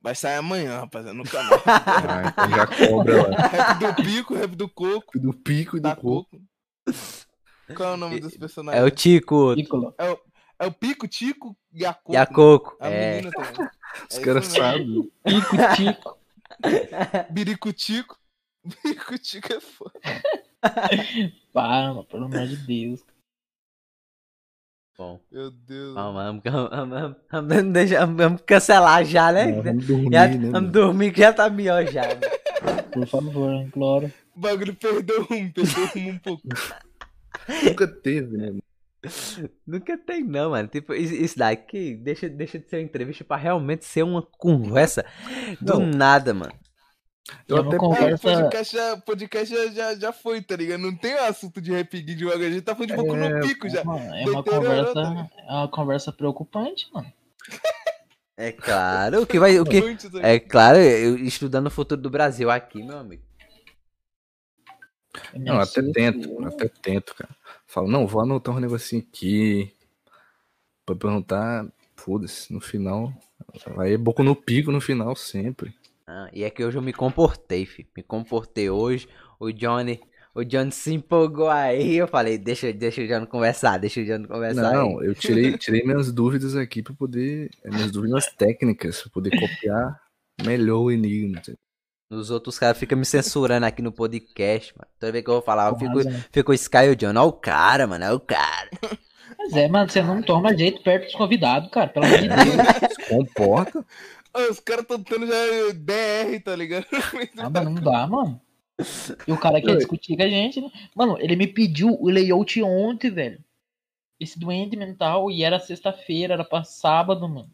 Vai sair amanhã, rapaziada, no canal. Ah, então já cobra lá. rap do pico, rap do coco, Do pico e do coco. coco. Qual é o nome dos É personagens? o Tico Piccolo. É o, é o pico, tico e a coco. e a Coco. A É. menina também. Os É caras sabem. Pico, tico. Biricutico. Biricutico é foda. Para, pelo amor de Deus. Bom, Meu Deus. vamos, vamos, vamos, vamos, vamos, cancelar já, né? Ah, vamos dormir, Já, né, vamos dormir que já tá melhor já. mano. Por favor, imploro. O bagulho perdeu um, perdeu um um pouco. Nunca teve, né? Nunca tem não, mano. Tipo, isso daqui deixa, deixa de ser uma entrevista pra realmente ser uma conversa do Não. nada, mano. Eu É até É, o conversa. podcast, já, podcast já, já, já foi, tá ligado? Não tem assunto de rap de uma a gente tá falando de pouco no É, pico já. Mano, é uma conversa. É uma conversa preocupante, mano. É claro, o que vai. O que, é claro, eu estudando o futuro do Brasil aqui, meu amigo. Eu me Não, até tento, até tento, cara. Falo, não, vou anotar um negocinho aqui. Pra perguntar, foda-se, no final. Vai boco no pico no final sempre. Ah, e é que hoje eu me comportei, filho. Me comportei hoje. O Johnny. O Johnny se empolgou aí. Eu falei, deixa, deixa o Johnny conversar, deixa o Johnny conversar. aí. Não, eu tirei, tirei minhas dúvidas aqui pra poder. Minhas dúvidas técnicas, pra poder copiar melhor o enigma. Os outros caras ficam me censurando aqui no podcast, mano. Toda vez que eu vou falar, eu fico, razão. fico o Sky e o John. Ó o cara, mano, ó o cara. Mas é, mano, você não toma jeito perto dos convidados, cara. Pelo amor de Deus. Se comporta. Ah, os caras tão tendo já DR, tá ligado? Ah, mas não dá, mano. E o cara quer discutir com a gente, né? Mano, ele me pediu o layout ontem, velho. Esse doente mental, e era sexta-feira, era pra sábado, mano.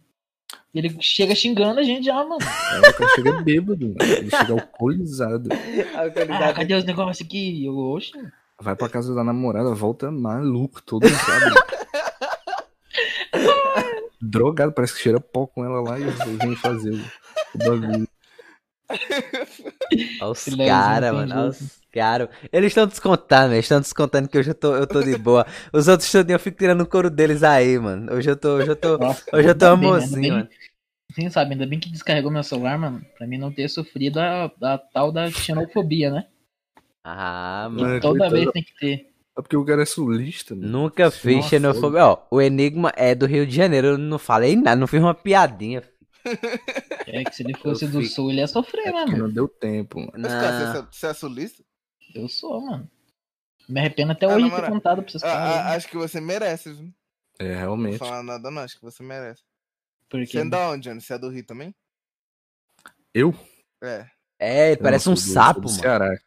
Ele chega xingando a gente já, mano. Aí o cara chega bêbado, mano. ele chega alcoolizado. Ah, cadê os negócios aqui? Eu, oxe, Vai pra casa da namorada, volta maluco, todo sábado. Drogado, parece que cheira pó com ela lá e vem fazer o, o bagulho. Olha os caras, mano. Olha os caras. Eles estão descontando, eles estão descontando que hoje eu tô, eu tô de boa. Os outros tudinho eu fico tirando o couro deles aí, mano. Hoje eu tô, hoje eu tô, nossa. hoje eu tô né? Amorzinho, bem- mano. Sim, sabe, ainda bem que descarregou meu celular, mano. Pra mim não ter sofrido a, a tal da xenofobia, né? Ah, E mano. É, toda vez tem que ter. É porque o cara é sulista, mano. Nunca fiz xenofobia. Ó, o Enigma é do Rio de Janeiro. Eu não falei nada, não fiz uma piadinha. É que se ele fosse Eu do fico- sul, ele ia sofrer, É né, mano? não deu tempo, mano. Mas, cara, Não. você, é- você é sulista? Eu sou, mano. Me arrependo até Ah, hoje de ter contado pra vocês Ah, caras. ah, né? acho que você merece, viu? É, Não realmente. vou falar nada, não. Acho que você merece. Porque Você é da onde, Johnny? Você é do Rio também? Eu? É. É, ele parece Não, um do- sapo, do mano. Ceará.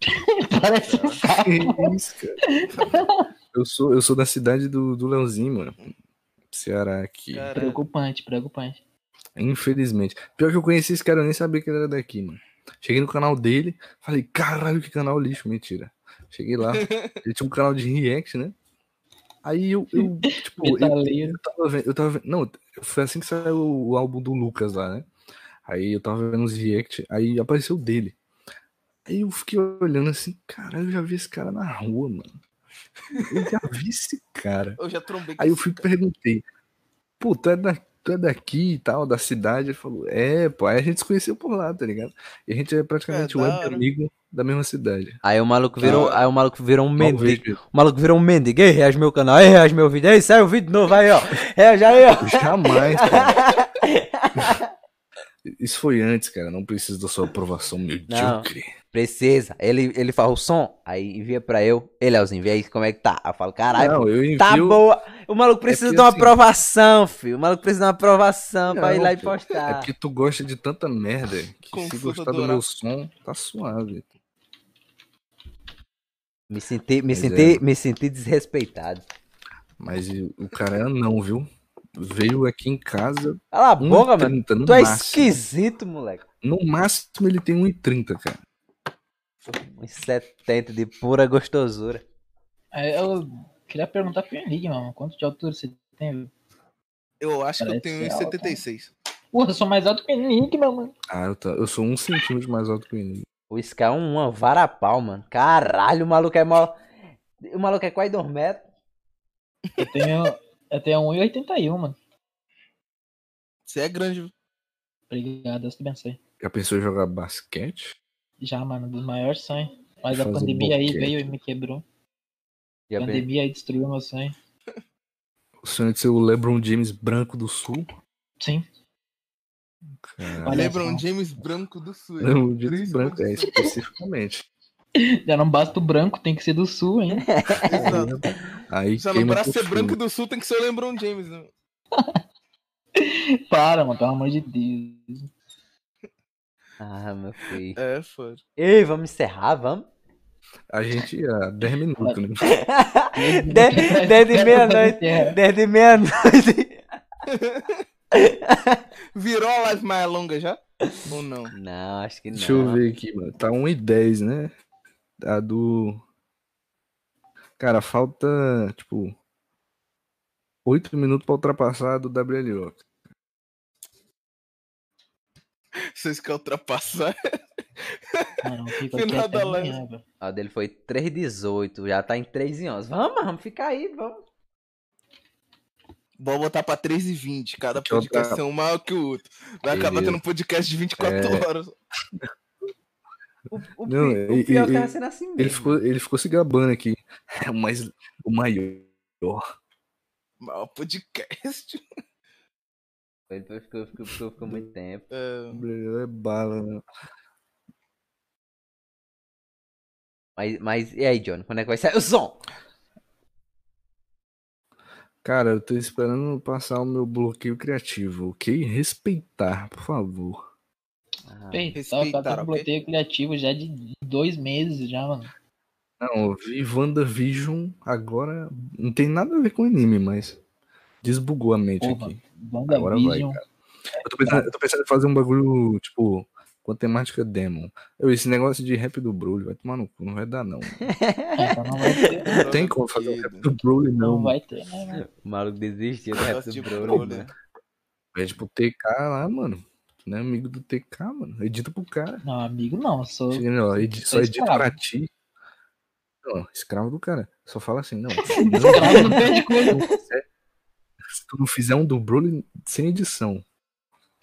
parece um sapo. Que isso, cara? Eu sou, eu sou da cidade do, do Leãozinho, mano. Ceará aqui. Caralho. Preocupante, preocupante. Infelizmente. Pior que eu conheci esse cara, eu nem sabia que ele era daqui, mano. Cheguei no canal dele, falei, caralho, que canal lixo, mentira. Cheguei lá, ele tinha um canal de react, né? Aí eu, eu tipo, eu, eu tava vendo, eu tava vendo, não, foi assim que saiu o álbum do Lucas lá, né? Aí eu tava vendo os react, aí apareceu dele. Aí eu fiquei olhando assim, caralho, eu já vi esse cara na rua, mano. Eu já vi esse cara. Eu já trombei com Aí eu fui e perguntei, pô, tu é, da, tu é daqui e tal, da cidade? Ele falou, é, pô, aí a gente se conheceu por lá, tá ligado? E a gente é praticamente É, web amigo da mesma cidade. Aí o maluco virou, hora. aí o maluco virou um mendigo. Talvez, O maluco virou um mendigo. Ei, reage meu canal, ei, reage meu vídeo. Ei, sai o vídeo novo aí, ó. Reage aí, ó. jamais, cara. Isso foi antes, cara, não preciso da sua aprovação medíocre. Precisa. Ele, ele faz o som, aí envia pra eu. Ei, Leozinho, vê aí como é que tá. Aí eu falo, caralho, Não, eu envio... tá boa. O maluco precisa porque de uma assim- aprovação, filho. O maluco precisa de uma aprovação pra ir Não, lá e postar. É porque tu gosta de tanta merda que se gostar do meu som, tá suave. Me senti, me Mas senti, me senti desrespeitado. Mas o cara é anão, viu? Veio aqui em casa Cala a boca, mano. 1,30 no Tu é máximo. esquisito, moleque. No máximo ele tem 1,30, cara. Uns 70 de pura gostosura. Eu queria perguntar pro Henrique, mano. Quanto de altura você tem? velho? Eu acho que eu Parece tenho ser alto, 1,76. Porra, eu sou mais alto que o Henrique, meu mano. Ah, eu, tá- eu sou um centímetro mais alto que ele. O Sky é uma varapau, mano. Caralho, o maluco é mó. O maluco é quase 2 metros. Eu tenho, eu tenho 1,81, mano. Você é grande. viu? Obrigado, Deus te abençoe. Já pensou em jogar basquete? Já, mano, dos maiores sonhos. Mas a Fazer pandemia aí boquete. veio e me quebrou. Já A pandemia aí destruiu meu sonho. O sonho de ser o LeBron James branco do sul? Sim. Cara, Olha LeBron. James branco do sul. LeBron James branco, é especificamente. Já não basta o branco, tem que ser do sul, hein? Exato. Aí Já não teu ser branco do sul tem que ser o LeBron James. Né? Para, mano, pelo amor de Deus. Ah, meu filho. É, foda. Ei, vamos encerrar, vamos? A gente ia 10 minutos, né? De- Desde meia-noite. Desde meia-noite. Virou a live mais longa já? Ou não? Não, acho que não. Deixa eu ver aqui, mano. Tá 1 e 10, né? A do. Cara, falta, tipo. 8 minutos pra ultrapassar a do WLO. Vocês querem ultrapassar? Fico Final da live. A dele foi 3,18. Já tá em 3 e 11. Vamos, vamos ficar aí, vamos. Vou botar pra 3 e 20. Cada podcast é um maior que o outro. Vai acabar Beleza. tendo um podcast de 24 É. horas. O, o, Não, o e- pior e- tava sendo assim mesmo. Ele ficou, ele ficou se gabando aqui. É o mais. O maior. Maior podcast. Ele ficou, ficou, ficou, ficou, ficou muito tempo. É, É bala, né? Mas, mas e aí, Johnny? Quando é que vai sair o som? Cara, eu tô esperando passar o meu bloqueio criativo, ok? Respeitar, por favor. Ah, o cara tá Respeitar, com ok? bloqueio criativo já de dois meses já, mano. Não, eu vi WandaVision agora. Não tem nada a ver com anime, mas. Desbugou a mente Porra, aqui. Agora vai, WandaVision. Eu tô, pensando, eu tô pensando em fazer um bagulho, tipo, com temática demon. Eu, esse negócio de rap do Broly vai tomar no cu, não vai dar, não. Então não vai ter, Não tem como fazer um rap do Broly, não não. vai ter, né, mano? o maluco desistiu do rap do Broly, Broly. né? É tipo TK lá, mano. Não é amigo do TK, mano. Edita pro cara. Não, amigo não, sou. Edi- só sou edita escravo. pra ti. Não, escravo do cara. Só fala assim, não. Escravo não perde coisa. Se tu não fizer um do Broly sem edição,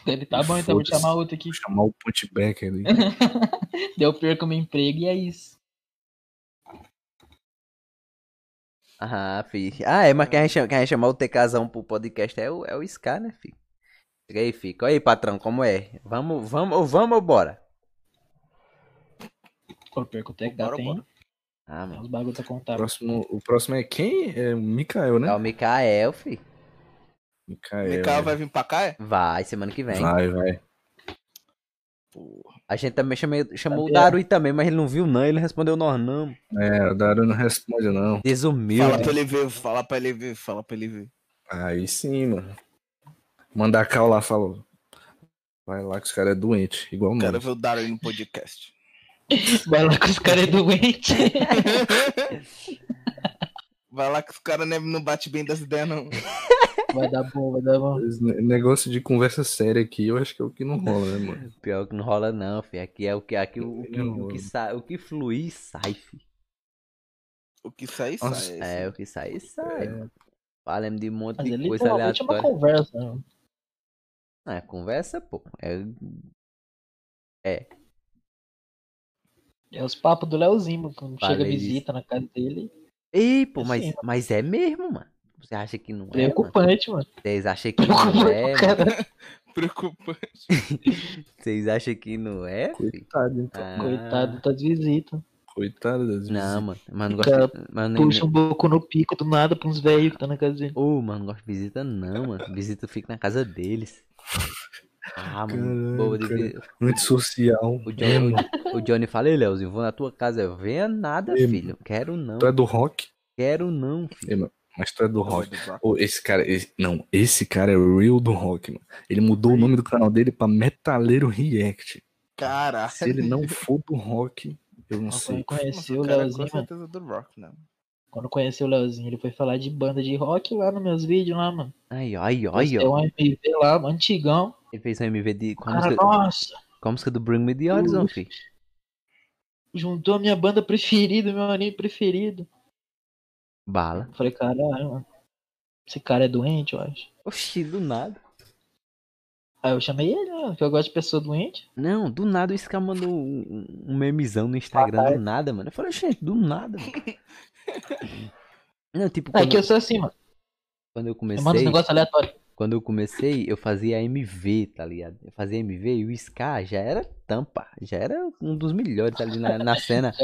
Ele tá bom, então vou chamar outro aqui. vou chamar o punchback ali. Deu perco meu emprego e é isso. Ah, filho. Ah, é, mas quem vai chamar, quem vai chamar o TKzão pro podcast é o, é o Scar, né, filho? Chega aí. Olha aí, patrão, como é? Vamos, vamos, ou vamos ou bora? Pô, que Bora, tem bora. Ah, mano. bagulho pra O contar. próximo, o próximo é quem? É o Mikael, É né? o Mikael, filho. Mikael. Mikael vai vir pra cá, é? Vai, semana que vem. Vai, vai. Porra. A gente também chamei, chamou o? Darui também, mas ele não viu não, ele respondeu nós não. É, o Daru não responde, não. Desumilde. Fala pra ele ver, fala pra ele ver, fala pra ele ver. Aí sim, mano. Manda cal lá, falou. Vai lá que os caras é doente, igual Quero ver o Dario no podcast. Vai lá que os caras é doente. Vai lá que os caras não não bate bem das ideias, não. Vai dar bom, vai dar bom. Esse ne- negócio de conversa séria aqui, eu acho que é o que não rola, né, mano? Pior que não rola não, filho. Aqui é o que, aqui o, o que, o que, sai, o que flui sai, filho. O que sai, sai. É, o que sai, sai. mano. Falamos de um monte Mas de coisa literalmente é uma aleatória. conversa. né? Ah, é conversa, pô. É, É os papos do Leozinho, quando chega Falei visita na casa dele. Ei, pô, Assim, mas, mano. mas é mesmo, mano. Você acha que não é, mano? Preocupante, mano. Vocês acham que não é, mano? Cara, Preocupante. Vocês acham que não é? Coitado, então. Ah, Coitado das visitas. Coitado das Não, mano. Mas não Cara. Mas nem, Puxa um pouco no pico do nada pra uns velhos que tá na casa dele. Ô, mano, não gosto de visita não, mano. Visita fica na casa deles. Ah, mano. Boa, cara. devia- Antissocial. O Johnny, o, o Johnny fala, "Ei, Leozinho, vou na tua casa. Venha nada, Ei, filho. Quero não. Tu é do rock? Quero não, filho. Ei, mano, Mas tu é do rock. Ô, esse cara, esse- não, esse cara é o real do rock, mano. Ele mudou o nome do canal dele pra Metaleiro React. Caralho. Se ele não for do rock, eu não Quando sei. eu conheci Nossa, o cara é Leozinho, com certeza do Rock, né? Quando eu conheci o Leozinho, ele foi falar de banda de rock lá nos meus vídeos lá, mano. Aí, ó, aí, ó, Tem aí, ó. um MV lá, antigão. Ele fez um MV de, com, a Cara, música, nossa. com a música do Bring Me The Horizon, filho. Juntou a minha banda preferida, meu anime preferido. Bala. Eu falei, caralho, mano. Esse cara é doente, eu acho. Oxi, do nada. Aí eu chamei ele, mano, que eu gosto de pessoa doente. Não, do nada o Scar mandou um, um memezão no Instagram, do nada, mano. Eu falei, gente, do nada, mano. Não, tipo, É quando, que eu sou assim, mano. quando eu Eu mando uns comecei, negócios aleatórios. quando eu comecei, eu fazia MV, tá ligado? Eu fazia MV e o Scar já era tampa, já era um dos melhores ali na, na cena.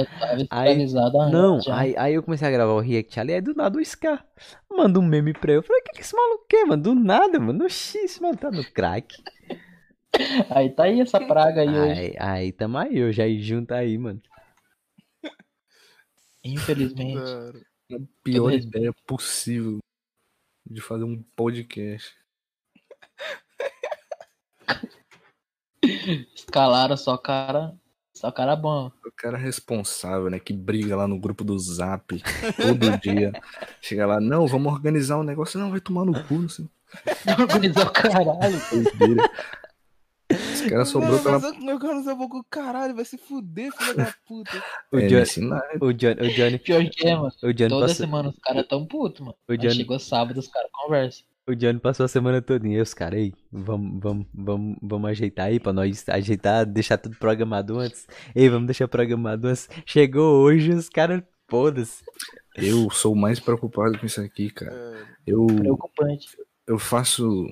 Aí- ah, Não, aí, aí eu comecei a gravar o react ali, aí do nada o Scar manda um meme pra eu. Eu falei, que que esse maluco quer, mano? Do nada, mano. Oxi, esse maluco tá no crack. Aí tá aí essa praga aí. Aí, aí tamo aí, eu já junto aí, mano. Infelizmente. Cara, A pior ideia possível de fazer um podcast. Escalaram só cara. Só cara bom. O cara responsável, né? Que briga lá no grupo do Zap todo dia. Chega lá, não, vamos organizar um negócio. Não, vai tomar no cu, não sei. Organizar o caralho. Esse cara sobrou pela. meu cara não o caralho, vai se fuder, filho da puta. O É, Johnny, o Johnny, o Johnny, Pior que é, mano. o Johnny Toda passou, semana os caras tão putos, mano. o Aí Johnny, chegou sábado, os caras conversam. o Johnny passou a semana toda e os caras, ei, vamos, vamos, vamos, vamos ajeitar aí pra nós ajeitar, deixar tudo programado antes. Ei, vamos deixar programado antes. Chegou hoje, os caras, foda-se. Eu sou o mais preocupado com isso aqui, cara. É, Eu, Preocupante. eu faço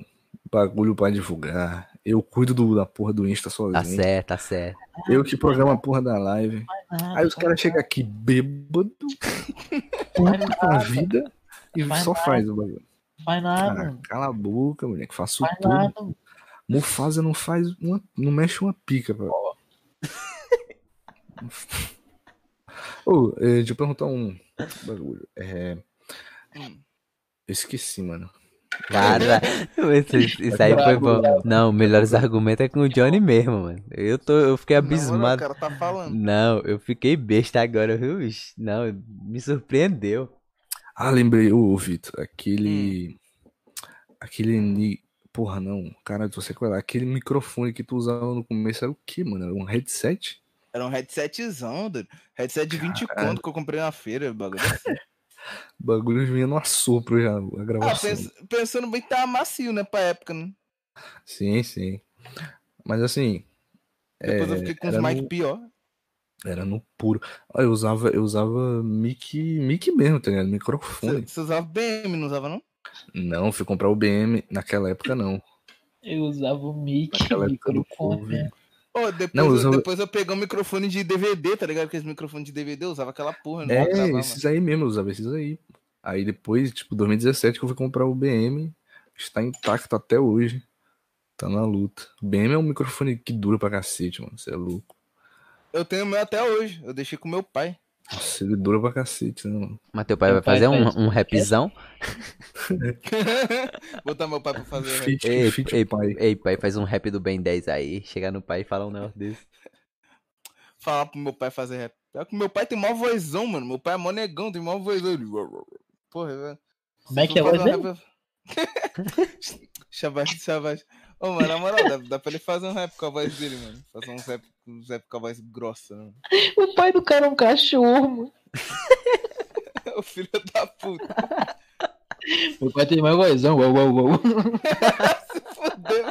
bagulho pra divulgar. Eu cuido do- da porra do Insta Tá sozinho. certo, tá certo. Eu que programo a porra da live. Ah, Aí os caras chegam aqui bêbado, puto com a nada, vida e Faz só nada. faz o bagulho. faz nada, Cara, mano. cala a boca, moleque. Faço Faz tudo. nada. Mufasa não faz uma. não mexe uma pica, pô. Ô, eh, deixa eu perguntar um bagulho. É. Eu esqueci, mano. Cara, isso, isso aí foi bom. Não, melhores argumentos é com o Johnny mesmo, mano. Eu, tô, eu fiquei abismado. O cara tá falando. Não, eu fiquei besta agora, viu? Não, me surpreendeu. Ah, lembrei, ô, Vitor, aquele. Aquele. ni- Porra, não. Cara, você qual é? Aquele microfone que tu usava no começo era o que, mano? Era um headset? Era um headsetzão, doido. Headset de 20 Caralho. conto que eu comprei na feira, bagulho. O bagulho vinha no assopro já, a Ah, gravação. pens- pensando bem que tava macio, né, pra época, né? Sim, sim. Mas assim. Depois eu é, fiquei com os mic no- pior. Era no puro. Ah, eu usava, eu usava mic, mic mesmo, tá ligado? Microfone. Você, usava BM, não usava, não? Não, fui comprar o BM naquela época não. Eu usava o mic, Naquela época do microfone, Covid. Ô, depois, Não, eu depois eu peguei um microfone de DVD, tá ligado? Aqueles microfones de DVD, eu usava aquela porra, É, mano. esses aí mesmo, eu usava esses aí. Aí depois, tipo, 2017 que eu fui comprar o BM, está intacto até hoje. Tá na luta. O BM é um microfone que dura pra cacete, mano. Você é louco. Eu tenho o meu até hoje. Eu deixei com meu pai. Nossa, ele dura pra cacete, né, mano? Mas teu pai Meu vai pai fazer um, faz- um rapzão? Botar meu pai pra fazer. rap. Fit, Ei, fit ei, pai. ei, pai, faz um rap do Ben 10 aí. Chegar no pai e falar um negócio desse. Falar pro meu pai fazer rap. Pior que meu pai tem mó vozão, mano. Meu pai é mó negão, tem mó vozão. Porra, velho. Como é que é a Vou voz um dele? rap- Chavaz, chavaz. Ô, mano, na moral, dá, dá pra ele fazer um rap com a voz dele, mano. Fazer um rap, um rap com a voz grossa, né? O pai do cara é um cachorro, mano. O filho da puta. Meu pai tem mais vozão, uau, uau, uau. Fudeu.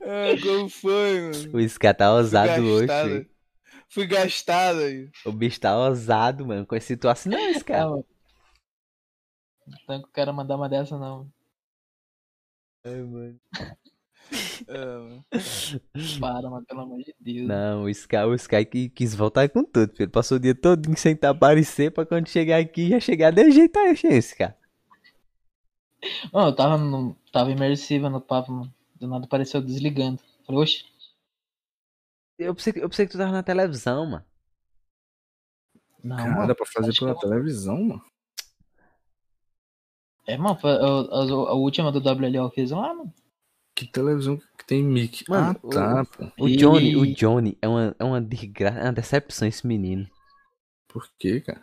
Ah, como foi, mano? O Scar tá ousado hoje. filho. Fui gastado aí. O bicho tá ousado, mano. Com esse situação. Não, esse Ah, cara. mano. Então que eu quero mandar uma dessa, não. Ah, mano. Para, mano, pelo amor de Deus. Não, o Sky, o Sky que quis voltar com tudo, filho. Passou o dia todo sem tá aparecer pra quando chegar aqui já chegar de jeito aí, esse cara. Mano, eu tava, no, tava imersiva no papo, mano. Do nada apareceu desligando. Falei, oxe, Eu pensei, que- eu pensei que tu tava na televisão, mano. não, Cara, mano. dá pra fazer pela televisão, mano. É, mano, foi a, a- a última do WLO que fiz lá, mano. Que televisão que tem mic? Mano, ah, tá, pô. O Johnny, E- o Johnny é uma, é uma desgraça, é uma decepção esse menino. Por quê, cara?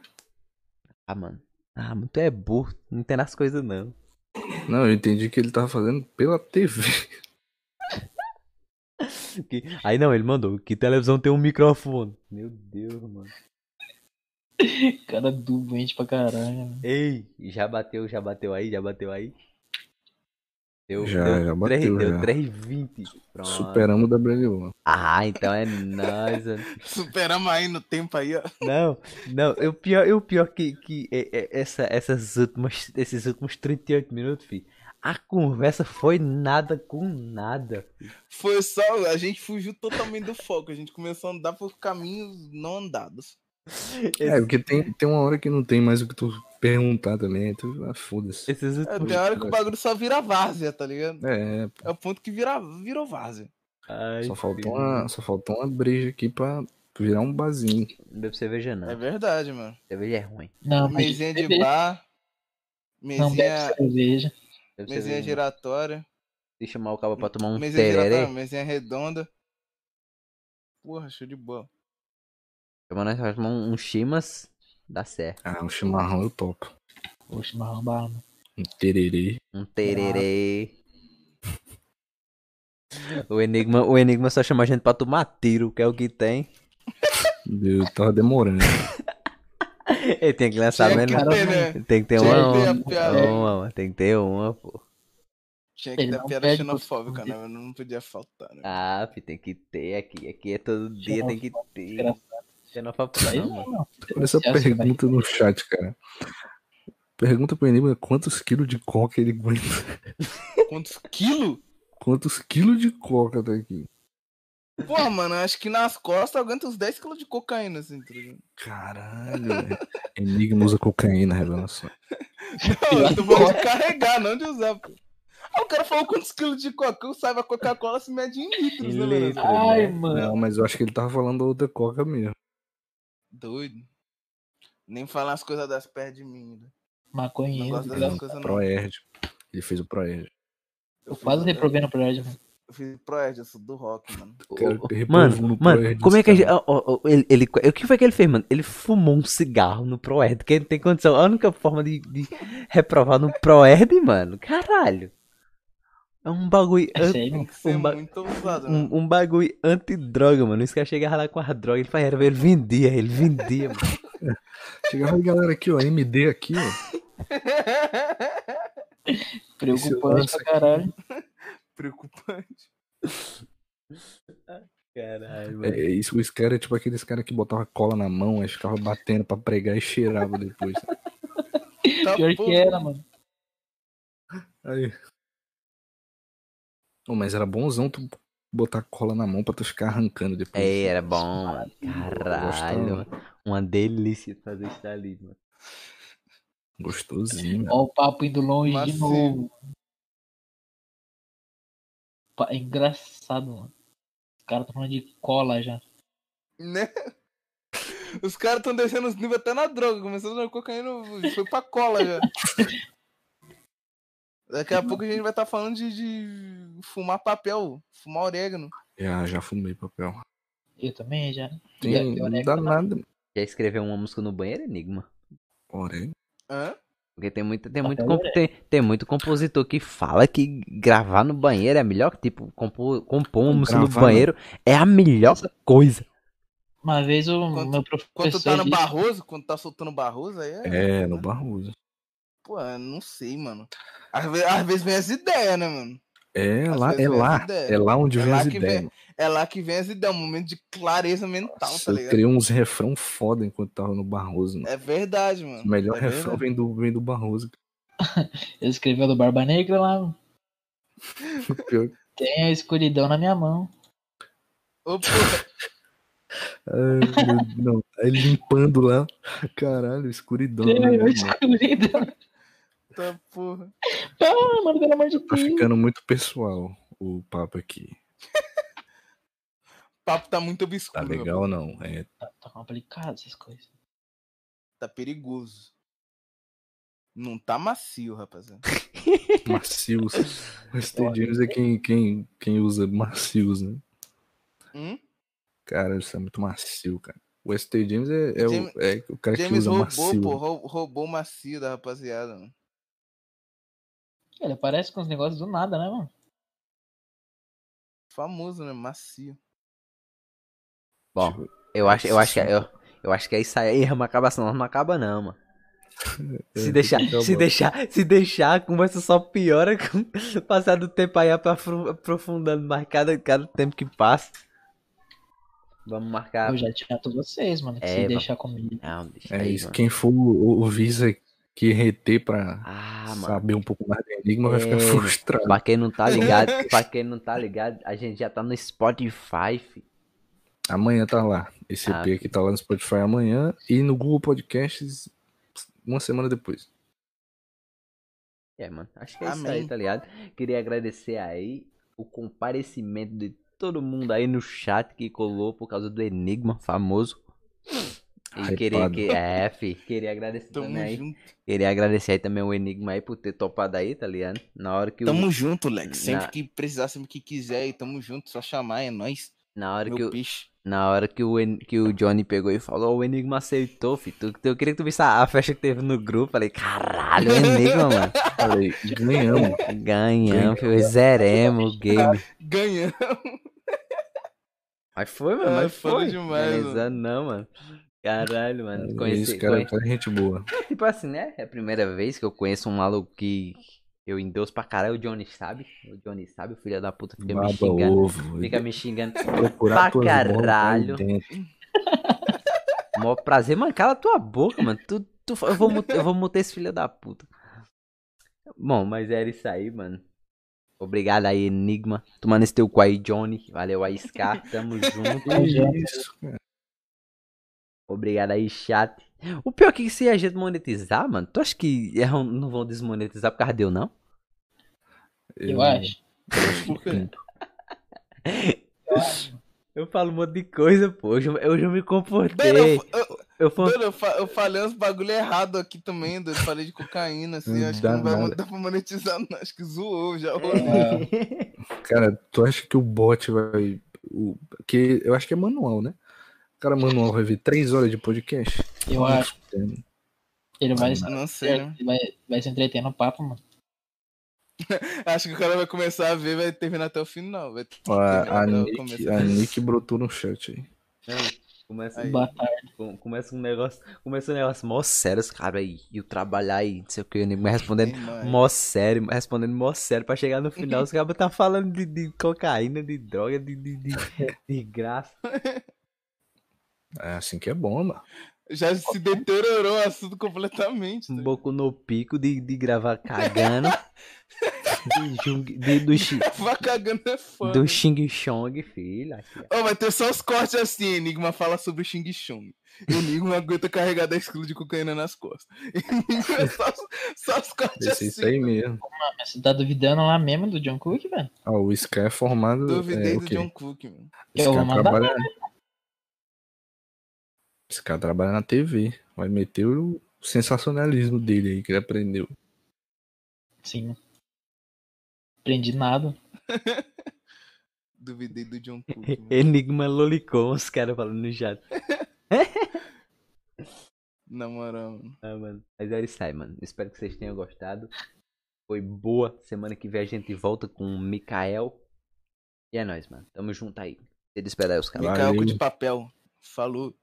Ah, mano. Ah, muito é burro. Não entende as coisas, não. Não, eu entendi que ele tava fazendo pela TV. Aí não, ele mandou que televisão tem um microfone. Meu Deus, mano. Cara doente pra caralho. mano. Ei, já bateu, já bateu aí, já bateu aí. Deu, Já, deu, já bateu, três- Deu já. 3,20. Pronto. Superamos o WLO. Ah, então é nóis. Superamos aí no tempo aí, ó. Não, não, o pior, o pior que, que é- é essa, essas últimas, esses últimos 38 minutos, filho, a conversa foi nada com nada. Foi só. A gente fugiu totalmente do foco. A gente começou a andar por caminhos não andados. É, porque tem, tem uma hora que não tem mais o que tu perguntar também. Então, ah, foda-se. É, tem hora que o bagulho só vira várzea, tá ligado? É, É o ponto que vira, virou várzea. Ai, só faltou, uma, só faltou uma breja aqui pra virar um barzinho. Não bebe cerveja, não. É verdade, mano. Cerveja é ruim. Não, mas Mesinha de bar. Não bebe Mesinha, cerveja. Bebe mesinha cerveja, não. giratória. Deixa chamar o cabo pra tomar um mesinha giratória, mesinha redonda. Porra, show de bola. Chamar nós pra tomar um, um chimas, dá certo. Ah, um chimarrão eu topo. Marrom bala, mano. Um tererê. Um tererê. O Enigma, o Enigma só chama a gente pra tomar tiro, que é o que tem. Eu tava demorando. Ele tem que lançar Tinha menos. que ter, né? Tem que ter Tinha uma, que ter uma, uma, tem que ter uma, pô. Tinha que Ele ter não piada xenofóbica, né? Mas não podia faltar, né? Ah, tem que ter aqui. Aqui é todo dia, tem que ter. Aí não, mano. Olha essa pergunta no chat, cara. Pergunta pro Enigma quantos quilos de coca ele aguenta. Quantos quilos? Quantos quilos de coca tá aqui? Porra, mano, acho que nas costas aguenta uns 10 quilos de cocaína, assim, tá ligado? Caralho, velho. Enigma usa cocaína, revelação. Não, eu tô de carregar, não de usar, pô. Ah, o cara falou quantos quilos de coca, eu saiba, a Coca-Cola se mede em litros, né, mano? Ai, né? mano. Não, mas eu acho que ele tava falando outra coca mesmo. Doido. Nem falar as coisas das perto de mim, né? Maconheiro. não. Proerd. Ele fez o Proerd. Eu quase reprovei no prédio, mano. Eu fiz Proerd, eu sou do rock, mano. Mano, no mano, Proerd, como é que a gente. cara. ó, ó, ó, ele, ele- o que foi que ele fez, mano? Ele fumou um cigarro no Proerd, porque ele não tem condição. A única forma de, de reprovar no Proerd, mano, caralho. É um bagulho. É an- ser Um ba- muito ousado, né? um, um bagulho antidroga, mano. Esse cara chegava lá com as drogas, ele fazia, ele vendia, ele vendia, mano. Chegava aí, galera, aqui, ó. MD aqui, ó. Preocupante pra caralho. Preocupante. Caralho, mano. É, isso, esse cara é tipo aqueles caras que botava cola na mão, aí ficava batendo pra pregar e cheirava depois. Tá, Pior que era, mano. Aí. Mas era bonzão tu botar cola na mão pra tu ficar arrancando depois. É, era bom, mano. Caralho. Uma delícia fazer isso ali, mano. Gostosinho. Ó, o papo indo longe de Macio. novo. É engraçado, mano. Os caras tá falando de cola já. Né? Os caras estão descendo os níveis até na droga. Começando na cocaína, foi pra cola já. Daqui a pouco a gente vai estar falando de, de fumar papel, fumar orégano. Já, já fumei papel. Eu também já. Tem, e não dá nada. Já escreveu uma música no banheiro, Enigma? Orégano. Hã? Porque tem muito, tem Papel muito, tem, tem muito compositor que fala que gravar no banheiro é a melhor, tipo, compor, compor uma música no no- banheiro é a melhor coisa. Uma vez o Quando- meu Quando professor tu tá no Barroso, quando tá soltando Barroso, aí é. É, no Barroso. Pô, eu não sei, mano. Às vezes, às vezes vem as ideias, né, mano? É Às lá, é lá. É lá onde É vem lá as ideias. vem. É lá que vem as ideias, um momento de clareza mental, Nossa, tá eu ligado? criei uns refrão foda enquanto tava no Barroso. Mano. É verdade, mano. O melhor é refrão verdade. vem do, vem do Barroso. Ele escreveu do Barba Negra lá. Tem a escuridão na minha mão. Pô, Ai, meu Deus, não, aí limpando lá. Caralho, escuridão. Tem né, a mano? escuridão. Tá porra. Ah, mano, pelo amor de Tá Deus. ficando muito pessoal. o papo aqui. O papo tá muito Tá obscuro. meu legal ou não? É, Tá, tá complicado essas coisas. Tá perigoso. Não tá macio, rapaziada. macios. O Stay James é quem, quem, quem usa macios, né? Hum? Cara, isso é muito macio, cara. O ST James é, é, James- o, é o cara que James usa roubou, macio. pô. rou- Roubou o macio da rapaziada, mano. Ele aparece com os negócios do nada, né, mano? Famoso, né? Macio. Bom, eu acho, eu acho que eu, eu acho que é isso aí, não acaba não, não acaba não, mano. Se É, deixar, então, se deixar, se deixar, a conversa só piora com o passar do tempo aí aprofun- aprofundando mais cada, cada tempo que passa. Vamos marcar. Eu já tinha todos vocês, mano. Que É, se deixar comigo. Não, deixa É aí, isso. mano. Quem for o, o Visa que reter pra Ah, saber um pouco mais do Enigma vai ficar É, frustrado. Pra quem não tá ligado, pra quem não tá ligado, a gente já tá no Spotify, fi. Amanhã tá lá. Esse Ah. EP aqui tá lá no Spotify amanhã e no Google Podcasts uma semana depois. É, mano, acho que é isso Amém. aí, tá ligado? Queria agradecer aí o comparecimento de todo mundo aí no chat que colou por causa do Enigma famoso. E queria, que, é, fi, queria agradecer Tamo também aí. junto. Queria agradecer aí também o Enigma aí por ter topado aí, tá ligado? Na hora que o, Tamo junto, Lex. Sempre Na- que precisar, sempre que quiser, e tamo junto. Só chamar, é nóis. na hora que Meu o, peixe. na hora que o, En- que o Johnny pegou e falou, o Enigma aceitou, fi. Tu, eu queria que tu visse a, festa que teve no grupo. Falei, caralho, o Enigma, mano. Falei, ganhamos. Ganhamos, fi, zeremos o game. Ganha. Mas foi, mano, Ah, mas foi. demais, Organizando não, mano. Caralho, mano. É Conheci, isso, cara, conhe- cara, gente boa. Tipo assim, né? É a primeira vez que eu conheço um maluco que eu endosso pra caralho. O Johnny sabe. O Johnny sabe, o filho da puta fica me Baba xingando. ovo. Fica me xingando. procurar pra aí caralho. Mó prazer, mano. Cala tua boca, mano. Tu, tu, eu, vou mutar, eu vou mutar esse filho da puta. Bom, mas era isso aí, mano. Obrigado aí, Enigma. Tomando esse teu cu aí, Johnny. Valeu aí, Scar. Tamo junto. Que isso, cara. Obrigado aí, chat. O pior é que se a gente monetizar, mano, tu acha que não vão desmonetizar por causa de eu, não? Eu acho. Por quê? Eu falo um monte de coisa, pô. Hoje, eu- eu me comportei. Mano, eu, eu, Eu eu, fa- eu falei uns bagulho errado aqui também, doido. Falei de cocaína, assim. Não acho que não vai nada. dar pra monetizar, não. Acho que zoou já. É, Cara, tu acha que o bot vai. O, que eu acho que é manual, né? O cara manual vai ver três horas de podcast? eu acho. Ele vai, Não sei, né? vai, vai se entreter no papo, mano. Acho que o cara vai começar a ver vai terminar até o final. Vai A, a, Nick, a Nick brotou no chat aí. Começa, Aí. Com- começa um negócio. Começa um negócio mó sério, os caras aí. E o trabalhar aí, não sei o que, nego me respondendo mó sério, respondendo mó sério pra chegar no final. Os caras tá falando de, de cocaína, de droga, de, de, de, de graça. É assim que é bom, mano. Já se deteriorou o assunto completamente. Um doido. boco no pico de, de gravar cagando. de, de- do, Vai cagando é foda. do Xing Chong, filho. Ó. Ó, vai ter só os cortes assim, Enigma fala sobre o Xing Chong. E o Enigma aguenta carregar 10 kg de cocaína nas costas. Enigma é só, só os cortes Esse, assim. isso aí mesmo. Você tá duvidando lá mesmo do John Cook, velho? Ó, o Sky é formado. Duvidei é, do? John Cook, mano. Eu vou mandar trabalha. Esse cara trabalha na TV. Vai meter o sensacionalismo dele aí que ele aprendeu. Sim. Aprendi nada. Duvidei do John Cook. Enigma Lolicon, os caras falando no chat. Na moral, mano. Ah, mano. Mas é isso aí, mano. Espero que vocês tenham gostado. Foi boa. Semana que vem a gente volta com o Mikael. E é nóis, mano. Tamo junto aí. Se despede aí os caras. Micael de papel. Falou.